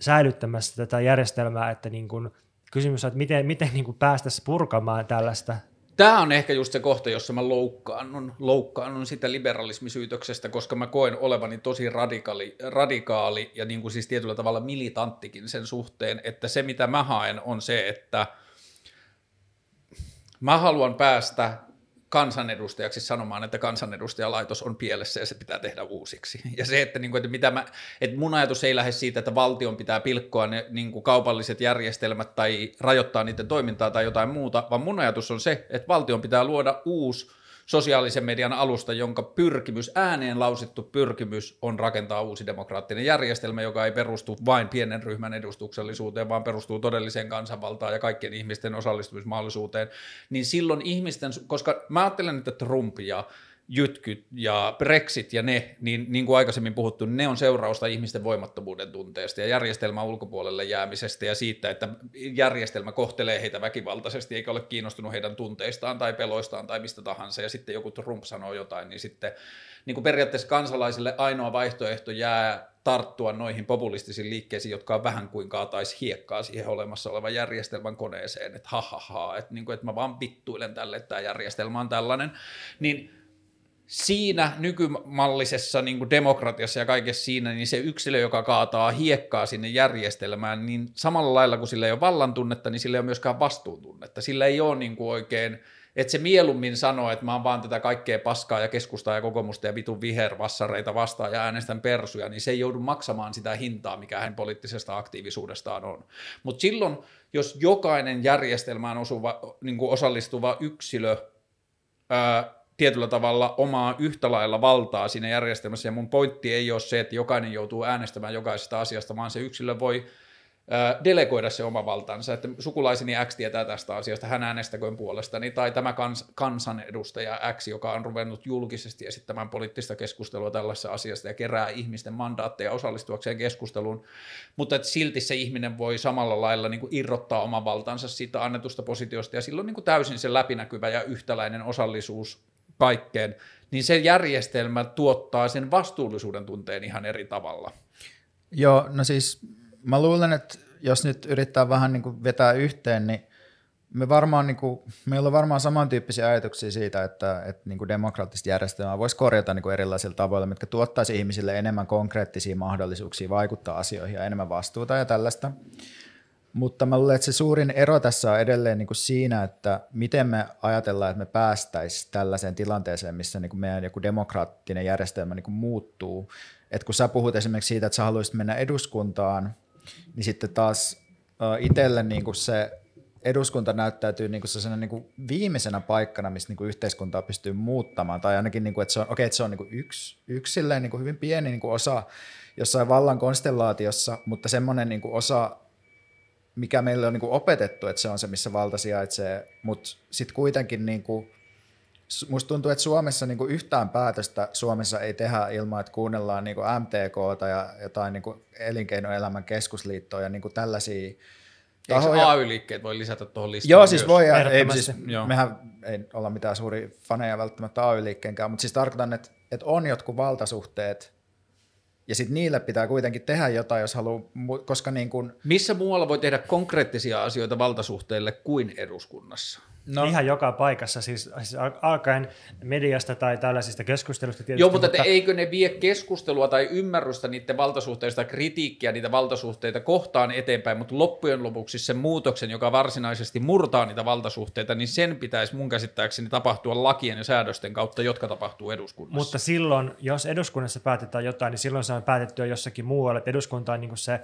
säilyttämässä tätä järjestelmää, että niin kuin kysymys on, että miten, miten niin kuin päästäisiin purkamaan tällaista Tämä on ehkä just se kohta, jossa mä loukkaannun, loukkaannun sitä liberalismisyytöksestä, koska mä koen olevani tosi radikaali, radikaali ja niin kuin siis tietyllä tavalla militanttikin sen suhteen, että se mitä mä haen on se, että mä haluan päästä kansanedustajaksi sanomaan, että kansanedustajalaitos on pielessä ja se pitää tehdä uusiksi. Ja se, että, niin kuin, että, mitä mä, että mun ajatus ei lähde siitä, että valtion pitää pilkkoa ne niin kuin kaupalliset järjestelmät tai rajoittaa niiden toimintaa tai jotain muuta, vaan mun ajatus on se, että valtion pitää luoda uusi sosiaalisen median alusta, jonka pyrkimys, ääneen lausittu pyrkimys on rakentaa uusi demokraattinen järjestelmä, joka ei perustu vain pienen ryhmän edustuksellisuuteen, vaan perustuu todelliseen kansanvaltaan ja kaikkien ihmisten osallistumismahdollisuuteen, niin silloin ihmisten, koska mä ajattelen, että Trump ja jytkyt ja Brexit ja ne, niin, niin kuin aikaisemmin puhuttu, ne on seurausta ihmisten voimattomuuden tunteesta ja järjestelmän ulkopuolelle jäämisestä ja siitä, että järjestelmä kohtelee heitä väkivaltaisesti eikä ole kiinnostunut heidän tunteistaan tai peloistaan tai mistä tahansa. Ja sitten joku Trump sanoo jotain, niin sitten niin kuin periaatteessa kansalaisille ainoa vaihtoehto jää tarttua noihin populistisiin liikkeisiin, jotka on vähän kuin kaataisi hiekkaa siihen olemassa olevan järjestelmän koneeseen, että ha ha ha, että, niin kuin, että mä vaan vittuilen tälle, että tämä järjestelmä on tällainen, niin siinä nykymallisessa niin kuin demokratiassa ja kaikessa siinä, niin se yksilö, joka kaataa hiekkaa sinne järjestelmään, niin samalla lailla kuin sillä ei ole vallan tunnetta, niin sillä ei ole myöskään vastuuntunnetta. Sillä ei ole niin kuin oikein, että se mieluummin sanoo, että mä oon vaan tätä kaikkea paskaa ja keskustaa ja kokoomusta ja vitun vihervassareita vastaan ja äänestän persuja, niin se ei joudu maksamaan sitä hintaa, mikä hän poliittisesta aktiivisuudestaan on. Mutta silloin, jos jokainen järjestelmään osuva, niin kuin osallistuva yksilö tietyllä tavalla omaa yhtä lailla valtaa siinä järjestelmässä, ja mun pointti ei ole se, että jokainen joutuu äänestämään jokaisesta asiasta, vaan se yksilö voi delegoida se oma valtansa, että sukulaiseni X tietää tästä asiasta, hän äänestäköön puolestani, tai tämä kans, kansanedustaja X, joka on ruvennut julkisesti esittämään poliittista keskustelua tällaisessa asiasta ja kerää ihmisten mandaatteja osallistuakseen keskusteluun, mutta että silti se ihminen voi samalla lailla niin kuin irrottaa oman valtansa siitä annetusta positiosta, ja silloin niin kuin täysin se läpinäkyvä ja yhtäläinen osallisuus kaikkeen, niin se järjestelmä tuottaa sen vastuullisuuden tunteen ihan eri tavalla. Joo, no siis mä luulen, että jos nyt yrittää vähän niin kuin vetää yhteen, niin me varmaan, niin kuin, meillä on varmaan samantyyppisiä ajatuksia siitä, että, että niin kuin demokraattista järjestelmää voisi korjata niin kuin erilaisilla tavoilla, mitkä tuottaisi ihmisille enemmän konkreettisia mahdollisuuksia vaikuttaa asioihin ja enemmän vastuuta ja tällaista. Mutta mä luulen, että se suurin ero tässä on edelleen niin kuin siinä, että miten me ajatellaan, että me päästäisiin tällaiseen tilanteeseen, missä niin kuin meidän joku demokraattinen järjestelmä niin kuin muuttuu. Et kun sä puhut esimerkiksi siitä, että sä haluaisit mennä eduskuntaan, niin sitten taas itselle niin kuin se eduskunta näyttäytyy niin kuin niin kuin viimeisenä paikkana, missä niin kuin yhteiskuntaa pystyy muuttamaan, tai ainakin, niin kuin, että se on, okay, että se on niin kuin yksi, yksi niin kuin hyvin pieni niin kuin osa jossain vallan konstellaatiossa, mutta semmoinen niin kuin osa mikä meille on niin kuin opetettu, että se on se, missä valta sijaitsee, mutta sitten kuitenkin niin kuin, musta tuntuu, että Suomessa niin kuin yhtään päätöstä Suomessa ei tehdä ilman, että kuunnellaan niin kuin MTKta ja jotain niin kuin elinkeinoelämän keskusliittoa ja niin kuin tällaisia tahoja. Eikö AY-liikkeet voi lisätä tuohon listaan Joo, siis voi, ja ei, siis, Joo. mehän ei olla mitään suuria faneja välttämättä AY-liikkeenkään, mutta siis tarkoitan, että, että on jotkut valtasuhteet, ja sitten niille pitää kuitenkin tehdä jotain, jos haluaa, koska niin kun... Missä muualla voi tehdä konkreettisia asioita valtasuhteille kuin eduskunnassa? No. Ihan joka paikassa, siis, siis alkaen mediasta tai tällaisista keskustelusta tietysti. Joo, mutta, mutta eikö ne vie keskustelua tai ymmärrystä niiden valtasuhteista, kritiikkiä niitä valtasuhteita kohtaan eteenpäin, mutta loppujen lopuksi sen muutoksen, joka varsinaisesti murtaa niitä valtasuhteita, niin sen pitäisi mun käsittääkseni tapahtua lakien ja säädösten kautta, jotka tapahtuu eduskunnassa. Mutta silloin, jos eduskunnassa päätetään jotain, niin silloin se saadaan päätettyä jossakin muualla, että eduskunta on niin se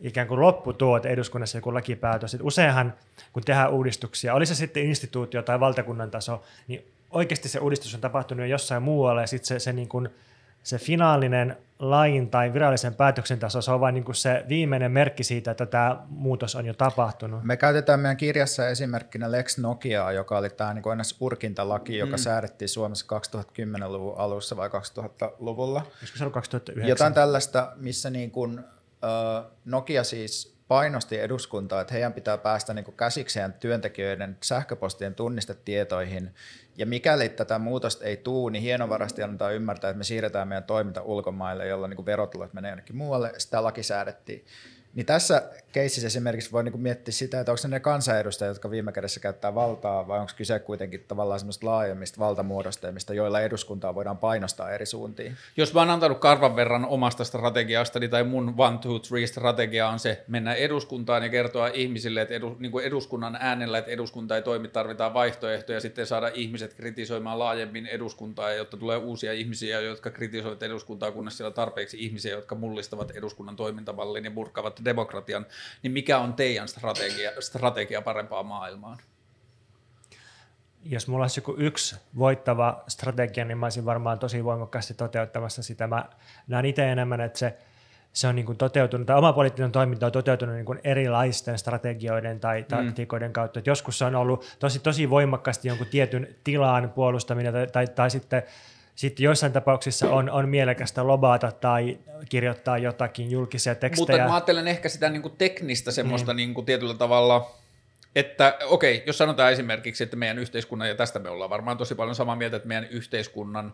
ikään kuin lopputuote eduskunnassa joku lakipäätös. Et useinhan, kun tehdään uudistuksia, oli se sitten instituutio tai valtakunnan taso, niin oikeasti se uudistus on tapahtunut jo jossain muualla ja sitten se, se, niin kuin, se finaalinen lain tai virallisen päätöksen taso, se on vain niin kuin se viimeinen merkki siitä, että tämä muutos on jo tapahtunut. Me käytetään meidän kirjassa esimerkkinä Lex Nokiaa, joka oli tämä niin urkintalaki, joka mm. säädettiin Suomessa 2010-luvun alussa vai 2000-luvulla. Olisiko se ollut 2009? Jotain tällaista, missä niin kuin, Nokia siis painosti eduskuntaa, että heidän pitää päästä niin kuin käsikseen työntekijöiden sähköpostien tunnistetietoihin, ja mikäli tätä muutosta ei tule, niin hienovarasti annetaan ymmärtää, että me siirretään meidän toiminta ulkomaille, jolla niin kuin verotulot menee jonnekin muualle. Sitä laki säädettiin. Niin tässä keississä esimerkiksi voi niinku miettiä sitä, että onko ne ne kansanedustajat, jotka viime kädessä käyttää valtaa, vai onko kyse kuitenkin tavallaan semmoista laajemmista valtamuodostelmista, joilla eduskuntaa voidaan painostaa eri suuntiin. Jos mä oon antanut karvan verran omasta strategiastani tai mun one, two, three strategia on se mennä eduskuntaan ja kertoa ihmisille, että edu, niin eduskunnan äänellä, että eduskunta ei toimi, tarvitaan vaihtoehtoja, ja sitten saada ihmiset kritisoimaan laajemmin eduskuntaa, jotta tulee uusia ihmisiä, jotka kritisoivat eduskuntaa, kunnes siellä on tarpeeksi ihmisiä, jotka mullistavat eduskunnan toimintamallin ja purkavat demokratian, niin mikä on teidän strategia, strategia parempaan maailmaan? Jos mulla olisi joku yksi voittava strategia, niin mä olisin varmaan tosi voimakkaasti toteuttamassa sitä. Mä näen itse enemmän, että se, se on niin kuin toteutunut, tai oma poliittinen toiminta on toteutunut niin kuin erilaisten strategioiden tai mm. taktiikoiden kautta. Et joskus se on ollut tosi, tosi voimakkaasti jonkun tietyn tilan puolustaminen tai, tai, tai sitten sitten joissain tapauksissa on, on mielekästä lobata tai kirjoittaa jotakin julkisia tekstejä. Mutta mä ajattelen ehkä sitä niin kuin teknistä semmoista niin. Niin kuin tietyllä tavalla, että okei, jos sanotaan esimerkiksi, että meidän yhteiskunnan, ja tästä me ollaan varmaan tosi paljon samaa mieltä, että meidän yhteiskunnan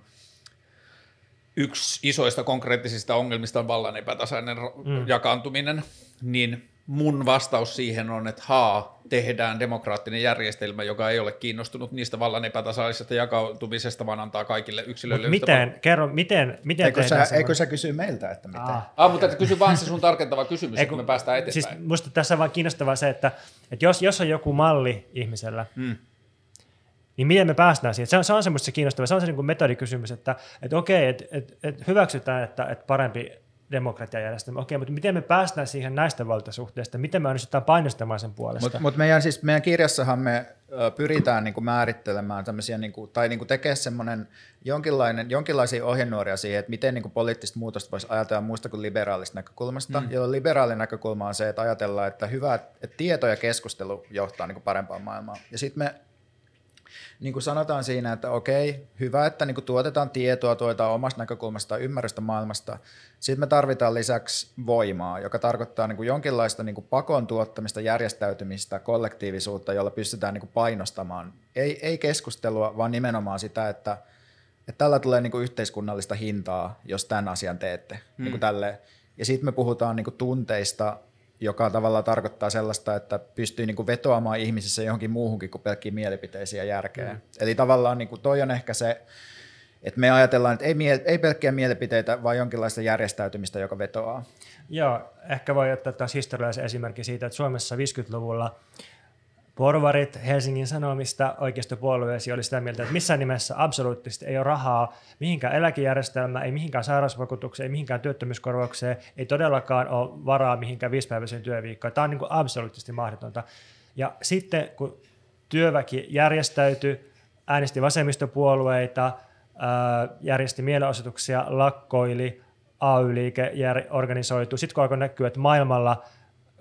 yksi isoista konkreettisista ongelmista on vallan epätasainen mm. jakaantuminen, niin mun vastaus siihen on, että haa, tehdään demokraattinen järjestelmä, joka ei ole kiinnostunut niistä vallan epätasaisesta jakautumisesta, vaan antaa kaikille yksilöille Mut miten, yhtä... kerro, miten, miten eikö sä, eikö sä kysy meiltä, että miten? Ah, ah mutta kysy vaan se sun tarkentava kysymys, Eiku, että me päästään eteenpäin. Siis musta tässä on vaan kiinnostavaa se, että, että jos, jos on joku malli ihmisellä, hmm niin miten me päästään siihen? Se on, se on semmoista kiinnostavaa, se on se niin kuin metodikysymys, että, että okei, että, että, että hyväksytään, että, että parempi demokratiajärjestelmä. Okei, mutta miten me päästään siihen näistä valtasuhteista? Miten me onnistutaan painostamaan sen puolesta? Mutta mut meidän, siis, meidän kirjassahan me pyritään niin kuin määrittelemään tämmöisiä, niin kuin, tai niin kuin tekemään semmoinen jonkinlainen, jonkinlaisia ohjenuoria siihen, että miten niin kuin poliittista muutosta voisi ajatella muista kuin liberaalista näkökulmasta. Mm. Jolloin liberaalin näkökulma on se, että ajatellaan, että hyvä, että tieto ja keskustelu johtaa niin kuin parempaan maailmaan. Ja sitten me niin kuin sanotaan siinä, että okei, hyvä, että niin kuin tuotetaan tietoa, tuotetaan omasta näkökulmasta ymmärrystä maailmasta. Sitten me tarvitaan lisäksi voimaa, joka tarkoittaa niin kuin jonkinlaista niin kuin pakon tuottamista, järjestäytymistä, kollektiivisuutta, jolla pystytään niin kuin painostamaan. Ei, ei keskustelua, vaan nimenomaan sitä, että, että tällä tulee niin kuin yhteiskunnallista hintaa, jos tämän asian teette. Mm. Niin kuin Ja sitten me puhutaan niin kuin tunteista, joka tavallaan tarkoittaa sellaista, että pystyy niin kuin vetoamaan ihmisissä johonkin muuhunkin kuin pelkkiin mielipiteisiin ja järkeä. Mm. Eli tavallaan niin kuin toi on ehkä se, että me ajatellaan, että ei, mie- ei pelkkiä mielipiteitä, vaan jonkinlaista järjestäytymistä, joka vetoaa. Joo, ehkä voi ottaa taas historiallisen esimerkki siitä, että Suomessa 50-luvulla porvarit Helsingin Sanomista oikeistopuolueesi oli sitä mieltä, että missään nimessä absoluuttisesti ei ole rahaa mihinkään eläkejärjestelmään, ei mihinkään sairausvakuutukseen, ei mihinkään työttömyyskorvaukseen, ei todellakaan ole varaa mihinkään viisipäiväiseen työviikkoon. Tämä on niin kuin absoluuttisesti mahdotonta. Ja sitten kun työväki järjestäytyi, äänesti vasemmistopuolueita, järjesti mielenosoituksia, lakkoili, AY-liike organisoitu. Sitten kun alkoi näkyä, että maailmalla –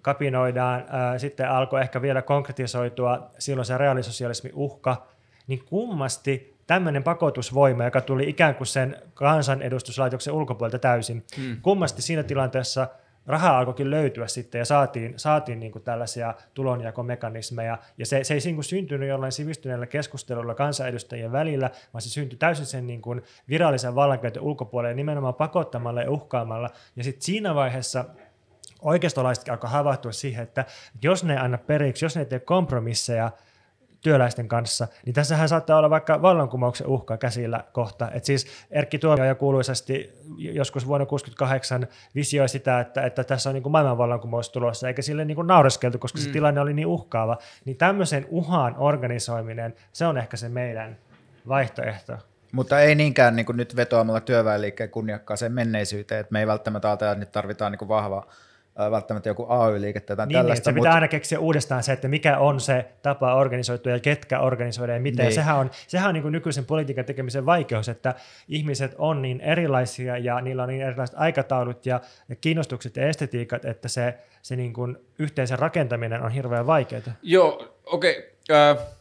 kapinoidaan, ää, sitten alkoi ehkä vielä konkretisoitua silloin se reaalisosialismin uhka, niin kummasti tämmöinen pakotusvoima, joka tuli ikään kuin sen kansanedustuslaitoksen ulkopuolelta täysin, hmm. kummasti siinä tilanteessa rahaa alkoikin löytyä sitten ja saatiin, saatiin niin kuin tällaisia tulonjakomekanismeja. Ja se, se ei niin kuin syntynyt jollain sivistyneellä keskustelulla kansanedustajien välillä, vaan se syntyi täysin sen niin kuin virallisen vallankäytön ulkopuolelle nimenomaan pakottamalla ja uhkaamalla. Ja sitten siinä vaiheessa oikeistolaiset alkoi havahtua siihen, että jos ne ei anna periksi, jos ne ei tee kompromisseja työläisten kanssa, niin tässähän saattaa olla vaikka vallankumouksen uhka käsillä kohta. Et siis Erkki Tuomioja kuuluisasti joskus vuonna 1968 visioi sitä, että, että tässä on niin kuin maailman vallankumous tulossa, eikä sille niin kuin naureskeltu, koska mm. se tilanne oli niin uhkaava. Niin tämmöisen uhan organisoiminen, se on ehkä se meidän vaihtoehto. Mutta ei niinkään niin kuin nyt vetoamalla työväenliikkeen kunniakkaaseen menneisyyteen, että me ei välttämättä ajatella, että nyt tarvitaan niin kuin vahva välttämättä joku AY-liike tai niin, niin tällaista. Niin, se pitää aina keksiä uudestaan se, että mikä on se tapa organisoitua ja ketkä organisoidaan ja miten. Niin. Sehän on, sehän on niin kuin nykyisen politiikan tekemisen vaikeus, että ihmiset on niin erilaisia ja niillä on niin erilaiset aikataulut ja, ja kiinnostukset ja estetiikat, että se, se niin kuin yhteisen rakentaminen on hirveän vaikeaa. Joo, okei. Okay. Uh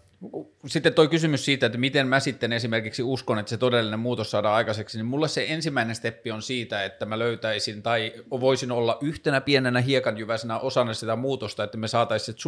sitten toi kysymys siitä, että miten mä sitten esimerkiksi uskon, että se todellinen muutos saadaan aikaiseksi, niin mulle se ensimmäinen steppi on siitä, että mä löytäisin tai voisin olla yhtenä pienenä hiekanjyväisenä osana sitä muutosta, että me saataisiin se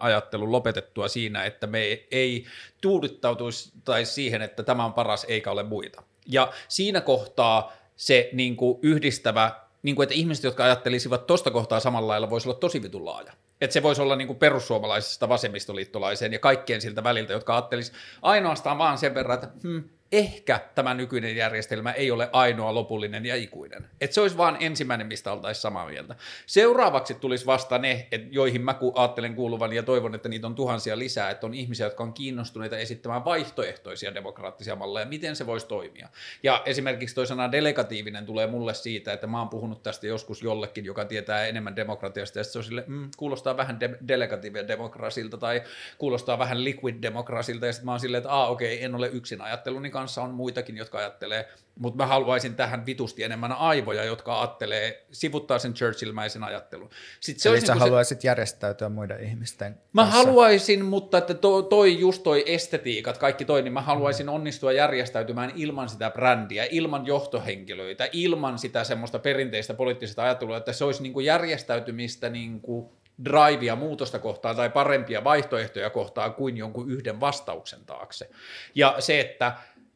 ajattelu lopetettua siinä, että me ei tuudittautuisi tai siihen, että tämä on paras eikä ole muita. Ja siinä kohtaa se niin kuin yhdistävä, niin kuin, että ihmiset, jotka ajattelisivat tuosta kohtaa samalla lailla, voisi olla tosi vitun laaja. Että se voisi olla niin kuin perussuomalaisesta vasemmistoliittolaiseen ja kaikkien siltä väliltä, jotka ajattelisi ainoastaan vaan sen verran, että hmm, ehkä tämä nykyinen järjestelmä ei ole ainoa lopullinen ja ikuinen. Että se olisi vaan ensimmäinen, mistä oltaisiin samaa mieltä. Seuraavaksi tulisi vasta ne, et joihin mä ajattelen kuuluvan ja toivon, että niitä on tuhansia lisää, että on ihmisiä, jotka on kiinnostuneita esittämään vaihtoehtoisia demokraattisia malleja, miten se voisi toimia. Ja esimerkiksi toi sana delegatiivinen tulee mulle siitä, että mä oon puhunut tästä joskus jollekin, joka tietää enemmän demokratiasta, ja se on sille, mm, kuulostaa vähän de- delegatiivia demokrasilta tai kuulostaa vähän liquid demokrasilta, ja sitten mä oon silleen, että okei, okay, en ole yksin ajatteluni kanssa kanssa on muitakin, jotka ajattelee, mutta mä haluaisin tähän vitusti enemmän aivoja, jotka ajattelee, sivuttaa sen Churchill-mäisen ajattelun. Sitten se Eli sä niin haluaisit se... järjestäytyä muiden ihmisten Mä kanssa. haluaisin, mutta että to, toi just toi estetiikat, kaikki toi, niin mä haluaisin onnistua järjestäytymään ilman sitä brändiä, ilman johtohenkilöitä, ilman sitä semmoista perinteistä poliittista ajattelua, että se olisi niin kuin järjestäytymistä niin kuin drivea muutosta kohtaan tai parempia vaihtoehtoja kohtaan kuin jonkun yhden vastauksen taakse. Ja se, että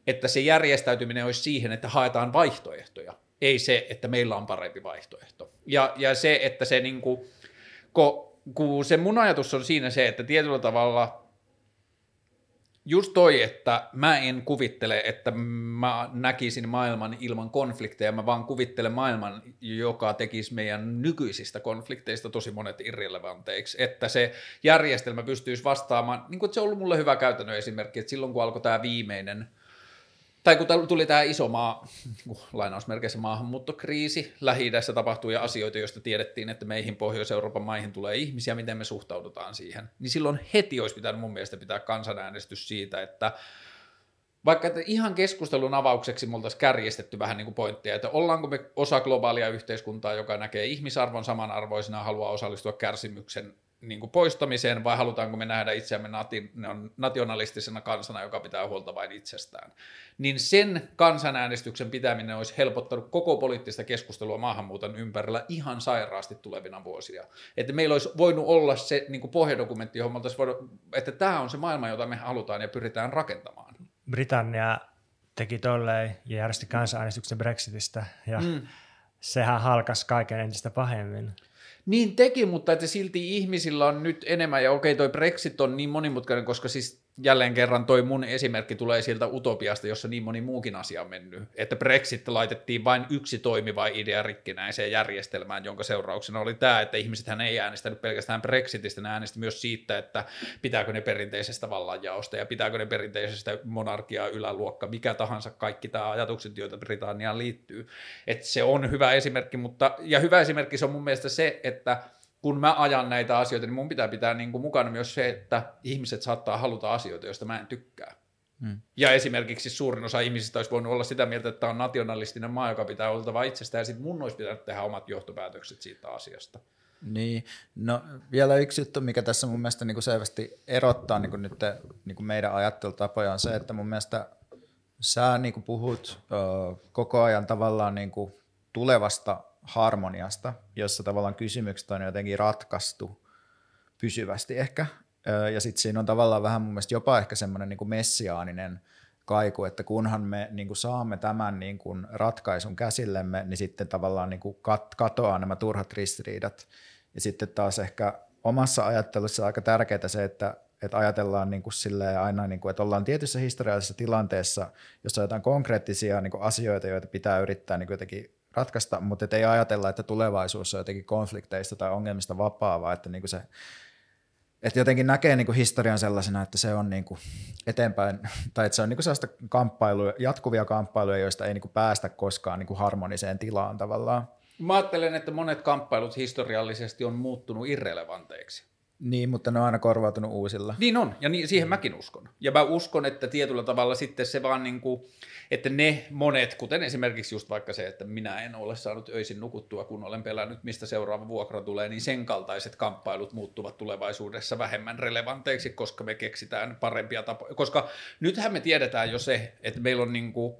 että se järjestäytyminen olisi siihen, että haetaan vaihtoehtoja, ei se, että meillä on parempi vaihtoehto. Ja, ja se, että se niin kuin, kun se mun ajatus on siinä se, että tietyllä tavalla just toi, että mä en kuvittele, että mä näkisin maailman ilman konflikteja, mä vaan kuvittelen maailman, joka tekisi meidän nykyisistä konflikteista tosi monet irrelevanteiksi, että se järjestelmä pystyisi vastaamaan, niin kuin se on ollut mulle hyvä käytännön esimerkki, että silloin kun alkoi tämä viimeinen – tai kun tuli tämä iso maa, niinku lainausmerkeissä maahanmuuttokriisi, lähi tapahtui asioita, joista tiedettiin, että meihin Pohjois-Euroopan maihin tulee ihmisiä, miten me suhtaudutaan siihen, niin silloin heti olisi pitänyt mun mielestä pitää kansanäänestys siitä, että vaikka että ihan keskustelun avaukseksi me oltaisiin kärjestetty vähän niin kuin pointtia, että ollaanko me osa globaalia yhteiskuntaa, joka näkee ihmisarvon samanarvoisena, haluaa osallistua kärsimyksen niin kuin poistamiseen vai halutaanko me nähdä itseämme nati, nationalistisena kansana, joka pitää huolta vain itsestään. Niin sen kansanäänestyksen pitäminen olisi helpottanut koko poliittista keskustelua maahanmuuton ympärillä ihan sairaasti tulevina vuosia. Että meillä olisi voinut olla se niin kuin pohjadokumentti, johon me voinut, että tämä on se maailma, jota me halutaan ja pyritään rakentamaan. Britannia teki tolleen ja järjesti kansanäänestyksen Brexitistä ja mm. sehän halkas kaiken entistä pahemmin. Niin teki, mutta että silti ihmisillä on nyt enemmän, ja okei toi Brexit on niin monimutkainen, koska siis jälleen kerran toi mun esimerkki tulee sieltä utopiasta, jossa niin moni muukin asia on mennyt, että Brexit laitettiin vain yksi toimiva idea rikkinäiseen järjestelmään, jonka seurauksena oli tämä, että ihmiset hän ei äänestänyt pelkästään Brexitistä, ne äänesti myös siitä, että pitääkö ne perinteisestä vallanjaosta ja pitääkö ne perinteisestä monarkiaa yläluokka, mikä tahansa kaikki tämä ajatukset, joita Britanniaan liittyy. Että se on hyvä esimerkki, mutta ja hyvä esimerkki se on mun mielestä se, että kun mä ajan näitä asioita, niin mun pitää pitää niin kuin mukana myös se, että ihmiset saattaa haluta asioita, joista mä en tykkää. Hmm. Ja esimerkiksi suurin osa ihmisistä olisi voinut olla sitä mieltä, että tämä on nationalistinen maa, joka pitää oltava itsestään, ja sitten mun olisi pitänyt tehdä omat johtopäätökset siitä asiasta. Niin, no vielä yksi juttu, mikä tässä mun mielestä niin kuin selvästi erottaa niin kuin nyt niin kuin meidän ajattelutapoja on se, että mun mielestä sä niin kuin puhut ö, koko ajan tavallaan niin kuin tulevasta harmoniasta, jossa tavallaan kysymykset on jotenkin ratkaistu pysyvästi ehkä. Ja sitten siinä on tavallaan vähän mun mielestä jopa ehkä semmoinen niin messiaaninen kaiku, että kunhan me niin kuin saamme tämän niin kuin ratkaisun käsillemme, niin sitten tavallaan niin kuin kat- katoaa nämä turhat ristiriidat. Ja sitten taas ehkä omassa ajattelussa aika tärkeää se, että, että ajatellaan niin kuin aina, niin kuin, että ollaan tietyssä historiallisessa tilanteessa, jossa on jotain konkreettisia niin kuin asioita, joita pitää yrittää niin kuin jotenkin ratkaista, mutta ei ajatella, että tulevaisuus on jotenkin konflikteista tai ongelmista vapaa, vaan että niin kuin se että jotenkin näkee niin kuin historian sellaisena, että se on niin kuin eteenpäin, (laughs) tai että se on niin kuin sellaista kamppailuja, jatkuvia kamppailuja, joista ei niin kuin päästä koskaan niin kuin harmoniseen tilaan tavallaan. Mä ajattelen, että monet kamppailut historiallisesti on muuttunut irrelevanteiksi. Niin, mutta ne on aina korvautunut uusilla. Niin on, ja niin, siihen mäkin uskon. Ja mä uskon, että tietyllä tavalla sitten se vaan niin kuin, että ne monet, kuten esimerkiksi just vaikka se, että minä en ole saanut öisin nukuttua, kun olen pelännyt, mistä seuraava vuokra tulee, niin sen kaltaiset kamppailut muuttuvat tulevaisuudessa vähemmän relevanteiksi, koska me keksitään parempia tapoja. Koska nythän me tiedetään jo se, että meillä on niin kuin,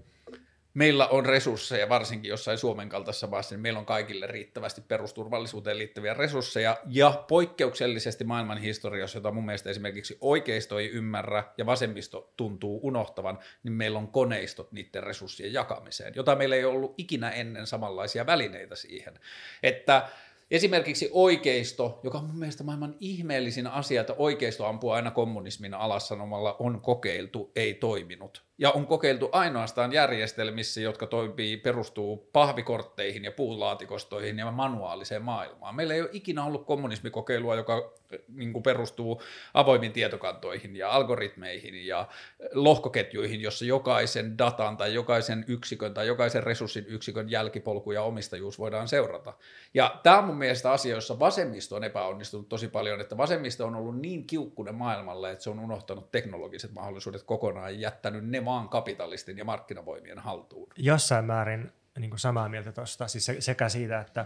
meillä on resursseja, varsinkin jossain Suomen kaltaisessa maassa, niin meillä on kaikille riittävästi perusturvallisuuteen liittyviä resursseja, ja poikkeuksellisesti maailman historiassa, jota mun mielestä esimerkiksi oikeisto ei ymmärrä ja vasemmisto tuntuu unohtavan, niin meillä on koneistot niiden resurssien jakamiseen, jota meillä ei ollut ikinä ennen samanlaisia välineitä siihen. Että Esimerkiksi oikeisto, joka on mun mielestä maailman ihmeellisin asia, että oikeisto ampuu aina kommunismin alas sanomalla on kokeiltu, ei toiminut ja on kokeiltu ainoastaan järjestelmissä, jotka toimii, perustuu pahvikortteihin ja puulaatikostoihin ja manuaaliseen maailmaan. Meillä ei ole ikinä ollut kommunismikokeilua, joka niin kuin perustuu avoimiin tietokantoihin ja algoritmeihin ja lohkoketjuihin, jossa jokaisen datan tai jokaisen yksikön tai jokaisen resurssin yksikön jälkipolku ja omistajuus voidaan seurata. Ja tämä on mun mielestä asia, jossa vasemmisto on epäonnistunut tosi paljon, että vasemmisto on ollut niin kiukkunen maailmalle, että se on unohtanut teknologiset mahdollisuudet kokonaan ja jättänyt ne maan kapitalistin ja markkinavoimien haltuun. Jossain määrin niin kuin samaa mieltä tuosta, siis sekä siitä, että,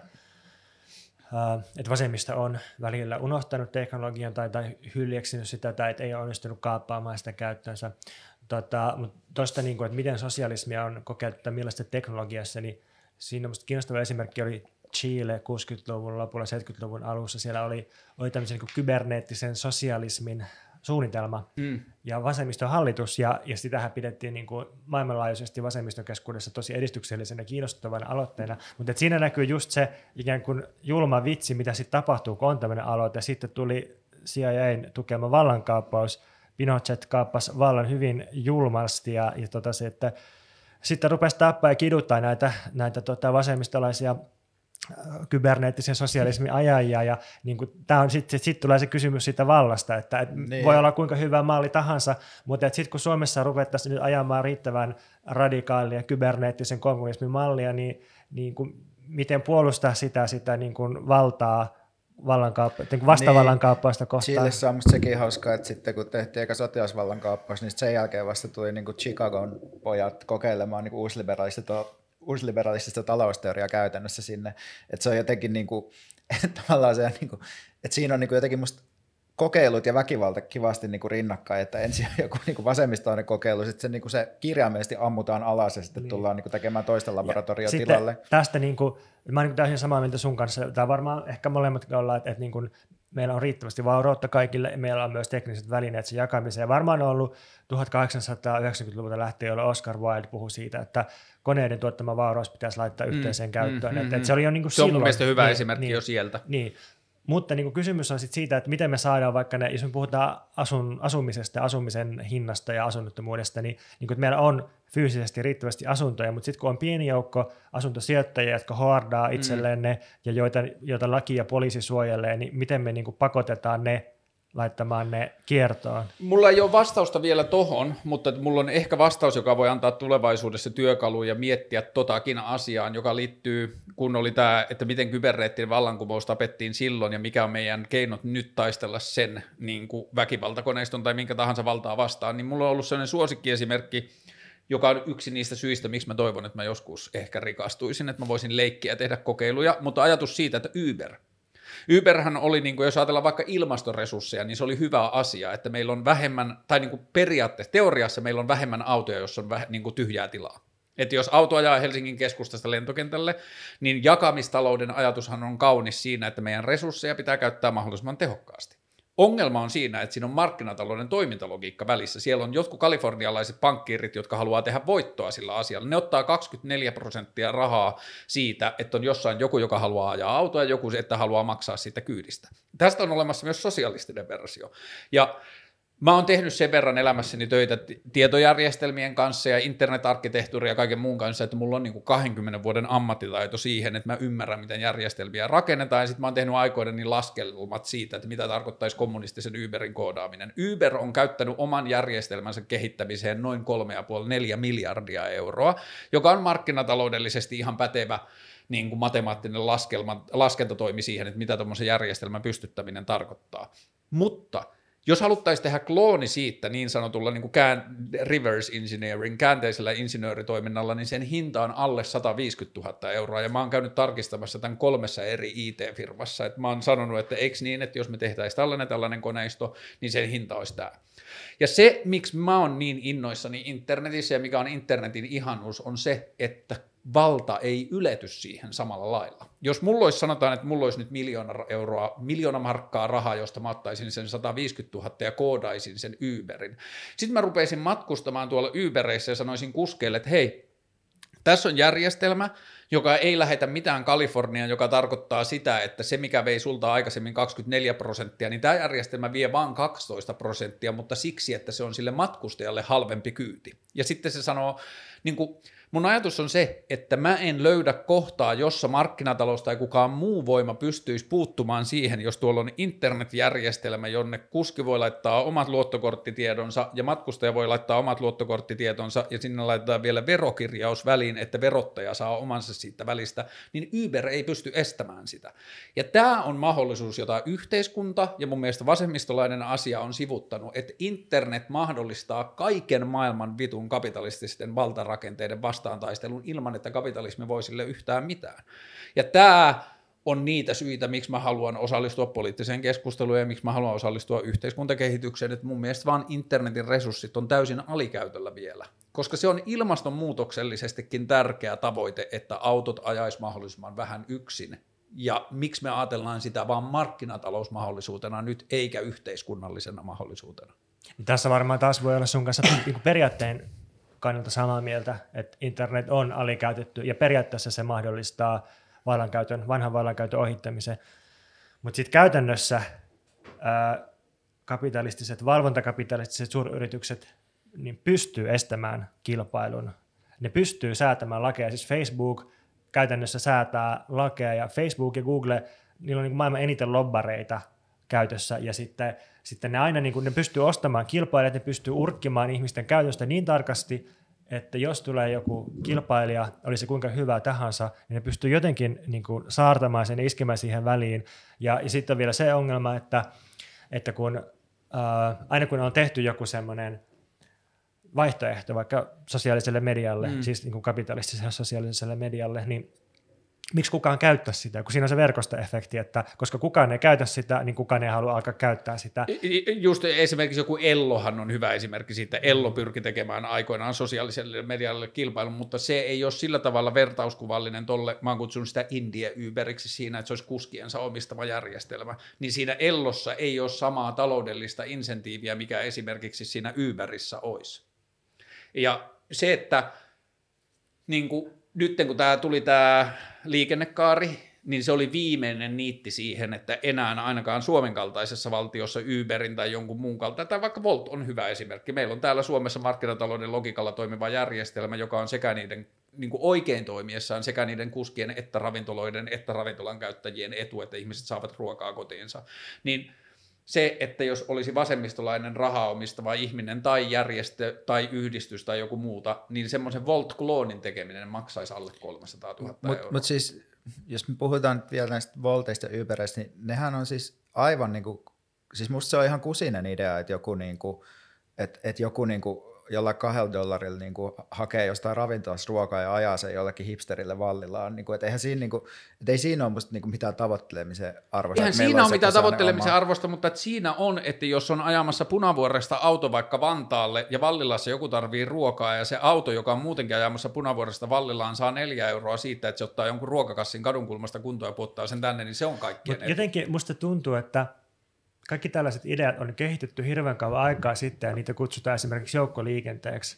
että vasemmista on välillä unohtanut teknologian tai, tai hyljeksinyt sitä tai että ei ole onnistunut kaappaamaan sitä käyttöönsä. Tota, mutta tuosta, niin että miten sosialismia on kokeiltu tai millaista teknologiassa, niin siinä on kiinnostava esimerkki oli Chile 60-luvun lopulla, 70-luvun alussa. Siellä oli, oli tämmöisen niin kyberneettisen sosialismin suunnitelma mm. ja vasemmistohallitus, ja, ja sitähän pidettiin niin kuin maailmanlaajuisesti vasemmistokeskuudessa tosi edistyksellisenä ja kiinnostavana aloitteena, mutta siinä näkyy just se ikään kuin julma vitsi, mitä sitten tapahtuu, kun on tämmöinen aloite, sitten tuli CIAn tukema vallankaappaus, Pinochet kaappasi vallan hyvin julmasti, ja, ja tota se, että sitten rupesi tappaa ja kiduttaa näitä, näitä tota vasemmistolaisia kyberneettisen sosialismin ajajia ja niin kuin, tää on sitten sit tulee se kysymys siitä vallasta, että et niin. voi olla kuinka hyvä malli tahansa, mutta sitten kun Suomessa ruvettaisiin nyt ajamaan riittävän radikaalia kyberneettisen kommunismin mallia, niin, niin kuin, miten puolustaa sitä, sitä niin kuin valtaa vallankaappa, niin vastavallankaapausta kohtaan. Chilessä on sekin hauskaa, että sitten kun tehtiin eka sotilasvallankaappaus, niin sen jälkeen vasta tuli niin kuin Chicagon pojat kokeilemaan niin uusliberaalista uusliberalistista talousteoriaa käytännössä sinne. Että se on jotenkin niin kuin, että (laughs) tavallaan se, niin kuin, että siinä on niin kuin jotenkin musta kokeilut ja väkivalta kivasti niin kuin rinnakkain, että ensin on (laughs) joku niin kuin vasemmistoinen kokeilu, sitten se, niin kuin se kirjaimellisesti ammutaan alas ja sitten niin. tullaan niin kuin tekemään toista laboratoriotilalle. Tästä niin kuin, mä olen niin täysin samaa mieltä sun kanssa, tämä varmaan ehkä molemmat ollaan, että, että niin kuin, meillä on riittävästi vaurautta kaikille, meillä on myös tekniset välineet sen jakamiseen. Varmaan on ollut 1890-luvulta lähtien, jolloin Oscar Wilde puhui siitä, että koneiden tuottama vauraus pitäisi laittaa mm, yhteiseen mm, käyttöön. Mm, että, mm, että se oli jo niin kuin se silloin, on mielestäni hyvä niin, esimerkki niin, jo sieltä. Niin, mutta niin kuin kysymys on sit siitä, että miten me saadaan vaikka ne, jos me puhutaan asun, asumisesta, asumisen hinnasta ja asunnottomuudesta, niin, niin kuin, että meillä on fyysisesti riittävästi asuntoja, mutta sitten kun on pieni joukko asuntosijoittajia, jotka hoardaa mm. itselleen mm. ne ja joita, joita laki ja poliisi suojelee, niin miten me niin kuin pakotetaan ne laittamaan ne kiertoon? Mulla ei ole vastausta vielä tohon, mutta mulla on ehkä vastaus, joka voi antaa tulevaisuudessa työkaluja miettiä totakin asiaan, joka liittyy, kun oli tämä, että miten kyberneettinen vallankumous tapettiin silloin ja mikä on meidän keinot nyt taistella sen niin kuin väkivaltakoneiston tai minkä tahansa valtaa vastaan, niin mulla on ollut sellainen suosikkiesimerkki, joka on yksi niistä syistä, miksi mä toivon, että mä joskus ehkä rikastuisin, että mä voisin leikkiä ja tehdä kokeiluja, mutta ajatus siitä, että Uber – Uberhän oli, niin kuin, jos ajatellaan vaikka ilmastoresursseja, niin se oli hyvä asia, että meillä on vähemmän, tai niin kuin periaatteessa, teoriassa meillä on vähemmän autoja, jos on väh, niin kuin tyhjää tilaa. Että jos auto ajaa Helsingin keskustasta lentokentälle, niin jakamistalouden ajatushan on kaunis siinä, että meidän resursseja pitää käyttää mahdollisimman tehokkaasti. Ongelma on siinä, että siinä on markkinatalouden toimintalogiikka välissä. Siellä on jotkut kalifornialaiset pankkiirit, jotka haluaa tehdä voittoa sillä asialla. Ne ottaa 24 prosenttia rahaa siitä, että on jossain joku, joka haluaa ajaa autoa ja joku, että haluaa maksaa siitä kyydistä. Tästä on olemassa myös sosialistinen versio. Ja Mä oon tehnyt sen verran elämässäni töitä tietojärjestelmien kanssa ja internetarkkitehtuuria ja kaiken muun kanssa, että mulla on niin kuin 20 vuoden ammattitaito siihen, että mä ymmärrän, miten järjestelmiä rakennetaan, ja sitten mä oon tehnyt aikoiden niin laskelmat siitä, että mitä tarkoittaisi kommunistisen Uberin koodaaminen. Uber on käyttänyt oman järjestelmänsä kehittämiseen noin 3,5-4 miljardia euroa, joka on markkinataloudellisesti ihan pätevä niin kuin matemaattinen laskelma, laskentatoimi siihen, että mitä tuommoisen järjestelmän pystyttäminen tarkoittaa. Mutta jos haluttaisiin tehdä klooni siitä niin sanotulla niin kuin kään, reverse engineering, käänteisellä insinööritoiminnalla, niin sen hinta on alle 150 000 euroa, ja mä oon käynyt tarkistamassa tämän kolmessa eri IT-firmassa, että mä oon sanonut, että eikö niin, että jos me tehtäisiin tällainen tällainen koneisto, niin sen hinta olisi tämä. Ja se, miksi mä oon niin innoissani internetissä ja mikä on internetin ihanuus, on se, että valta ei ylety siihen samalla lailla. Jos mulla olisi, sanotaan, että mulla olisi nyt miljoona euroa, miljoona markkaa rahaa, josta mä ottaisin sen 150 000 ja koodaisin sen Uberin. Sitten mä rupeisin matkustamaan tuolla Ubereissä ja sanoisin kuskeille, että hei, tässä on järjestelmä, joka ei lähetä mitään Kaliforniaan, joka tarkoittaa sitä, että se, mikä vei sulta aikaisemmin 24 prosenttia, niin tämä järjestelmä vie vain 12 prosenttia, mutta siksi, että se on sille matkustajalle halvempi kyyti. Ja sitten se sanoo, niin kuin, Mun ajatus on se, että mä en löydä kohtaa, jossa markkinatalous tai kukaan muu voima pystyisi puuttumaan siihen, jos tuolla on internetjärjestelmä, jonne kuski voi laittaa omat luottokorttitiedonsa ja matkustaja voi laittaa omat luottokorttitietonsa ja sinne laitetaan vielä verokirjaus väliin, että verottaja saa omansa siitä välistä, niin Uber ei pysty estämään sitä. Ja tämä on mahdollisuus, jota yhteiskunta ja mun mielestä vasemmistolainen asia on sivuttanut, että internet mahdollistaa kaiken maailman vitun kapitalististen valtarakenteiden vasta vastaan taistelun ilman, että kapitalismi voi sille yhtään mitään. Ja tämä on niitä syitä, miksi mä haluan osallistua poliittiseen keskusteluun ja miksi mä haluan osallistua yhteiskuntakehitykseen, että mun mielestä vaan internetin resurssit on täysin alikäytöllä vielä. Koska se on ilmastonmuutoksellisestikin tärkeä tavoite, että autot ajaisi mahdollisimman vähän yksin. Ja miksi me ajatellaan sitä vaan markkinatalousmahdollisuutena nyt, eikä yhteiskunnallisena mahdollisuutena? Tässä varmaan taas voi olla sun kanssa niin periaatteen kannalta samaa mieltä, että internet on alikäytetty ja periaatteessa se mahdollistaa vallankäytön, vanhan vallankäytön ohittamisen. Mutta sitten käytännössä ää, kapitalistiset, valvontakapitalistiset suuryritykset niin pystyy estämään kilpailun. Ne pystyy säätämään lakeja. Siis Facebook käytännössä säätää lakeja ja Facebook ja Google, niillä on niin maailman eniten lobbareita käytössä ja sitten, sitten ne aina niin kuin, ne pystyy ostamaan kilpailijat, ne pystyy urkkimaan ihmisten käytöstä niin tarkasti, että jos tulee joku kilpailija, oli se kuinka hyvä tahansa, niin ne pystyy jotenkin niin kuin saartamaan sen ja iskemään siihen väliin. Ja, ja sitten on vielä se ongelma, että, että kun, ää, aina kun on tehty joku semmoinen vaihtoehto vaikka sosiaaliselle medialle, mm. siis niin kuin kapitalistiselle sosiaaliselle medialle, niin miksi kukaan käyttää sitä, kun siinä on se verkostoefekti, että koska kukaan ei käytä sitä, niin kukaan ei halua alkaa käyttää sitä. Just esimerkiksi joku Ellohan on hyvä esimerkki siitä. Ello pyrki tekemään aikoinaan sosiaaliselle medialle kilpailun, mutta se ei ole sillä tavalla vertauskuvallinen tolle, mä oon kutsunut sitä India Uberiksi siinä, että se olisi kuskiensa omistama järjestelmä, niin siinä Ellossa ei ole samaa taloudellista insentiiviä, mikä esimerkiksi siinä Uberissä olisi. Ja se, että niin kuin, nyt kun tämä tuli tämä liikennekaari, niin se oli viimeinen niitti siihen, että enää ainakaan Suomen kaltaisessa valtiossa Uberin tai jonkun muun kaltaisen, tai vaikka Volt on hyvä esimerkki. Meillä on täällä Suomessa markkinatalouden logikalla toimiva järjestelmä, joka on sekä niiden niin kuin oikein toimiessaan sekä niiden kuskien että ravintoloiden että ravintolan käyttäjien etu, että ihmiset saavat ruokaa kotiinsa. Niin se, että jos olisi vasemmistolainen rahaa omistava ihminen tai järjestö tai yhdistys tai joku muuta, niin semmoisen Volt-kloonin tekeminen maksaisi alle 300 000 mut, euroa. Mutta siis, jos me puhutaan vielä näistä Volteista ja niin nehän on siis aivan niin kuin, siis musta se on ihan kusinen idea, että joku, niin kuin, että, että joku niin kuin jolla kahdella dollarilla niin kuin hakee jostain ravintolasta ruokaa ja ajaa sen jollekin hipsterille vallillaan. Niin kuin, että eihän siinä, niin kuin, että ei siinä ole musta niin kuin mitään tavoittelemisen arvosta. Eihän siinä ole mitään tavoittelemisen oma... arvosta, mutta että siinä on, että jos on ajamassa punavuoresta auto vaikka Vantaalle ja Vallilassa joku tarvii ruokaa ja se auto, joka on muutenkin ajamassa punavuoresta Vallillaan, saa neljä euroa siitä, että se ottaa jonkun ruokakassin kadunkulmasta kuntoon ja puottaa sen tänne, niin se on kaikki. Jotenkin musta tuntuu, että kaikki tällaiset ideat on kehitetty hirveän kauan aikaa sitten ja niitä kutsutaan esimerkiksi joukkoliikenteeksi.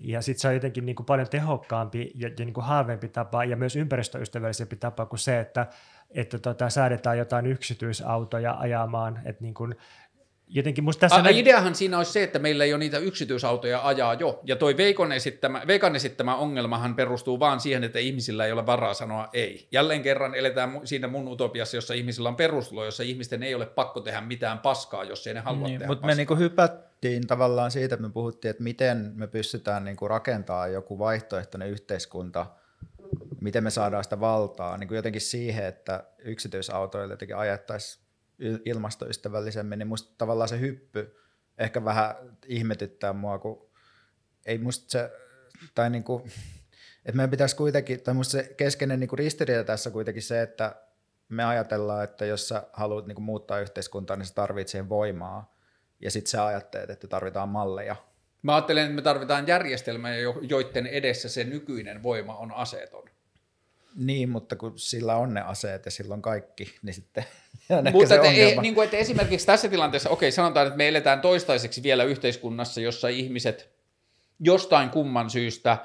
Ja sitten se on jotenkin niin kuin paljon tehokkaampi ja, ja niin kuin halvempi tapa ja myös ympäristöystävällisempi tapa kuin se, että, että tota, säädetään jotain yksityisautoja ajamaan. Että niin kuin, jotenkin musta tässä... A, nä- ideahan siinä olisi se, että meillä ei ole niitä yksityisautoja ajaa jo. Ja toi Veikon esittämä, Veikan esittämä ongelmahan perustuu vaan siihen, että ihmisillä ei ole varaa sanoa ei. Jälleen kerran eletään siinä mun utopiassa, jossa ihmisillä on perustulo, jossa ihmisten ei ole pakko tehdä mitään paskaa, jos ei ne halua Niin, tehdä mutta me paskaa. niinku hypättiin tavallaan siitä, että me puhuttiin, että miten me pystytään niinku rakentamaan joku vaihtoehtoinen yhteiskunta, miten me saadaan sitä valtaa niin kuin jotenkin siihen, että yksityisautoilla jotenkin ajettaisiin ilmastoystävällisemmin, niin musta tavallaan se hyppy ehkä vähän ihmetyttää mua, kun ei musta se, tai niinku, että meidän pitäisi kuitenkin, tai musta se keskeinen niinku ristiriita tässä kuitenkin se, että me ajatellaan, että jos sä haluat niinku muuttaa yhteiskuntaa, niin sä tarvitset siihen voimaa, ja sitten sä ajattelet, että tarvitaan malleja. Mä ajattelen, että me tarvitaan järjestelmää, jo- joiden edessä se nykyinen voima on aseeton. Niin, mutta kun sillä on ne aseet ja sillä on kaikki, niin sitten (laughs) on ehkä Mutta se ei, niin kuin, että esimerkiksi tässä tilanteessa, okei, sanotaan, että me eletään toistaiseksi vielä yhteiskunnassa, jossa ihmiset jostain kumman syystä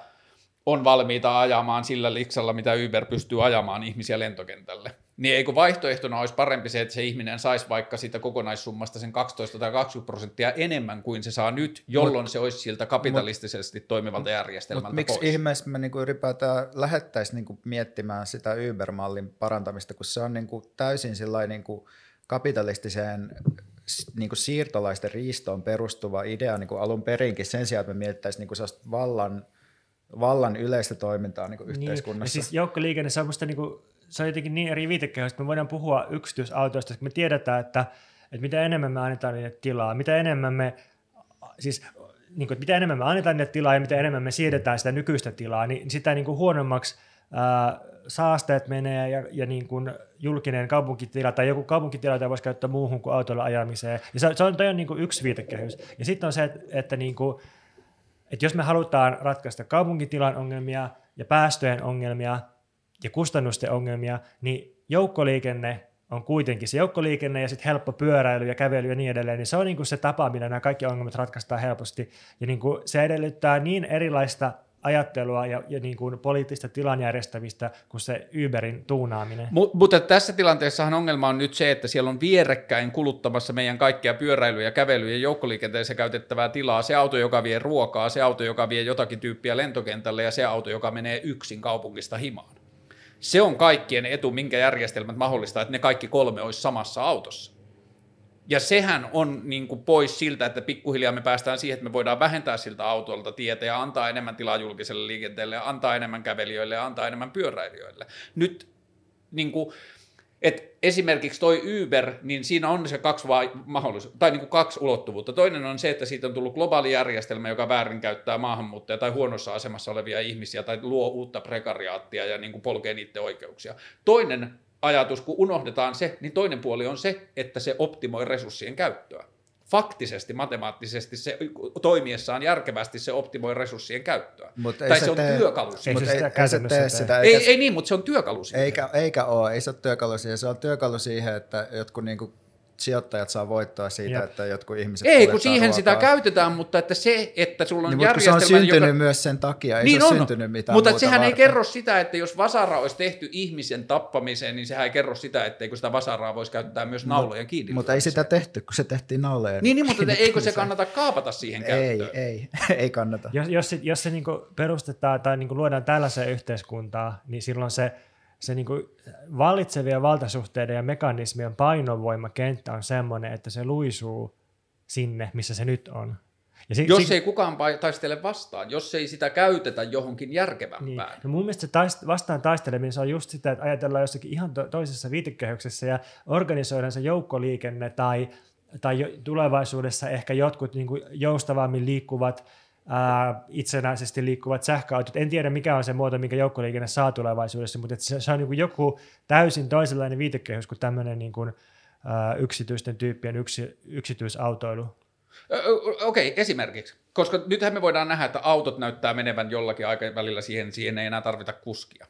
on valmiita ajamaan sillä liksalla, mitä Uber pystyy ajamaan ihmisiä lentokentälle. Niin eikö vaihtoehtona olisi parempi se, että se ihminen saisi vaikka siitä kokonaissummasta sen 12 tai 20 prosenttia enemmän kuin se saa nyt, jolloin se olisi siltä kapitalistisesti toimivalta järjestelmältä Mutta miksi ihmeessä me niinku ylipäätään lähettäisiin niinku miettimään sitä Uber-mallin parantamista, kun se on niinku täysin niinku kapitalistiseen niinku siirtolaisten riistoon perustuva idea niinku alun perinkin sen sijaan, että me mietittäisiin niinku sellaista vallan, vallan yleistä toimintaa niinku Niin, yhteiskunnassa. ja siis joukkoliikenne, se on musta niinku, se on jotenkin niin eri viitekehys, että me voidaan puhua yksityisautoista, koska me tiedetään, että, että mitä enemmän me annetaan niille tilaa, mitä enemmän me, siis niin kuin, että mitä enemmän me annetaan niille tilaa ja mitä enemmän me siirretään sitä nykyistä tilaa, niin sitä niin kuin huonommaksi ää, saasteet menee ja, ja niin kuin julkinen kaupunkitila tai joku kaupunkitila, jota voisi käyttää muuhun kuin autolla ajamiseen. Ja se, se on, on niin kuin yksi viitekehys. Ja sitten on se, että, että niin kuin, että jos me halutaan ratkaista kaupunkitilan ongelmia ja päästöjen ongelmia ja kustannusten ongelmia, niin joukkoliikenne on kuitenkin se joukkoliikenne ja sitten helppo pyöräily ja kävely ja niin edelleen, niin se on niinku se tapa, millä nämä kaikki ongelmat ratkaistaan helposti. Ja niinku se edellyttää niin erilaista ajattelua ja, ja niin kuin poliittista tilan järjestämistä kuin se Uberin tuunaaminen. Mut, mutta tässä tilanteessahan ongelma on nyt se, että siellä on vierekkäin kuluttamassa meidän kaikkia pyöräilyä ja kävelyä ja joukkoliikenteessä käytettävää tilaa. Se auto, joka vie ruokaa, se auto, joka vie jotakin tyyppiä lentokentälle ja se auto, joka menee yksin kaupungista himaan. Se on kaikkien etu, minkä järjestelmät mahdollistaa, että ne kaikki kolme olisi samassa autossa. Ja sehän on niin kuin pois siltä, että pikkuhiljaa me päästään siihen, että me voidaan vähentää siltä autolta tietä ja antaa enemmän tilaa julkiselle liikenteelle ja antaa enemmän kävelijöille ja antaa enemmän pyöräilijöille. Nyt niin kuin, et esimerkiksi toi Uber, niin siinä on se kaksi vai, mahdollisuutta, tai niin kuin kaksi ulottuvuutta. Toinen on se, että siitä on tullut globaali järjestelmä, joka väärinkäyttää maahanmuuttajia tai huonossa asemassa olevia ihmisiä tai luo uutta prekariaattia ja niin kuin polkee niiden oikeuksia. Toinen ajatus, kun unohdetaan se, niin toinen puoli on se, että se optimoi resurssien käyttöä. Faktisesti, matemaattisesti se toimiessaan järkevästi se optimoi resurssien käyttöä. Mut ei tai se se on tee- työkalu. Mutta ei, sitä ei se tee sitä. Ei, ei niin, mutta se on työkalu. siihen. Eikä, eikä ole, ei se ole työkalu siihen, se on työkalu siihen, että jotkut niinku sijoittajat saa voittoa siitä, Jep. että jotkut ihmiset Ei, kun siihen sitä ruokaa. käytetään, mutta että se, että sulla on Niin, mutta kun se on järjestelmä, syntynyt joka... myös sen takia, ei Niin se ole on, syntynyt mitään mutta muuta sehän ei varten. kerro sitä, että jos vasara olisi tehty ihmisen tappamiseen, niin sehän ei kerro sitä, etteikö sitä vasaraa voisi käyttää myös naulojen kiinni. Mutta ei sitä tehty, kun se tehtiin nauleen. Niin, niin mutta että eikö (laughs) se kannata kaapata siihen Ei, käyttöön? ei, (laughs) ei kannata. Jos, jos se, jos se niin perustetaan tai niin luodaan tällaiseen yhteiskuntaan, niin silloin se, se niin vallitsevien valtasuhteiden ja mekanismien painovoimakenttä on semmoinen, että se luisuu sinne, missä se nyt on. Ja si, Jos si- ei kukaan taistele vastaan, jos ei sitä käytetä johonkin niin, järkevämpään. no mun mielestä se taist, vastaan taisteleminen se on just sitä, että ajatellaan jossakin ihan to, toisessa viitekehyksessä ja organisoidaan se joukkoliikenne tai, tai jo, tulevaisuudessa ehkä jotkut niin kuin joustavammin liikkuvat itsenäisesti liikkuvat sähköautot. En tiedä, mikä on se muoto, minkä joukkoliikenne saa tulevaisuudessa, mutta se, se on niin joku täysin toisenlainen viitekehys kuin tämmöinen niin kuin, ää, yksityisten tyyppien yksi, yksityisautoilu. Okei, esimerkiksi. Koska nythän me voidaan nähdä, että autot näyttää menevän jollakin aikavälillä siihen, siihen ei enää tarvita kuskia.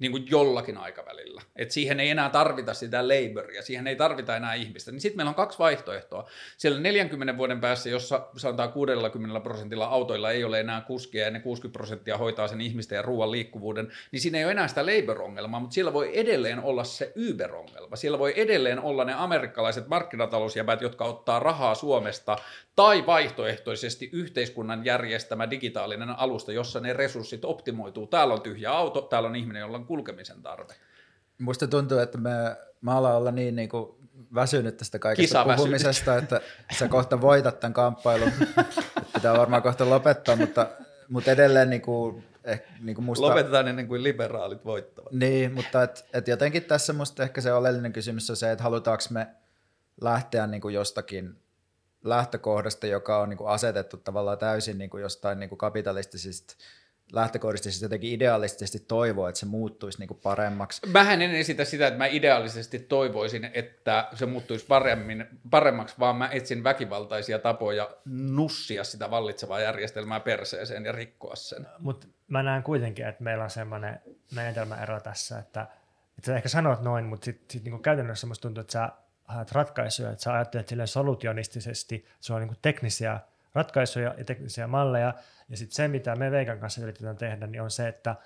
Niin kuin jollakin aikavälillä. Et siihen ei enää tarvita sitä laboria, siihen ei tarvita enää ihmistä. Niin sitten meillä on kaksi vaihtoehtoa. Siellä 40 vuoden päässä, jossa sanotaan 60 prosentilla autoilla ei ole enää kuskia ja ne 60 prosenttia hoitaa sen ihmisten ja ruoan liikkuvuuden, niin siinä ei ole enää sitä labor-ongelmaa, mutta siellä voi edelleen olla se Uber-ongelma. Siellä voi edelleen olla ne amerikkalaiset markkinatalousjäbät, jotka ottaa rahaa Suomesta, tai vaihtoehtoisesti yhteiskunnan järjestämä digitaalinen alusta, jossa ne resurssit optimoituu. Täällä on tyhjä auto, täällä on ihminen, jolla on kulkemisen tarve. Musta tuntuu, että me, mä alan olla niin, niin kuin väsynyt tästä kaikesta puhumisesta, että sä kohta voitat tämän kamppailun. (laughs) Pitää varmaan kohta lopettaa, mutta, mutta edelleen niin kuin, eh, niin kuin musta... Lopetetaan ennen kuin liberaalit voittavat. Niin, mutta et, et jotenkin tässä musta ehkä se oleellinen kysymys on se, että halutaanko me lähteä niin kuin jostakin lähtökohdasta, joka on niin kuin asetettu tavallaan täysin niin kuin jostain niin kuin kapitalistisista lähtökohdista siis jotenkin idealistisesti toivoa, että se muuttuisi niin kuin paremmaksi. Mähän en esitä sitä, että mä ideaalisesti toivoisin, että se muuttuisi paremmin, paremmaksi, vaan mä etsin väkivaltaisia tapoja nussia sitä vallitsevaa järjestelmää perseeseen ja rikkoa sen. Mutta mä näen kuitenkin, että meillä on semmoinen menetelmäero tässä, että, että sä ehkä sanot noin, mutta sitten sit niinku käytännössä musta tuntuu, että sä haet ratkaisuja, että sä ajattelet silleen solutionistisesti, se on niinku teknisiä ratkaisuja ja teknisiä malleja, ja sitten se, mitä me Veikan kanssa yritetään tehdä, niin on se, että,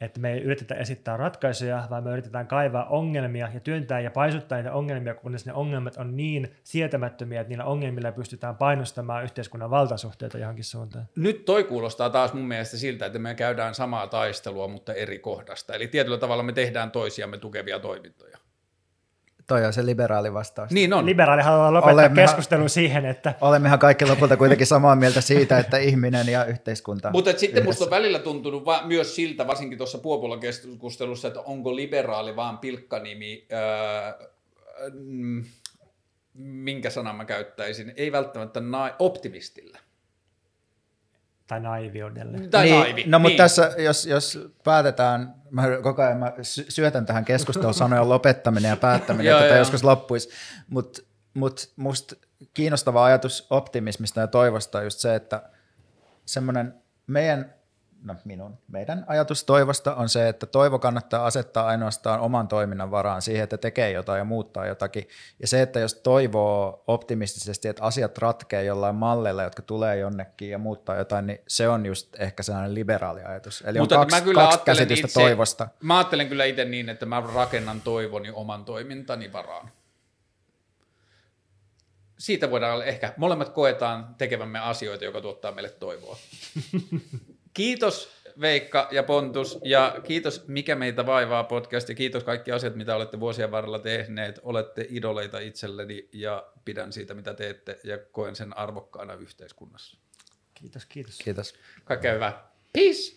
että me ei yritetä esittää ratkaisuja, vaan me yritetään kaivaa ongelmia ja työntää ja paisuttaa niitä ongelmia, kunnes ne ongelmat on niin sietämättömiä, että niillä ongelmilla pystytään painostamaan yhteiskunnan valtasuhteita johonkin suuntaan. Nyt toi kuulostaa taas mun mielestä siltä, että me käydään samaa taistelua, mutta eri kohdasta. Eli tietyllä tavalla me tehdään toisiamme tukevia toimintoja. Toi on se liberaali vastaus. Niin on. Liberaali haluaa lopettaa Olemme- keskustelun siihen, että Olemmehan kaikki lopulta kuitenkin samaa mieltä siitä, että ihminen ja yhteiskunta Mutta et sitten musta yhdessä. on välillä tuntunut va- myös siltä, varsinkin tuossa Puopulan keskustelussa, että onko liberaali vaan pilkkanimi, öö, mm, minkä sanan mä käyttäisin, ei välttämättä na- optimistille. Tai naiviudelle. Tai niin, naivi. No mutta niin. tässä, jos, jos päätetään, mä koko ajan mä sy- syötän tähän keskusteluun sanojen lopettaminen ja päättäminen, että tämä joskus loppuisi, mutta mut musta kiinnostava ajatus optimismista ja toivosta on just se, että semmoinen meidän, no minun, meidän ajatus toivosta on se, että toivo kannattaa asettaa ainoastaan oman toiminnan varaan siihen, että tekee jotain ja muuttaa jotakin. Ja se, että jos toivoo optimistisesti, että asiat ratkee jollain malleilla, jotka tulee jonnekin ja muuttaa jotain, niin se on just ehkä sellainen liberaali ajatus. Eli Mutta on kaksi, mä kyllä kaksi käsitystä itse, toivosta. Mä ajattelen kyllä itse niin, että mä rakennan toivoni oman toimintani varaan. Siitä voidaan ehkä, molemmat koetaan tekevämme asioita, joka tuottaa meille toivoa. (laughs) Kiitos Veikka ja Pontus ja kiitos Mikä meitä vaivaa podcast ja kiitos kaikki asiat, mitä olette vuosien varrella tehneet. Olette idoleita itselleni ja pidän siitä, mitä teette ja koen sen arvokkaana yhteiskunnassa. Kiitos, kiitos. Kiitos. Kaikkea hyvää. Peace!